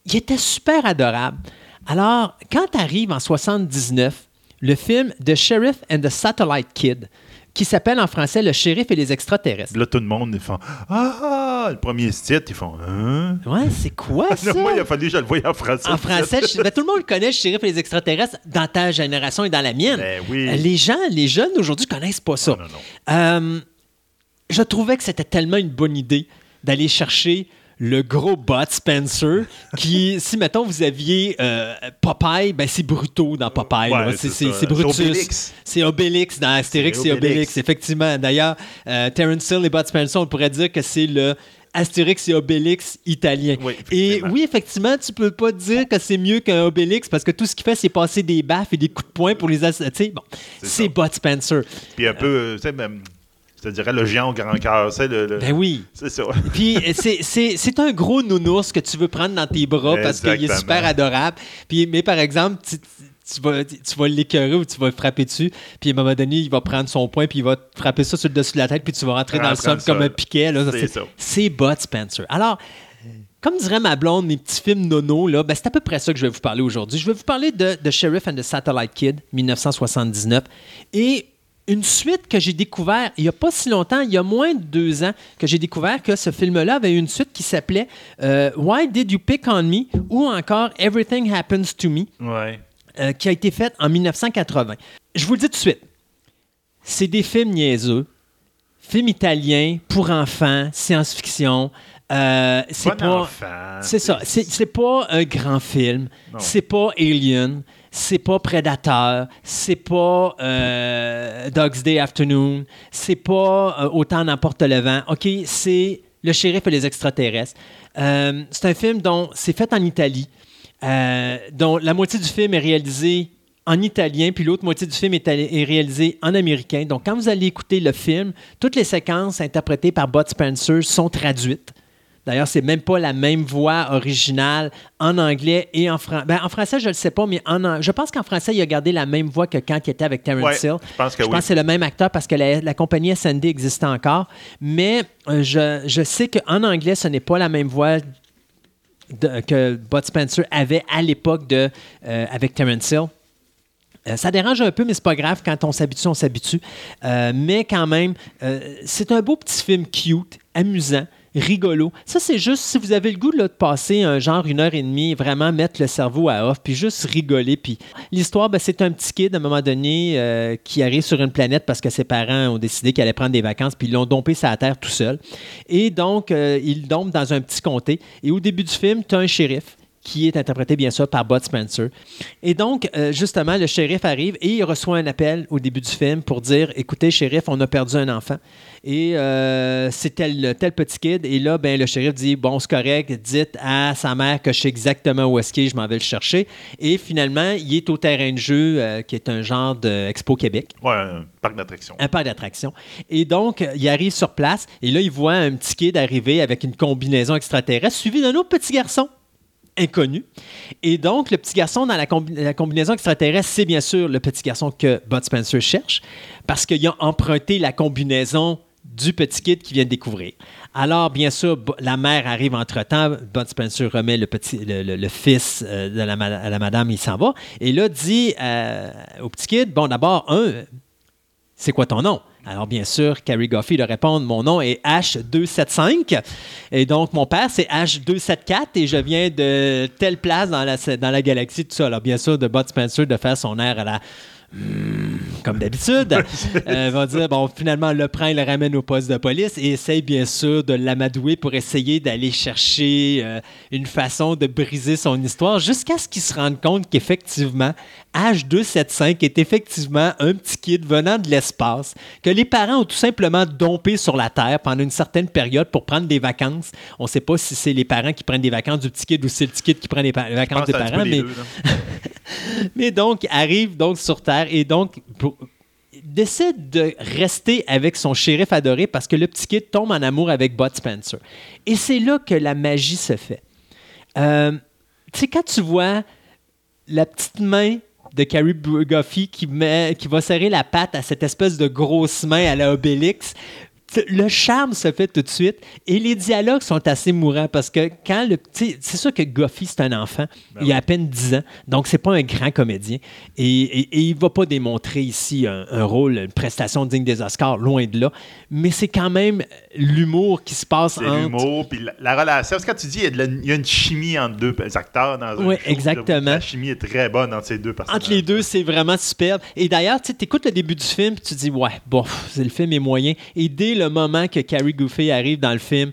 il était super adorable. Alors, quand arrive en 79, le film The Sheriff and the Satellite Kid, qui s'appelle en français Le shérif et les extraterrestres.
Là, tout le monde, ils font Ah, le premier titre, ils font Hein?
Ouais, c'est quoi ça?
Moi, il a fallu que je le voie en français.
En français, je- ben, tout le monde connaît le shérif et les extraterrestres dans ta génération et dans la mienne.
Ben oui.
Euh, Les gens, les jeunes d'aujourd'hui connaissent pas ça.
Non, non, non.
Euh, je trouvais que c'était tellement une bonne idée d'aller chercher le gros Bud Spencer qui, si mettons vous aviez euh, Popeye, ben c'est Bruto dans Popeye.
Ouais, c'est
Brutus.
C'est Obélix.
C'est Obélix dans Astérix
C'est
et Obélix.
Obélix.
effectivement. D'ailleurs, euh, Terence Hill et Bud Spencer, on pourrait dire que c'est le Astérix et Obélix italien.
Oui,
et oui, effectivement, tu peux pas dire que c'est mieux qu'un Obélix parce que tout ce qu'il fait, c'est passer des baffes et des coups de poing pour les... Tu sais, bon,
C'est.
Bud Spencer.
Puis un peu, euh, tu sais, même, je te dirais le géant au grand cœur. Le, le-
Ben oui.
C'est ça.
Puis euh, c'est- c'est c'est un gros nounours que tu veux prendre dans tes bras parce qu'il est super adorable. Puis, mais par exemple, tu, tu vas, tu vas l'écœurer ou tu vas le frapper dessus. Puis à un moment donné, il va prendre son poing puis il va te frapper ça sur le dessus de la tête. Puis tu vas rentrer dans le sol comme un piquet. là.
C'est ça.
c'est Bud Spencer. Alors, comme dirait ma blonde, mes petits films nono, là, ben, c'est à peu près ça que je vais vous parler aujourd'hui. Je vais vous parler de The Sheriff and the Satellite Kid, 1979. Et une suite que j'ai découvert il n'y a pas si longtemps, il y a moins de deux ans, que j'ai découvert que ce film-là avait une suite qui s'appelait euh, Why Did You Pick on Me ou encore Everything Happens to Me,
Ouais.
euh, qui a été faite en 1980. Je vous le dis tout de suite, c'est des films niaiseux, films italiens pour enfants, science-fiction. Euh, c'est
Bon
pas. C'est ça. C'est pas un grand film. C'est pas Alien. C'est pas Predator. C'est pas euh, Dog's Day Afternoon. C'est pas euh, Autant n'emporte le vent. OK, c'est Le shérif et les extraterrestres. Euh, c'est un film dont c'est fait en Italie, dont la moitié du film est réalisée en italien, puis l'autre moitié du film est, est réalisée en américain. Donc, quand vous allez écouter le film, toutes les séquences interprétées par Bud Spencer sont traduites. D'ailleurs, c'est même pas la même voix originale en anglais et en français. Ben, en français, je ne le sais pas, mais en, an- je pense qu'en français, il a gardé la même voix que quand il était avec Terrence
Ouais,
Hill.
je pense que
Je
oui.
pense que c'est le même acteur parce que la, la compagnie SND existait encore. Mais euh, je, je sais qu'en anglais, ce n'est pas la même voix de- que Bud Spencer avait à l'époque de, euh, avec Terrence Hill. Euh, ça dérange un peu, mais c'est pas grave. Quand on s'habitue, on s'habitue. Euh, mais quand même, c'est un beau petit film cute, amusant, rigolo. Ça, c'est juste si vous avez le goût de passer un genre une heure et demie, vraiment mettre le cerveau à off, puis juste rigoler. Puis l'histoire, ben, c'est un petit kid à un moment donné euh, qui arrive sur une planète parce que ses parents ont décidé qu'il allait prendre des vacances, puis ils l'ont dompé la terre tout seul. Et donc, euh, il dompe dans un petit comté. Et au début du film, tu as un shérif qui est interprété bien sûr par Bud Spencer. Et donc, euh, justement, le shérif arrive et il reçoit un appel au début du film pour dire Écoutez, shérif, on a perdu un enfant. Et euh, c'est tel, tel petit kid. Et là, ben, le shérif dit Bon, c'est correct, dites à sa mère que je sais exactement où est-ce qu'il est, je m'en vais le chercher. Et finalement, il est au terrain de jeu, euh, qui est un genre d'Expo Québec
Ouais, un parc d'attractions.
un parc d'attractions. Et donc, il arrive sur place et là, il voit un petit kid arriver avec une combinaison extraterrestre suivi d'un autre petit garçon inconnu. Et donc, le petit garçon dans la, combi- la combinaison c'est bien sûr le petit garçon que Bud Spencer cherche parce qu'il a emprunté la combinaison du petit kid qu'il vient de découvrir. Alors, bien sûr, la mère arrive entre-temps. Bud Spencer remet le, fils euh, de la, à la madame, il s'en va. Et là, dit euh, au petit kid, bon, d'abord, un, c'est quoi ton nom? Alors, bien sûr, Carrie Goffey de répondre Mon nom est H275. Et donc, mon père, c'est H274 et je viens de telle place dans la, dans la galaxie, tout ça. Alors, bien sûr, de Bud Spencer de faire son air à la. Comme d'habitude, euh, va dire bon, finalement, le prend, il le ramène au poste de police et essaye bien sûr de l'amadouer pour essayer d'aller chercher euh, une façon de briser son histoire jusqu'à ce qu'il se rende compte qu'effectivement, H275 est effectivement un petit kid venant de l'espace que les parents ont tout simplement dompé sur la Terre pendant une certaine période pour prendre des vacances. On ne sait pas si c'est les parents qui prennent des vacances du petit kid ou si c'est le petit kid qui prend des pa- vacances des parents,
les
mais
deux,
mais donc, arrive donc sur Terre et donc décide de rester avec son shérif adoré parce que le petit kid tombe en amour avec Bud Spencer. Et c'est là que la magie se fait. Euh, tu sais, quand tu vois la petite main de Carrie Goffey qui, qui va serrer la patte à cette espèce de grosse main à la Obélix, le charme se fait tout de suite et les dialogues sont assez mourants parce que quand le petit. C'est sûr que Goffey, c'est un enfant. il a à peine 10 ans, donc c'est pas un grand comédien. Et, et, et il va pas démontrer ici un, un rôle, une prestation digne des Oscars, loin de là. Mais c'est quand même l'humour qui se passe entre.
l'humour, puis la, la relation. Parce que quand tu dis, il y, a y une chimie entre deux acteurs dans un
Oui,
show,
exactement.
La chimie est très bonne entre ces deux personnages.
Entre les deux, c'est vraiment superbe. Et d'ailleurs, tu écoutes le début du film, tu dis, ouais, bon, le film est moyen. Et dès le moment que Carrie Goofy arrive dans le film,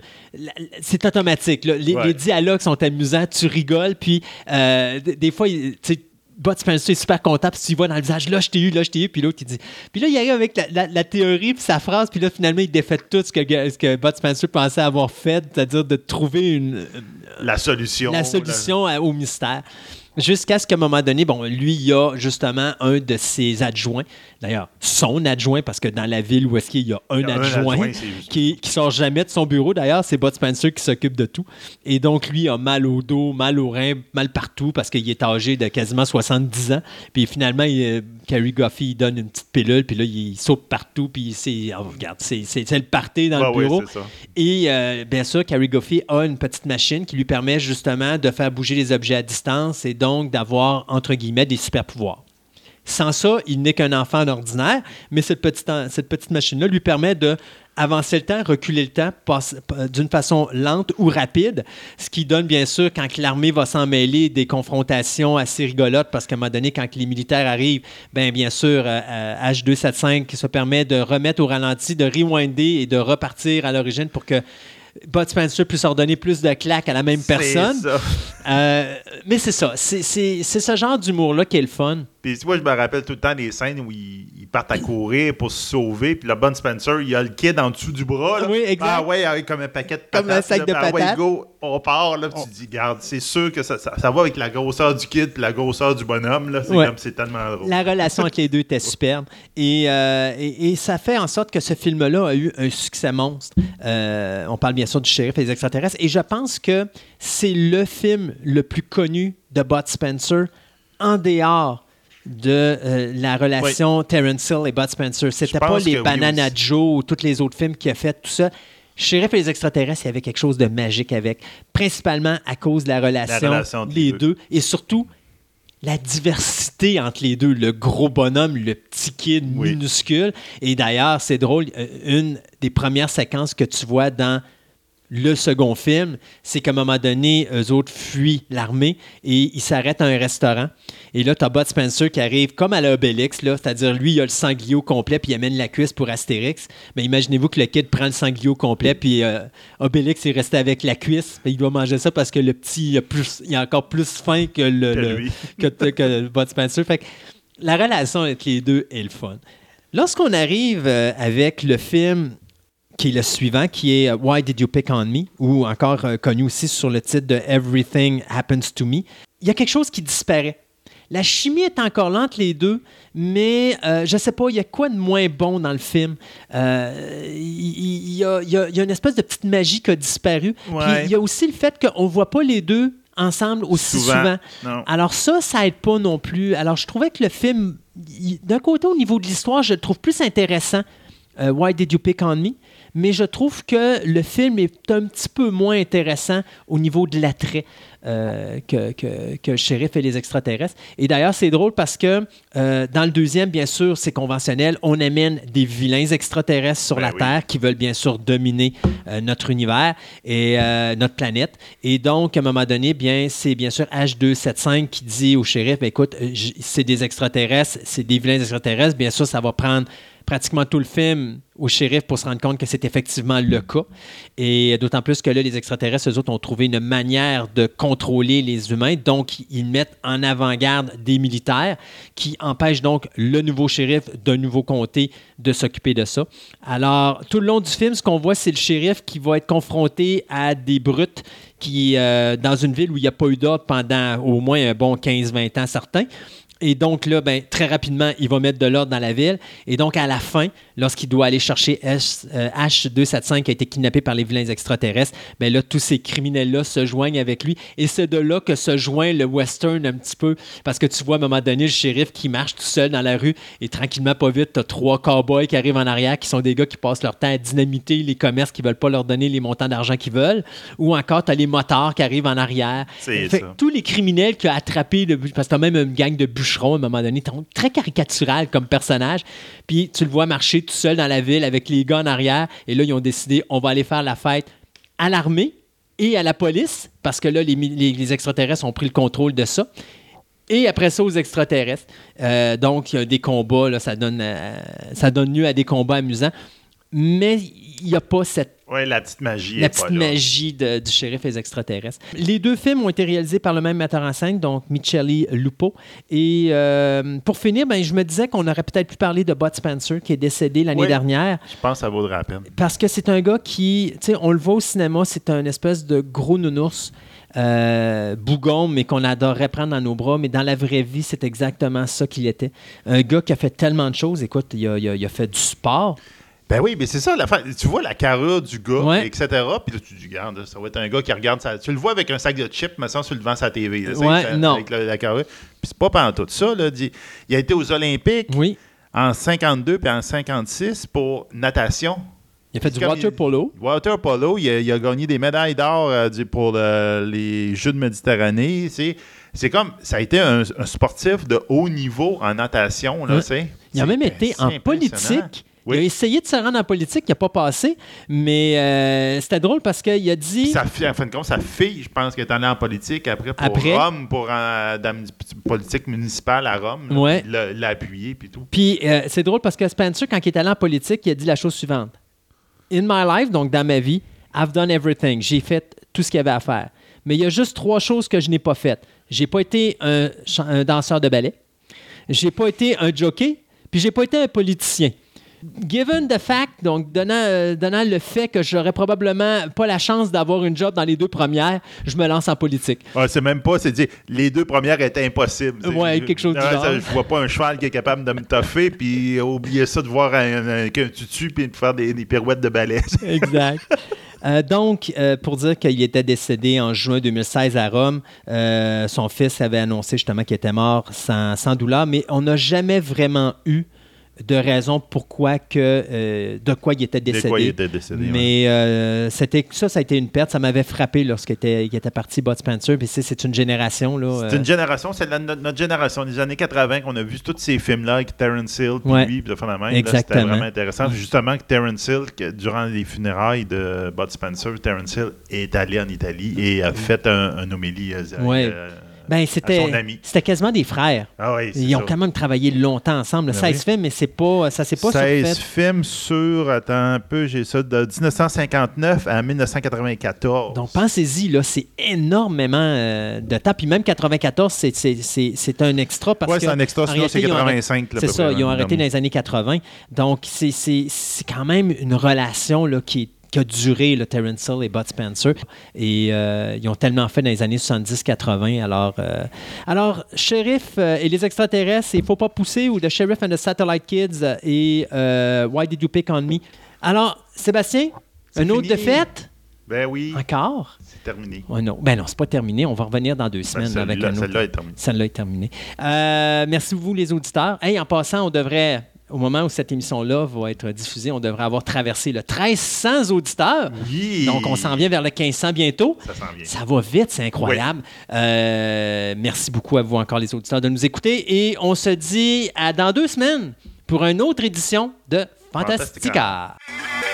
c'est automatique. là. Les,
Ouais.
les dialogues sont amusants, tu rigoles, puis euh, des fois, tu sais, Bud Spencer est super content, puis tu y vois dans le visage, là, je t'ai eu, là, je t'ai eu, puis l'autre, il dit. Puis là, il arrive avec la, la- la théorie, puis sa phrase, puis là, finalement, il défait tout ce que, ce que Bud Spencer pensait avoir fait, c'est-à-dire de trouver une,
La solution.
la solution à- au mystère. Jusqu'à ce qu'à un moment donné, bon, lui, il y a justement un de ses adjoints, d'ailleurs, son adjoint, parce que dans la ville où est-ce qu'il y a un
Il y a un
adjoint, qui, qui sort jamais de son bureau, d'ailleurs, c'est Bud Spencer qui s'occupe de tout. Et donc, lui, a mal au dos, mal au rein, mal partout, parce qu'il est âgé de quasiment 70 ans. Puis finalement, il, euh, Carrie Goffey, il donne une petite pilule, puis là, il saute partout, puis c'est, oh, regarde, c'est, c'est, c'est le party dans
Ouais,
le bureau.
ça.
Et euh, bien sûr, Carrie Goffey a une petite machine qui lui permet justement de faire bouger les objets à distance et donc d'avoir, entre guillemets, des super pouvoirs. Sans ça, il n'est qu'un enfant ordinaire, mais cette petite, machine-là lui permet de avancer le temps, reculer le temps d'une façon lente ou rapide, ce qui donne bien sûr, quand l'armée va s'en mêler, des confrontations assez rigolotes, parce qu'à un moment donné, quand les militaires arrivent, ben bien sûr, euh, euh, H275 qui se permet de remettre au ralenti, de rewinder et de repartir à l'origine pour que Bud Spencer puisse ordonner plus de claques à la même personne.
ça.
Euh, mais c'est ça. C'est ce genre d'humour-là qui est le fun.
Puis vois, je me rappelle tout le temps des scènes où ils, ils partent à courir pour se sauver. Puis le bon Spencer, il a le kid en dessous du bras. là.
Oui, exact.
Ah ouais, avec comme un paquet de
Comme
patates.
un sac
là,
de
ah ouais,
patates.
go, on part. Là, puis tu dis, garde, c'est sûr que ça, ça, ça va avec la grosseur du kid puis la grosseur du bonhomme. là. C'est
Ouais.
comme, c'est tellement drôle.
La relation entre les deux était superbe. Et, euh, et, et ça fait en sorte que ce film-là a eu un succès monstre. Euh, on parle bien sûr du shérif et des extraterrestres. Et je pense que c'est le film le plus connu de Bud Spencer en dehors de euh, la relation Terence Hill et Bud Spencer. C'était pas les
oui
Banana. Joe ou tous les autres films qu'il a fait, tout ça. Shérif et les extraterrestres, il y avait quelque chose de magique avec, principalement à cause de la relation,
relation entre
les deux. et surtout la diversité entre les deux, le gros bonhomme, le petit kid
Oui.
minuscule. Et d'ailleurs, c'est drôle, euh, une des premières séquences que tu vois dans le second film, c'est qu'à un moment donné, eux autres fuient l'armée et ils s'arrêtent à un restaurant. Et là, tu as Bud Spencer qui arrive comme à l'Obélix, c'est-à-dire lui, il a le sanglier complet puis il amène la cuisse pour Astérix. Mais imaginez-vous que le kid prend le sanglier complet puis euh, Obélix est resté avec la cuisse. Il doit manger ça parce que le petit, il a, plus, il a encore plus faim que, le,
Que
le-
lui.
que, que Bud Spencer. Fait que la relation entre les deux est le fun. Lorsqu'on arrive euh, avec le film qui est le suivant, qui est euh, Why Did You Pick on Me, ou encore euh, connu aussi sur le titre de Everything Happens to Me, il y a quelque chose qui disparaît. La chimie est encore lente, les deux, mais euh, je sais pas, il y a quoi de moins bon dans le film? Euh, Il y, a, y y une espèce de petite magie qui a disparu.
Ouais.
il y a aussi le fait qu'on ne voit pas les deux ensemble aussi
Souvent.
Alors ça, ça aide pas non plus. Alors je trouvais que le film, il- d'un côté au niveau de l'histoire, je le trouve plus intéressant. euh, Why Did You Pick on Me? Mais je trouve que le film est un petit peu moins intéressant au niveau de l'attrait euh, que, que, que le shérif et les extraterrestres. Et d'ailleurs, c'est drôle parce que euh, dans le deuxième, bien sûr, c'est conventionnel. On amène des vilains extraterrestres sur
Ben
la
oui.
Terre qui veulent bien sûr dominer euh, notre univers et notre planète. Et donc, à un moment donné, bien, c'est bien sûr H275 qui dit au shérif, Ben, écoute, c'est des extraterrestres, c'est des vilains extraterrestres. Bien sûr, ça va prendre pratiquement tout le film au shérif pour se rendre compte que c'est effectivement le cas. Et d'autant plus que là, les extraterrestres, eux autres, ont trouvé une manière de contrôler les humains. Donc, ils mettent en avant-garde des militaires qui empêchent donc le nouveau shérif d'un nouveau comté de s'occuper de ça. Alors, tout le long du film, ce qu'on voit, c'est le shérif qui va être confronté à des brutes qui, euh, dans une ville où il n'y a pas eu d'ordre pendant au moins un bon 15-20 ans certains. Et donc là, ben, très rapidement, il va mettre de l'ordre dans la ville. Et donc, à la fin, lorsqu'il doit aller chercher H, euh, H275 qui a été kidnappé par les vilains extraterrestres, ben là, tous ces criminels-là se joignent avec lui. Et c'est de là que se joint le western un petit peu. Parce que tu vois, à un moment donné, le shérif qui marche tout seul dans la rue et tranquillement, pas vite, tu as trois cowboys qui arrivent en arrière qui sont des gars qui passent leur temps à dynamiter les commerces qui veulent pas leur donner les montants d'argent qu'ils veulent. Ou encore, tu as les motards qui arrivent en arrière.
C'est ça.
tous les criminels qu'il a attrapés, le- parce que t'as même une gang de à un moment donné, très caricatural comme personnage. Puis tu le vois marcher tout seul dans la ville avec les gars en arrière. Et là, ils ont décidé, on va aller faire la fête à l'armée et à la police, parce que là, les, extraterrestres ont pris le contrôle de ça. Et après ça, aux extraterrestres. Euh, donc, il y a des combats, ça, donne, euh, ça donne lieu à des combats amusants. Mais il n'y a pas cette
Ouais, la petite magie.
la petite magie de- du shérif et les extraterrestres. Les deux films ont été réalisés par le même metteur en scène, donc Micheli Lupo. Et euh, pour finir, ben, je me disais qu'on aurait peut-être pu parler de Bud Spencer, qui est décédé l'année
Oui.
dernière,
Je pense que ça vaudra la peine.
parce que c'est un gars qui, tu sais, on le voit au cinéma, c'est un espèce de gros nounours. euh, bougon, mais qu'on adorerait prendre dans nos bras, mais dans la vraie vie, c'est exactement ça qu'il était. Un gars qui a fait tellement de choses. Écoute, il a, il a- il a fait du sport.
Ben oui, mais c'est ça, la fin- tu vois la carrure du gars,
Ouais.
etc. Puis là, tu te dis, regarde, ça va être un gars qui regarde sa... Tu le vois avec un sac de chips, mais sans sur le devant sa TV. là,
Ouais,
ça-
non.
Avec la, la carrure. Puis c'est pas pendant tout ça. Là, il a été aux Olympiques
Oui.
en 52 puis en 56 pour natation.
Il a fait du water
il-
polo.
Water polo, il a, il a gagné des médailles d'or euh, pour le- les Jeux de Méditerranée. C'est, c'est comme, ça a été un, un sportif de haut niveau en natation. Là,
Ouais. Il a même été
c'est
en politique.
Oui.
Il a essayé de se rendre en politique, il n'a pas passé, mais euh, c'était drôle parce qu'il a dit.
Sa fille, en fin de compte, sa fille, je pense qu'elle est allée en politique après pour
Après.
Rome, pour euh, dans une politique municipale à Rome. là,
Ouais.
puis il l'a- l'a appuyé puis tout.
Puis euh, c'est drôle parce que Spencer, quand il est allé en politique, il a dit la chose suivante In my life, donc dans ma vie, I've done everything. J'ai fait tout ce qu'il y avait à faire. Mais il y a juste trois choses que je n'ai pas faites. J'ai pas été un danseur de ballet. j'ai pas été un jockey, puis j'ai pas été un politicien. Given the fact, donc donnant, euh, donnant le fait que j'aurais probablement pas la chance d'avoir une job dans les deux premières, je me lance en politique.
Ouais, c'est même pas, c'est dire, les deux premières étaient impossibles.
Ouais,
je-
quelque chose du
Ouais,
genre.
ça, Je vois pas un cheval qui est capable de me toffer, puis oublier ça de voir un, un, tutu, puis de faire des, des pirouettes de balai.
Exact. Euh, donc, euh, pour dire qu'il était décédé en juin 2016 à Rome, euh, son fils avait annoncé justement qu'il était mort sans, sans douleur, mais on n'a jamais vraiment eu de raison pourquoi que euh, de quoi il était
De
décédé.
quoi il était décédé. ouais.
Mais euh, c'était ça, ça a été une perte. Ça m'avait frappé lorsqu'il était, il était parti, Bud Spencer. Puis c'est, une génération là.
C'est
euh,
une génération, c'est notre, notre génération des années 80 qu'on a vu tous ces films-là avec Terrence Hill, puis
Ouais.
lui, puis de la même.
Exactement.
C'était vraiment intéressant. Justement, que Terrence Hill, que durant les funérailles de Bud Spencer, Terrence Hill est allé en Italie et a fait un, un homélie euh,
Ouais.
euh,
ben,
à
c'était, c'était quasiment des frères.
Ah oui, c'est
Ils ont
ça.
quand même travaillé longtemps ensemble.
Ben
16
oui.
films, mais c'est pas, ça s'est pas
16
surfait.
films sur, attends un peu, j'ai ça, de 1959 à 1994.
Donc, pensez-y, là, c'est énormément euh, de temps. Puis même 94, c'est, c'est, c'est, c'est un extra parce
ouais,
que.
c'est un extra, sinon c'est
réalité, ils ont arrêté-
85. là, à
C'est ça,
près,
ils ont arrêté dans les années 80. Donc, c'est, c'est, c'est quand même une relation là, qui, qui a duré, le Terrence Hill et Bud Spencer. Et euh, ils ont tellement fait dans les années 70-80. Alors, euh, alors, Sheriff euh, et les extraterrestres, il faut pas pousser, ou The Sheriff and the Satellite Kids et Why Did You Pick on Me? Alors, Sébastien, une autre
fini.
défaite?
Ben oui,
Encore?
c'est terminé.
Ouais, non. Ben non, c'est pas terminé. On va revenir dans deux
Ben,
semaines avec
celle-là,
un autre.
celle-là est terminée.
Celle-là est terminée. Euh, merci vous, les auditeurs. Hey, en passant, on devrait, au moment où cette émission-là va être diffusée, on devrait avoir traversé le 1300 auditeurs.
Oui.
Donc, on s'en vient vers le 1500 bientôt.
Ça s'en vient.
Ça va vite, c'est incroyable. Euh, merci beaucoup à vous encore, les auditeurs, de nous écouter. Et on se dit à dans deux semaines pour une autre édition de Fantastica.
Fantastica.